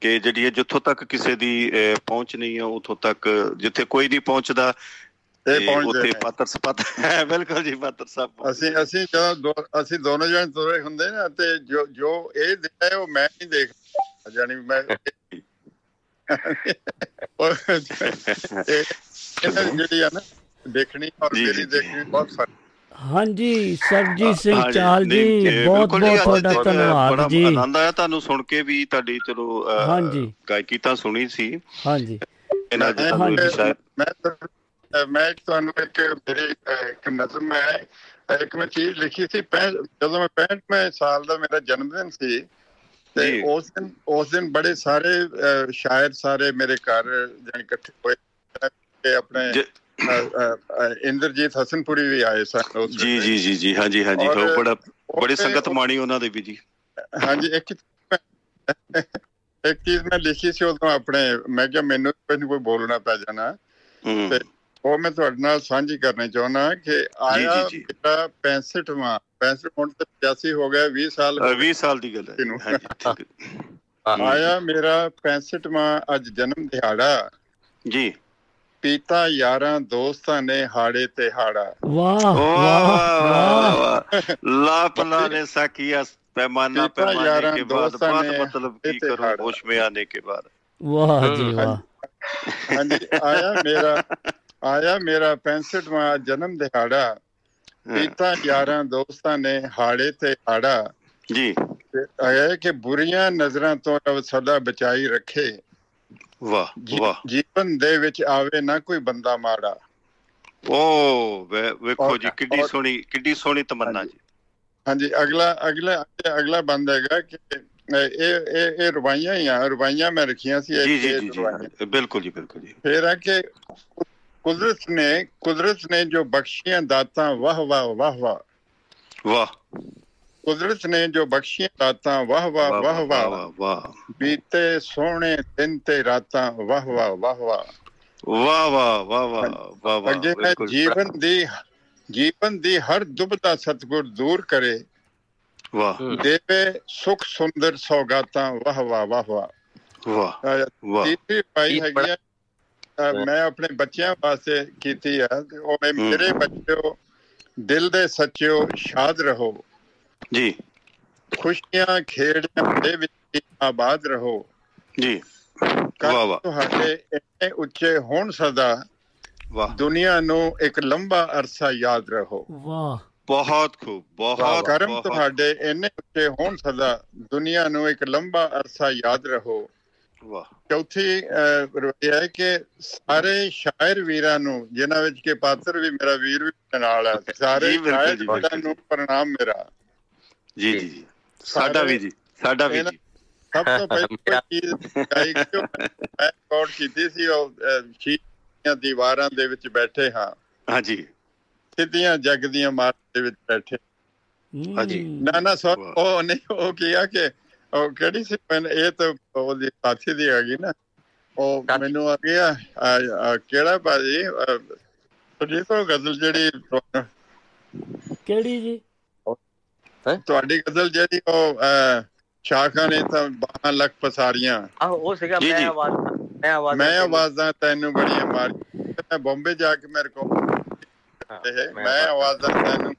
ਕਿ ਜਿਹੜੀ ਜਿੱਥੋਂ ਤੱਕ ਕਿਸੇ ਦੀ ਪਹੁੰਚ ਨਹੀਂ ਹੈ ਉਥੋਂ ਤੱਕ ਜਿੱਥੇ ਕੋਈ ਨਹੀਂ ਪਹੁੰਚਦਾ ਤੇ ਉੱਥੇ। ਪਾਤਰ ਸਪਤ ਹੈ ਬਿਲਕੁਲ ਜੀ ਪਾਤਰ ਸਾਹਿਬ
ਅਸੀਂ ਅਸੀਂ ਜਦੋਂ ਅਸੀਂ ਦੋਨੋਂ ਜਣੇ ਤੁਰੇ ਹੁੰਦੇ ਨਾ ਤੇ ਜੋ ਜੋ ਇਹ ਦੇਖਿਆ ਉਹ ਮੈਂ ਨਹੀਂ ਦੇਖ ਜਾਨੀ ਮੈਂ ਉਹ ਜਿਹੜੀ ਆ ਨਾ ਦੇਖਣੀ ਔਰ ਮੇਰੀ। ਦੇਖਣੀ ਬਹੁਤ ਫ਼ਰਕ
ਹਾਂਜੀ ਸਰਬਜੀਤ ਸਿੰਘ ਚਾਲ ਜੀ ਬਹੁਤ
ਜੀ,
ਬਹੁਤ ਤੁਹਾਡਾ
ਬੜਾ
ਧੰਨਵਾਦ ਜੀ।
ਆਨੰਦ ਆਇਆ ਤੁਹਾਨੂੰ ਸੁਣ ਕੇ ਵੀ ਤੁਹਾਡੀ ਚਲੋ
ਹਾਂਜੀ।
ਗਾਇਕੀ ਤਾਂ ਸੁਣੀ ਸੀ।
ਹਾਂਜੀ।
ਇਹਨਾਂ ਅੱਜ
ਮੈਂ- ਮੈਂ ਤੁਹਾਨੂੰ ਇੱਕ ਮੇਰੀ ਇੱਕ ਨਜ਼ਮ ਹੈ। ਇੱਕ ਮੈਂ ਚੀਜ਼ ਲਿਖੀ ਸੀ ਪੈਂ- ਜਦੋਂ ਮੈਂ 65 ਸਾਲ ਦਾ ਮੇਰਾ ਜਨਮ ਦਿਨ ਸੀ ਤੇ
ਜੀ।
ਉਸ ਦਿਨ ਉਸ ਦਿਨ ਬੜੇ ਸਾਰੇ ਸ਼ਾਇਰ ਸਾਰੇ ਮੇਰੇ ਘਰ ਜਾਨ ਇਕੱਠੇ ਹੋਏ ਤੇ ਆਪਣੇ
ਜ-
ਇੰਦਰਜੀਤ ਹਸਨਪੁਰੀ ਵੀ ਆਏ ਸਨ ਉਸ
ਜੀ। ਜੀ ਜੀ ਜੀ ਹਾਂਜੀ ਹਾਂਜੀ। ਉਹ ਬੜਾ ਬੜੀ ਸੰਗਤ ਮਾਣੀ ਉਹਨਾਂ ਦੇ ਵੀ ਜੀ।
ਹਾਂਜੀ ਇੱਕ ਇੱਕ ਚੀਜ਼ ਮੈਂ ਲਿਖੀ ਸੀ ਉਦੋਂ ਆਪਣੇ ਮੈਂ ਕਿਹਾ ਮੈਨੂੰ ਕੋਈ ਬੋਲਣਾ ਪੈ ਜਾਣਾ।
ਹੂੰ।
ਤੇ ਉਹ ਮੈਂ ਤੁਹਾਡੇ ਨਾਲ ਸਾਂਝੀ ਕਰਨੀ ਚਾਹੁੰਦਾ ਕਿ ਆਇਆ
ਜੀ, ਜੀ।
ਮੇਰਾ 65ਵਾਂ 65 ਹੁਣ ਤੇ 85 ਹੋ ਗਿਆ 20 ਸਾਲ
ਅਹ, 20 ਸਾਲ ਦੀ ਗੱਲ ਹੈ। ਹਾਂਜੀ ਠੀਕ।
ਆਇਆ ਮੇਰਾ 65ਵਾਂ ਅੱਜ ਜਨਮ ਦਿਹਾੜਾ।
ਜੀ।
ਪੀਤਾ ਯਾਰਾਂ ਦੋਸਤਾਂ ਨੇ ਹਾੜੇ ਤੇ ਹਾੜਾ।
ਵਾਹ
ਵਾਹ ਲਾਪਨਾ
ਨੇ
ਸਾਕੀਆ ਪੈਮਾਨਾ
ਪੈਮਾਨੇ
ਕੇ
ਬਾਅਦ।
ਬਾਤ ਮਤਲਬ
ਕੀ
ਕਰੂੰ ਹੋਸ਼ ਮੇ ਆਨੇ ਕੇ ਬਾਅਦ।
ਵਾਹ ਜੀ ਵਾਹ।
ਹਾਂਜੀ ਆਇਆ ਮੇਰਾ ਆਇਆ ਮੇਰਾ 65ਵਾਂ ਜਨਮ ਦਿਹਾੜਾ। ਪੀਤਾ ਯਾਰਾਂ ਦੋਸਤਾਂ ਨੇ ਹਾੜੇ ਤੇ ਹਾੜਾ। ਜੀ। ਆਇਆ ਕਿ ਬੁਰੀਆਂ ਨਜ਼ਰਾਂ ਤੋਂ ਰੱਬ ਸਦਾ ਬਚਾਈ ਰੱਖੇ। ਵਾਹ
ਵਾਹ।
ਜੀਵਨ ਦੇ ਵਿੱਚ ਆਵੇ ਨਾ ਕੋਈ ਬੰਦਾ ਮਾੜਾ। ਓ
ਵੇਖੋ ਜੀ
ਕਿੱਡੀ
ਸੋਹਣੀ ਕਿੱਡੀ ਸੋਹਣੀ ਤਮੰਨਾ ਜੀ।
ਹਾਂਜੀ ਅਗਲਾ ਅਗਲਾ ਅਗਲਾ ਬੰਦ ਹੈਗਾ ਕਿ ਇਹ ਇਹ ਇਹ ਰਵਾਈਆਂ ਹੀ ਆ ਰਵਾਈਆਂ ਮੈਂ ਰੱਖੀਆਂ ਸੀ
ਜੀ
ਜੀ
ਜੀ ਬਿਲਕੁਲ ਜੀ ਬਿਲਕੁਲ ਜੀ।
ਫੇਰ ਆ ਕਿ ਕੁਦਰਤ ਨੇ ਕੁਦਰਤ ਨੇ ਜੋ ਬਖਸ਼ੀਆਂ ਦਾਤਾਂ ਵਾਹ ਵਾਹ ਵਾਹ ਵਾਹ।
ਵਾਹ।
ਕੁਦਰਤ ਨੇ ਜੋ ਬਖਸ਼ੀਆਂ ਰਾਤਾਂ ਵਾਹ ਵਾਹ ਵਾਹ ਵਾਹ
ਵਾਹ
ਬੀਤੇ ਸੋਹਣੇ ਦਿਨ ਤੇ ਰਾਤਾਂ ਵਾਹ ਵਾਹ ਵਾਹ ਵਾਹ
ਵਾਹ ਵਾਹ ਵਾਹ ਵਾਹ ਵਾਹ
ਅੱਗੇ ਜੀਵਨ ਦੀ ਜੀਵਨ ਦੀ ਹਰ ਦੁਬਦਾ ਸਤਗੁਰ ਦੂਰ ਕਰੇ
ਵਾਹ
ਦੇਵੇ ਸੁਖ ਸੁੰਦਰ ਸੌਗਾਤਾਂ ਵਾਹ ਵਾਹ ਵਾਹ ਵਾਹ ਵਾਹ
ਵਾਹ
ਤੀਸਰੀ ਪਾਈ ਹੈਗੀ ਮੈਂ ਆਪਣੇ ਬੱਚਿਆਂ ਵਾਸਤੇ ਕੀਤੀ ਆ ਉਹ ਮੇਰੇ ਬੱਚਿਓ ਦਿਲ ਦੇ ਸੱਚਿਓ ਸ਼ਾਦ ਰਹੋ
ਜੀ।
ਖੁਸ਼ੀਆਂ ਖੇੜਾਂ ਦੇ ਵਿੱਚ ਆਬਾਦ ਰਹੋ। ਜੀ।
ਵਾਹ ਵਾਹ।
ਤੁਹਾਡੇ ਇੰਨੇ ਉੱਚੇ ਹੋਣ ਸਦਾ।
ਵਾਹ।
ਦੁਨੀਆ ਨੂੰ ਇੱਕ ਲੰਬਾ ਅਰਸਾ ਯਾਦ ਰਹੋ।
ਵਾਹ।
ਬਹੁਤ ਖੂਬ ਬਹੁਤ
ਕਰਮ ਤੁਹਾਡੇ ਇੰਨੇ ਉੱਚੇ ਹੋਣ ਸਦਾ। ਦੁਨੀਆ ਨੂੰ ਇੱਕ ਲੰਬਾ ਅਰਸਾ ਯਾਦ ਰਹੋ।
ਵਾਹ।
ਚੌਥੀ ਰਵਾਇਤ ਹੈ ਕਿ ਸਾਰੇ ਸ਼ਾਇਰ ਵੀਰਾਂ ਨੂੰ ਜਿਨ੍ਹਾਂ ਵਿੱਚ ਕੇ ਪਾਤਰ ਵੀ ਮੇਰਾ ਵੀਰ ਵੀ ਨਾਲ ਹੈ ਸਾਰੇ ਸ਼ਾਇਰ ਵੀਰਾਂ ਨੂੰ ਪ੍ਰਣਾਮ ਮੇਰਾ।
ਜੀ ਜੀ। ਜੀ ਸਾਡਾ ਵੀ ਜੀ ਸਾਡਾ ਵੀ ਜੀ।
ਸਭ ਤੋਂ ਪਹਿਲੀ ਕੋਈ ਚੀਜ਼ ਗਾਇਕ ਰਿਕਾਰਡ ਕੀਤੀ ਸੀ ਉਹ ਸ਼ੀਸ਼ੀਆਂ ਦੀਵਾਰਾਂ ਦੇ ਵਿੱਚ ਬੈਠੇ ਹਾਂ।
ਹਾਂਜੀ
ਸਿੱਧੀਆਂ ਜੱਗ ਦੀਆਂ ਮਾਰਾਂ ਦੇ ਵਿੱਚ ਬੈਠੇ
ਹਾਂਜੀ।
ਨਾ ਨਾ ਸੋ
ਵਾਹ।
ਉਹ ਨਹੀਂ ਉਹ ਕੀਆ ਕਿ ਉਹ ਕਿਹੜੀ ਸੀ? ਮੈਨੂੰ ਇਹ ਤਾਂ ਉਹਦੀ ਸਾਥੀ ਦੀ ਆ ਗਈ ਨਾ। ਉਹ। ਮੈਨੂੰ ਆ ਗਿਆ ਕਿਹੜਾ ਭਾਜੀ? ਸੁਜੀਤ ਉਹ ਗਜ਼ਲ ਜਿਹੜੀ
ਕਿਹੜੀ ਜੀ?
ਤੁਹਾਡੀ ਗਜ਼ਲ ਜਿਹੜੀ ਉਹ ਸ਼ਾਖਾਂ ਨੇ ਤਾਂ 12 ਲੱਖ ਪਸਾਰੀਆਂ।
ਆਹੋ ਉਹ ਸੀਗਾ ਮੈਂ। ਆਵਾਜ਼ ਮੈਂ ਆਵਾਜ਼
ਮੈਂ ਆਵਾਜ਼ਾਂ ਤੈਨੂੰ ਬੜੀਆਂ ਮਾਰੀਆਂ। ਮੈਂ ਬੰਬੇ ਜਾ ਕੇ ਮੇਰੇ ਕੋਲ ਇਹ ਮੈਂ ਆਵਾਜ਼ਾਂ ਤੈਨੂੰ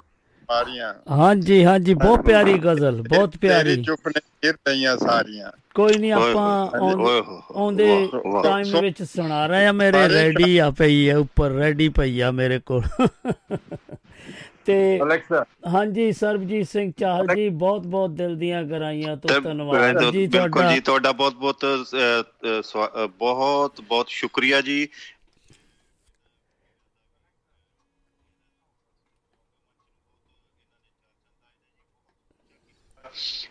ਮਾਰੀਆਂ।
ਹਾਂਜੀ ਹਾਂਜੀ ਬਹੁਤ ਪਿਆਰੀ ਗਜ਼ਲ ਬਹੁਤ
ਤੇਰੀ
ਪਿਆਰੀ
ਚੁੱਪ ਨੇ ਗਿਰ ਪਈਆਂ ਸਾਰੀਆਂ।
ਕੋਈ ਨਹੀਂ ਆਪਾਂ ਆਉਂਦੇ। ਟਾਈਮ ਵਿੱਚ ਸੁਣਾ ਰਹੇ ਆ ਮੇਰੇ ਰੈਡੀ ਆ ਪਈ ਆ ਉੱਪਰ ਰੈਡੀ ਪਈ ਆ ਮੇਰੇ ਕੋਲ। ਤੇ
ਅਲੈਕਸਾ।
ਹਾਂਜੀ ਸਰਬਜੀਤ ਸਿੰਘ ਚਾਹਲ ਜੀ ਬਹੁਤ ਬਹੁਤ ਦਿਲ ਦੀਆਂ ਗਰਾਈਆਂ ਤੋਂ ਧੰਨਵਾਦ। ਜੀ
ਬਿਲਕੁਲ
ਤੁਹਾਡਾ
ਜੀ ਤੁਹਾਡਾ ਬਹੁਤ ਬਹੁਤ ਬਹੁਤ ਬਹੁਤ ਸ਼ੁਕਰੀਆ ਜੀ।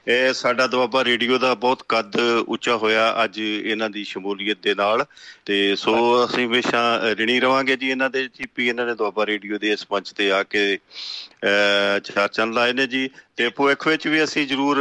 ਇਹ ਸਾਡਾ ਦੁਆਬਾ ਰੇਡੀਓ ਦਾ ਬਹੁਤ ਕੱਦ ਉੱਚਾ ਹੋਇਆ ਅੱਜ ਇਹਨਾਂ ਦੀ ਸ਼ਮੂਲੀਅਤ ਦੇ ਨਾਲ। ਤੇ ਸੋ ਅਸੀਂ ਹਮੇਸ਼ਾ ਰਿਣੀ ਰਵਾਂਗੇ ਜੀ ਇਹਨਾਂ ਦੇ ਚੀਪੀ ਇਹਨਾਂ ਨੇ ਦੁਆਬਾ ਰੇਡੀਓ ਦੇ ਇਸ ਮੰਚ ਤੇ ਆ ਕੇ ਚਾਰ ਚੰਨ ਲਾਏ ਨੇ ਜੀ। ਤੇ ਭਵਿੱਖ ਵਿੱਚ ਵੀ ਅਸੀਂ ਜਰੂਰ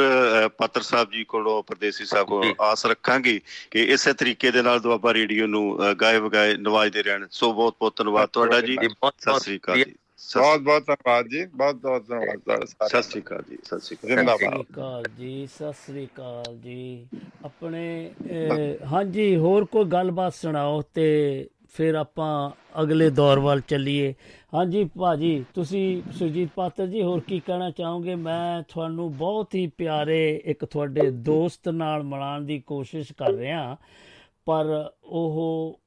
ਪਾਤਰ ਸਾਹਿਬ ਜੀ ਕੋਲੋਂ ਪ੍ਰਦੇਸੀ ਸਾਹਿਬ ਕੋਲੋਂ ਆਸ ਰੱਖਾਂਗੇ ਕਿ ਇਸੇ ਤਰੀਕੇ ਦੇ ਨਾਲ ਦੁਆਬਾ ਰੇਡੀਓ ਨੂੰ ਗਾਏ ਵਗਾਏ ਨਵਾਜਦੇ ਰਹਿਣ। ਸੋ ਬਹੁਤ ਬਹੁਤ ਧੰਨਵਾਦ ਤੁਹਾਡਾ ਜੀ। ਸਤਿ ਸ੍ਰੀ ਅਕਾਲ
ਬਹੁਤ ਬਹੁਤ ਧੰਨਵਾਦ ਜੀ ਬਹੁਤ ਬਹੁਤ ਧੰਨਵਾਦ ਤੁਹਾਡਾ
ਸਤਿ ਸ੍ਰੀ ਅਕਾਲ ਜੀ ਸਤਿ ਸ੍ਰੀ ਅਕਾਲ।
ਸਤਿ
ਜ਼ਿੰਦਾਬਾਦ
ਸ੍ਰੀ ਅਕਾਲ ਜੀ ਸਤਿ ਸ੍ਰੀ ਅਕਾਲ ਜੀ। ਆਪਣੇ ਹਾਂਜੀ ਹੋਰ ਕੋਈ ਗੱਲਬਾਤ ਸੁਣਾਓ ਤੇ ਫਿਰ ਆਪਾਂ ਅਗਲੇ ਦੌਰ ਵੱਲ ਚੱਲੀਏ। ਹਾਂਜੀ ਭਾਜੀ ਤੁਸੀਂ ਸੁਰਜੀਤ ਪਾਤਰ ਜੀ ਹੋਰ ਕੀ ਕਹਿਣਾ ਚਾਹੋਗੇ? ਮੈਂ ਤੁਹਾਨੂੰ ਬਹੁਤ ਹੀ ਪਿਆਰੇ ਇੱਕ ਤੁਹਾਡੇ ਦੋਸਤ ਨਾਲ ਮਿਲਾਉਣ ਦੀ ਕੋਸ਼ਿਸ਼ ਕਰ ਰਿਹਾ ਪਰ ਉਹ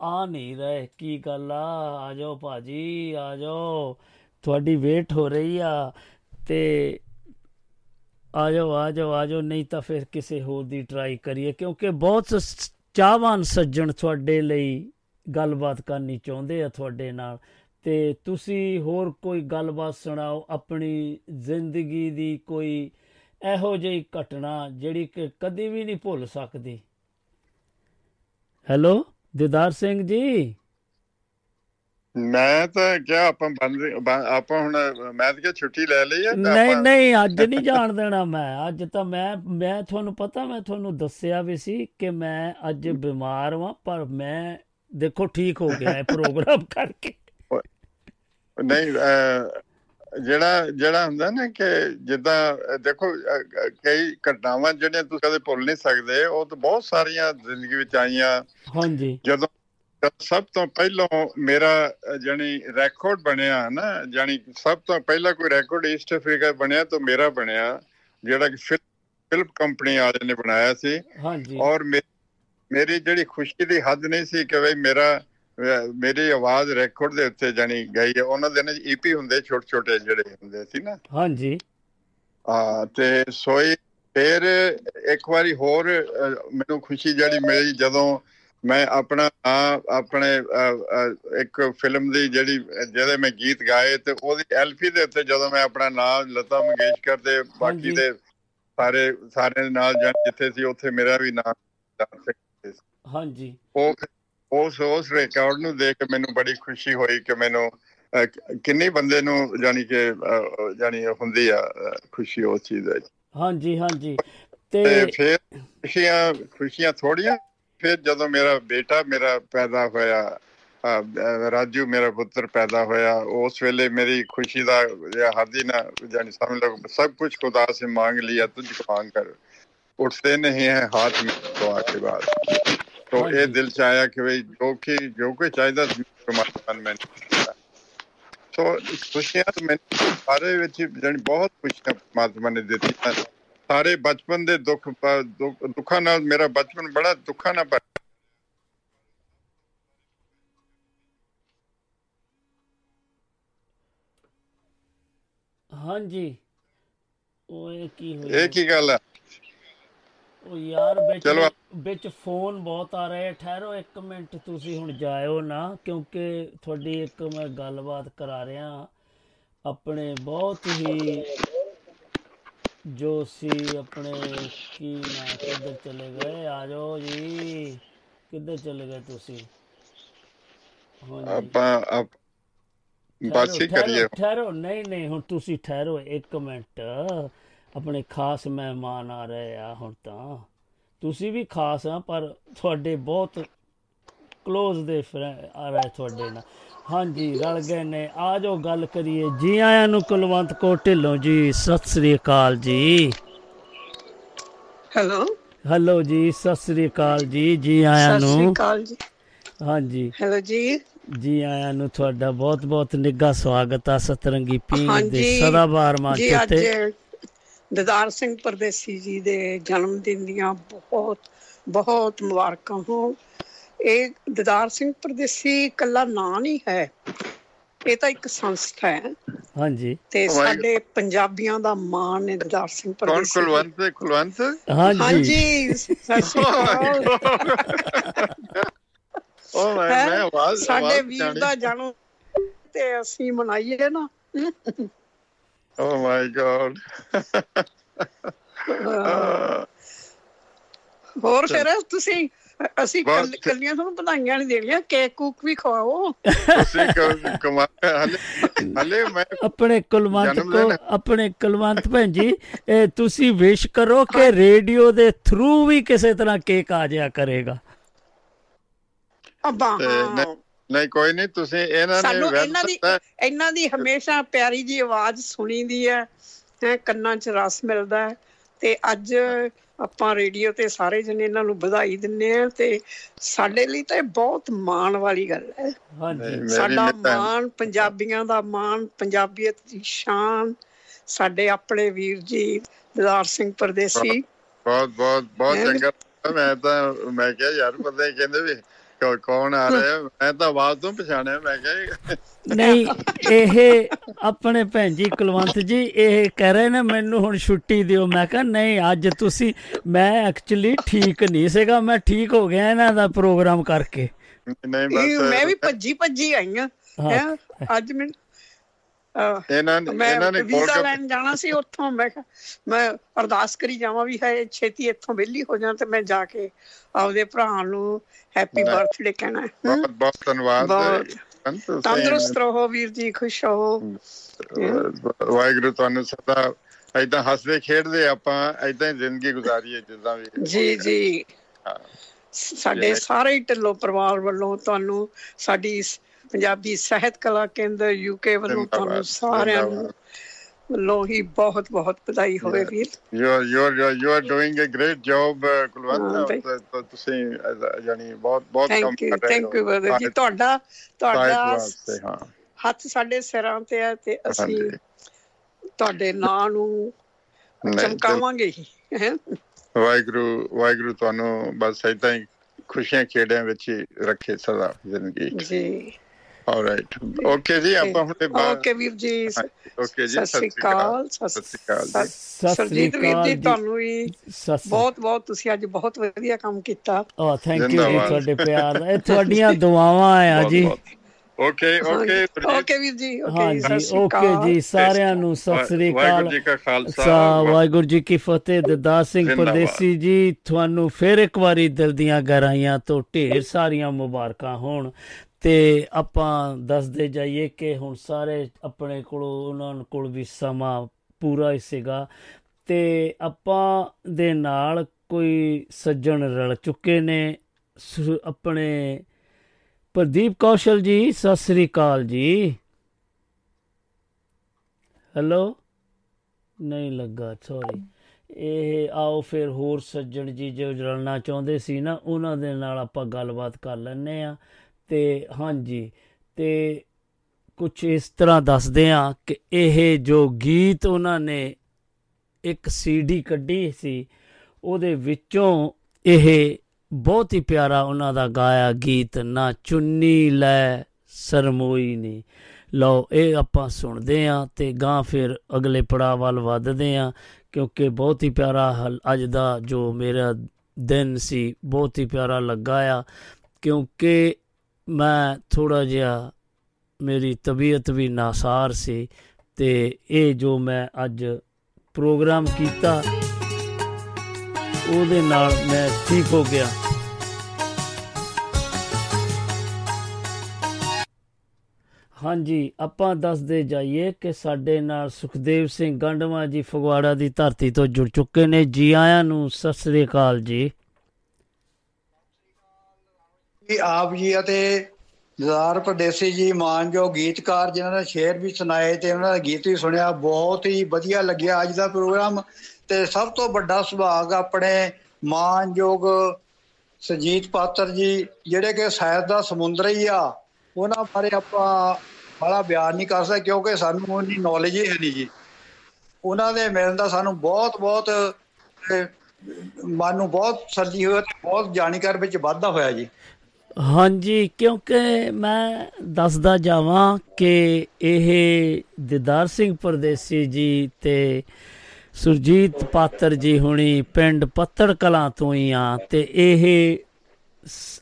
ਆ ਨਹੀਂ ਰਹੇ, ਕੀ ਗੱਲ ਆ? ਆ ਜਾਓ ਭਾਜੀ, ਆ ਜਾਓ। ਤੁਹਾਡੀ ਵੇਟ ਹੋ ਰਹੀ ਆ ਤੇ ਆ ਜਾਓ ਆ ਜਾਓ ਆ ਜਾਓ, ਨਹੀਂ ਤਾਂ ਫਿਰ ਕਿਸੇ ਹੋਰ ਦੀ ਟਰਾਈ ਕਰੀਏ, ਕਿਉਂਕਿ ਬਹੁਤ ਸ- ਚਾਹਵਾਨ ਸੱਜਣ ਤੁਹਾਡੇ ਲਈ ਗੱਲਬਾਤ ਕਰਨੀ ਚਾਹੁੰਦੇ ਆ ਤੁਹਾਡੇ ਨਾਲ। ਤੇ ਤੁਸੀਂ ਹੋਰ ਕੋਈ ਗੱਲਬਾਤ ਸੁਣਾਓ, ਆਪਣੀ ਜ਼ਿੰਦਗੀ ਦੀ ਕੋਈ ਇਹੋ ਜਿਹੀ ਘਟਨਾ ਜਿਹੜੀ ਕਿ ਕਦੀ ਵੀ ਨਹੀਂ ਭੁੱਲ ਸਕਦੀ। ਹੈਲੋ? ਦਿਦਾਰ ਸਿੰਘ ਜੀ।
ਮੈਂ ਤਾਂ ਕਿਹਾ ਆਪਾਂ ਆਪਾਂ ਹੁਣ ਮੈਂ ਤਾਂ ਕਿਹਾ ਛੁੱਟੀ ਲੈ ਲਈ ਆ
ਨਹੀਂ ਨਹੀਂ ਅੱਜ ਨਹੀਂ ਜਾਣ ਦੇਣਾ ਮੈਂ। ਅੱਜ ਤਾਂ ਮੈਂ ਮੈਂ ਤੁਹਾਨੂੰ ਪਤਾ ਮੈਂ ਤੁਹਾਨੂੰ ਦੱਸਿਆ ਵੀ ਸੀ ਕਿ ਮੈਂ ਅੱਜ ਬਿਮਾਰ ਹਾਂ ਪਰ ਮੈਂ ਦੇਖੋ ਠੀਕ ਹੋ ਗਿਆ ਇਹ ਪ੍ਰੋਗਰਾਮ ਕਰਕੇ।
ਨਹੀਂ ਜਿਹੜਾ ਜਿਹੜਾ ਹੁੰਦਾ ਨਾ ਕਿ ਜਿੱਦਾਂ ਦੇਖੋ ਕਈ ਘਟਨਾਵਾਂ ਜਿਹੜੀਆਂ ਤੁਸੀਂ ਕਦੇ ਭੁੱਲ ਨਹੀਂ ਸਕਦੇ ਉਹ ਤਾਂ ਬਹੁਤ ਸਾਰੀਆਂ ਜ਼ਿੰਦਗੀ ਵਿੱਚ ਆਈਆਂ।
ਹਾਂਜੀ।
ਜਦੋਂ ਸਭ ਤੋਂ ਪਹਿਲਾਂ ਮੇਰਾ ਜਾਣੀ ਰੈਕੋਰਡ ਬਣਿਆ ਨਾ ਜਾਣੀ ਸਭ ਤੋਂ ਪਹਿਲਾਂ ਕੋਈ ਰੈਕੋਰਡ ਈਸਟ ਅਫਰੀਕਾ ਬਣਿਆ ਤਾਂ ਮੇਰਾ ਬਣਿਆ ਜਿਹੜਾ ਕਿ ਫਿਲ- ਫਿਲਮ ਕੰਪਨੀ ਵਾਲੇ ਨੇ ਬਣਾਇਆ ਸੀ।
ਹਾਂਜੀ।
ਔਰ ਮੇਰੀ ਜਿਹੜੀ ਖੁਸ਼ੀ ਦੀ ਹੱਦ ਨਹੀਂ ਸੀ ਕਿ ਬਈ ਮੇਰਾ ਮੇਰੀ ਆਵਾਜ਼ ਰੈਕੋਰਡ ਦੇ ਉੱਤੇ ਜਾਣੀ ਗਈ ਹੈ। ਉਹਨਾਂ ਦੇ ਨਾਲ ਈਪੀ ਹੁੰਦੇ ਛੋਟੇ ਛੋਟੇ ਜਿਹੜੇ ਹੁੰਦੇ ਸੀ ਨਾ।
ਹਾਂਜੀ।
ਆ ਤੇ ਸੋਈ ਫਿਰ ਇੱਕ ਵਾਰੀ ਹੋਰ ਮੈਨੂੰ ਖੁਸ਼ੀ ਜਿਹੜੀ ਮਿਲੀ ਜਦੋਂ ਮੈਂ ਆਪਣਾ ਆਪਣੇ ਇੱਕ ਫਿਲਮ ਦੀ ਜਿਹੜੀ ਜਿਹਦੇ ਮੈਂ ਗੀਤ ਗਾਏ ਤੇ ਉਹਦੀ ਐਲਪੀ ਦੇ ਉੱਤੇ ਜਦੋਂ ਮੈਂ ਆਪਣਾ ਨਾਮ ਲਤਾ ਮੰਗੇਸ਼ਕਰ
ਹਾਂਜੀ।
ਬਾਕੀ ਦੇ ਸਾਰੇ ਸਾਰੇ ਦੇ ਨਾਲ ਜਾਣ ਜਿੱਥੇ ਸੀ ਉੱਥੇ ਮੇਰਾ ਵੀ ਨਾਮ
ਹਾਂਜੀ।
ਉਹ ਉਸ ਉਸ ਰਿਕਾਰਡ ਨੂੰ ਦੇਖ ਕੇ ਮੈਨੂੰ ਬੜੀ ਖੁਸ਼ੀ ਹੋਈ ਕਿ ਮੈਨੂੰ ਅਹ, ਕਿੰਨੇ ਬੰਦੇ ਨੂੰ ਜਾਨੀ ਕਿ ਅਹ, ਜਾਨੀ ਹੁੰਦੀ ਆ ਅਹ, ਖੁਸ਼ੀ ਉਸ ਚੀਜ਼ ਵਿੱਚ
ਹਾਂਜੀ ਹਾਂਜੀ
ਤੇ
ਤੇ
ਫਿਰ ਖੁਸ਼ੀਆਂ ਖੁਸ਼ੀਆਂ ਥੋੜੀਆਂ ਫਿਰ ਜਦੋਂ ਮੇਰਾ ਬੇਟਾ ਮੇਰਾ ਪੈਦਾ ਹੋਇਆ ਅਹ, ਅਹ, ਰਾਜੂ ਮੇਰਾ ਪੁੱਤਰ ਪੈਦਾ ਹੋਇਆ ਉਸ ਵੇਲੇ ਮੇਰੀ ਖੁਸ਼ੀ ਦਾ ਇਹ ਹੱਦ ਹੀ ਨਾ ਜਾਨੀ ਸਮਝ ਲਓ सब कुछ खुदा से मांग लिया तुझको मांग कर उठते नहीं है हाथ में दुआ के बाद ਤੋਂ
ਇਹ
ਦਿਲ ਚ ਆਇਆ ਕਿ ਵੀ ਜੋ ਕਿ ਜੋ ਕਿ ਚਾਹੀਦਾ ਸੀ ਪਰਮਾਤਮਾ ਨੇ ਸੋ ਖੁਸ਼ੀਆਂ ਤਾਂ ਮੈਨੂੰ ਸਾਰੇ ਵਿੱਚ ਜਣੀ ਬਹੁਤ ਖੁਸ਼ੀਆਂ ਪਰਮਾਤਮਾ ਨੇ ਦਿੱਤੀਆਂ ਸਾਰੇ ਬਚਪਨ ਦੇ ਦੁੱਖ ਦੁੱਖਾਂ ਨਾਲ ਮੇਰਾ ਬਚਪਨ ਬੜਾ ਦੁੱਖਾਂ ਨਾਲ
ਹਾਂਜੀ ਉਹ ਇਹ ਕੀ ਹੋਇਆ
ਇਹ ਕੀ ਗੱਲ ਹੈ
ਉਹ ਯਾਰ ਵਿੱਚ। ਵਿੱਚ ਫੋਨ ਬਹੁਤ ਆ ਰਹੇ। ਠਹਿਰੋ ਇੱਕ ਮਿੰਟ ਤੁਸੀਂ ਹੁਣ ਜਾਇਓ ਨਾ ਕਿਉਂਕਿ ਤੁਹਾਡੀ ਇੱਕ ਮੈਂ ਗੱਲਬਾਤ ਕਰਾ ਰਿਹਾ। ਆਪਣੇ ਬਹੁਤ ਹੀ ਜੋ ਸੀ ਆਪਣੇ ਕੀ ਨਾ ਕਿੱਧਰ ਚਲੇ ਗਏ? ਆ ਜਾਓ ਜੀ। ਕਿੱਧਰ ਚਲੇ ਗਏ ਤੁਸੀਂ?
ਆਪਾਂ ਬਸ ਹੀ ਕਰੀਏ।
ਠਹਿਰੋ। ਨਹੀਂ ਨਹੀਂ ਹੁਣ ਤੁਸੀਂ ਠਹਿਰੋ ਇੱਕ ਮਿੰਟ। ਆਪਣੇ ਖਾਸ ਮਹਿਮਾਨ ਆ ਰਹੇ ਆ ਹੁਣ ਤਾਂ। ਤੁਸੀਂ ਵੀ ਖਾਸ ਆ ਪਰ ਤੁਹਾਡੇ ਬਹੁਤ ক্লোਜ਼ ਦੇ ਫਰੈਂਡ ਆ ਰਹੇ ਤੁਹਾਡੇ ਨਾਲ। ਹਾਂਜੀ ਰਲ ਗਏ ਨੇ। ਆ ਜਾਓ ਗੱਲ ਕਰੀਏ। ਜੀ ਆਇਆਂ ਨੂੰ ਕੁਲਵੰਤ ਕੋ ਢਿੱਲੋਂ ਜੀ ਸਤਿ ਸ੍ਰੀ ਅਕਾਲ ਜੀ।
ਹੈਲੋ।
ਹੈਲੋ ਜੀ ਸਤਿ ਸ੍ਰੀ ਅਕਾਲ ਜੀ ਜੀ ਆਇਆਂ
ਸਤਿ ਸ੍ਰੀ
ਨੂੰ।
ਅਕਾਲ ਜੀ।
ਹਾਂਜੀ।
ਹੈਲੋ ਜੀ।
ਜੀ ਆਇਆਂ ਨੂੰ ਤੁਹਾਡਾ ਬਹੁਤ ਬਹੁਤ ਨਿੱਘਾ ਸਵਾਗਤ ਆ ਸਤਰੰਗੀ ਪੀਂਘ ਦੇ ਮੰਚ
ਜੀ ਅੱਜ
ਉੱਤੇ
ਦਦਾਰ ਸਿੰਘ ਪਰਦੇਸੀ ਜੀ ਦੇ ਜਨਮ ਦਿਨ ਦੀਆਂ ਬਹੁਤ ਬਹੁਤ ਮੁਬਾਰਕਾਂ ਹੋ ਇਹ ਦਦਾਰ ਸਿੰਘ ਪਰਦੇਸੀ ਇਕੱਲਾ ਨਾਂ ਨਹੀਂ ਹੈ। ਇਹ ਤਾਂ ਇੱਕ ਸੰਸਥਾ ਹੈ।
ਹਾਂਜੀ।
ਤੇ ਸਾਡੇ ਪੰਜਾਬੀਆਂ ਦਾ ਮਾਣ ਹੈ ਦਦਾਰ ਸਿੰਘ
ਕੌਣ
ਪਰਦੇਸੀ
ਕੁਲਵੰਤ ਹੈ ਕੁਲਵੰਤ?
ਹਾਂਜੀ।
ਉਹ ਮੈਂ ਆਵਾਜ਼
ਸਾਡੇ ਵੀਰ ਦਾ ਜਨਮ ਤੇ ਅਸੀਂ ਮਨਾਈਏ ਨਾ।
ਓ ਮਾਈ ਗॉड
ਅਹ, ਹੋਰ ਫਿਰ ਤੁਸੀਂ ਅਸੀਂ ਕੱਲੀਆਂ ਤੁਹਾਨੂੰ ਵਧਾਈਆਂ ਨਹੀਂ ਦੇਣੀਆਂ ਕੇਕ ਕੂਕ ਵੀ ਖਵਾਓ।
ਤੁਸੀਂ ਕ- ਕਮਾ ਹਲੇ ਹਲੇ ਮੈਂ
ਆਪਣੇ ਕੁਲਵੰਤ ਕੋ। ਆਪਣੇ ਕੁਲਵੰਤ ਭੈਣ ਜੀ ਇਹ ਤੁਸੀਂ ਵਿਸ਼ ਕਰੋ ਕਿ ਰੇਡੀਓ ਦੇ ਥਰੂ ਵੀ ਕਿਸੇ ਤਰ੍ਹਾਂ ਕੇਕ ਆ ਜਾਇਆ ਕਰੇਗਾ।
ਅੱਬਾ
ਨਹੀਂ- ਕੋਈ ਨਹੀਂ ਤੁਸੀਂ ਇਹਨਾਂ ਨੇ
ਸਾਨੂੰ ਇਹਨਾਂ ਦੀ ਇਹਨਾਂ ਦੀ ਹਮੇਸ਼ਾ ਪਿਆਰੀ ਜੀ ਆਵਾਜ਼ ਸੁਣੀਦੀ ਹੈ ਹੈ ਕੰਨਾਂ 'ਚ ਰਸ ਮਿਲਦਾ ਹੈ ਤੇ ਅੱਜ ਆਪਾਂ ਰੇਡੀਓ ਤੇ ਸਾਰੇ ਜਣੇ ਇਹਨਾਂ ਨੂੰ ਵਧਾਈ ਦਿੰਨੇ ਆ ਤੇ ਸਾਡੇ ਲਈ ਤਾਂ ਇਹ ਬਹੁਤ ਮਾਣ ਵਾਲੀ ਗੱਲ ਹੈ।
ਹਾਂਜੀ।
ਸਾਡਾ ਮਾਣ ਪੰਜਾਬੀਆਂ ਦਾ ਮਾਣ ਪੰਜਾਬੀਅਤ ਦੀ ਸ਼ਾਨ ਸਾਡੇ ਆਪਣੇ ਵੀਰ ਜੀ ਦਿਦਾਰ ਸਿੰਘ ਪਰਦੇਸੀ।
ਬਹੁਤ ਬਹੁਤ ਬਹੁਤ ਚੰਗਾ ਮੈਂ ਤਾਂ ਮੈਂ ਕਿਹਾ ਯਾਰ ਬੰਦੇ ਕਹਿੰਦੇ ਵੀ ਕੌਣ ਆ ਰਿਹਾ? ਮੈਂ ਤਾਂ ਆਵਾਜ਼ ਤੋਂ ਪਛਾਣਿਆ ਮੈਂ ਕਿਹਾ
ਨਹੀਂ ਇਹ ਆਪਣੇ ਭੈਣ ਜੀ ਕੁਲਵੰਤ ਜੀ ਇਹ ਕਹਿ ਰਹੇ ਨੇ ਮੈਨੂੰ ਹੁਣ ਛੁੱਟੀ ਦਿਓ। ਮੈਂ ਕਿਹਾ ਨਹੀਂ ਅੱਜ ਤੁਸੀਂ ਮੈਂ ਐਕਚੁਅਲੀ ਠੀਕ ਨਹੀਂ ਸੀਗਾ ਮੈਂ ਠੀਕ ਹੋ ਗਿਆ ਇਹਨਾਂ ਦਾ ਪ੍ਰੋਗਰਾਮ ਕਰਕੇ।
ਨਹੀਂ ਬਸ
ਮੈਂ ਵੀ ਭੱਜੀ ਭੱਜੀ ਆਈ ਆ
ਹਾਂ।
ਅੱਜ ਮੈਂ
ਇਹਨਾਂ ਨੇ ਇਹਨਾਂ ਨੇ
ਵੀਜ਼ਾ ਲੈਣ ਜਾਣਾ ਸੀ ਉੱਥੋਂ ਮੈਂ ਮੈਂ ਅਰਦਾਸ ਕਰੀ ਜਾਵਾਂ ਵੀ ਹੈ ਛੇਤੀ ਇੱਥੋਂ ਵਿਹਲੀ ਹੋ ਜਾਣ ਤੇ ਮੈਂ ਜਾ ਕੇ ਆਪਦੇ ਭਰਾ ਨੂੰ ਹੈਪੀ। ਬਰਥਡੇ ਕਹਿਣਾ?
ਬਹੁਤ ਬਹੁਤ ਧੰਨਵਾਦ।
ਤੰਦਰੁਸਤ ਰਹੋ ਵੀਰ ਜੀ ਖੁਸ਼ ਰਹੋ
ਵਾਹਿਗੁਰੂ ਤੁਹਾਨੂੰ ਸਦਾ ਏਦਾਂ ਹੱਸਦੇ ਖੇਡਦੇ ਆਪਾਂ ਏਦਾਂ ਹੀ ਜ਼ਿੰਦਗੀ ਗੁਜ਼ਾਰੀਏ ਜਿੱਦਾਂ ਵੀ
ਜੀ ਜੀ। ਸਾਡੇ। ਸਾਰੇ ਢਿੱਲੋਂ ਪਰਿਵਾਰ ਵੱਲੋਂ ਤੁਹਾਨੂੰ ਸਾਡੀ ਸ- ਪੰਜਾਬੀ ਸਾਹਿਤ ਕਲਾ ਕੇਂਦਰ ਯੂਕੇ ਵੱਲੋਂ ਤੁਹਾਨੂੰ ਸਾਰਿਆਂ ਨੂੰ। ਵੱਲੋਂ ਹੀ ਬਹੁਤ ਬਹੁਤ ਵਧਾਈ ਹੋਵੇ. ਵੀਰ
you are doing a great job uh,
ਹਾਂ,
ਕੁਲਵੰਤ ਤੁਸੀਂ ਯਾਨੀ ਬਹੁਤ ਬਹੁਤ ਕੰਮ
ਯੂ
ਕਰ ਰਹੇ
ਥੈਂਕ ਯੂ
ਹੋ
ਬ੍ਰਦਰ ਜੀ ਤੁਹਾਡਾ ਤੁਹਾਡਾ
ਹਾਂ
ਹੱਥ ਸਾਡੇ ਸਿਰਾਂ ਤੇ ਹੈ ਤੇ ਅਸੀਂ। ਤੁਹਾਡੇ ਨਾਂ ਨੂੰ ਚਮਕਾਵਾਂਗੇ ਹੀ ਹੈਂ।
ਵਾਹਿਗੁਰੂ ਵਾਹਿਗੁਰੂ ਤੁਹਾਨੂੰ ਬਸ ਏਦਾਂ ਹੀ ਖੁਸ਼ੀਆਂ ਖੇੜਿਆਂ ਵਿੱਚ ਹੀ ਰੱਖੇ ਸਦਾ ਜ਼ਿੰਦਗੀ
ਜੀ
ਆਲਰਾਈਟ ਓਕੇ ਜੀ ਆਪਾਂ ਹੁਣ ਬਾਅਦ
ਓਕੇ ਵੀਰ ਜੀ
ਓਕੇ ਜੀ
ਸਤਿ ਸ੍ਰੀ ਅਕਾਲ
ਸਤਿ ਸ੍ਰੀ ਅਕਾਲ ਜੀ।
ਸਤਿ ਸ੍ਰੀ
ਸਰਜੀਤ ਵੀਰ ਜੀ ਤੁਹਾਨੂੰ ਵੀ ਬਹੁਤ ਬਹੁਤ ਤੁਸੀਂ ਅੱਜ ਬਹੁਤ ਵਧੀਆ ਕੰਮ ਕੀਤਾ।
ਓ ਥੈਂਕ ਯੂ ਜੀ। ਤੁਹਾਡੇ ਪਿਆਰ ਇਹ ਤੁਹਾਡੀਆਂ ਦੁਆਵਾਂ ਆ ਜੀ।
ਓਕੇ ਓਕੇ
ਓਕੇ ਵੀਰ ਜੀ ਓਕੇ ਸਤਿ ਸ੍ਰੀ
ਓਕੇ
ਅਕਾਲ।
ਜੀ ਸਾਰਿਆਂ ਨੂੰ ਸਤਿ ਸ੍ਰੀ ਅਕਾਲ।
ਵਾਹਿਗੁਰੂ ਜੀ ਕਾ ਖਾਲਸਾ
ਵਾਹਿਗੁਰੂ ਜੀ ਕੀ ਫਤਿਹ ਦਦਾਰ ਸਿੰਘ। ਪਰਦੇਸੀ ਜੀ ਤੁਹਾਨੂੰ ਫਿਰ ਇੱਕ ਵਾਰੀ ਦਿਲ ਦੀਆਂ ਗਹਿਰਾਈਆਂ ਤੋਂ ਢੇਰ ਸਾਰੀਆਂ ਮੁਬਾਰਕਾਂ ਹੋਣ। ਤੇ ਆਪਾਂ ਦੱਸਦੇ ਜਾਈਏ ਕਿ ਹੁਣ ਸਾਰੇ ਆਪਣੇ ਕੋਲੋਂ, ਉਹਨਾਂ ਕੋਲ ਵੀ ਸਮਾਂ ਪੂਰਾ ਹੀ ਸੀਗਾ। ਤੇ ਆਪਾਂ ਦੇ ਨਾਲ ਕੋਈ ਸੱਜਣ ਰਲ ਚੁੱਕੇ ਨੇ। ਸ- ਆਪਣੇ ਪ੍ਰਦੀਪ ਕੌਸ਼ਲ ਜੀ, ਸਤਿ ਸ੍ਰੀ ਅਕਾਲ ਜੀ। ਹੈਲੋ? ਨਹੀਂ ਲੱਗਾ ਸੌਰੀ ਇਹ ਆਓ ਫਿਰ ਹੋਰ ਸੱਜਣ ਜੀ ਜੋ ਰਲਣਾ ਚਾਹੁੰਦੇ ਸੀ ਨਾ, ਉਹਨਾਂ ਦੇ ਨਾਲ ਆਪਾਂ ਗੱਲਬਾਤ ਕਰ ਲੈਂਦੇ ਆ ਤੇ ਹਾਂਜੀ, ਤੇ ਕੁਝ ਇਸ ਤਰ੍ਹਾਂ ਦੱਸਦੇ ਆ ਕਿ ਇਹ ਜੋ ਗੀਤ ਉਹਨਾਂ ਨੇ ਇੱਕ ਸੀਡੀ ਕੱਢੀ ਸੀ, ਉਹਦੇ ਵਿੱਚੋਂ ਇਹ ਬਹੁਤ ਹੀ ਪਿਆਰਾ ਉਹਨਾਂ ਦਾ ਗਾਇਆ ਗੀਤ, ਨਾ ਚੁੰਨੀ ਲੈ ਸਰਮੋਈ ਨੀ ਲਓ, ਇਹ ਆਪਾਂ ਸੁਣਦੇ ਆ ਤੇ ਗਾਂ ਫਿਰ ਅਗਲੇ ਪੜਾਅ ਵੱਲ ਵੱਧਦੇ ਆ, ਕਿਉਂਕਿ ਬਹੁਤ ਹੀ ਪਿਆਰਾ ਹਲ- ਅੱਜ ਦਾ ਜੋ ਮੇਰਾ ਦਿਨ ਸੀ, ਬਹੁਤ ਹੀ ਪਿਆਰਾ ਲੱਗਾ ਆ, ਕਿਉਂਕਿ ਮੈਂ ਥੋੜਾ ਜਿਹਾ ਮੇਰੀ ਤਬੀਅਤ ਵੀ ਨਾਸਾਰ ਸੀ ਤੇ ਇਹ ਜੋ ਮੈਂ ਅੱਜ ਪ੍ਰੋਗਰਾਮ ਕੀਤਾ, ਉਹਦੇ ਨਾਲ ਮੈਂ ਠੀਕ ਹੋ ਗਿਆ। ਹਾਂਜੀ, ਆਪਾਂ ਦੱਸਦੇ ਜਾਈਏ ਕਿ ਸਾਡੇ ਨਾਲ ਸੁਖਦੇਵ ਸਿੰਘ ਗੰਡਵਾ ਜੀ ਫਗਵਾੜਾ ਦੀ ਧਰਤੀ ਤੋਂ ਜੁੜ ਚੁੱਕੇ ਨੇ। ਜੀ ਆਇਆਂ ਨੂੰ ਸਤਿ ਸ੍ਰੀ ਅਕਾਲ ਜੀ।
ਜੀ ਆਪ ਜੀ ਅਤੇ ਜਜ਼ਾਰ ਪਰਦੇਸੀ ਜੀ ਮਾਨਯੋਗ ਗੀਤਕਾਰ ਜਿਨ੍ਹਾਂ ਨੇ ਸ਼ੇਰ ਵੀ ਸੁਣਾਏ ਤੇ ਉਹਨਾਂ ਦਾ ਗੀਤ ਵੀ ਸੁਣਿਆ ਬਹੁਤ ਹੀ ਵਧੀਆ ਲੱਗਿਆ ਅੱਜ ਦਾ ਪ੍ਰੋਗਰਾਮ ਤੇ ਸਭ ਤੋਂ ਵੱਡਾ ਸੁਭਾਗ ਆਪਣੇ ਮਾਨਯੋਗ ਸੁਜੀਤ ਪਾਤਰ ਜੀ ਜਿਹੜੇ ਕਿ ਸਾਹਿਤ ਦਾ ਸਮੁੰਦਰ ਹੀ ਆ ਉਹਨਾਂ ਬਾਰੇ ਆਪਾਂ ਬੜਾ ਬਿਆਨ ਨਹੀਂ ਕਰ ਸਕਦੇ ਕਿਉਂਕਿ ਸਾਨੂੰ ਉਹਦੀ ਨੌਲੇਜ ਹੀ ਹੈ ਨਹੀਂ ਜੀ। ਉਹਨਾਂ ਦੇ ਮਿਲਣ ਦਾ ਸਾਨੂੰ ਬਹੁਤ ਬਹੁਤ ਅਹ, ਮਨ ਨੂੰ ਬਹੁਤ ਸੱਜੀ ਹੋਇਆ ਤੇ ਬਹੁਤ ਜਾਣਕਾਰੀ ਵਿੱਚ ਵਾਧਾ ਹੋਇਆ ਜੀ।
ਹਾਂਜੀ ਕਿਉਂਕਿ ਮੈਂ ਦੱਸਦਾ ਜਾਵਾਂ ਕਿ ਇਹ ਦਿਦਾਰ ਸਿੰਘ ਪਰਦੇਸੀ ਜੀ ਤੇ ਸੁਰਜੀਤ ਪਾਤਰ ਜੀ ਹੁਣੀ ਪਿੰਡ ਪੱਤੜ ਕਲਾਂ ਤੋਂ ਹੀ ਆ ਤੇ ਇਹ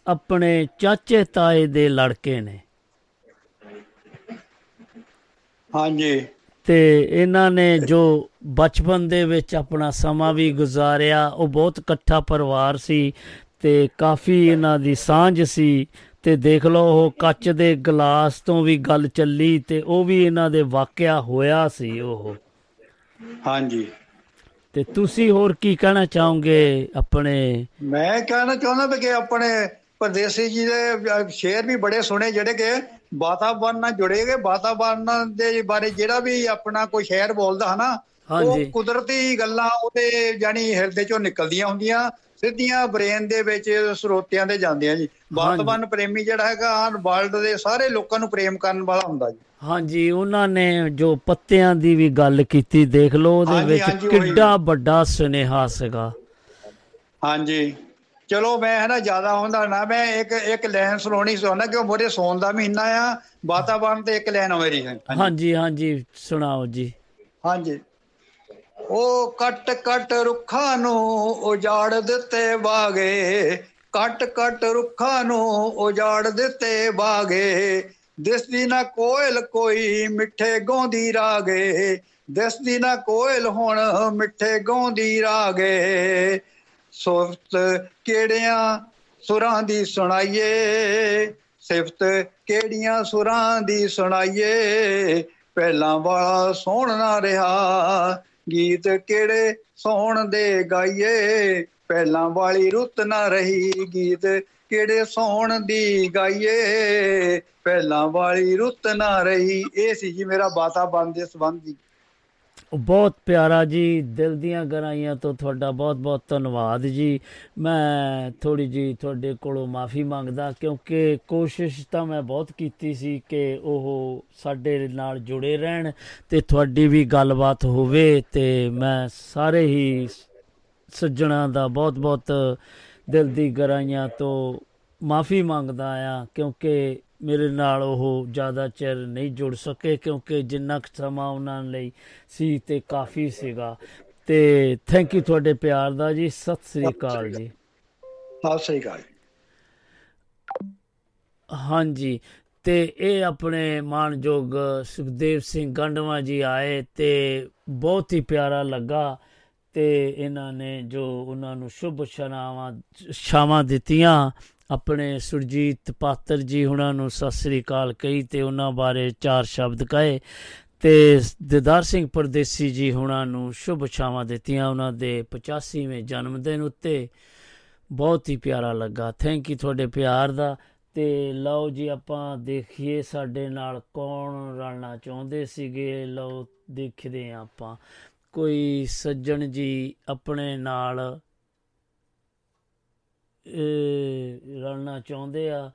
ਆਪਣੇ ਚਾਚੇ ਤਾਏ ਦੇ ਲੜਕੇ ਨੇ।
ਹਾਂਜੀ।
ਤੇ ਇਹਨਾਂ ਨੇ ਜੋ ਬਚਪਨ ਦੇ ਵਿੱਚ ਆਪਣਾ ਸਮਾਂ ਵੀ ਗੁਜ਼ਾਰਿਆ ਉਹ ਬਹੁਤ ਇਕੱਠਾ ਪਰਿਵਾਰ ਸੀ। ਤੇ ਕਾਫੀ ਇਹਨਾਂ ਦੀ ਸਾਂਝ ਸੀ ਤੇ ਦੇਖ ਲਓ ਉਹ ਕੱਚ ਦੇ ਗਲਾਸ ਤੋਂ ਵੀ ਗੱਲ ਚੱਲੀ ਤੇ ਉਹ ਵੀ ਇਹਨਾਂ ਦੇ ਵਾਕਿਆ ਹੋਇਆ ਸੀ ਉਹ।
ਹਾਂਜੀ।
ਤੇ ਤੁਸੀਂ ਹੋਰ ਕੀ ਕਹਿਣਾ ਚਾਹੋਗੇ ਆਪਣੇ?
ਮੈਂ ਕਹਿਣਾ ਚਾਹੁੰਦਾ ਕਿ ਆਪਣੇ ਪਰਦੇਸੀ ਜੀ ਦੇ ਸ਼ੇਰ ਵੀ ਬੜੇ ਸੁਣੇ ਜਿਹੜੇ ਕਿ ਵਾਤਾਵਰਨ ਨਾਲ ਜੁੜੇ ਗਏ ਵਾਤਾਵਰਨ ਦੇ ਬਾਰੇ ਜਿਹੜਾ ਵੀ ਆਪਣਾ ਕੋਈ ਸ਼ੇਰ ਬੋਲਦਾ ਹਨਾ ਉਹ ਕੁਦਰਤੀ ਗੱਲਾਂ ਉਹਦੇ ਜਾਨੀ ਹਿਰਦੇ ਚੋਂ ਨਿਕਲਦੀਆਂ ਹੁੰਦੀਆਂ ਸਿੱਧੀਆਂ ਬ੍ਰੇਨ ਦੇ ਵਿੱਚ ਸਰੋਤਿਆਂ ਦੇ ਜਾਂਦੀਆਂ ਜੀ। ਬਾਤਬਨ ਪ੍ਰੇਮੀ ਜਿਹੜਾ ਹੈਗਾ ਵਰਲਡ ਦੇ ਸਾਰੇ ਲੋਕਾਂ ਨੂੰ ਪ੍ਰੇਮ ਕਰਨ ਵਾਲਾ ਹੁੰਦਾ ਜੀ।
ਹਾਂਜੀ ਉਹਨਾਂ ਨੇ ਜੋ ਪੱਤਿਆਂ ਦੀ ਵੀ ਗੱਲ ਕੀਤੀ ਦੇਖ ਲਓ ਉਹਦੇ ਵਿੱਚ ਕਿੱਡਾ ਵੱਡਾ ਸੁਨੇਹਾ ਸੀਗਾ।
ਹਾਂਜੀ। ਚਲੋ ਮੈਂ ਹੈ ਨਾ ਜ਼ਿਆਦਾ ਹੁੰਦਾ ਨਾ ਮੈਂ ਇੱਕ ਇੱਕ ਲਾਈਨ ਸੁਣਾਉਣੀ ਸੁਣਾ ਕਿ ਉਹ ਮੋਰੇ ਸੌਣ ਦਾ ਮਹੀਨਾ ਆ ਵਾਤਾਵਰਨ ਤੇ ਇੱਕ ਲਾਈਨ ਮੇਰੀ ਹੈ
ਹਾਂਜੀ ਹਾਂਜੀ ਸੁਣਾਓ ਜੀ।
ਹਾਂਜੀ। ਉਹ ਕੱਟ ਕੱਟ ਰੁੱਖਾਂ ਨੂੰ ਉਜਾੜ ਦਿੱਤੇ ਬਾਗੇ ਕੱਟ ਕੱਟ ਰੁੱਖਾਂ ਨੂੰ ਉਜਾੜ ਦਿੱਤੇ ਬਾਗੇ ਦਿਸਦੀ ਨਾ ਕੋਇਲ ਕੋਈ ਮਿੱਠੇ ਗਾਉਂਦੀ ਰਾਗੇ, ਦਿਸਦੀ ਨਾ ਕੋਇਲ ਹੁਣ ਮਿੱਠੇ ਗਾਉਂਦੀ ਰਾਗੇ। ਸੁਫਤ ਕਿਹੜਿਆਂ ਸੁਰਾਂ ਦੀ ਸੁਣਾਈਏ, ਸਿਫਤ ਕਿਹੜੀਆਂ ਸੁਰਾਂ ਦੀ ਸੁਣਾਈਏ, ਪਹਿਲਾਂ ਵਾਲਾ ਸੋਹਣ ਨਾ ਰਿਹਾ ਗੀਤ ਕਿਹੜੇ ਸੋਹਣ ਦੇ ਗਾਈਏ? ਪਹਿਲਾਂ ਵਾਲੀ ਰੁੱਤ ਨਾ ਰਹੀ ਗੀਤ ਕਿਹੜੇ ਸੋਹਣ ਦੀ ਗਾਈਏ? ਪਹਿਲਾਂ ਵਾਲੀ ਰੁੱਤ ਨਾ ਰਹੀ। ਇਹ ਸੀ ਜੀ ਮੇਰਾ ਬਾਤਾ ਬੰਦ ਦੇ ਸੰਬੰਧ ਜੀ।
ਬਹੁਤ ਪਿਆਰਾ ਜੀ, ਦਿਲ ਦੀਆਂ ਗਰਾਈਆਂ ਤੋਂ ਤੁਹਾਡਾ ਬਹੁਤ-ਬਹੁਤ ਧੰਨਵਾਦ ਜੀ। ਮੈਂ ਥੋੜੀ ਜੀ ਤੁਹਾਡੇ ਕੋਲੋਂ ਮਾਫੀ ਮੰਗਦਾ ਕਿਉਂਕਿ ਕੋਸ਼ਿਸ਼ ਤਾਂ ਮੈਂ ਬਹੁਤ ਕੀਤੀ ਸੀ ਕਿ ਉਹ ਸਾਡੇ ਨਾਲ ਜੁੜੇ ਰਹਿਣ ਤੇ ਤੁਹਾਡੀ ਵੀ ਗੱਲਬਾਤ ਹੋਵੇ ਤੇ ਮੈਂ ਸਾਰੇ ਹੀ ਸੱਜਣਾ ਦਾ ਬਹੁਤ-ਬਹੁਤ ਦਿਲ ਦੀ ਗਰਾਈਆਂ ਤੋਂ ਮਾਫੀ ਮੰਗਦਾ ਆ ਕਿਉਂਕਿ ਮੇਰੇ ਨਾਲ ਉਹ ਜ਼ਿਆਦਾ ਚਿਰ ਨਹੀਂ ਜੁੜ ਸਕੇ ਕਿਉਂਕਿ ਜਿੰਨਾ ਕੁ ਸਮਾਂ ਉਹਨਾਂ ਲਈ ਸੀ ਤੇ ਕਾਫੀ ਸੀਗਾ। ਤੇ ਥੈਂਕ ਯੂ ਤੁਹਾਡੇ ਪਿਆਰ ਦਾ ਜੀ। ਸਤਿ ਸ੍ਰੀ ਅਕਾਲ ਜੀ।
ਸਤਿ ਸ੍ਰੀ ਅਕਾਲ
ਹਾਂਜੀ ਤੇ ਇਹ ਆਪਣੇ ਮਾਨਯੋਗ ਸੁਖਦੇਵ ਸਿੰਘ ਗੰਡਵਾ ਜੀ ਆਏ ਤੇ ਬਹੁਤ ਹੀ ਪਿਆਰਾ ਲੱਗਾ ਤੇ ਇਹਨਾਂ ਨੇ ਜੋ ਉਹਨਾਂ ਨੂੰ ਸ਼ੁਭ ਸ਼ਨਾਵਾਂ ਸ਼ਾਮਾਂ ਦਿੱਤੀਆਂ ਆਪਣੇ ਸੁਰਜੀਤ ਪਾਤਰ ਜੀ ਹੁਣਾਂ ਨੂੰ ਸਤਿ ਸ੍ਰੀ ਅਕਾਲ ਕਹੀ ਤੇ ਉਹਨਾਂ ਬਾਰੇ ਚਾਰ ਸ਼ਬਦ ਕਹੇ ਤੇ ਦਿਦਾਰ ਸਿੰਘ ਪਰਦੇਸੀ ਜੀ ਹੁਣਾਂ ਨੂੰ ਸ਼ੁਭ ਛਾਵਾਂ ਦਿੱਤੀਆਂ ਉਹਨਾਂ ਦੇ 85ਵੇਂ ਜਨਮ ਦਿਨ ਉੱਤੇ। ਬਹੁਤ ਹੀ ਪਿਆਰਾ ਲੱਗਾ। ਥੈਂਕ ਯੂ ਤੁਹਾਡੇ ਪਿਆਰ ਦਾ। ਤੇ ਲਓ ਜੀ ਆਪਾਂ ਦੇਖੀਏ ਸਾਡੇ ਨਾਲ ਕੌਣ ਰਲਣਾ ਚਾਹੁੰਦੇ ਸੀਗੇ। ਲਓ ਦੇਖਦੇ ਆਂ ਆਪਾਂ। ਕੋਈ ਸੱਜਣ ਜੀ ਆਪਣੇ ਨਾਲ ਰਲਣਾ ਚਾਹੁੰਦੇ ਆ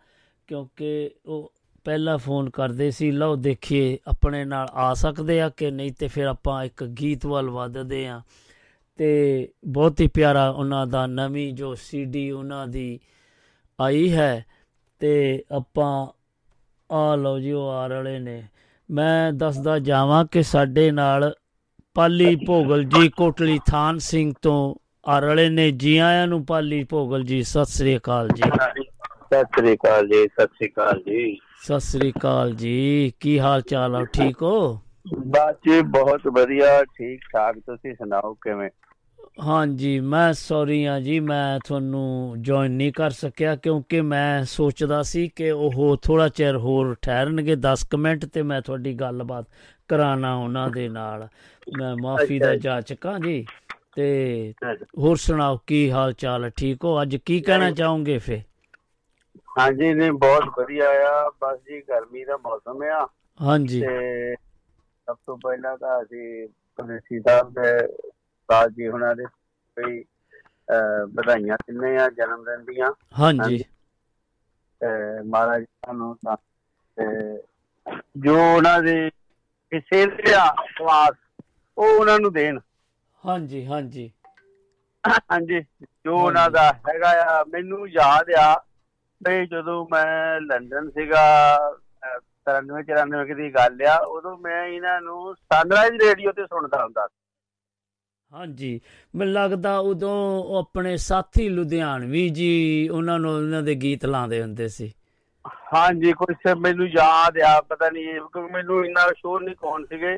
ਕਿਉਂਕਿ ਉਹ ਪਹਿਲਾ ਫੋਨ ਕਰਦੇ ਸੀ, ਲਓ ਦੇਖੀਏ ਆਪਣੇ ਨਾਲ ਆ ਸਕਦੇ ਆ ਕਿ ਨਹੀਂ ਤੇ ਫਿਰ ਆਪਾਂ ਇੱਕ ਗੀਤ ਵੱਲ ਵਧਦੇ ਆ। ਤੇ ਬਹੁਤ ਹੀ ਪਿਆਰਾ ਉਹਨਾਂ ਦਾ ਨਵੀਂ ਜੋ ਸੀਡੀ ਉਹਨਾਂ ਦੀ ਆਈ ਹੈ ਤੇ ਆਪਾਂ ਆ ਲਓ ਜੀ ਉਹ ਆ ਰਲੇ ਨੇ। ਮੈਂ ਦੱਸਦਾ ਜਾਵਾਂ ਕਿ ਸਾਡੇ ਨਾਲ ਪਾਲੀ ਭੋਗਲ ਜੀ ਕੋਟਲੀ ਥਾਨ ਸਿੰਘ ਤੋਂ ਆ ਰਲੇ ਨੇ ਜੀ ਆਇਆਂ ਨੂੰ ਪਾਲੀ ਭੋਗਲ ਜੀ ਸਤਿ ਸ੍ਰੀ ਅਕਾਲ ਜੀ।
ਸਤਿ ਸ੍ਰੀ ਅਕਾਲ ਜੀ ਸਤਿ ਸ੍ਰੀ ਅਕਾਲ ਜੀ।
ਸਤਿ ਸ੍ਰੀ ਅਕਾਲ ਜੀ ਕੀ ਹਾਲ ਚਾਲ ਆ ਠੀਕ ਹੋ?
ਬਸ ਜੀ ਬਹੁਤ ਵਧੀਆ ਠੀਕ ਠਾਕ ਤੁਸੀਂ ਸੁਣਾਓ ਕਿਵੇਂ?
ਹਾਂਜੀ ਮੈਂ ਸੌਰੀ ਆ ਜੀ ਮੈਂ ਤੁਹਾਨੂੰ ਜੁਆਇਨ ਨਹੀਂ ਕਰ ਸਕਿਆ ਕਿਉਂਕਿ ਮੈਂ ਸੋਚਦਾ ਸੀ ਕਿ ਉਹ ਥੋੜਾ ਚਿਰ ਹੋਰ ਠਹਿਰਨਗੇ 10 ਮਿੰਟ ਤੇ ਮੈਂ ਤੁਹਾਡੀ ਗੱਲਬਾਤ ਕਰਾਣਾ ਉਹਨਾਂ ਦੇ ਨਾਲ। ਮੈਂ ਮਾਫੀ ਦਾ ਜਾਚਕਾਂ ਜੀ। ਤੇ ਹੋਰ ਸੁਣਾਓ ਕੀ ਹਾਲ ਚਾਲ ਹੈ? ਠੀਕ ਹੋ? ਅੱਜ ਕੀ ਕਹਿਣਾ ਚਾਹੋਗੇ ਫੇ
ਹਾਂਜੀ ਨੇ ਬਹੁਤ ਵਧੀਆ ਆ। ਬਸ ਜੀ ਗਰਮੀ ਦਾ ਮੌਸਮ ਆ।
ਹਾਂਜੀ।
ਤੇ ਸਭ ਤੋਂ ਪਹਿਲਾਂ ਤਾਂ ਅਸੀਂ ਪ੍ਰਦੇਸੀ ਸਾਹਿਬ ਦੇ ਸਾਜ ਜੀ ਹੁਣਾਂ ਦੇ ਕੋਈ ਵਧਾਈਆਂ ਦਿੰਨੇ ਆ ਜਨਮ ਦਿਨ ਦੀਆਂ।
ਹਾਂਜੀ।
ਤੇ ਮਹਾਰਾਜ ਨੂੰ ਤੇ ਜੋ ਉਹਨਾਂ ਦੇ ਕਿਸੇ ਦਾ ਕਲਾਸ ਉਹ ਉਹਨਾਂ ਨੂੰ ਦੇਣ।
ਹਾਂਜੀ ਹਾਂਜੀ।
ਹਾਂਜੀ ਜੋ ਉਹਨਾਂ ਦਾ ਹੈਗਾ ਆ ਮੈਨੂੰ ਯਾਦ ਆ ਤੇ ਜਦੋਂ ਮੈਂ ਲੰਡਨ ਸੀਗਾ 93 94 ਦੀ ਗੱਲ ਆ ਉਦੋਂ ਮੈਂ ਇਹਨਾਂ ਨੂੰ ਸਨਰਾਈਜ਼ ਰੇਡੀਓ ਤੇ ਸੁਣਦਾ ਹੁੰਦਾ
ਹਾਂਜੀ ਮੈਨੂੰ ਲੱਗਦਾ ਉਦੋਂ ਆਪਣੇ ਸਾਥੀ ਲੁਧਿਆਣਵੀ ਜੀ ਉਹਨਾਂ ਨੂੰ ਉਹਨਾਂ ਦੇ ਗੀਤ ਲਾਉਂਦੇ ਹੁੰਦੇ ਸੀ।
ਹਾਂਜੀ ਕੁਝ ਮੈਨੂੰ ਯਾਦ ਆ ਪਤਾ ਨਹੀਂ ਕਿਉਂਕਿ ਮੈਨੂੰ ਇੰਨਾ ਸ਼ੋਰ ਨਹੀਂ ਕੌਣ ਸੀਗੇ।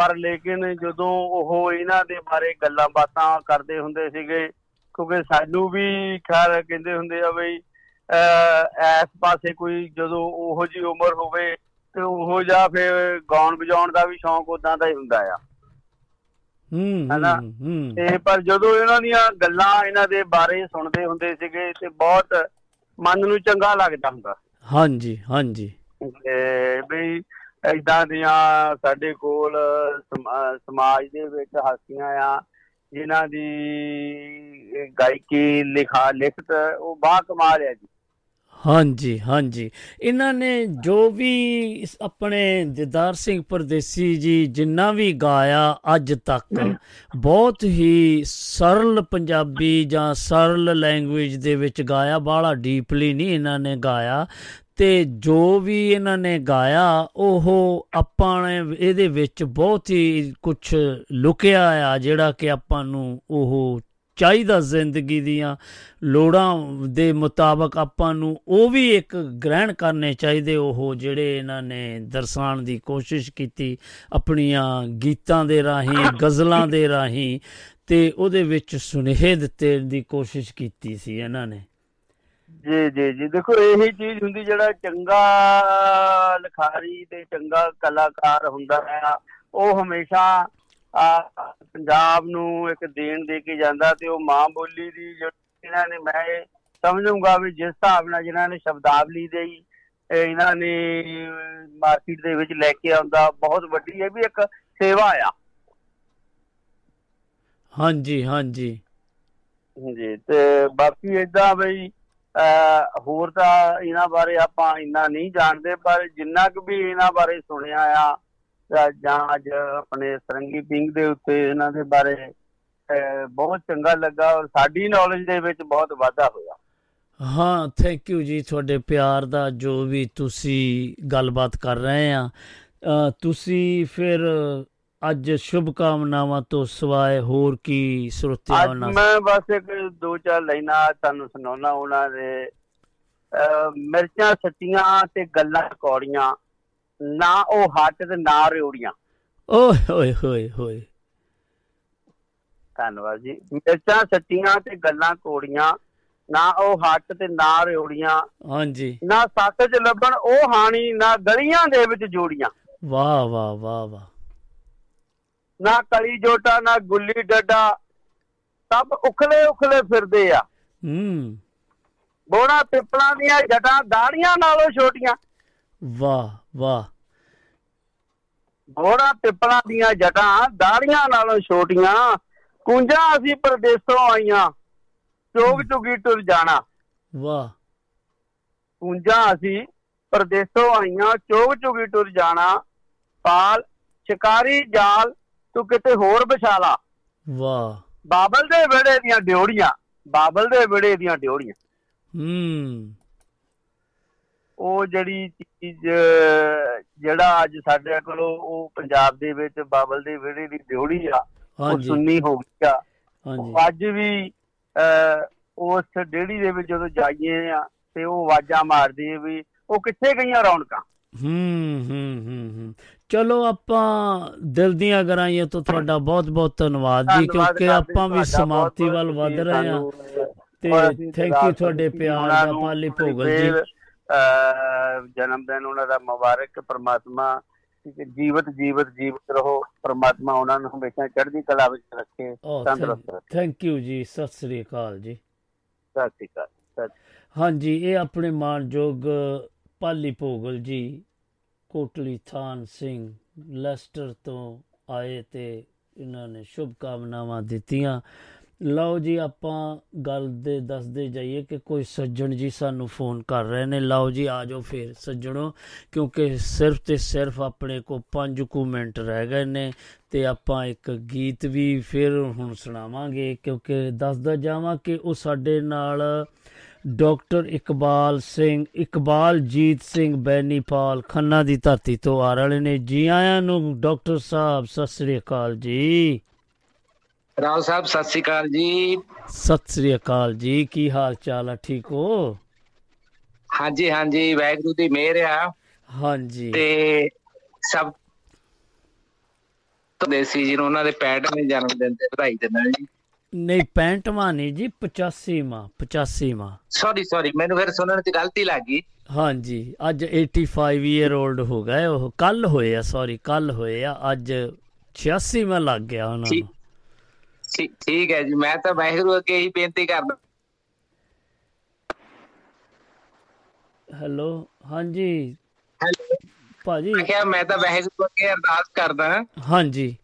ਪਰ ਲੇਕਿਨ ਜਦੋਂ ਉਹ ਇਹਨਾਂ ਦੇ ਬਾਰੇ ਗੱਲਾਂ ਬਾਤਾਂ ਕਰਦੇ ਹੁੰਦੇ ਸੀਗੇ ਕਿਉਂਕਿ ਸਾਨੂੰ ਵੀ ਖੈਰ ਕਹਿੰਦੇ ਹੁੰਦੇ ਆ ਬਈ ਐਸ ਪਾਸੇ ਕੋਈ ਜਦੋਂ ਉਹੋ ਜੀ ਉਮਰ ਹੋਵੇ ਤੇ ਉਹੋ ਜਿਹਾ ਫਿਰ ਗਾਉਣ ਵਜਾਉਣ ਦਾ ਵੀ ਸ਼ੌਂਕ ਉਦਾਂ ਦਾ ਹੀ ਹੁੰਦਾ ਆ।
ਹੂੰ
ਹਨਾ? ਤੇ ਪਰ ਜਦੋਂ ਇਹਨਾਂ ਦੀਆਂ ਗੱਲਾਂ ਇਹਨਾਂ ਦੇ ਬਾਰੇ ਸੁਣਦੇ ਹੁੰਦੇ ਸੀਗੇ ਤੇ ਬਹੁਤ ਮਨ ਨੂੰ ਚੰਗਾ ਲੱਗਦਾ ਹੁੰਦਾ।
ਹਾਂਜੀ ਹਾਂਜੀ।
ਤੇ ਵੀ ਇਦਾਂ ਦੀਆਂ ਸਾਡੇ ਕੋਲ ਸਮਾ- ਸਮਾਜ ਦੇ ਵਿੱਚ ਹਸਤੀਆਂ ਆ, ਜਿਨ੍ਹਾਂ ਦੀ ਗਾਇਕੀ, ਲਿਖਾ, ਲਿਖਤ ਉਹ ਬਾ ਕਮਾਲ ਹੈ ਜੀ।
ਹਾਂਜੀ ਹਾਂਜੀ। ਇਹਨਾਂ ਨੇ ਜੋ ਵੀ ਇਸ ਆਪਣੇ ਦਿਦਾਰ ਸਿੰਘ ਪਰਦੇਸੀ ਜੀ ਜਿੰਨਾ ਵੀ ਗਾਇਆ ਅੱਜ ਤੱਕ, ਬਹੁਤ ਹੀ ਸਰਲ ਪੰਜਾਬੀ ਜਾਂ ਸਰਲ ਲੈਂਗੁਏਜ ਦੇ ਵਿੱਚ ਗਾਇਆ, ਬਾਹਲਾ ਡੀਪਲੀ ਨਹੀਂ ਇਹਨਾਂ ਨੇ ਗਾਇਆ। ਤੇ ਜੋ ਵੀ ਇਹਨਾਂ ਨੇ ਗਾਇਆ, ਉਹ ਆਪਾਂ ਨੇ ਇਹਦੇ ਵਿੱਚ ਬਹੁਤ ਹੀ ਕੁਝ ਲੁਕਿਆ ਆ, ਜਿਹੜਾ ਕਿ ਆਪਾਂ ਨੂੰ ਉਹ ਚਾਹੀਦਾ ਜ਼ਿੰਦਗੀ ਦੀਆਂ ਲੋੜਾਂ ਦੇ ਮੁਤਾਬਕ ਆਪਾਂ ਨੂੰ ਉਹ ਵੀ ਇੱਕ ਗ੍ਰਹਿਣ ਕਰਨੇ ਚਾਹੀਦੇ, ਉਹ ਜਿਹੜੇ ਇਹਨਾਂ ਨੇ ਦਰਸਾਉਣ ਦੀ ਕੋਸ਼ਿਸ਼ ਕੀਤੀ ਆਪਣੀਆਂ ਗੀਤਾਂ ਦੇ ਰਾਹੀਂ, ਗਜ਼ਲਾਂ ਦੇ ਰਾਹੀਂ ਤੇ ਉਹਦੇ ਵਿੱਚ ਸੁਨੇਹੇ ਦਿੱਤੇ ਦੀ ਕੋਸ਼ਿਸ਼ ਕੀਤੀ ਸੀ ਇਹਨਾਂ ਨੇ।
ਜੀ ਜੀ ਜੀ। ਦੇਖੋ ਇਹੀ ਚੀਜ਼ ਹੁੰਦੀ ਜਿਹੜਾ ਚੰਗਾ ਲਿਖਾਰੀ ਤੇ ਚੰਗਾ ਕਲਾਕਾਰ ਹੁੰਦਾ ਹੈ ਉਹ ਹਮੇਸ਼ਾ ਪੰਜਾਬ ਨੂੰ ਇੱਕ ਦੇਣ ਦੇ ਕੇ ਜਾਂਦਾ ਤੇ ਉਹ ਮਾਂ ਬੋਲੀ ਦੀ ਜਿਹੜੀ ਨੇ ਮੈਂ ਸਮਝੂੰਗਾ ਵੀ ਜਿਸ ਹਿਸਾਬ ਨਾਲ ਜਿਨ੍ਹਾਂ ਨੇ ਸ਼ਬਦਾਵਲੀ ਦੇ ਇਹਨਾਂ ਨੇ ਮਾਰਕੀਟ ਦੇ ਵਿੱਚ ਲੈ ਕੇ ਆਉਂਦਾ ਬਹੁਤ ਵੱਡੀ ਇਹ ਵੀ ਇੱਕ ਸੇਵਾ ਆ।
ਹਾਂਜੀ ਹਾਂਜੀ।
ਜੀ ਤੇ ਬਾਕੀ ਇਦਾਂ ਬਈ ਹੋਰ ਤਾਂ ਇਹਨਾਂ ਬਾਰੇ ਆਪਾਂ ਇੰਨਾ ਨਹੀਂ ਜਾਣਦੇ ਪਰ ਜਿੰਨਾ ਕੁ ਵੀ ਇਹਨਾਂ ਬਾਰੇ ਸੁਣਿਆ ਆ ਜਾਂ- ਜਾਂ ਅੱਜ ਆਪਣੇ ਸਰੰਗੀ ਪਿੰਗ ਦੇ ਉੱਤੇ ਇਹਨਾਂ ਦੇ ਬਾਰੇ ਅਹ ਬਹੁਤ ਚੰਗਾ ਲੱਗਾ ਔਰ ਸਾਡੀ ਨੌਲੇਜ ਦੇ ਵਿੱਚ ਬਹੁਤ ਵਾਧਾ ਹੋਇਆ।
ਹਾਂ ਥੈਂਕ ਯੂ ਜੀ ਤੁਹਾਡੇ ਪਿਆਰ ਦਾ ਜੋ ਵੀ ਤੁਸੀਂ ਗੱਲਬਾਤ ਕਰ ਰਹੇ ਆ। ਅ, ਤੁਸੀਂ ਫਿਰ ਅੱਜ ਸ਼ੁਭ ਕਾਮਨਾਵਾਂ ਤੋਂ ਸਿਵਾਏ ਹੋਰ ਕੀ ਸਰੋਤਿਆਂ
ਅੱਜ
ਨਾਲ?
ਮੈਂ ਬਸ ਇੱਕ ਦੋ ਚਾਰ ਲਾਈਨਾਂ ਤੁਹਾਨੂੰ ਸੁਣਾਉਣਾ ਉਹਨਾਂ ਦੇ ਮਿਰਚਾਂ ਸੱਚੀਆਂ ਤੇ ਗੱਲਾਂ ਕੌੜੀਆਂ ਨਾ ਉਹ ਹੱਟ ਤੇ ਨਾ ਰਿਉੜੀਆਂ।
ਓਏ ਹੋਏ ਹੋਏ ਹੋਏ
ਧੰਨਵਾਦ ਜੀ। ਮਿਰਚਾਂ ਸੱਚੀਆਂ ਤੇ ਗੱਲਾਂ ਕੋੜੀਆਂ ਨਾ ਉਹ ਹੱਟ ਤੇ ਨਾ ਰਿਉੜੀਆਂ।
ਹਾਂਜੀ।
ਨਾ ਸੱਤ ਚ ਲੱਭਣ ਉਹ ਹਾਣੀ ਨਾ ਗਲੀਆਂ ਦੇ ਵਿੱਚ ਜੋੜੀਆਂ।
ਵਾਹ ਵਾਹ ਵਾਹ ਵਾਹ।
ਨਾ ਕਲੀ ਜੋਟਾ ਨਾ ਗੁੱਲੀ ਡੱਡਾ ਸਭ ਉਖਲੇ ਉਖਲੇ ਫਿਰਦੇ ਆ।
ਹੂੰ।
ਬੋੜਾ ਪਿੱਪਲਾਂ ਦੀਆਂ ਜਟਾਂ ਦਾੜੀਆਂ ਨਾਲੋਂ ਛੋਟੀਆਂ।
ਵਾਹ ਵਾਹ।
ਬੋੜਾ ਪਿੱਪਲਾਂ ਦੀਆਂ ਜਟਾਂ ਦਾੜੀਆਂ ਨਾਲੋਂ ਛੋਟੀਆਂ। ਕੁੰਜਾਂ ਅਸੀਂ ਪਰਦੇਸੋਂ ਆਈਆਂ। ਚੋਗ ਚੁਗੀ ਟੁਰ ਜਾਣਾ।
ਵਾਹ।
ਕੁੰਜਾਂ ਅਸੀਂ ਪਰਦੇਸੋਂ ਆਈਆਂ ਚੋਗ ਚੁਗੀ ਟੁਰ ਜਾਣਾ। ਪਾਲ ਸ਼ਿਕਾਰੀ ਜਾਲ ਤੂੰ ਕਿਤੇ ਹੋਰ ਵਿਛਾਲਾ
ਵਾਹ।
ਬਾਬਲ ਦੇ ਵਿੜੇ ਦੀਆਂ ਡਿਉੜੀਆਂ ਬਾਬਲ ਦੇ ਵਿੜੇ ਦੀਆਂ ਡਿਉੜੀਆਂ
ਹੂੰ।
ਉਹ ਜਿਹੜੀ ਚੀਜ਼ ਜਿਹੜਾ ਅੱਜ ਸਾਡੇ ਕੋਲ ਉਹ ਪੰਜਾਬ ਦੇ ਵਿੱਚ ਬਾਬਲ ਦੇ ਵਿੜੇ ਦੀ ਡਿਉੜੀ ਆ ਉਹ ਸੁੰਨੀ ਹੋ ਗਈ ਆ। ਅੱਜ ਵੀ ਉਸ ਡੇੜੀ ਦੇ ਵਿੱਚ ਜਦੋਂ ਜਾਈਏ ਆ ਤੇ ਉਹ ਆਵਾਜ਼ਾਂ ਮਾਰਦੀ ਵੀ ਉਹ ਕਿੱਥੇ ਗਈਆਂ ਰੌਣਕਾਂ।
ਹੂੰ ਹੂੰ ਹੂੰ ਹੂੰ। ਚਲੋ ਆਪਾਂ ਦਿਲ ਦੀਆਂ ਗਰਾਈਆਂ ਤੋਂ ਤੁਹਾਡਾ ਬਹੁਤ ਬਹੁਤ ਧੰਨਵਾਦ ਜੀ ਕਿਉਂਕਿ ਆਪਾਂ ਵੀ ਸਮਾਪਤੀ
ਬਹੁਤ-ਬਹੁਤ
ਵੱਲ ਵੱਧ ਰਹੇ ਹਾਂ। ਤੇ ਥੈਂਕ ਯੂ ਤੁਹਾਡੇ ਪਿਆਰ ਦਾ ਪਾਲੀ ਭੋਗਲ ਜੀ।
ਜਨਮ ਦਿਨ ਉਹਨਾਂ ਦਾ ਮੁਬਾਰਕ ਪ੍ਰਮਾਤਮਾ ਕਿ ਜੀਵਤ ਜੀਵਤ ਜੀਵਤ ਰਹੋ। ਪ੍ਰਮਾਤਮਾ ਉਹਨਾਂ ਨੂੰ ਹਮੇਸ਼ਾ ਚੜ੍ਹਦੀ ਕਲਾ ਵਿੱਚ ਰੱਖੇ ਤੰਦਰੁਸਤ ਰੱਖੇ।
ਥੈਂਕ ਯੂ ਜੀ ਸਤਿ ਸ੍ਰੀ ਅਕਾਲ ਜੀ।
ਸਤਿ ਸ਼੍ਰੀ ਅਕਾਲ
ਹਾਂਜੀ ਇਹ ਆਪਣੇ ਮਾਨਯੋਗ ਪਾਲੀ ਭੋਗਲ ਜੀ ਕੋਟਲੀ ਥਾਨ ਸਿੰਘ ਲੈਸਟਰ ਤੋਂ ਆਏ ਤੇ ਇਹਨਾਂ ਨੇ ਸ਼ੁਭ ਕਾਮਨਾਵਾਂ ਦਿੱਤੀਆਂ। ਲਓ ਜੀ, ਆਪਾਂ ਗੱਲ ਦੇ ਦੱਸਦੇ ਜਾਈਏ ਕਿ ਕੋਈ ਸੱਜਣ ਜੀ ਸਾਨੂੰ ਫੋਨ ਕਰ ਰਹੇ ਨੇ। ਲਓ ਜੀ, ਆ ਜਾਓ ਫਿਰ ਸੱਜਣੋ, ਕਿਉਂਕਿ ਸਿਰਫ ਤੇ ਸਿਰਫ ਆਪਣੇ ਕੋ 5 ਕੁ ਮਿੰਟ ਰਹਿ ਗਏ ਨੇ ਤੇ ਆਪਾਂ ਇੱਕ ਗੀਤ ਵੀ ਫਿਰ ਹੁਣ ਸੁਣਾਵਾਂਗੇ, ਕਿਉਂਕਿ ਦੱਸਦਾ ਜਾਵਾਂ ਕਿ ਉਹ ਸਾਡੇ ਨਾਲ ਡਾਕਟਰ ਇਕਬਾਲ ਸਿੰਘ ਇਕਬਾਲ ਜੀਤ ਸਿੰਘ ਬੈਨੀਪਾਲ ਖੰਨਾ ਦੀ ਧਰਤੀ ਤੋਂ ਆ ਰਹੇ ਨੇ। ਜੀ ਆਇਆਂ ਨੂੰ ਡਾਕਟਰ ਸਾਹਿਬ ਸਤਿ ਸ੍ਰੀ ਅਕਾਲ ਜੀ।
ਰਾਓ ਸਾਹਿਬ ਸਤਿ ਸ੍ਰੀ ਅਕਾਲ ਜੀ।
ਸਤਿ ਸ੍ਰੀ ਅਕਾਲ ਜੀ ਕੀ ਹਾਲ ਚਾਲ ਹੈ ਠੀਕ ਹੋ?
ਹਾਂਜੀ ਹਾਂਜੀ ਵਾਹਿਗੁਰੂ ਦੀ ਮਿਹਰ ਆ।
ਹਾਂਜੀ।
ਤੇ ਸਭ ਤੋਂ ਦੇਸੀ ਜੀ ਨੂੰ ਉਹਨਾਂ ਦੇ ਪੈਟ ਨੇ ਜਨਮ ਦਿਨ ਤੇ ਵਧਾਈ ਦਿੰਦਾ ਜੀ।
ਨਹੀਂ 65ਵਾਂ ਨਹੀਂ ਜੀ 85ਵਾਂ 85ਵਾਂ
ਸੌਰੀ ਸੌਰੀ ਮੈਨੂੰ ਫਿਰ ਸੁਣਨ 'ਚ ਗਲਤੀ ਲੱਗ ਗਈ।
ਹਾਂਜੀ ਅੱਜ 85 ਈਅਰ 올ਡ ਹੋ ਗਏ ਉਹ। ਕੱਲ ਹੋਏ ਆ ਸੌਰੀ ਕੱਲ ਹੋਏ ਆ ਅੱਜ 86ਵਾਂ ਲੱਗ ਗਿਆ ਉਹਨਾਂ ਨੂੰ।
ਠੀਕ ਹੈ ਜੀ ਮੈਂ ਤਾਂ ਵਾਹਿਗੁਰੂ ਅੱਗੇ ਹੀ ਬੇਨਤੀ ਕਰਦਾ।
ਹੈਲੋ ਹਾਂਜੀ।
ਹੈਲੋ।
ਭਾਜੀ।
ਮੈਂ ਤਾਂ ਵਾਹਿਗੁਰੂ ਅੱਗੇ ਅਰਦਾਸ ਕਰਦਾ।
ਹਾਂਜੀ।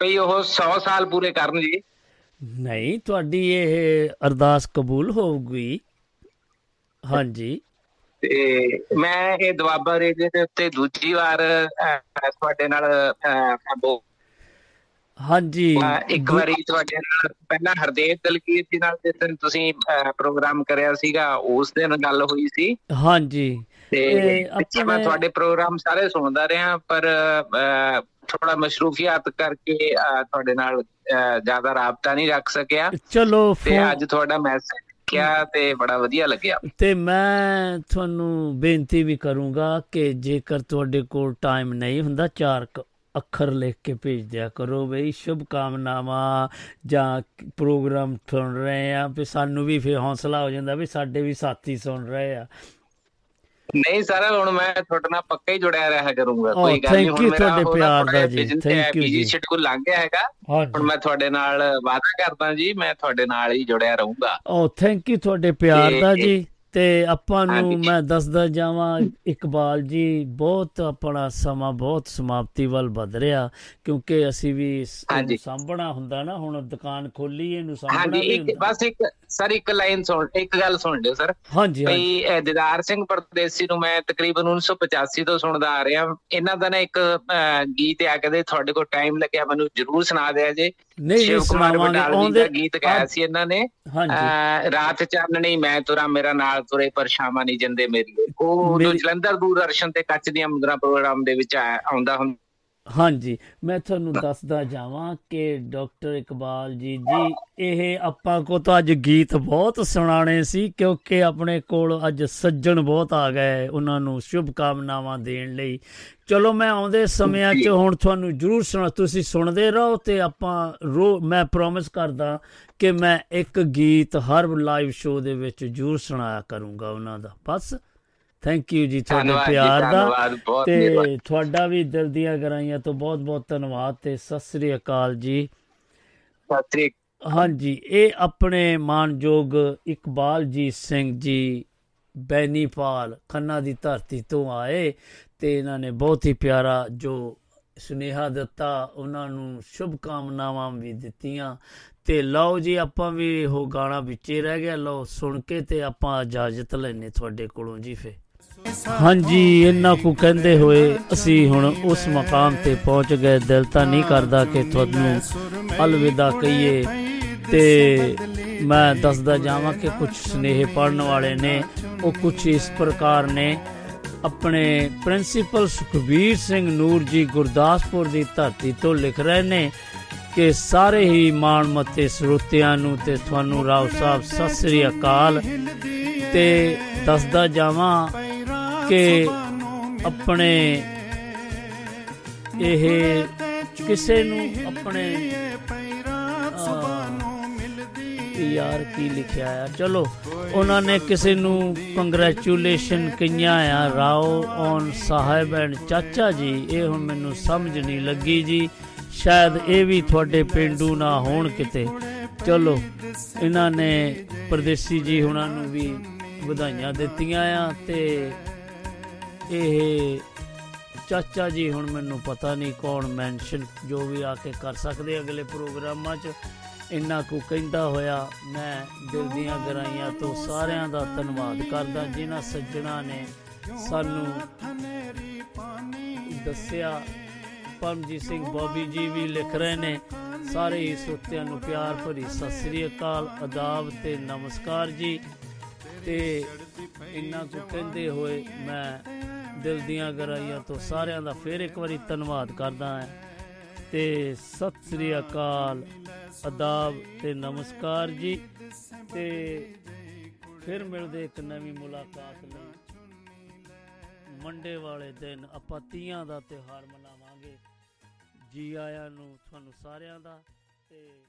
ਭਈ ਉਹ 100 ਸਾਲ ਪੂਰੇ ਕਰਨ ਜੀ।
ਨਹੀਂ ਤੁਹਾਡੀ ਇਹ ਅਰਦਾਸ ਕਬੂਲ ਹੋਊਗੀ। ਹਾਂਜੀ।
ਤੇ ਮੈਂ ਇਹ ਦੁਆਬਾ ਰੇਡੀਓ ਦੇ ਉੱਤੇ ਦੂਜੀ ਵਾਰ ਤੁਹਾਡੇ ਨਾਲ
ਹਾਂਜੀ।
ਇੱਕ ਵਾਰੀ ਤੁਹਾਡੇ ਨਾਲ ਪਹਿਲਾਂ ਹਰਦੇਵ ਦਲਕੀਰ ਜੀ ਨਾਲ ਜਿਸ ਦਿਨ ਤੁਸੀਂ ਪ੍ਰੋਗਰਾਮ ਕਰਿਆ ਸੀਗਾ ਉਸ ਦਿਨ ਗੱਲ ਹੋਈ ਸੀ।
ਹਾਂਜੀ।
ਤੇ ਮੈਂ ਤੁਹਾਡੇ ਪ੍ਰੋਗਰਾਮ ਸਾਰੇ ਸੁਣਦਾ ਰਿਹਾ ਪਰ ਥੋੜਾ ਮਸ਼ਰੂਫੀਅਤ ਕਰਕੇ ਤੁਹਾਡੇ ਨਾਲ ਜ਼ਿਆਦਾ ਰਾਬਤਾ ਨਹੀਂ ਰੱਖ ਸਕਿਆ।
ਚਲੋ
ਤੇ ਅੱਜ ਤੁਹਾਡਾ ਮੈਸੇਜ ਕਿਹਾ ਤੇ ਬੜਾ ਵਧੀਆ ਲੱਗਿਆ।
ਤੇ ਮੈਂ ਤੁਹਾਨੂੰ ਬੇਨਤੀ ਵੀ ਕਰੂੰਗਾ ਕਿ ਜੇਕਰ ਤੁਹਾਡੇ ਕੋਲ ਟਾਈਮ ਨਹੀਂ ਹੁੰਦਾ ਚਾਰ ਅੱਖਰ ਲਿਖ ਕੇ ਭੇਜ ਦਿਆ ਕਰੋ ਬਈ ਸ਼ੁਭ ਕਾਮਨਾਵਾਂ ਜਾਂ ਪ੍ਰੋਗਰਾਮ ਸੁਣ ਰਹੇ ਆ ਵੀ ਸਾਨੂੰ ਵੀ ਫਿਰ ਹੌਸਲਾ ਹੋ ਜਾਂਦਾ ਵੀ ਸਾਡੇ ਵੀ ਸਾਥੀ ਸੁਣ ਰਹੇ ਆ।
ਨਹੀਂ ਸਰ ਹੁਣ ਮੈਂ ਤੁਹਾਡੇ ਨਾਲ ਪੱਕਾ ਹੀ ਜੁੜਿਆ ਰਿਹਾ ਕਰੂੰਗਾ
Oh,
ਕੋਈ ਗੱਲ ਨਹੀਂ ਹੁਣ ਮੇਰਾ
ਤੁਹਾਡੇ ਪਿਆਰ ਦਾ ਜੀ, you
busy
ਜੀ।
schedule ਲੰਘ ਗਿਆ ਹੈਗਾ ਹੁਣ ਮੈਂ ਤੁਹਾਡੇ ਨਾਲ ਵਾਅਦਾ ਕਰਦਾ ਜੀ ਮੈਂ ਤੁਹਾਡੇ ਨਾਲ ਹੀ ਜੁੜਿਆ ਰਹੂੰਗਾ
ਓ ਥੈਂਕ ਯੂ ਤੁਹਾਡੇ ਪਿਆਰ ਦਾ ਜੀ ਤੇ ਆਪਾਂ ਨੂੰ। ਮੈਂ ਦੱਸਦਾ ਜਾਵਾਂ ਇਕਬਾਲ ਜੀ ਬਹੁਤ ਆਪਣਾ ਸਮਾਂ ਬਹੁਤ ਸਮਾਪਤੀ ਵੱਲ ਵਧ ਰਿਹਾ ਕਿਉਂਕਿ ਅਸੀਂ ਵੀ। ਸਾਂਭਣਾ ਹੁੰਦਾ ਨਾ ਹੁਣ ਦੁਕਾਨ ਖੋਲੀ ਇਹਨੂੰ ਸਾਂਭਣਾ
ਹਾਂਜੀ
ਵੀ
ਬਸ ਇੱਕ ਸਰ ਇੱਕ ਲਾਈਨ ਸੁਣ ਇੱਕ ਗੱਲ ਸੁਣ ਲਿਓ ਸਰ।
ਹਾਂਜੀ
ਭਈ ਦਿਦਾਰ ਸਿੰਘ ਪਰਦੇਸੀ ਨੂੰ ਮੈਂ ਤਕਰੀਬਨ 1985 ਤੋਂ ਸੁਣਦਾ ਆ ਰਿਹਾ। ਇਹਨਾਂ ਦਾ ਨਾ ਇੱਕ ਗੀਤ ਆ ਕਦੇ ਤੁਹਾਡੇ ਕੋਲ ਟਾਈਮ ਲੱਗਿਆ ਮੈਨੂੰ ਜਰੂਰ ਸੁਣਾ ਦਿਆ ਜੇ।
ਨਹੀਂ
ਸ਼ਿਵ
ਨਹੀਂ
ਕੁਮਾਰ ਬਟਾਲਵੀ
ਆਉਂਦੇ
ਦਾ ਗੀਤ ਗਾਇਆ ਸੀ ਇਹਨਾਂ ਨੇ। ਰਾਤ ਚਾਨਣੀ ਮੈਂ ਤੁਰਾਂ ਮੇਰਾ ਨਾਲ ਤੁਰੇ ਪਰ ਸ਼ਾਮਾਂ ਨਹੀਂ ਜੰਦੇ ਮੇਰੀ ਉਹ ਜਲੰਧਰ ਦੂਰਦਰਸ਼ਨ ਤੇ ਕੱਚ ਦੀਆਂ ਮੁਦਰਾ ਪ੍ਰੋਗਰਾਮ ਦੇ ਵਿੱਚ ਆਉਂਦਾ ਹੁੰਦਾ
ਹਾਂਜੀ, ਮੈਂ ਤੁਹਾਨੂੰ ਦੱਸਦਾ ਜਾਵਾਂ ਕਿ ਡਾਕਟਰ ਇਕਬਾਲ ਜੀ ਜੀ, ਇਹ ਆਪਾਂ ਕੋ ਤਾਂ ਅੱਜ ਗੀਤ ਬਹੁਤ ਸੁਣਾਣੇ ਸੀ, ਕਿਉਂਕਿ ਆਪਣੇ ਕੋਲ ਅੱਜ ਸੱਜਣ ਬਹੁਤ ਆ ਗਏ ਉਹਨਾਂ ਨੂੰ ਸ਼ੁਭ ਕਾਮਨਾਵਾਂ ਦੇਣ ਲਈ। ਚਲੋ, ਮੈਂ ਆਉਂਦੇ ਸਮਿਆਂ 'ਚ ਹੁਣ ਤੁਹਾਨੂੰ ਜਰੂਰ ਸੁਣਾ, ਤੁਸੀਂ ਸੁਣਦੇ ਰਹੋ ਤੇ ਆਪਾਂ ਰੋ, ਮੈਂ ਪ੍ਰੋਮਿਸ ਕਰਦਾ ਕਿ ਮੈਂ ਇੱਕ ਗੀਤ ਹਰ ਲਾਈਵ ਸ਼ੋਅ ਦੇ ਵਿੱਚ ਜਰੂਰ ਸੁਣਾਇਆ ਕਰੂੰਗਾ ਉਹਨਾਂ ਦਾ। ਬਸ ਥੈਂਕ ਯੂ ਜੀ ਤੁਹਾਡੇ ਪਿਆਰ ਦਾ ਤੇ। ਤੁਹਾਡਾ ਵੀ ਦਿਲ ਦੀਆਂ ਗਰਾਈਆਂ ਤੋਂ ਬਹੁਤ ਬਹੁਤ ਧੰਨਵਾਦ ਤੇ ਸਤਿ ਸ੍ਰੀ ਅਕਾਲ ਜੀ।
ਸਤਿ ਸ੍ਰੀ
ਹਾਂਜੀ ਇਹ ਆਪਣੇ ਮਾਨਯੋਗ ਇਕਬਾਲਜੀਤ ਸਿੰਘ ਜੀ ਬੈਨੀਪਾਲ ਖੰਨਾ ਦੀ ਧਰਤੀ ਤੋਂ ਆਏ ਤੇ ਇਹਨਾਂ ਨੇ ਬਹੁਤ ਹੀ ਪਿਆਰਾ ਜੋ ਸੁਨੇਹਾ ਦਿੱਤਾ ਉਹਨਾਂ ਨੂੰ ਸ਼ੁਭ ਕਾਮਨਾਵਾਂ ਵੀ ਦਿੱਤੀਆਂ। ਤੇ ਲਓ ਜੀ ਆਪਾਂ ਵੀ ਉਹ ਗਾਣਾ ਵਿੱਚੇ ਰਹਿ ਗਿਆ ਲਓ ਸੁਣ ਕੇ ਤੇ ਆਪਾਂ ਇਜਾਜ਼ਤ ਲੈਨੇ ਤੁਹਾਡੇ ਕੋਲੋਂ ਜੀ ਫੇ ਹਾਂਜੀ ਇਹਨਾਂ ਕੋ ਕਹਿੰਦੇ ਹੋਏ ਅਸੀਂ ਹੁਣ ਉਸ ਮਕਾਮ ਤੇ ਪਹੁੰਚ ਗਏ। ਦਿਲ ਤਾਂ ਨਹੀਂ ਕਰਦਾ ਕਿ ਤੁਹਾਨੂੰ ਅਲਵਿਦਾ ਕਹੀਏ। ਤੇ ਮੈਂ ਦੱਸਦਾ ਜਾਵਾਂ ਕਿ ਕੁਝ ਸੁਨੇਹੇ ਪੜਨ ਵਾਲੇ ਨੇ, ਉਹ ਕੁਝ ਇਸ ਪ੍ਰਕਾਰ ਨੇ। ਆਪਣੇ ਪ੍ਰਿੰਸੀਪਲ ਸੁਖਬੀਰ ਸਿੰਘ ਨੂਰ ਜੀ ਗੁਰਦਾਸਪੁਰ ਦੀ ਧਰਤੀ ਤੋਂ ਲਿਖ ਰਹੇ ਨੇ ਕਿ ਸਾਰੇ ਹੀ ਮਾਣਮੱਤੇ ਸਰੋਤਿਆਂ ਨੂੰ ਤੇ ਤੁਹਾਨੂੰ ਰਾਓ ਸਾਹਿਬ, ਸਤਿ ਸ੍ਰੀ ਅਕਾਲ। ਤੇ ਦੱਸਦਾ ਜਾਵਾਂ ਕਿ ਆਪਣੇ ਇਹ ਕਿਸੇ ਨੂੰ ਆਪਣੇ ਅਹ, ਯਾਰ ਕੀ ਲਿਖਿਆ ਆ? ਚਲੋ ਉਹਨਾਂ ਨੇ ਕਿਸੇ ਨੂੰ ਕੰਗ੍ਰੈਚੁਲੇਸ਼ਨ ਕਈਆਂ ਆ ਰਾਓ ਔਨ ਸਾਹਿਬ ਐਂਡ ਚਾਚਾ ਜੀ ਇਹ ਹੁਣ ਮੈਨੂੰ ਸਮਝ ਨਹੀਂ ਲੱਗੀ ਜੀ। ਸ਼ਾਇਦ ਇਹ ਵੀ ਤੁਹਾਡੇ ਪਿੰਡੂ ਨਾ ਹੋਣ ਕਿਤੇ। ਚਲੋ ਇਹਨਾਂ ਨੇ ਪਰਦੇਸੀ ਜੀ ਹੁਣਾਂ ਨੂੰ ਵੀ ਵਧਾਈਆਂ ਦਿੱਤੀਆਂ ਆ ਤੇ ਇਹ ਚਾਚਾ ਜੀ ਹੁਣ ਮੈਨੂੰ ਪਤਾ ਨਹੀਂ ਕੌਣ ਮੈਂਸ਼ਨ ਜੋ ਵੀ ਆ ਕੇ ਕਰ ਸਕਦੇ ਅਗਲੇ ਪ੍ਰੋਗਰਾਮਾਂ 'ਚ। ਇੰਨਾ ਕੁ ਕਹਿੰਦਾ ਹੋਇਆ ਮੈਂ ਦਿਲ ਦੀਆਂ ਗਰਾਈਆਂ ਤੋਂ ਸਾਰਿਆਂ ਦਾ ਧੰਨਵਾਦ ਕਰਦਾ, ਜਿਨ੍ਹਾਂ ਸੱਜਣਾ ਨੇ ਸਾਨੂੰ ਦੱਸਿਆ। ਪਰਮਜੀਤ ਸਿੰਘ ਬੋਬੀ ਜੀ ਵੀ ਲਿਖ ਰਹੇ ਨੇ, ਸਾਰੇ ਹੀ ਸਰੋਤਿਆਂ ਨੂੰ ਪਿਆਰ ਭਰੀ ਸਤਿ ਸ੍ਰੀ ਅਕਾਲ, ਆਦਾਬ ਤੇ ਨਮਸਕਾਰ ਜੀ। ਤੇ ਇੰਨਾ ਕੁ ਕਹਿੰਦੇ ਹੋਏ ਮੈਂ ਦਿਲ ਦੀਆਂ ਗਰਾਈਆਂ ਤੋਂ ਸਾਰਿਆਂ ਦਾ ਫੇਰ ਇੱਕ ਵਾਰੀ ਧੰਨਵਾਦ ਕਰਦਾ ਹਾਂ। ਤੇ ਸਤਿ ਸ੍ਰੀ ਅਕਾਲ ਆਦਾਬ ਤੇ ਨਮਸਕਾਰ ਜੀ। ਤੇ ਫਿਰ ਮਿਲਦੇ ਇੱਕ ਨਵੀਂ ਮੁਲਾਕਾਤ ਲਈ। ਮੰਡੇ ਵਾਲੇ ਦਿਨ ਆਪਾਂ ਤੀਆਂ ਦਾ ਤਿਉਹਾਰ ਮਨਾਵਾਂਗੇ। ਜੀ ਆਇਆਂ ਨੂੰ, ਤੁਹਾਨੂੰ ਸਾਰਿਆਂ ਦਾ ਤੇ ਰੱਬ ਰੱਖ